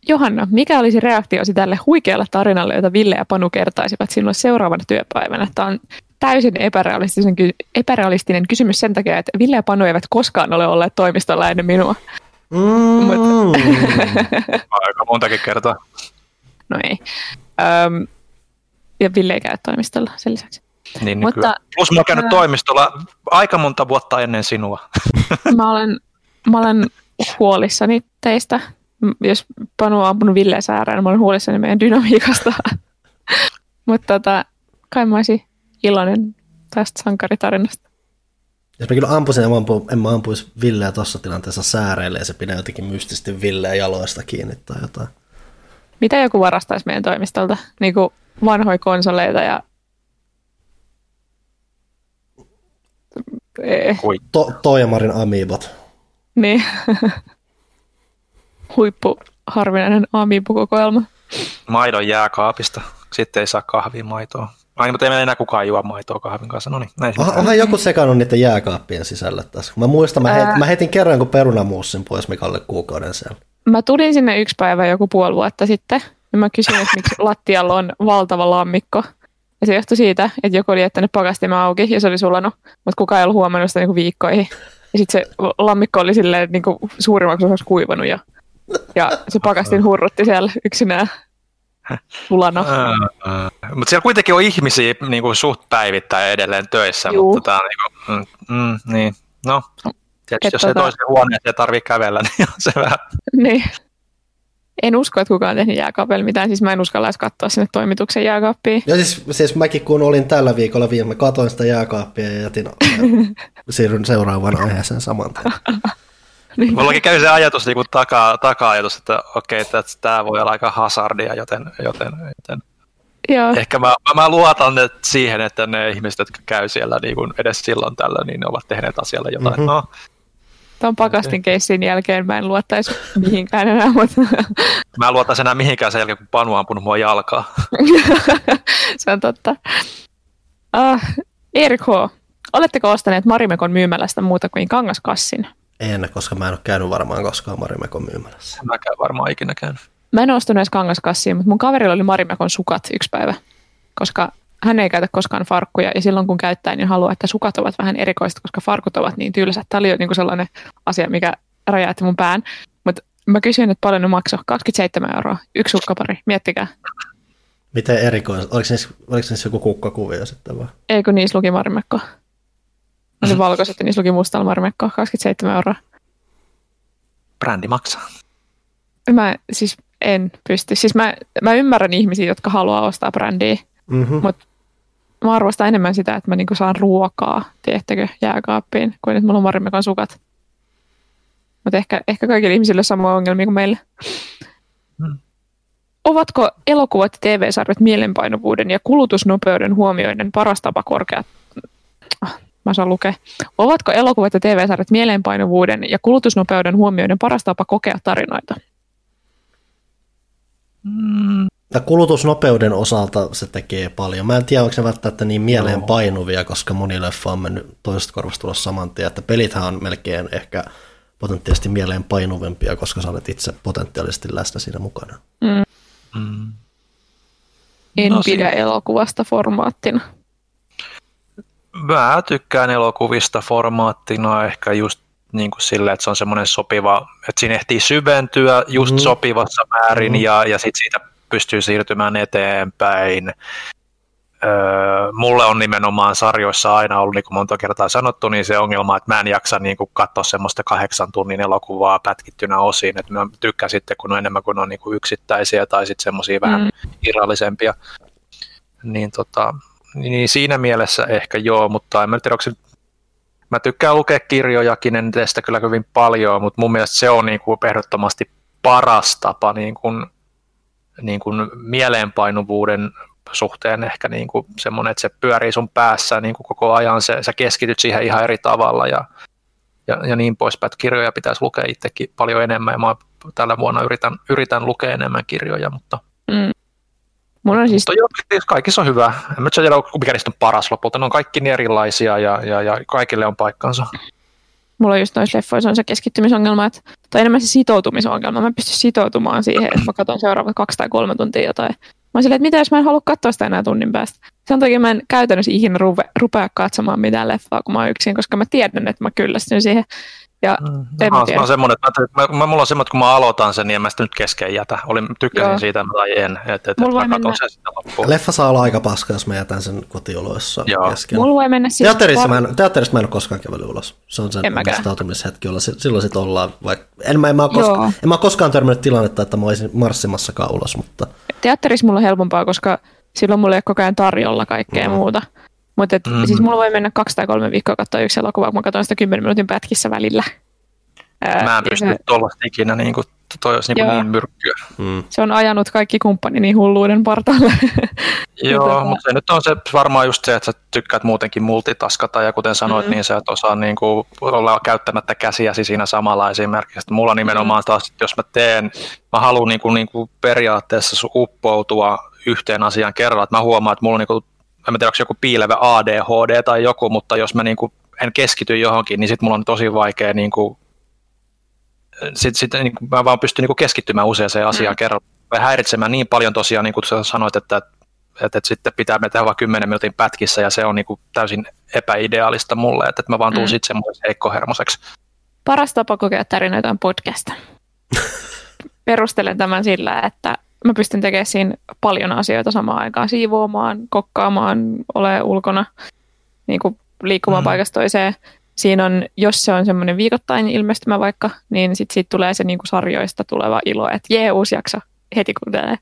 Speaker 3: Johanna, mikä olisi reaktiosi tälle huikealle tarinalle, jota Ville ja Panu kertaisivat sinulle seuraavana työpäivänä? Tämä on täysin epärealistinen, epärealistinen kysymys sen takia, että Ville ja Panu eivät koskaan ole olleet toimistolla ennen minua.
Speaker 1: Mm. Mut...
Speaker 2: Aika montakin kertaa.
Speaker 3: No ei. Öm, ja Ville ei käy toimistolla sen lisäksi.
Speaker 2: Niin, niin Mutta. Plus mä oon käynyt ää... toimistolla aika monta vuotta ennen sinua.
Speaker 3: mä olen, mä olen huolissani teistä. Jos Panu on ampunut Ville säärään, niin mä olen huolissani meidän dynamiikasta. Mutta tota, kai mä olisin iloinen tästä sankaritarinasta.
Speaker 1: Jos mä kyllä ampuisin, en mä, ampu, en mä ampuisi Villeä tuossa tilanteessa sääreille ja se pitää jotenkin mystisesti Villeä jaloista kiinni tai jotain.
Speaker 3: Mitä joku varastaisi meidän toimistolta? Niin kuin vanhoja konsoleita ja...
Speaker 1: To, Toijamarin amiibot.
Speaker 3: Niin. Huippu harvinainen amiibo-kokoelma.
Speaker 2: Maidon jääkaapista. Sitten ei saa kahvia maitoa. Ai, mutta ei meillä enää kukaan juo maitoa kahvin kanssa. No niin, näin
Speaker 1: Onhan, onhan joku sekannut niiden jääkaappien sisällä tässä. Mä muistan, mä, heit, mä heitin kerran kun perunamuussin pois, mikä oli kuukauden siellä.
Speaker 3: Mä tulin sinne yksi päivä joku puoli vuotta sitten. Ja mä kysyin, että miksi lattialla on valtava lammikko. Ja se johtui siitä, että joku oli jättänyt pakastimen auki ja se oli sulanut, mutta kukaan ei ollut huomannut sitä niinku viikkoihin. Ja sitten se lammikko oli silleen niinku suurimmaksi osaksi kuivanut ja, ja se pakastin hurrutti siellä yksinään sulana.
Speaker 2: mutta siellä kuitenkin on ihmisiä niin kuin suht päivittäin edelleen töissä, Juu. mutta tämä on niin, kuin, mm, mm, niin, no, tietysti jos tota... ei toiseen huoneeseen tarvitse kävellä, niin on se vähän.
Speaker 3: Niin. En usko, että kukaan on tehnyt jääkaapilla mitään, siis mä en uskalla edes katsoa sinne toimituksen jääkaappiin.
Speaker 1: Ja siis, siis mäkin kun olin tällä viikolla viime, katoin sitä jääkaappia ja jätin, siirryn seuraavaan aiheeseen saman tien.
Speaker 2: niin. Mullakin käy se ajatus niin takaa, taka-ajatus, että okei, että tämä voi olla aika hazardia, joten, joten, joten Joo. ehkä mä, mä, luotan että siihen, että ne ihmiset, jotka käy siellä niin kuin edes silloin tällä, niin ne ovat tehneet asialle jotain. Mm-hmm. No,
Speaker 3: Tuon pakastin keissin jälkeen mä en luottaisi mihinkään enää. Mutta...
Speaker 2: Mä en luottaisi enää mihinkään sen jälkeen, kun Panu on ampunut mua jalkaa.
Speaker 3: se on totta. Uh, Erik H., oletteko ostaneet Marimekon myymälästä muuta kuin kangaskassin?
Speaker 1: En, koska mä en ole käynyt varmaan koskaan Marimekon myymälässä.
Speaker 2: Mä käyn varmaan ikinä käynyt.
Speaker 3: Mä en ostanut edes kangaskassia, mutta mun kaverilla oli Marimekon sukat yksi päivä, koska hän ei käytä koskaan farkkuja ja silloin kun käyttää, niin haluaa, että sukat ovat vähän erikoista, koska farkut ovat niin tylsät. Tämä oli jo niin sellainen asia, mikä räjähti mun pään. Mutta mä kysyin, että paljon ne maksoi. 27 euroa. Yksi sukkapari. Miettikää.
Speaker 1: Miten erikoista? Oliko niissä, oliko niissä joku kukkakuvio sitten vai?
Speaker 3: Ei, kun niissä luki Marimekko. Oli valkoiset ja niissä luki mustalla Marimekko. 27 euroa.
Speaker 2: Brändi maksaa.
Speaker 3: Mä siis en pysty. Siis mä, mä ymmärrän ihmisiä, jotka haluaa ostaa brändiä, mm-hmm. mutta mä arvostan enemmän sitä, että mä niinku saan ruokaa, tiedättekö, jääkaappiin, kuin että mulla on Marimekan sukat. Mutta ehkä, ehkä kaikille ihmisille sama ongelmia kuin meille. Hmm. Ovatko elokuvat ja TV-sarjat mielenpainovuuden ja kulutusnopeuden huomioiden paras tapa korkeat... Mä saan lukea. Ovatko elokuvat ja TV-sarjat mielenpainovuuden ja kulutusnopeuden huomioiden paras tapa kokea tarinoita?
Speaker 1: Mm. Kulutusnopeuden osalta se tekee paljon. Mä en tiedä, onko se välttämättä niin mieleen painuvia, koska moni leffa on mennyt toisesta korvasta tulla saman tien. Että pelithän on melkein ehkä potentiaalisesti mieleen painuvempia, koska sä olet itse potentiaalisesti läsnä siinä mukana. Mm.
Speaker 3: Mm. En no, pidä siinä... elokuvasta formaattina.
Speaker 2: Mä tykkään elokuvista formaattina ehkä just niin kuin sille, että se on semmoinen sopiva, että siinä ehtii syventyä just mm. sopivassa määrin mm. ja, ja sitten siitä pystyy siirtymään eteenpäin. Öö, mulle on nimenomaan sarjoissa aina ollut, niin kuin monta kertaa sanottu, niin se ongelma, että mä en jaksa niin kuin katsoa semmoista kahdeksan tunnin elokuvaa pätkittynä osiin, että mä tykkään sitten, kun on enemmän kuin on niin kuin yksittäisiä tai sitten semmoisia mm. vähän irrallisempia. Niin, tota, niin siinä mielessä ehkä joo, mutta en mä tiedä, se Mä tykkään lukea kirjojakin, sitä kyllä hyvin paljon, mutta mun mielestä se on niin kuin ehdottomasti paras tapa niin kuin, niin kuin mieleenpainuvuuden suhteen ehkä niin kuin semmoinen, että se pyörii sun päässä niin kuin koko ajan, se, sä keskityt siihen ihan eri tavalla ja, ja, ja niin poispäin. Kirjoja pitäisi lukea itsekin paljon enemmän ja mä tällä vuonna yritän, yritän lukea enemmän kirjoja, mutta mm.
Speaker 3: Mun on siis...
Speaker 2: Mutta siis kaikissa on hyvä. En mä tiedä, mikä niistä on paras lopulta. Ne on kaikki niin erilaisia ja, ja, ja kaikille on paikkansa.
Speaker 3: Mulla on just noissa leffoissa on se keskittymisongelma, että, tai enemmän se sitoutumisongelma. Mä pystyn sitoutumaan siihen, että mä katson seuraavat kaksi tai kolme tuntia jotain. Mä oon silleen, että mitä jos mä en halua katsoa sitä enää tunnin päästä. Sen takia mä en käytännössä ikinä rupe, rupea katsomaan mitään leffaa, kun mä oon yksin, koska mä tiedän, että mä kyllästyn siihen. Ja mm. en
Speaker 2: mä, mä, semmoinen, että mä, mä, mulla on semmoinen, että kun mä aloitan sen, niin en mä sitä nyt kesken jätä. Olin, tykkäsin Joo. siitä tai en, että, että mä mennä... sen sitä loppuun.
Speaker 1: Leffa saa olla aika paska, jos mä jätän sen kotioloissa Joo. kesken.
Speaker 3: Mulla voi mennä siis...
Speaker 1: Teatterissa, par... mä en, teatterissa mä en ole koskaan kävellyt ulos. Se on sen omistautumishetki, jolla silloin sitten ollaan, vaikka en mä, en, mä koska, en mä koskaan törmännyt tilannetta, että mä olisin marssimassakaan ulos, mutta...
Speaker 3: Teatterissa mulla on helpompaa, koska silloin mulla ei ole koko ajan tarjolla kaikkea mm. muuta. Mutta mm-hmm. siis mulla voi mennä kaksi tai kolme viikkoa katsoa yksi elokuva, kun mä katson sitä kymmenen minuutin pätkissä välillä.
Speaker 2: Mä en pysty tuollaista ikinä, niin kuin, toi olisi niin, niin myrkkyä.
Speaker 3: Hmm. Se on ajanut kaikki kumppanini hulluuden partaalle.
Speaker 2: Joo, tota- mutta se nyt on se varmaan just se, että sä tykkäät muutenkin multitaskata, ja kuten sanoit, mm. niin sä et osaa niin kuin, olla käyttämättä käsiäsi siinä samalla esimerkiksi. Mulla nimenomaan taas, että jos mä teen, mä haluan niin kuin, niin kuin periaatteessa uppoutua yhteen asiaan kerralla, että mä huomaan, että mulla on niin kuin, en tiedä, onko joku piilevä ADHD tai joku, mutta jos mä niin kuin, en keskity johonkin, niin sitten mulla on tosi vaikea niin kuin, sitten sit, niin mä vaan pystyn niin keskittymään useaseen asiaan mm. kerran. Vai häiritsemään niin paljon tosiaan, niin kuin sä sanoit, että, että, että sitten pitää me tehdä vain 10 minuutin pätkissä ja se on niin kuin täysin epäideaalista mulle, että, että mä vaan tuun mm. sitten semmoiseksi heikkohermoseksi.
Speaker 3: Paras tapa kokea tarinoita on podcast. Perustelen tämän sillä, että mä pystyn tekemään siinä paljon asioita samaan aikaan, siivoamaan, kokkaamaan, ole ulkona, niin kuin liikkumaan mm. paikasta toiseen siinä on, jos se on semmoinen viikoittain ilmestymä vaikka, niin sitten siitä tulee se niinku sarjoista tuleva ilo, että jee, uusi jakso, heti kuuntelee,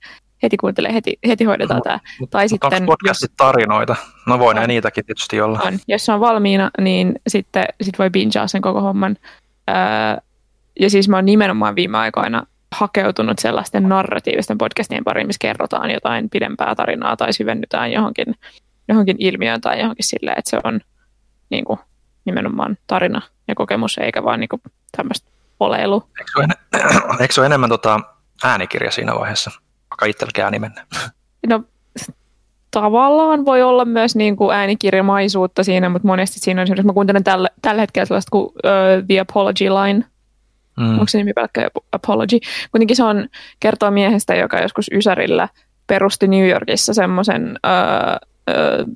Speaker 3: heti kuuntelee, heti, heti hoidetaan no, tämä.
Speaker 2: Tai sitten, jos, tarinoita? No voi näin niitäkin tietysti olla.
Speaker 3: On. Jos se on valmiina, niin sitten sit voi bingea sen koko homman. Öö, ja siis mä oon nimenomaan viime aikoina hakeutunut sellaisten narratiivisten podcastien pariin, missä kerrotaan jotain pidempää tarinaa tai syvennytään johonkin, johonkin ilmiöön tai johonkin silleen, että se on niin kuin, nimenomaan tarina ja kokemus, eikä vaan niin tämmöistä oleilu.
Speaker 2: Eikö se ole, en, eikö se ole enemmän tota äänikirja siinä vaiheessa, vaikka itselläkin ääni mennä?
Speaker 3: No tavallaan voi olla myös niin kuin äänikirjamaisuutta siinä, mutta monesti siinä on esimerkiksi, mä kuuntelen tällä, tällä hetkellä sellaista kuin uh, The Apology Line, mm. onko se nimi pelkkä Apology? Kuitenkin se on, kertoo miehestä, joka joskus Ysärillä perusti New Yorkissa semmoisen uh,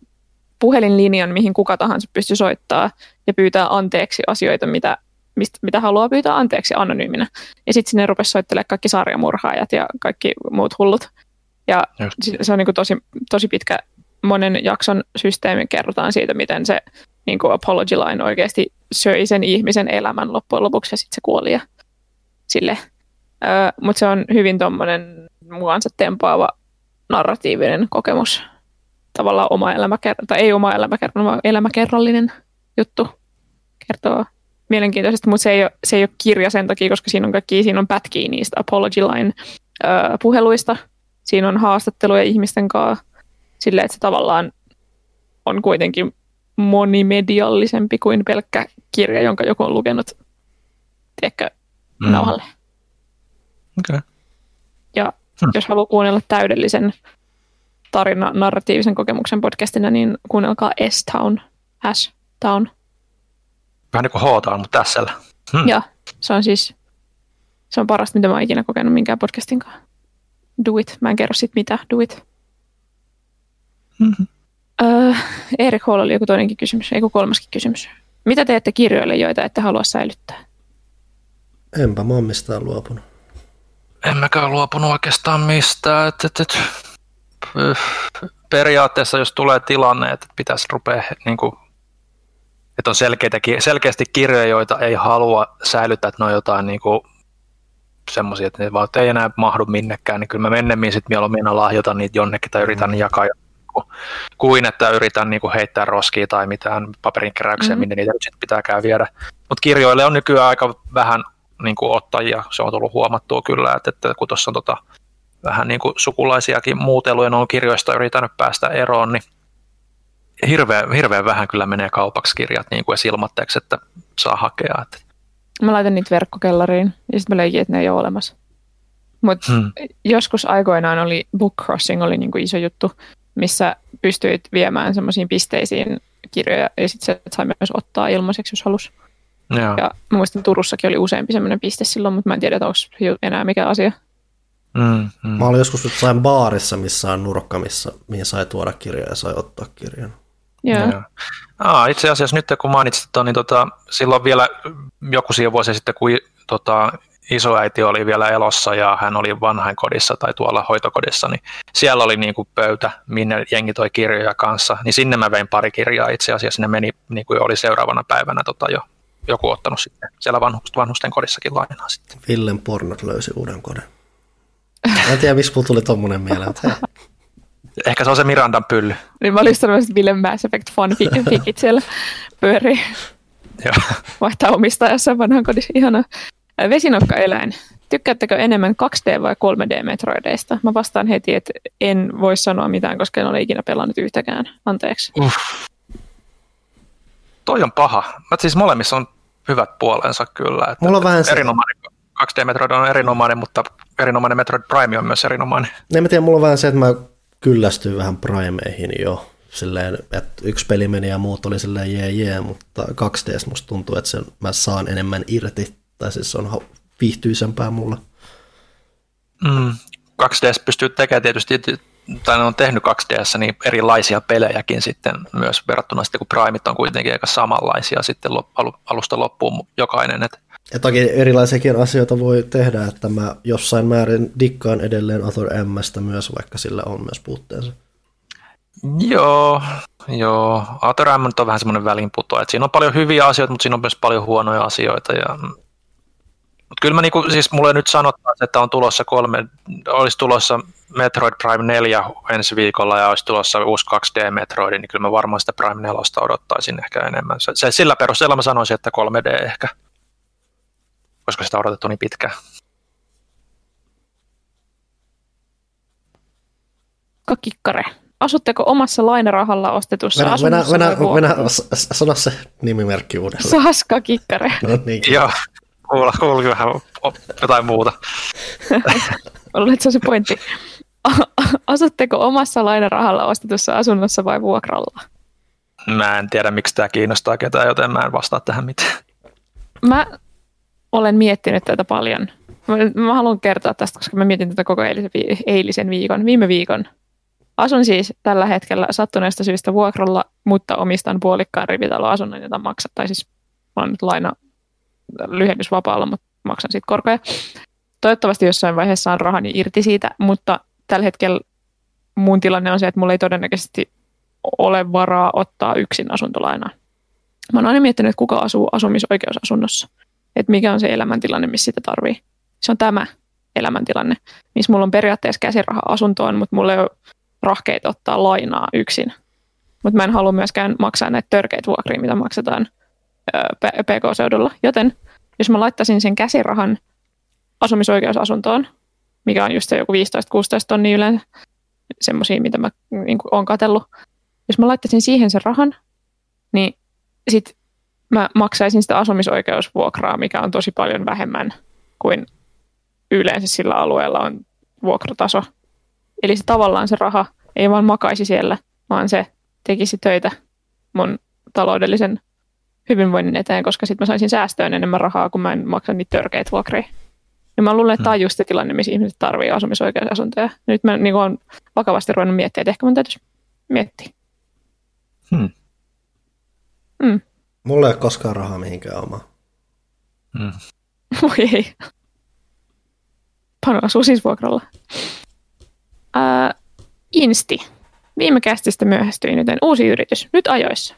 Speaker 3: puhelinlinjan, mihin kuka tahansa pystyy soittaa ja pyytää anteeksi asioita, mitä, mistä, mitä haluaa pyytää anteeksi anonyyminä. Ja sitten sinne rupesi soittelemaan kaikki sarjamurhaajat ja kaikki muut hullut. Ja Just. se on niin kuin tosi, tosi pitkä monen jakson systeemi, kerrotaan siitä, miten se niin kuin apology line oikeasti söi sen ihmisen elämän loppujen lopuksi ja sitten se kuoli ja sille. Öö, Mutta se on hyvin tuommoinen muansa tempaava narratiivinen kokemus. tavallaan oma elämäkerrallinen, tai ei oma elämäkerrallinen, vaan elämäkerrallinen juttu kertoo mielenkiintoisesti, mutta se ei, ole, se ei ole kirja sen takia, koska siinä on kaikki, siinä on pätkiä niistä Apology Line ö, puheluista, siinä on haastatteluja ihmisten kanssa, silleen, että se tavallaan on kuitenkin monimediallisempi kuin pelkkä kirja, jonka joku on lukenut, tiedätkö, mm. nauhalle.
Speaker 2: Okay.
Speaker 3: Ja hmm. jos haluaa kuunnella täydellisen tarina narratiivisen kokemuksen podcastina, niin kuunnelkaa S-Town, S-Town.
Speaker 2: Vähän niin kuin H-Town, mutta tässä.
Speaker 3: Hmm. Ja se on siis, se on parasta, mitä mä oon ikinä kokenut minkään podcastin kanssa. Do it. Mä en kerro sit mitä. Do it. Mm-hmm. Uh, Erik Hall oli joku toinenkin kysymys, ei kolmaskin kysymys. Mitä teette kirjoille, joita ette halua säilyttää?
Speaker 1: Enpä mä oon mistään luopunut.
Speaker 2: Emmekä luopunut oikeastaan mistään. Et, et, et, periaatteessa, jos tulee tilanne, että pitäisi rupea, niin kuin, että on selkeitä, selkeästi kirjoja, joita ei halua säilyttää, että ne on jotain niin kuin, semmoisia, että ne vaan ei enää mahdu minnekään, niin kyllä mä mennemmin sitten mieluummin lahjoitan niitä jonnekin tai yritän mm. jakaa kuin että yritän niin kuin heittää roskia tai mitään paperinkeräyksiä, mm-hmm. minne niitä nyt sit pitääkään viedä. Mutta kirjoille on nykyään aika vähän niin kuin ottajia, se on tullut huomattua kyllä, että, että kun tuossa on tota, vähän niin kuin sukulaisiakin muuteluja on kirjoista yritänyt päästä eroon, niin hirveän, hirveän vähän kyllä menee kaupaksi kirjat niin kuin ilmatteeksi, että saa hakea. Että.
Speaker 3: Mä laitan niitä verkkokellariin ja sitten mä leikin, että ne ei ole olemassa. Mutta hmm. joskus aikoinaan oli book crossing oli niin kuin iso juttu, missä pystyit viemään semmoisiin pisteisiin kirjoja ja sitten se sai myös ottaa ilmaiseksi, jos halusi. Joo. Ja mä muistan, Turussakin oli useampi semmoinen piste silloin, mutta mä en tiedä, onko enää mikä asia.
Speaker 1: Mm, mm. Mä olin joskus jossain baarissa, missä on nurkka, missä, mihin sai tuoda kirjoja ja sai ottaa kirjan.
Speaker 3: Joo. Joo.
Speaker 2: Ah, itse asiassa nyt kun mainitsit, että niin tota, silloin vielä joku siihen vuosi sitten, kun tota, isoäiti oli vielä elossa ja hän oli vanhainkodissa tai tuolla hoitokodissa, niin siellä oli niin kuin pöytä, minne jengi toi kirjoja kanssa, niin sinne mä vein pari kirjaa itse asiassa, ne meni niin kuin oli seuraavana päivänä tota jo joku ottanut sitten siellä vanhusten kodissakin lainaa sitten.
Speaker 1: Villen pornot löysi uuden kodin. en tiedä, miksi mulla tuli tommonen mieleen, mutta hei.
Speaker 2: Ehkä se on se Mirandan pylly.
Speaker 3: Niin mä olin sanonut, että Ville Mass Effect fanfikit siellä pyörii.
Speaker 2: Joo.
Speaker 3: Vaihtaa omistajassa vanhan kodissa. Ihana. Vesinokka-eläin. Tykkäättekö enemmän 2D- vai 3D-metroideista? Mä vastaan heti, että en voi sanoa mitään, koska en ole ikinä pelannut yhtäkään. Anteeksi. Uff.
Speaker 2: Toi on paha. Mä siis molemmissa on hyvät puolensa kyllä. Että
Speaker 1: Mulla on vähän
Speaker 2: erinomainen, 2D Metroid on erinomainen, mutta erinomainen Metroid Prime on myös erinomainen.
Speaker 1: En mä tiedä, mulla on vähän se, että mä kyllästyin vähän Primeihin jo. Silleen, että yksi peli meni ja muut oli silleen jee jee, mutta 2D musta tuntuu, että sen mä saan enemmän irti tai siis se on viihtyisempää mulla.
Speaker 2: Mm, 2DS pystyy tekemään tietysti, tai ne on tehnyt 2DS niin erilaisia pelejäkin sitten myös verrattuna sitten, kun Primeit on kuitenkin aika samanlaisia sitten alusta loppuun jokainen. Et.
Speaker 1: Ja toki erilaisiakin asioita voi tehdä, että mä jossain määrin dikkaan edelleen Author Mstä myös, vaikka sillä on myös puutteensa.
Speaker 2: Joo, joo. Author M on vähän semmoinen välinputo, että siinä on paljon hyviä asioita, mutta siinä on myös paljon huonoja asioita ja mutta kyllä mä niinku, siis mulle nyt sanotaan, että on tulossa kolme, olisi tulossa Metroid Prime 4 ensi viikolla ja olisi tulossa uusi 2D Metroid, niin kyllä mä varmaan sitä Prime 4 odottaisin ehkä enemmän. Se, sillä perusteella mä sanoisin, että 3D ehkä, koska sitä on odotettu niin pitkään.
Speaker 3: Kikkare. Asutteko omassa lainarahalla ostetussa venä, asunnossa?
Speaker 1: Venä, venä, venä, sano se nimimerkki uudelleen.
Speaker 3: Saska Kikkare.
Speaker 1: No niin.
Speaker 2: Joo, kuulla, vähän jotain muuta.
Speaker 3: Että se pointti. Asutteko omassa lainarahalla ostetussa asunnossa vai vuokralla?
Speaker 2: Mä en tiedä, miksi tämä kiinnostaa ketään, joten mä en vastaa tähän mitään.
Speaker 3: Mä olen miettinyt tätä paljon. Mä, mä haluan kertoa tästä, koska mä mietin tätä koko eilisen, eilisen viikon, viime viikon. Asun siis tällä hetkellä sattuneesta syystä vuokralla, mutta omistan puolikkaan rivitaloasunnon, jota maksat. Tai siis mä olen nyt laina lyhennysvapaalla, mutta maksan siitä korkoja. Toivottavasti jossain vaiheessa saan rahani irti siitä, mutta tällä hetkellä mun tilanne on se, että mulla ei todennäköisesti ole varaa ottaa yksin asuntolainaa. Mä oon aina miettinyt, että kuka asuu asumisoikeusasunnossa. Että mikä on se elämäntilanne, missä sitä tarvii. Se on tämä elämäntilanne, missä mulla on periaatteessa käsiraha asuntoon, mutta mulla ei ole rahkeita ottaa lainaa yksin. Mutta mä en halua myöskään maksaa näitä törkeitä vuokria, mitä maksetaan PK-seudulla. Joten jos mä laittaisin sen käsirahan asumisoikeusasuntoon, mikä on just se joku 15-16 tonnia yleensä, semmoisia, mitä mä niin oon katsellut. Jos mä laittaisin siihen sen rahan, niin sit mä maksaisin sitä asumisoikeusvuokraa, mikä on tosi paljon vähemmän kuin yleensä sillä alueella on vuokrataso. Eli se tavallaan se raha ei vaan makaisi siellä, vaan se tekisi töitä mun taloudellisen hyvinvoinnin eteen, koska sitten mä saisin säästöön enemmän rahaa, kun mä en maksa niitä törkeitä vuokria. Ja mä luulen, että tämä on just se tilanne, missä ihmiset tarvii asumisoikeusasuntoja. Nyt mä niin olen vakavasti ruvennut miettiä, että ehkä mun täytyisi miettiä.
Speaker 2: Hmm.
Speaker 3: Mm.
Speaker 1: Mulla ei ole koskaan rahaa mihinkään omaa.
Speaker 2: Hmm.
Speaker 3: Voi ei. Pano asuu siis vuokralla. Uh, Insti. Viime kästistä myöhästyin, joten uusi yritys. Nyt ajoissa.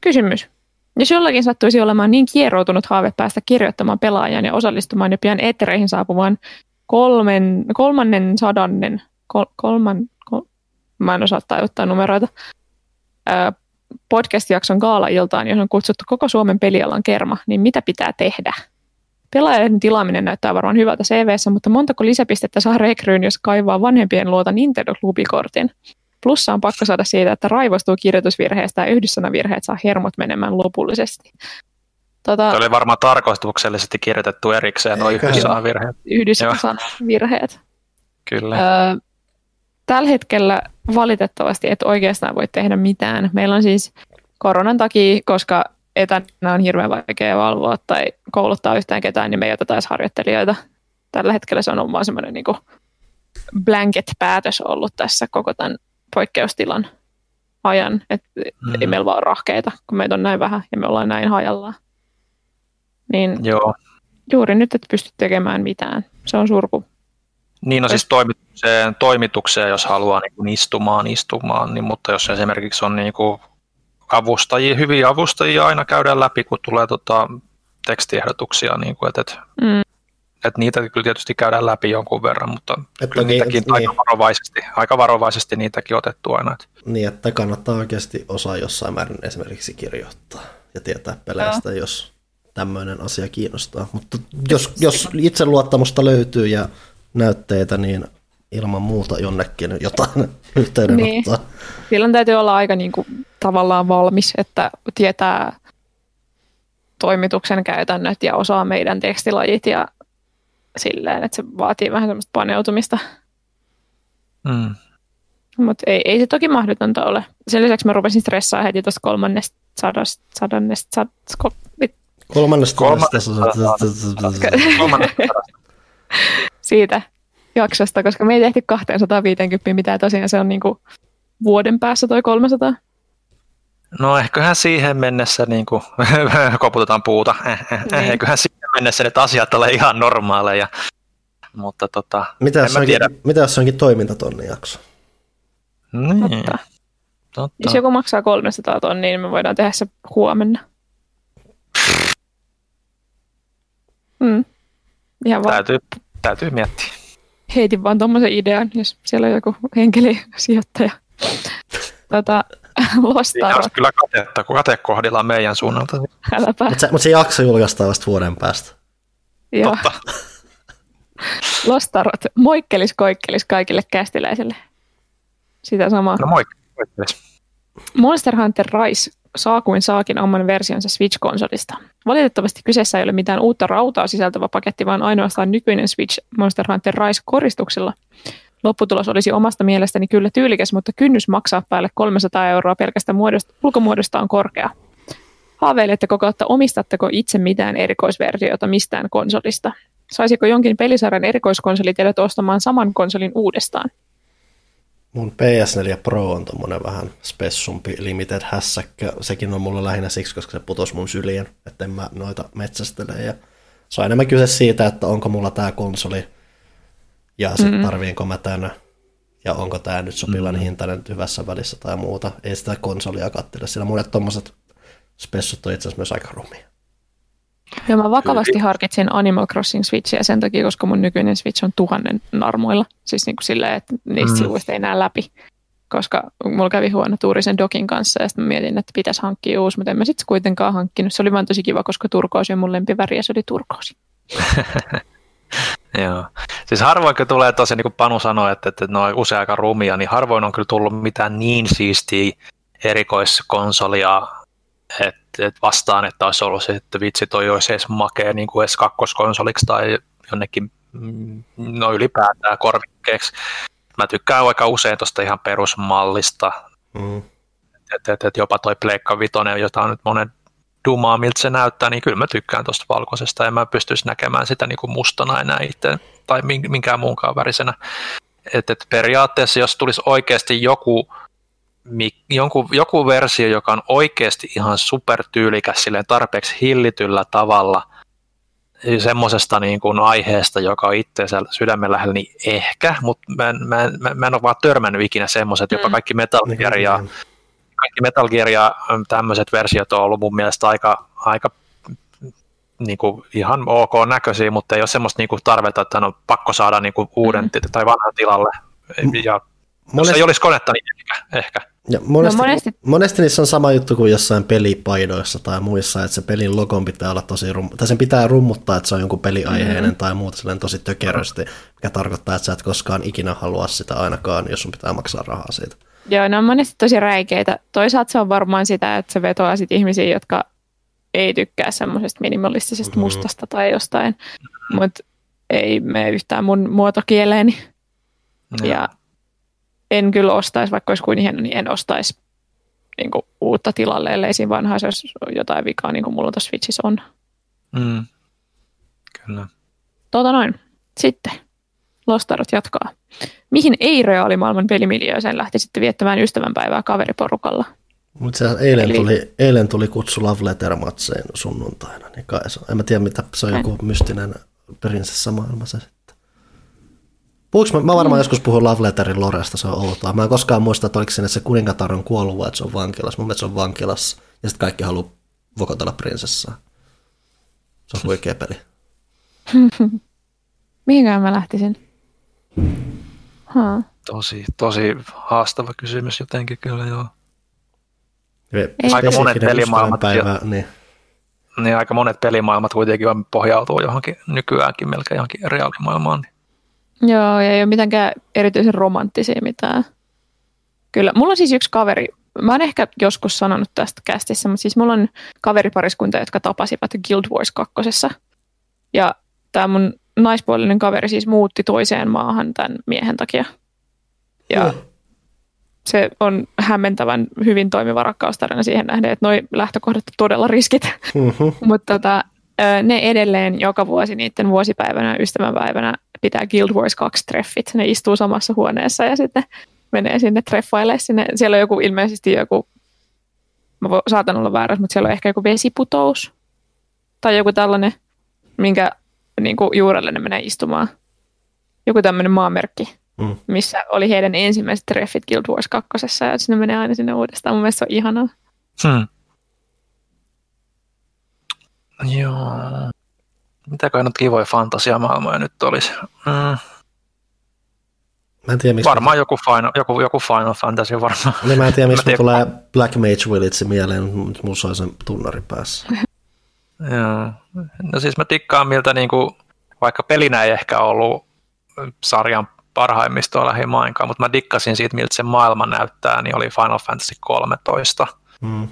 Speaker 3: Kysymys. Jos jollakin sattuisi olemaan niin kieroutunut haave päästä kirjoittamaan pelaajan ja osallistumaan jo pian eettereihin saapuvaan kolmen, kolmannen sadannen, kol, kolman, kol, mä en osaa tajuttaa numeroita, ää, podcast-jakson gaala-iltaan, johon on kutsuttu koko Suomen pelialan kerma, niin mitä pitää tehdä? Pelaajan tilaaminen näyttää varmaan hyvältä CVssä, mutta montako lisäpistettä saa rekryyn, jos kaivaa vanhempien luota Nintendo-klubikortin? Plussa on pakko saada siitä, että raivostuu kirjoitusvirheestä ja yhdyssanavirheet saa hermot menemään lopullisesti.
Speaker 2: Tota, Tämä oli varmaan tarkoituksellisesti kirjoitettu erikseen nuo yhdyssanavirheet.
Speaker 3: Yhdyssanavirheet.
Speaker 2: Kyllä. Öö,
Speaker 3: tällä hetkellä valitettavasti et oikeastaan voi tehdä mitään. Meillä on siis koronan takia, koska etänä on hirveän vaikea valvoa tai kouluttaa yhtään ketään, niin me ei oteta edes harjoittelijoita. Tällä hetkellä se on vaan semmoinen niin blanket-päätös ollut tässä koko tämän poikkeustilan ajan, että mm. ei meillä vaan ole rahkeita, kun meitä on näin vähän ja me ollaan näin hajallaan. Niin
Speaker 2: Joo.
Speaker 3: juuri nyt et pysty tekemään mitään. Se on surku.
Speaker 2: Niin, no siis toimitukseen, toimitukseen jos haluaa niin kuin istumaan, istumaan, niin, mutta jos esimerkiksi on niin kuin avustajia, hyviä avustajia aina käydään läpi, kun tulee tota, tekstiehdotuksia, niin kuin, että, että mm että niitä kyllä tietysti käydään läpi jonkun verran, mutta että kyllä niitäkin niin, aika, varovaisesti, aika varovaisesti niitäkin otettu aina. Että.
Speaker 1: Niin, että kannattaa oikeasti osaa jossain määrin esimerkiksi kirjoittaa ja tietää peleistä, ja. jos tämmöinen asia kiinnostaa. Mutta jos, jos itseluottamusta löytyy ja näytteitä, niin ilman muuta jonnekin jotain yhteydenottoa. Niin.
Speaker 3: Silloin täytyy olla aika niin kuin, tavallaan valmis, että tietää toimituksen käytännöt ja osaa meidän tekstilajit ja silleen, että se vaatii vähän semmoista paneutumista.
Speaker 2: Mm.
Speaker 3: Mutta ei, ei se toki mahdotonta ole. Sen lisäksi mä rupesin stressaa heti tuosta kolmannesta sadasta, sadannesta, sadasta,
Speaker 1: kolmannesta
Speaker 3: Siitä jaksosta, koska me ei tehty 250 mitään, tosiaan se on niinku vuoden päässä toi 300.
Speaker 2: No ehköhän siihen mennessä niin kuin, koputetaan puuta, eh, eh, eh, niin. eiköhän siihen mennessä nyt asiat ole ihan normaaleja. Mutta tota,
Speaker 1: mitä, jos onkin, tiedä. mitä jos onkin toimintatonni jakso?
Speaker 2: Niin. Totta.
Speaker 3: Totta. Jos joku maksaa 300 tonnia, niin me voidaan tehdä se huomenna. Mm. Ihan
Speaker 2: täytyy, täytyy miettiä.
Speaker 3: Heitin vaan tuommoisen idean, jos siellä on joku henkelisijoittaja. tota, Lostarot.
Speaker 2: Siinä kyllä katetta, kun kate kohdillaan meidän suunnalta.
Speaker 1: Mutta se, mut se jakso julkaistaan vasta vuoden päästä.
Speaker 3: Joo. Totta. Lostarot. Moikkelis koikkelis kaikille kästiläisille. Sitä samaa.
Speaker 2: No moikkelis.
Speaker 3: Monster Hunter Rise saa kuin saakin oman versionsa Switch-konsolista. Valitettavasti kyseessä ei ole mitään uutta rautaa sisältävä paketti, vaan ainoastaan nykyinen Switch Monster Hunter Rise koristuksilla. Lopputulos olisi omasta mielestäni kyllä tyylikäs, mutta kynnys maksaa päälle 300 euroa pelkästä muodosta, ulkomuodosta on korkea. Haaveilette kautta omistatteko itse mitään erikoisversiota mistään konsolista? Saisiko jonkin pelisarjan erikoiskonsoli teidät ostamaan saman konsolin uudestaan?
Speaker 1: Mun PS4 Pro on tommonen vähän spessumpi limited hässäkkä. Sekin on mulla lähinnä siksi, koska se putos mun syliin, että en mä noita metsästele. Ja se on enemmän kyse siitä, että onko mulla tää konsoli ja sitten mm-hmm. tarviinko mä tänne ja onko tämä nyt sopivan mm-hmm. hintainen hyvässä välissä tai muuta. Ei sitä konsolia kattele, sillä mulle tuommoiset spessut on itse asiassa myös aika rumia.
Speaker 3: Joo, mä vakavasti harkitsin Animal Crossing Switchiä sen takia, koska mun nykyinen Switch on tuhannen narmoilla. Siis niin kuin silleen, että niistä mm. sivuista ei näe läpi. Koska mulla kävi huono tuuri sen dokin kanssa ja sitten mietin, että pitäisi hankkia uusi, mutta en mä sitten kuitenkaan hankkinut. Se oli vaan tosi kiva, koska turkoosi on mun lempiväri ja se oli turkoosi.
Speaker 2: Joo. Siis harvoin kun tulee tosiaan, niin kuin Panu sanoi, että, että ne on usein aika rumia, niin harvoin on kyllä tullut mitään niin siistiä erikoiskonsolia että et vastaan, että olisi ollut se, että vitsi toi olisi edes makea niin kuin edes kakkoskonsoliksi tai jonnekin mm, no ylipäätään korvikkeeksi. Mä tykkään aika usein tuosta ihan perusmallista. Mm. Että et, et jopa toi Pleikka Vitoinen, jota on nyt monen dumaa, miltä se näyttää, niin kyllä mä tykkään tuosta valkoisesta ja mä pystyisi näkemään sitä niin kuin mustana enää itse tai minkään muunkaan värisenä. Et, et periaatteessa jos tulisi oikeasti joku jonkun, joku versio, joka on oikeasti ihan supertyylikäs silleen tarpeeksi hillityllä tavalla semmoisesta niin kuin aiheesta, joka on itseensä sydämen lähellä, niin ehkä, mutta mä, mä, mä, mä en ole vaan törmännyt ikinä semmoiset, jopa mm. kaikki Metal Gear ja, mm. Kaikki Metal Gear ja tämmöiset versiot on ollut mun mielestä aika, aika niin kuin ihan ok näköisiä, mutta ei ole semmoista niin kuin tarvetta, että on pakko saada niin kuin uuden mm. tai vanhan tilalle. Ja Monesti... jos ei olisi konetta, niin ehkä. ehkä.
Speaker 1: Ja monesti, no monesti... monesti niissä on sama juttu kuin jossain pelipaidoissa tai muissa, että se pelin logon pitää olla tosi rum... tai sen pitää rummuttaa, että se on jonkun peliaiheinen mm-hmm. tai muuta silleen tosi tökerösti, mikä tarkoittaa, että sä et koskaan ikinä halua sitä ainakaan, jos sun pitää maksaa rahaa siitä.
Speaker 3: Joo, ne on monesti tosi räikeitä. Toisaalta se on varmaan sitä, että se vetoaa sit ihmisiä, jotka ei tykkää semmoisesta minimalistisesta mm-hmm. mustasta tai jostain, mutta ei mene yhtään mun muotokieleeni. Mm-hmm. Ja en kyllä ostaisi, vaikka olisi kuin hieno, niin en ostaisi niin kuin, uutta tilalle, ellei siinä vanhassa olisi jotain vikaa, niin kuin mulla tuossa Switchissä on.
Speaker 2: Mm. Kyllä.
Speaker 3: Tuota noin. Sitten Lostarot jatkaa. Mihin ei-reaalimaailman pelimiljööseen lähti sitten viettämään ystävänpäivää kaveriporukalla?
Speaker 1: Mutta eilen, Eli... tuli, eilen tuli kutsu Love Letter Matseen sunnuntaina, niin kai se. En mä tiedä, mitä se on joku mystinen prinsessamaailma se Puhuks mä, mä varmaan mm. joskus puhun Love Letterin Loresta, se on outoa. Mä en koskaan muista, että oliko sinne se kuningatar on kuollut vai että se on vankilassa. Mun mielestä se on vankilassa. Ja sitten kaikki haluaa vokotella prinsessaa. Se on huikea peli.
Speaker 3: Mihinkään mä lähtisin?
Speaker 2: Huh. Tosi, tosi haastava kysymys jotenkin kyllä joo.
Speaker 1: Aika monet pelimaailmat, päivä, niin.
Speaker 2: niin. aika monet pelimaailmat kuitenkin pohjautuu johonkin nykyäänkin melkein johonkin reaalimaailmaan. Niin
Speaker 3: Joo, ja ei ole mitenkään erityisen romanttisia mitään. Kyllä, mulla on siis yksi kaveri, mä oon ehkä joskus sanonut tästä kästissä, mutta siis mulla on kaveripariskunta, jotka tapasivat Guild Wars 2. Ja tämä mun naispuolinen kaveri siis muutti toiseen maahan tämän miehen takia. Ja mm. se on hämmentävän hyvin toimiva rakkaustarina siihen nähden, että noi lähtökohdat on todella riskit. Mm-hmm. mutta tota, ne edelleen joka vuosi niiden vuosipäivänä, ystävänpäivänä pitää Guild Wars 2 treffit. Ne istuu samassa huoneessa ja sitten menee sinne treffaille. Sinne. Siellä on joku ilmeisesti joku, mä saatan olla väärässä, mutta siellä on ehkä joku vesiputous tai joku tällainen, minkä niin kuin juurelle ne menee istumaan. Joku tämmöinen maamerkki, mm. missä oli heidän ensimmäiset treffit Guild Wars 2. ja sinne menee aina sinne uudestaan. Mun mielestä se on ihanaa. Hmm.
Speaker 2: Joo. Mitäköhän nyt kivoja fantasiamaailmoja nyt olisi? Mm.
Speaker 1: Mä en tiedä, mistä
Speaker 2: varmaan joku Final, joku, joku Final Fantasy varmaan.
Speaker 1: Niin mä en tiedä, mistä tulee Black Mage Village mieleen, mutta mulla sen tunnari päässä.
Speaker 2: Joo. No siis mä tikkaan miltä niinku, vaikka pelinä ei ehkä ollut sarjan parhaimmistoa lähimainkaan, mutta mä dikkasin siitä, miltä se maailma näyttää, niin oli Final Fantasy 13. Mm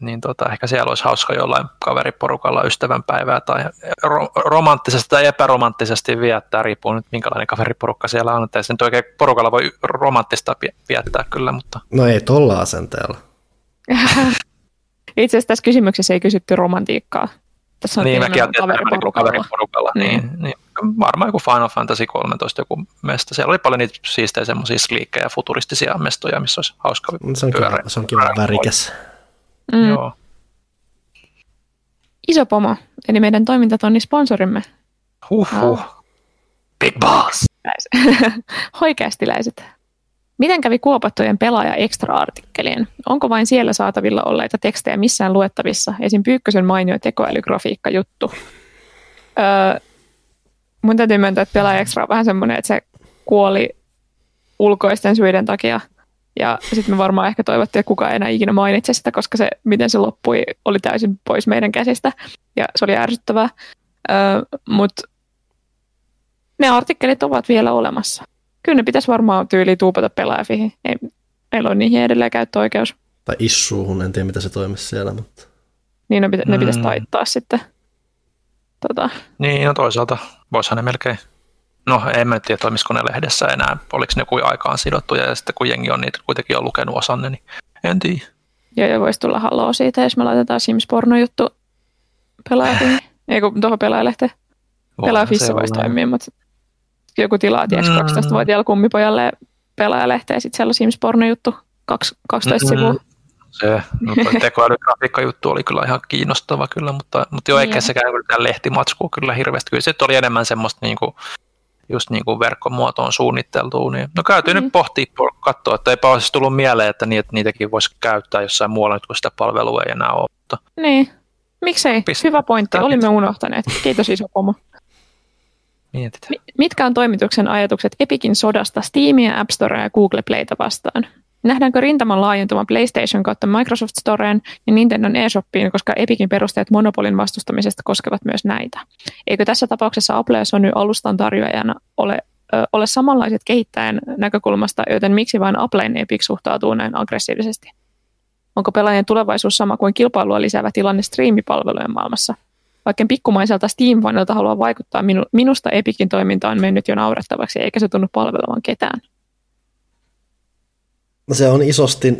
Speaker 2: niin tota, ehkä siellä olisi hauska jollain kaveriporukalla ystävänpäivää tai ro- romanttisesti tai epäromanttisesti viettää, riippuu nyt minkälainen kaveriporukka siellä on, että ei sen oikein porukalla voi romanttista viettää kyllä, mutta...
Speaker 1: No ei tolla asenteella.
Speaker 3: Itse asiassa tässä kysymyksessä ei kysytty romantiikkaa. Tässä on
Speaker 2: niin, mäkin kaveriporukalla. kaveriporukalla niin. Niin, niin, varmaan joku Final Fantasy 13 joku mesta. Siellä oli paljon niitä siistejä semmoisia sliikkejä ja futuristisia mestoja, missä olisi hauska
Speaker 1: Se on kiva, se on kiva värikäs.
Speaker 3: Mm. Joo. Iso Pomo, eli meidän toimintatonni sponsorimme.
Speaker 2: Huhhuh. Oh. Big Boss.
Speaker 3: Hoikeastiläiset. Miten kävi kuopattujen pelaaja extra-artikkelien? Onko vain siellä saatavilla olleita tekstejä missään luettavissa? Esim. Pyykkösen mainio tekoälygrafiikka juttu. Öö, mun täytyy myöntää, että pelaaja extra on vähän semmoinen, että se kuoli ulkoisten syiden takia. Ja sitten me varmaan ehkä toivottiin, että kukaan ei enää ikinä mainitse sitä, koska se, miten se loppui, oli täysin pois meidän käsistä. Ja se oli ärsyttävää. Öö, Mutta ne artikkelit ovat vielä olemassa. Kyllä ne pitäisi varmaan tyyli tuupata pelaajafihin. Ei, meillä on niihin edelleen käyttöoikeus.
Speaker 1: Tai issuuhun, en tiedä mitä se toimisi siellä, mutta...
Speaker 3: Niin ne, pitä, mm. ne pitäisi taittaa sitten. Tota.
Speaker 2: Niin, no toisaalta voisihan ne melkein No en mä tiedä, toimisiko ne lehdessä enää, oliko ne joku aikaan sidottuja ja sitten kun jengi on niitä kuitenkin on lukenut osanne, niin en tiedä.
Speaker 3: Joo, ja voisi tulla haloo siitä, jos me laitetaan Sims porno-juttu pelaajafihin. Ei kun tuohon pelaajalehteen. Pelaajafissa voisi toimia, mutta joku tilaa, tiedätkö, mm. 12-vuotiaalle kummipojalle pelaajalehteen, sitten siellä on Sims porno-juttu 12 mm. sivua.
Speaker 2: Se no, tekoälygrafiikka juttu oli kyllä ihan kiinnostava kyllä, mutta, mutta jo eikä niin. sekään lehtimatskua kyllä hirveästi. Kyllä se oli enemmän semmoista niin kuin, just niin kuin verkkomuotoon suunniteltua. Niin, no käytiin mm. nyt pohtia, katsoa, että eipä olisi tullut mieleen, että niitä, niitäkin voisi käyttää jossain muualla nyt, kun sitä palvelua ei enää ole. Mutta...
Speaker 3: Niin, miksei? Pist- Hyvä pointti, olimme unohtaneet. Kiitos iso pomo. Mitkä on toimituksen ajatukset Epicin sodasta Steamia, App Storea ja Google Playta vastaan? Nähdäänkö rintaman laajentuva PlayStation kautta Microsoft Storeen ja Nintendon eShopiin, koska Epicin perusteet monopolin vastustamisesta koskevat myös näitä? Eikö tässä tapauksessa Apple ja Sony alustan tarjoajana ole, ö, ole samanlaiset kehittäjän näkökulmasta, joten miksi vain Appleen Epic suhtautuu näin aggressiivisesti? Onko pelaajien tulevaisuus sama kuin kilpailua lisäävä tilanne striimipalvelujen maailmassa? Vaikka pikkumaiselta steam haluaa vaikuttaa, minu, minusta Epicin toiminta on mennyt jo naurettavaksi, eikä se tunnu palvelevan ketään.
Speaker 1: No se on isosti,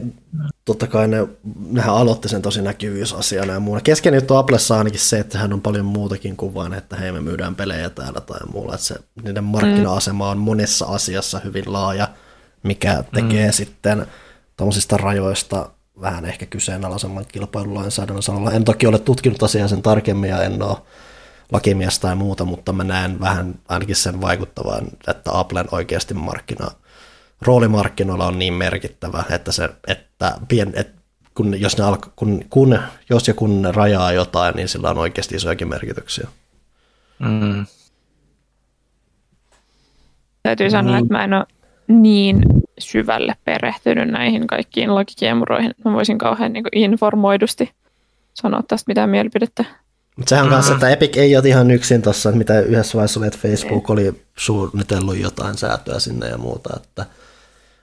Speaker 1: totta kai ne, nehän aloitti sen tosi näkyvyysasiana ja muuta. Keskeinen juttu Applessa on ainakin se, että hän on paljon muutakin kuin vain, että hei me myydään pelejä täällä tai muulla. Että se, niiden markkina-asema on monessa asiassa hyvin laaja, mikä tekee mm. sitten tuommoisista rajoista vähän ehkä kyseenalaisemman kilpailulainsäädännön sanalla. En toki ole tutkinut asiaa sen tarkemmin ja en ole lakimies tai muuta, mutta mä näen vähän ainakin sen vaikuttavan, että Applen oikeasti markkina roolimarkkinoilla on niin merkittävä, että, se, että pien, et, kun, jos, ne alka, kun, kun, jos ja kun ne rajaa jotain, niin sillä on oikeasti isojakin merkityksiä. Mm.
Speaker 3: Täytyy sanoa, että mä en ole niin syvälle perehtynyt näihin kaikkiin lakikiemuroihin. Mä voisin kauhean niin informoidusti sanoa tästä mitään mielipidettä.
Speaker 1: Mutta sehän on kanssa, että Epic ei ole ihan yksin tuossa, mitä yhdessä vaiheessa oli, että Facebook oli suunnitellut jotain säätöä sinne ja muuta. Että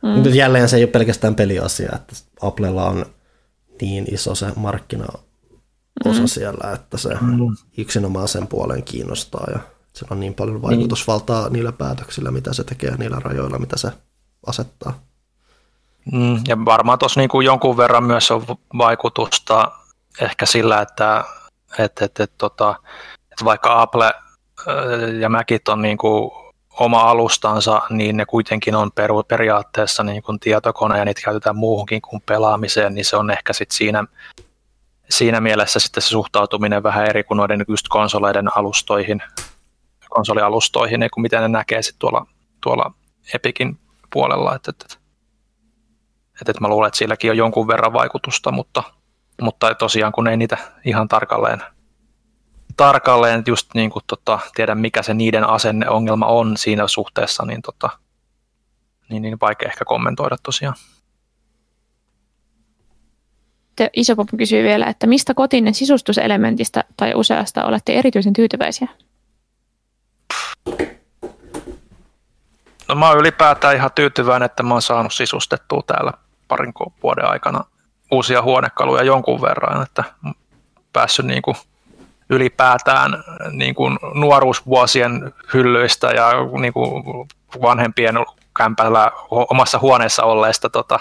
Speaker 1: mm. Nyt jälleen se ei ole pelkästään peliasia, että Applella on niin iso se markkina osa mm. siellä, että se mm. yksinomaan sen puolen kiinnostaa ja sillä on niin paljon vaikutusvaltaa niin. niillä päätöksillä, mitä se tekee niillä rajoilla, mitä se asettaa.
Speaker 2: Mm, ja varmaan tuossa niin kuin jonkun verran myös on vaikutusta ehkä sillä, että, että, että, että, tota, että vaikka Apple ja Macit on niin kuin oma alustansa, niin ne kuitenkin on per, periaatteessa niin kuin tietokone ja niitä käytetään muuhunkin kuin pelaamiseen, niin se on ehkä sitten siinä, siinä mielessä sitten se suhtautuminen vähän eri kuin noiden just konsoleiden alustoihin, konsolialustoihin, niin kuin miten ne näkee sitten tuolla, tuolla Epicin puolella. Että, että, että, että mä luulen, että silläkin on jonkun verran vaikutusta, mutta, mutta tosiaan kun ei niitä ihan tarkalleen, tarkalleen just niin kuin tota, tiedä, mikä se niiden asenneongelma on siinä suhteessa, niin, tota, niin, niin vaikea ehkä kommentoida tosiaan.
Speaker 3: Isopop kysyy vielä, että mistä kotinne sisustuselementistä tai useasta olette erityisen tyytyväisiä?
Speaker 2: No mä oon ylipäätään ihan tyytyväinen, että mä oon saanut sisustettua täällä parin vuoden aikana uusia huonekaluja jonkun verran, että päässyt niin kuin ylipäätään niin kuin nuoruusvuosien hyllyistä ja niin kuin vanhempien kämpällä omassa huoneessa olleista tota,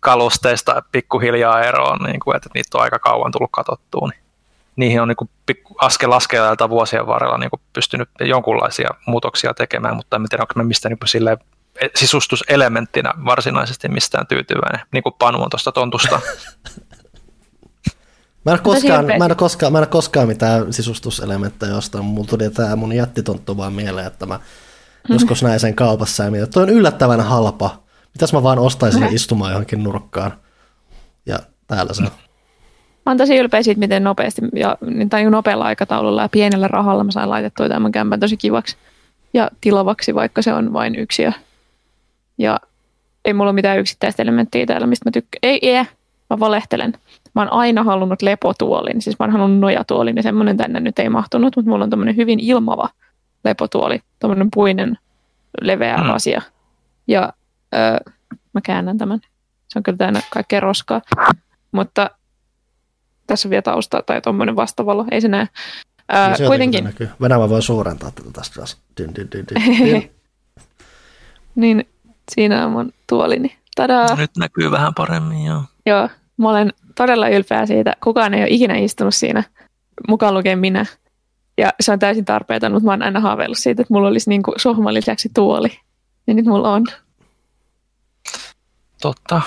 Speaker 2: kalusteista pikkuhiljaa eroon, niin kuin, että niitä on aika kauan tullut katsottua. Niin niihin on niin kuin askel askeleelta vuosien varrella niin pystynyt jonkunlaisia muutoksia tekemään, mutta en tiedä, onko me mistä niin sille sisustuselementtinä varsinaisesti mistään tyytyväinen, niin kuin Panu on tuosta tontusta.
Speaker 1: Mä en, koskaan, mä, en koskaan, mä en koskaan mitään sisustuselementtejä ostanut. Mulla tuli tämä mun jättitonttu vaan mieleen, että mä mm. joskus näin sen kaupassa ja mietin, että toi on yllättävän halpa. Mitäs mä vaan ostaisin mm. istumaan johonkin nurkkaan. Ja täällä se on.
Speaker 3: Mä oon tosi ylpeä siitä, miten nopeasti ja, tai nopealla aikataululla ja pienellä rahalla mä sain laitettua tämän kämpän tosi kivaksi ja tilavaksi, vaikka se on vain yksi. Ja, ja ei mulla ole mitään yksittäistä elementtiä täällä, mistä mä tykkään. Ei, ei, mä valehtelen. Mä oon aina halunnut lepotuolin, siis mä oon halunnut nojatuolin ja semmoinen tänne nyt ei mahtunut, mutta mulla on tämmöinen hyvin ilmava lepotuoli, tämmöinen puinen leveä mm. asia. Ja öö, mä käännän tämän. Se on kyllä täynnä kaikkea roskaa. Mutta tässä on vielä tausta tai tuommoinen vastavalo, ei se näe. Ää, niin kuitenkin.
Speaker 1: Venäjä voi suurentaa tätä tästä. Dyn, dyn, dyn,
Speaker 3: dyn. niin siinä on mun tuolini. Tadaa.
Speaker 2: Nyt näkyy vähän paremmin, joo.
Speaker 3: Joo, mä olen todella ylpeä siitä. Kukaan ei ole ikinä istunut siinä, mukaan lukien minä. Ja se on täysin tarpeeton, mutta mä oon aina haaveillut siitä, että mulla olisi niin sohman lisäksi tuoli. Ja nyt mulla on.
Speaker 2: Totta,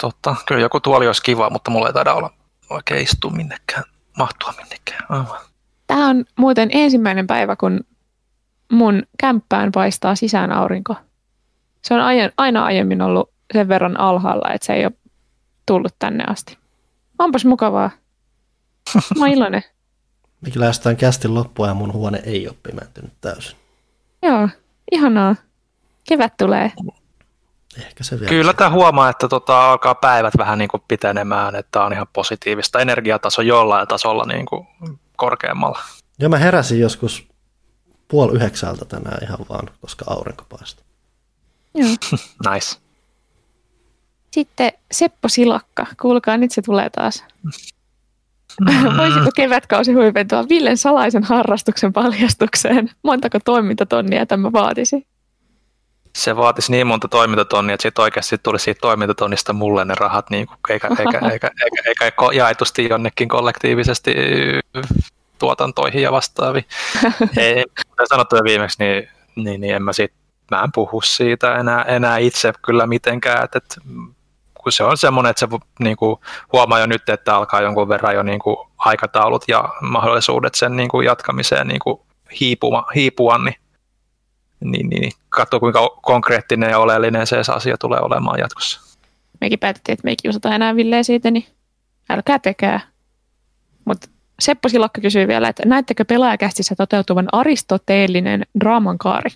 Speaker 2: totta. Kyllä joku tuoli olisi kiva, mutta mulla ei taida olla oikein istua minnekään, mahtua minnekään. Aivan.
Speaker 3: Tämä on muuten ensimmäinen päivä, kun mun kämppään paistaa sisään aurinko. Se on aina aiemmin ollut sen verran alhaalla, että se ei ole tullut tänne asti. Onpas mukavaa. Mä oon iloinen.
Speaker 1: Mikä lähestytään kästin loppua ja mun huone ei ole pimentynyt täysin.
Speaker 3: Joo, ihanaa. Kevät tulee.
Speaker 1: Ehkä se vielä
Speaker 2: Kyllä tämä huomaa, että tota, alkaa päivät vähän niin kuin pitenemään, että on ihan positiivista. Energiataso jollain tasolla niin kuin korkeammalla.
Speaker 1: Joo, mä heräsin joskus puoli yhdeksältä tänään ihan vaan, koska aurinko paistaa.
Speaker 3: Joo.
Speaker 2: nice.
Speaker 3: Sitten Seppo Silakka, kuulkaa nyt se tulee taas. Mm. Voisiko kevätkausi huipentua Villen salaisen harrastuksen paljastukseen? Montako toimintatonnia tämä vaatisi?
Speaker 2: Se vaatisi niin monta toimintatonnia, että siitä oikeasti tulisi siitä toimintatonnista mulle ne rahat, niin kuin, eikä, eikä, eikä, eikä, eikä jaetusti jonnekin kollektiivisesti tuotantoihin ja vastaaviin. Ei, sanottu jo viimeksi, niin, niin, niin en mä, siitä, mä en puhu siitä enää, enää itse kyllä mitenkään, että, että kun se on semmoinen, että se niin kuin, huomaa jo nyt, että alkaa jonkun verran jo niin kuin, aikataulut ja mahdollisuudet sen niin kuin, jatkamiseen niin kuin, hiipua, hiipua, niin, niin, niin katso kuinka konkreettinen ja oleellinen se asia tulee olemaan jatkossa.
Speaker 3: Mekin päätettiin, että me ei kiusata enää Villeä siitä, niin älkää tekää. Mutta Seppo Silakka kysyi vielä, että näettekö pelaajakästissä toteutuvan aristoteellinen draaman kaari?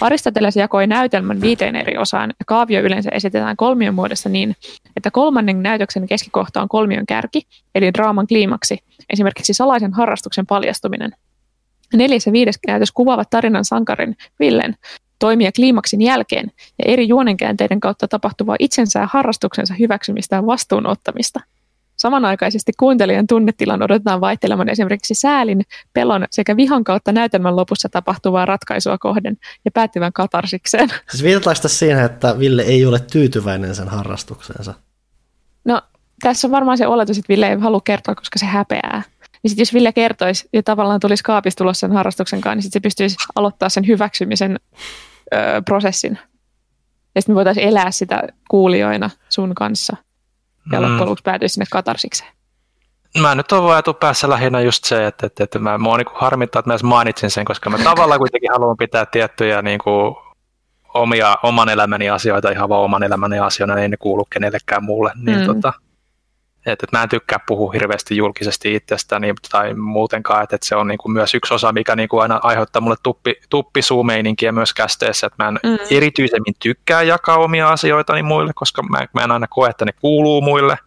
Speaker 3: Aristoteles jakoi näytelmän viiteen eri osaan. Kaavio yleensä esitetään kolmion muodossa niin, että kolmannen näytöksen keskikohta on kolmion kärki, eli draaman kliimaksi, esimerkiksi salaisen harrastuksen paljastuminen. Neljäs ja viides näytös kuvaavat tarinan sankarin Villen toimia kliimaksin jälkeen ja eri juonenkäänteiden kautta tapahtuvaa itsensä ja harrastuksensa hyväksymistä ja vastuunottamista – Samanaikaisesti kuuntelijan tunnetilan odotetaan vaihtelemaan esimerkiksi säälin, pelon sekä vihan kautta näytelmän lopussa tapahtuvaa ratkaisua kohden ja päättyvän katarsikseen.
Speaker 1: Siis viitataan siihen, että Ville ei ole tyytyväinen sen harrastukseensa.
Speaker 3: No, tässä on varmaan se oletus, että Ville ei halua kertoa, koska se häpeää. Niin sit jos Ville kertoisi ja tavallaan tulisi kaapista tulossa sen harrastuksen kanssa, niin sit se pystyisi aloittaa sen hyväksymisen öö, prosessin. Ja sitten me voitaisiin elää sitä kuulijoina sun kanssa – ja mm. loppujen lopuksi päätyisi sinne katarsikseen?
Speaker 2: Mä nyt on vaan päässä lähinnä just se, että, että, että mä, mua niin harmittaa, että mä mainitsin sen, koska mä tavallaan kuitenkin haluan pitää tiettyjä niin kuin, omia, oman elämäni asioita ihan vaan oman elämäni asioina, ei ne kuulu kenellekään muulle. Niin, mm. tota, että, että mä en tykkää puhua hirveästi julkisesti itsestäni tai muutenkaan, että, että se on niin kuin myös yksi osa, mikä niin kuin aina aiheuttaa mulle tuppi, tuppisuumeininkiä myös kästeessä, että mä en mm. erityisemmin tykkää jakaa omia asioitani muille, koska mä, mä en aina koe, että ne kuuluu muille.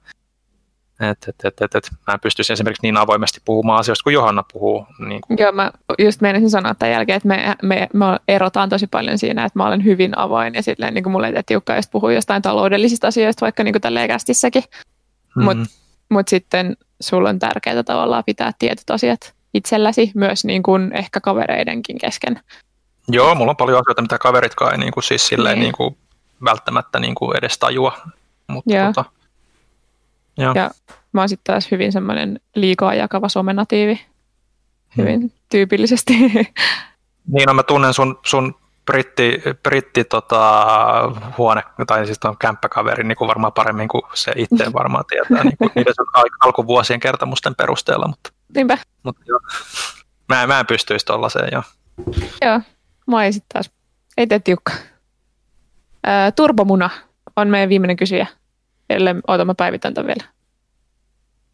Speaker 2: Et, et, et, et, et, mä en pystyisi esimerkiksi niin avoimesti puhumaan asioista kuin Johanna puhuu. Niin kuin.
Speaker 3: Joo, mä just meinasin sanoa tämän jälkeen, että me, me, me erotaan tosi paljon siinä, että mä olen hyvin avoin ja silleen niin kuin mulle ei tiukkaa just puhua jostain taloudellisista asioista, vaikka niin kuin tälleen kästissäkin. Mm-hmm. Mutta mut sitten sulla on tärkeää tavallaan pitää tietyt asiat itselläsi myös niin kuin ehkä kavereidenkin kesken.
Speaker 2: Joo, mulla on paljon asioita, mitä kaveritkaan ei niin kuin siis silleen niin. Niin kuin välttämättä niin kuin edes tajua. Mutta
Speaker 3: Joo. Tota, joo. Ja mä oon sitten taas hyvin semmoinen liikaa jakava somenatiivi. Hyvin hmm. tyypillisesti.
Speaker 2: Niin, no mä tunnen sun, sun britti, britti tota, huone, tai siis tuon kämppäkaveri niin kuin varmaan paremmin kuin se itse varmaan tietää niin kuin niiden alkuvuosien kertomusten perusteella. Mutta,
Speaker 3: Niinpä.
Speaker 2: Mutta joo, mä, mä en pystyisi tuollaiseen, joo.
Speaker 3: Joo, mä ei sitten taas, ei tee tiukka. Ää, turbomuna on meidän viimeinen kysyjä. Ellei, oota mä päivitän tämän vielä.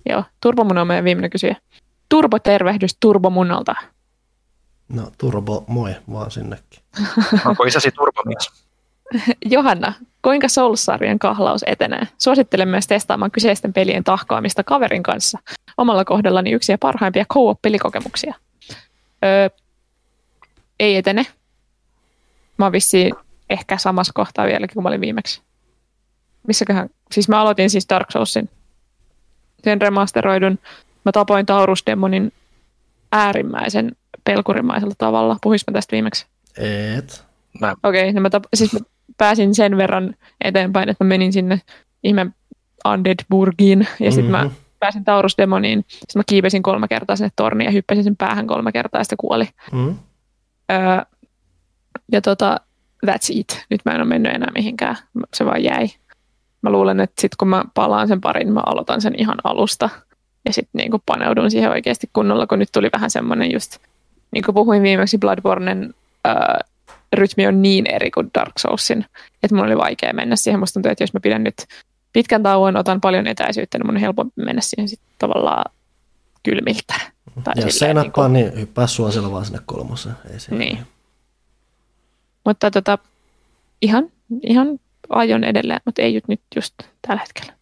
Speaker 3: Joo, turbomuna on meidän viimeinen kysyjä. Turbotervehdys turbomunalta.
Speaker 1: No turbo, moi vaan sinnekin.
Speaker 2: Onko isäsi turbomies?
Speaker 3: Johanna, kuinka Souls-sarjan kahlaus etenee? Suosittelen myös testaamaan kyseisten pelien tahkoamista kaverin kanssa. Omalla kohdallani yksi ja parhaimpia co-op-pelikokemuksia. Öö, ei etene. Mä oon vissiin ehkä samassa kohtaa vieläkin, kun mä olin viimeksi. Missäköhän? Siis mä aloitin siis Dark Soulsin. Sen remasteroidun. Mä tapoin Taurus Demonin äärimmäisen pelkurimaisella tavalla. Puhuis mä tästä viimeksi?
Speaker 1: Et.
Speaker 2: Mä,
Speaker 3: Okei, okay, no mä, tap- siis mä pääsin sen verran eteenpäin, että mä menin sinne ihme Undead-burgiin ja sitten mä
Speaker 1: Mhm.
Speaker 3: pääsin Taurus Demoniin. Sitten mä kiipesin kolme kertaa sinne torniin ja hyppäsin sen päähän kolme kertaa ja sitten kuoli.
Speaker 1: Mm.
Speaker 3: Öö, ja tota, that's it. Nyt mä en ole mennyt enää mihinkään. Se vaan jäi. Mä luulen, että sitten kun mä palaan sen parin, mä aloitan sen ihan alusta. Ja sitten niin paneudun siihen oikeasti kunnolla, kun nyt tuli vähän semmoinen just, niin kuin puhuin viimeksi, Bloodbornen öö, rytmi on niin eri kuin Dark Soulsin, että mun oli vaikea mennä siihen. Musta tuntuu, että jos mä pidän nyt pitkän tauon, otan paljon etäisyyttä, niin mun on helpompi mennä siihen sitten tavallaan kylmiltä. Tai
Speaker 1: Jos se ei
Speaker 3: niin
Speaker 1: nappaa, niin hyppää suosilla vaan sinne kolmoseen. Ei se.
Speaker 3: Niin. Mutta tota, ihan, ihan aion edelleen, mutta ei nyt just tällä hetkellä.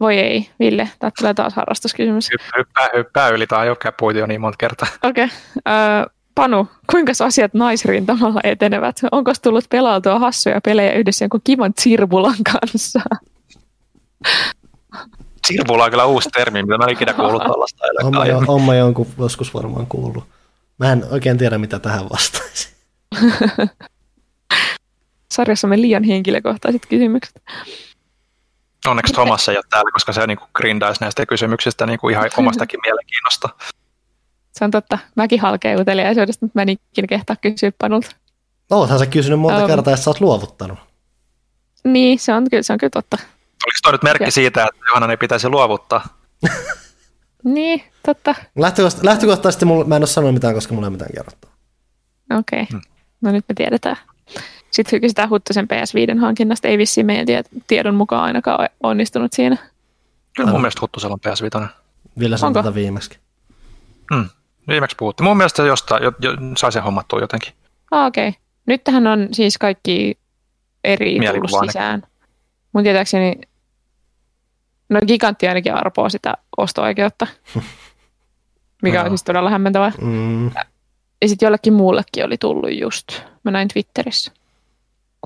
Speaker 3: Voi ei, Ville, täältä tulee taas harrastuskysymys.
Speaker 2: hyppää, hyppää, hyppää yli jo puitu jo niin monta kertaa.
Speaker 3: Okei. Okay. Öö, Panu, kuinka asiat naisrintamalla etenevät? Onko tullut pelautua hassuja pelejä yhdessä jonkun kivan Sirbulan kanssa?
Speaker 2: Sirvulla on kyllä uusi termi, mitä mä en ikinä kuullut tuollaista
Speaker 1: On mä,
Speaker 2: eläkää.
Speaker 1: jo, on mä jonkun joskus varmaan kuullut. Mä en oikein tiedä, mitä tähän vastaisi.
Speaker 3: Sarjassamme liian henkilökohtaiset kysymykset.
Speaker 2: Onneksi Thomas ei ole täällä, koska se niin grindaisi näistä kysymyksistä niin kuin ihan omastakin mielenkiinnosta.
Speaker 3: Se on totta. Mäkin halkeen uteliaisuudesta, mutta mä en ikinä kehtaa kysyä Panulta.
Speaker 1: Oothan sä kysynyt monta
Speaker 3: Um.
Speaker 1: kertaa, että sä oot luovuttanut.
Speaker 3: Niin, se on kyllä, se on kyllä totta.
Speaker 2: Oliko toi nyt merkki
Speaker 3: Ja.
Speaker 2: siitä, että Johannan ei pitäisi luovuttaa?
Speaker 3: Niin, totta.
Speaker 1: Lähtökohtaisesti, lähtökohtaisesti mulla, mä en ole sanonut mitään, koska mulla ei ole mitään kerrottua.
Speaker 3: Okei, okay. no nyt me tiedetään. Sitten kysytään Huttusen PS5 hankinnasta. Ei vissiin meidän tie- tiedon mukaan ainakaan onnistunut siinä.
Speaker 2: Kyllä mun mielestä Huttusella on PS5.
Speaker 1: Ville sanoi tätä viimeksi.
Speaker 2: Hmm. Viimeksi puhuttiin. Mun mielestä se jostain, jo, jo, sai sen hommattua jotenkin.
Speaker 3: Ah, okei. Okay. Nyt tähän on siis kaikki eri tullut sisään. Mun tietääkseni, no Gigantti ainakin arpoo sitä osto-oikeutta, mikä on
Speaker 2: Joo.
Speaker 3: siis todella hämmentävää.
Speaker 1: Mm.
Speaker 3: Ja sitten jollekin muullekin oli tullut just. Mä näin Twitterissä.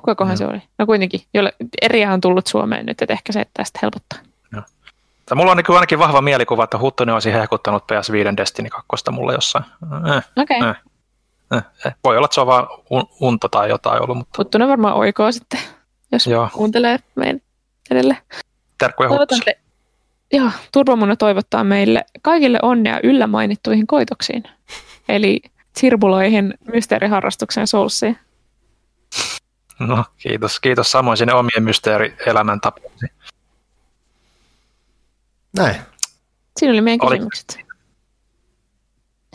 Speaker 3: Kukakohan
Speaker 1: Joo.
Speaker 3: se oli? No kuitenkin. Jolle, eriä on tullut Suomeen nyt, että ehkä se tästä helpottaa.
Speaker 2: Tai mulla on niin ainakin vahva mielikuva, että Huttunen olisi hehkuttanut PS5 Destiny 2 mulle jossain. Eh,
Speaker 3: Okei. Okay.
Speaker 2: Eh. eh, eh. Voi olla, että se on vaan un- unta tai jotain ollut, mutta
Speaker 3: Huttunen varmaan oikoo sitten, jos
Speaker 2: Joo.
Speaker 3: kuuntelee meidän edelleen.
Speaker 2: terkkuja
Speaker 3: te- Joo, Turbomuna toivottaa meille kaikille onnea yllä mainittuihin koitoksiin. Eli sirbuloihin, mysteeriharrastukseen Soulsiin.
Speaker 2: No, kiitos, kiitos samoin sinne omien mysteerielämän tapoihin.
Speaker 1: Näin.
Speaker 3: Siinä oli meidän
Speaker 2: Oli.
Speaker 3: kysymykset.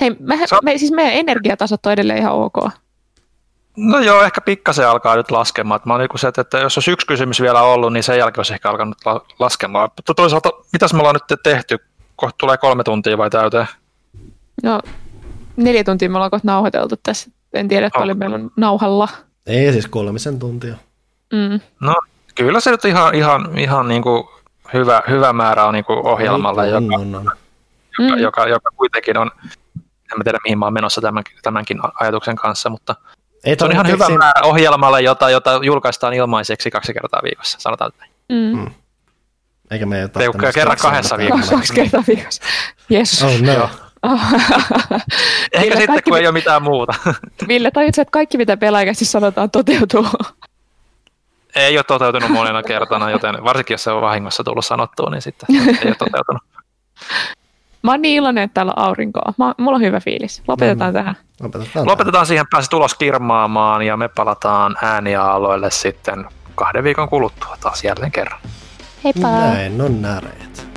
Speaker 3: Hei, me, me, siis meidän energiatasot on edelleen ihan ok.
Speaker 2: No joo, ehkä pikkasen alkaa nyt laskemaan. Mä niinku se, että, että jos olisi yksi kysymys vielä ollut, niin sen jälkeen olisi ehkä alkanut la- laskemaan. Mutta toisaalta, mitäs me ollaan nyt tehty? Kohta tulee kolme tuntia vai täyteen?
Speaker 3: No, neljä tuntia me ollaan kohta nauhoiteltu tässä. En tiedä, että
Speaker 2: Oh.
Speaker 3: paljon meillä on nauhalla.
Speaker 1: Ei siis kolmisen tuntia.
Speaker 3: Mm.
Speaker 2: No, kyllä se nyt ihan, ihan, ihan niinku hyvä, hyvä määrä on niinku ohjelmalla,
Speaker 1: on,
Speaker 2: joka,
Speaker 1: on, on.
Speaker 2: joka,
Speaker 3: Mm.
Speaker 2: joka, joka, kuitenkin on, en mä tiedä mihin mä oon menossa tämän, tämänkin ajatuksen kanssa, mutta
Speaker 1: Ei
Speaker 2: se on ihan hyvä määrä ohjelmalle, jota, jota julkaistaan ilmaiseksi kaksi kertaa viikossa, sanotaan näin.
Speaker 3: Mm.
Speaker 1: Mm. Eikä me ei
Speaker 2: kerran kahdessa viikossa.
Speaker 3: Kaksi kertaa viikossa. Jeesus.
Speaker 1: Oh no.
Speaker 2: Eikä
Speaker 3: Ville,
Speaker 2: sitten,
Speaker 3: kaikki
Speaker 2: kun ei ole mitään muuta.
Speaker 3: Ville, tajutko, että kaikki mitä pelaajakästi sanotaan toteutuu?
Speaker 2: ei ole toteutunut monena kertana, joten varsinkin jos se on vahingossa tullut sanottua, niin sitten ei ole toteutunut.
Speaker 3: Mä oon niin iloinen, että täällä on aurinkoa. Mä, mulla on hyvä fiilis. Lopetetaan
Speaker 1: Mm.
Speaker 3: tähän.
Speaker 1: Lopetetaan.
Speaker 2: Lopetetaan siihen pääsi tulos kirmaamaan ja me palataan ääniaaloille sitten kahden viikon kuluttua taas jälleen kerran.
Speaker 3: Heippa!
Speaker 1: Näin on näreet.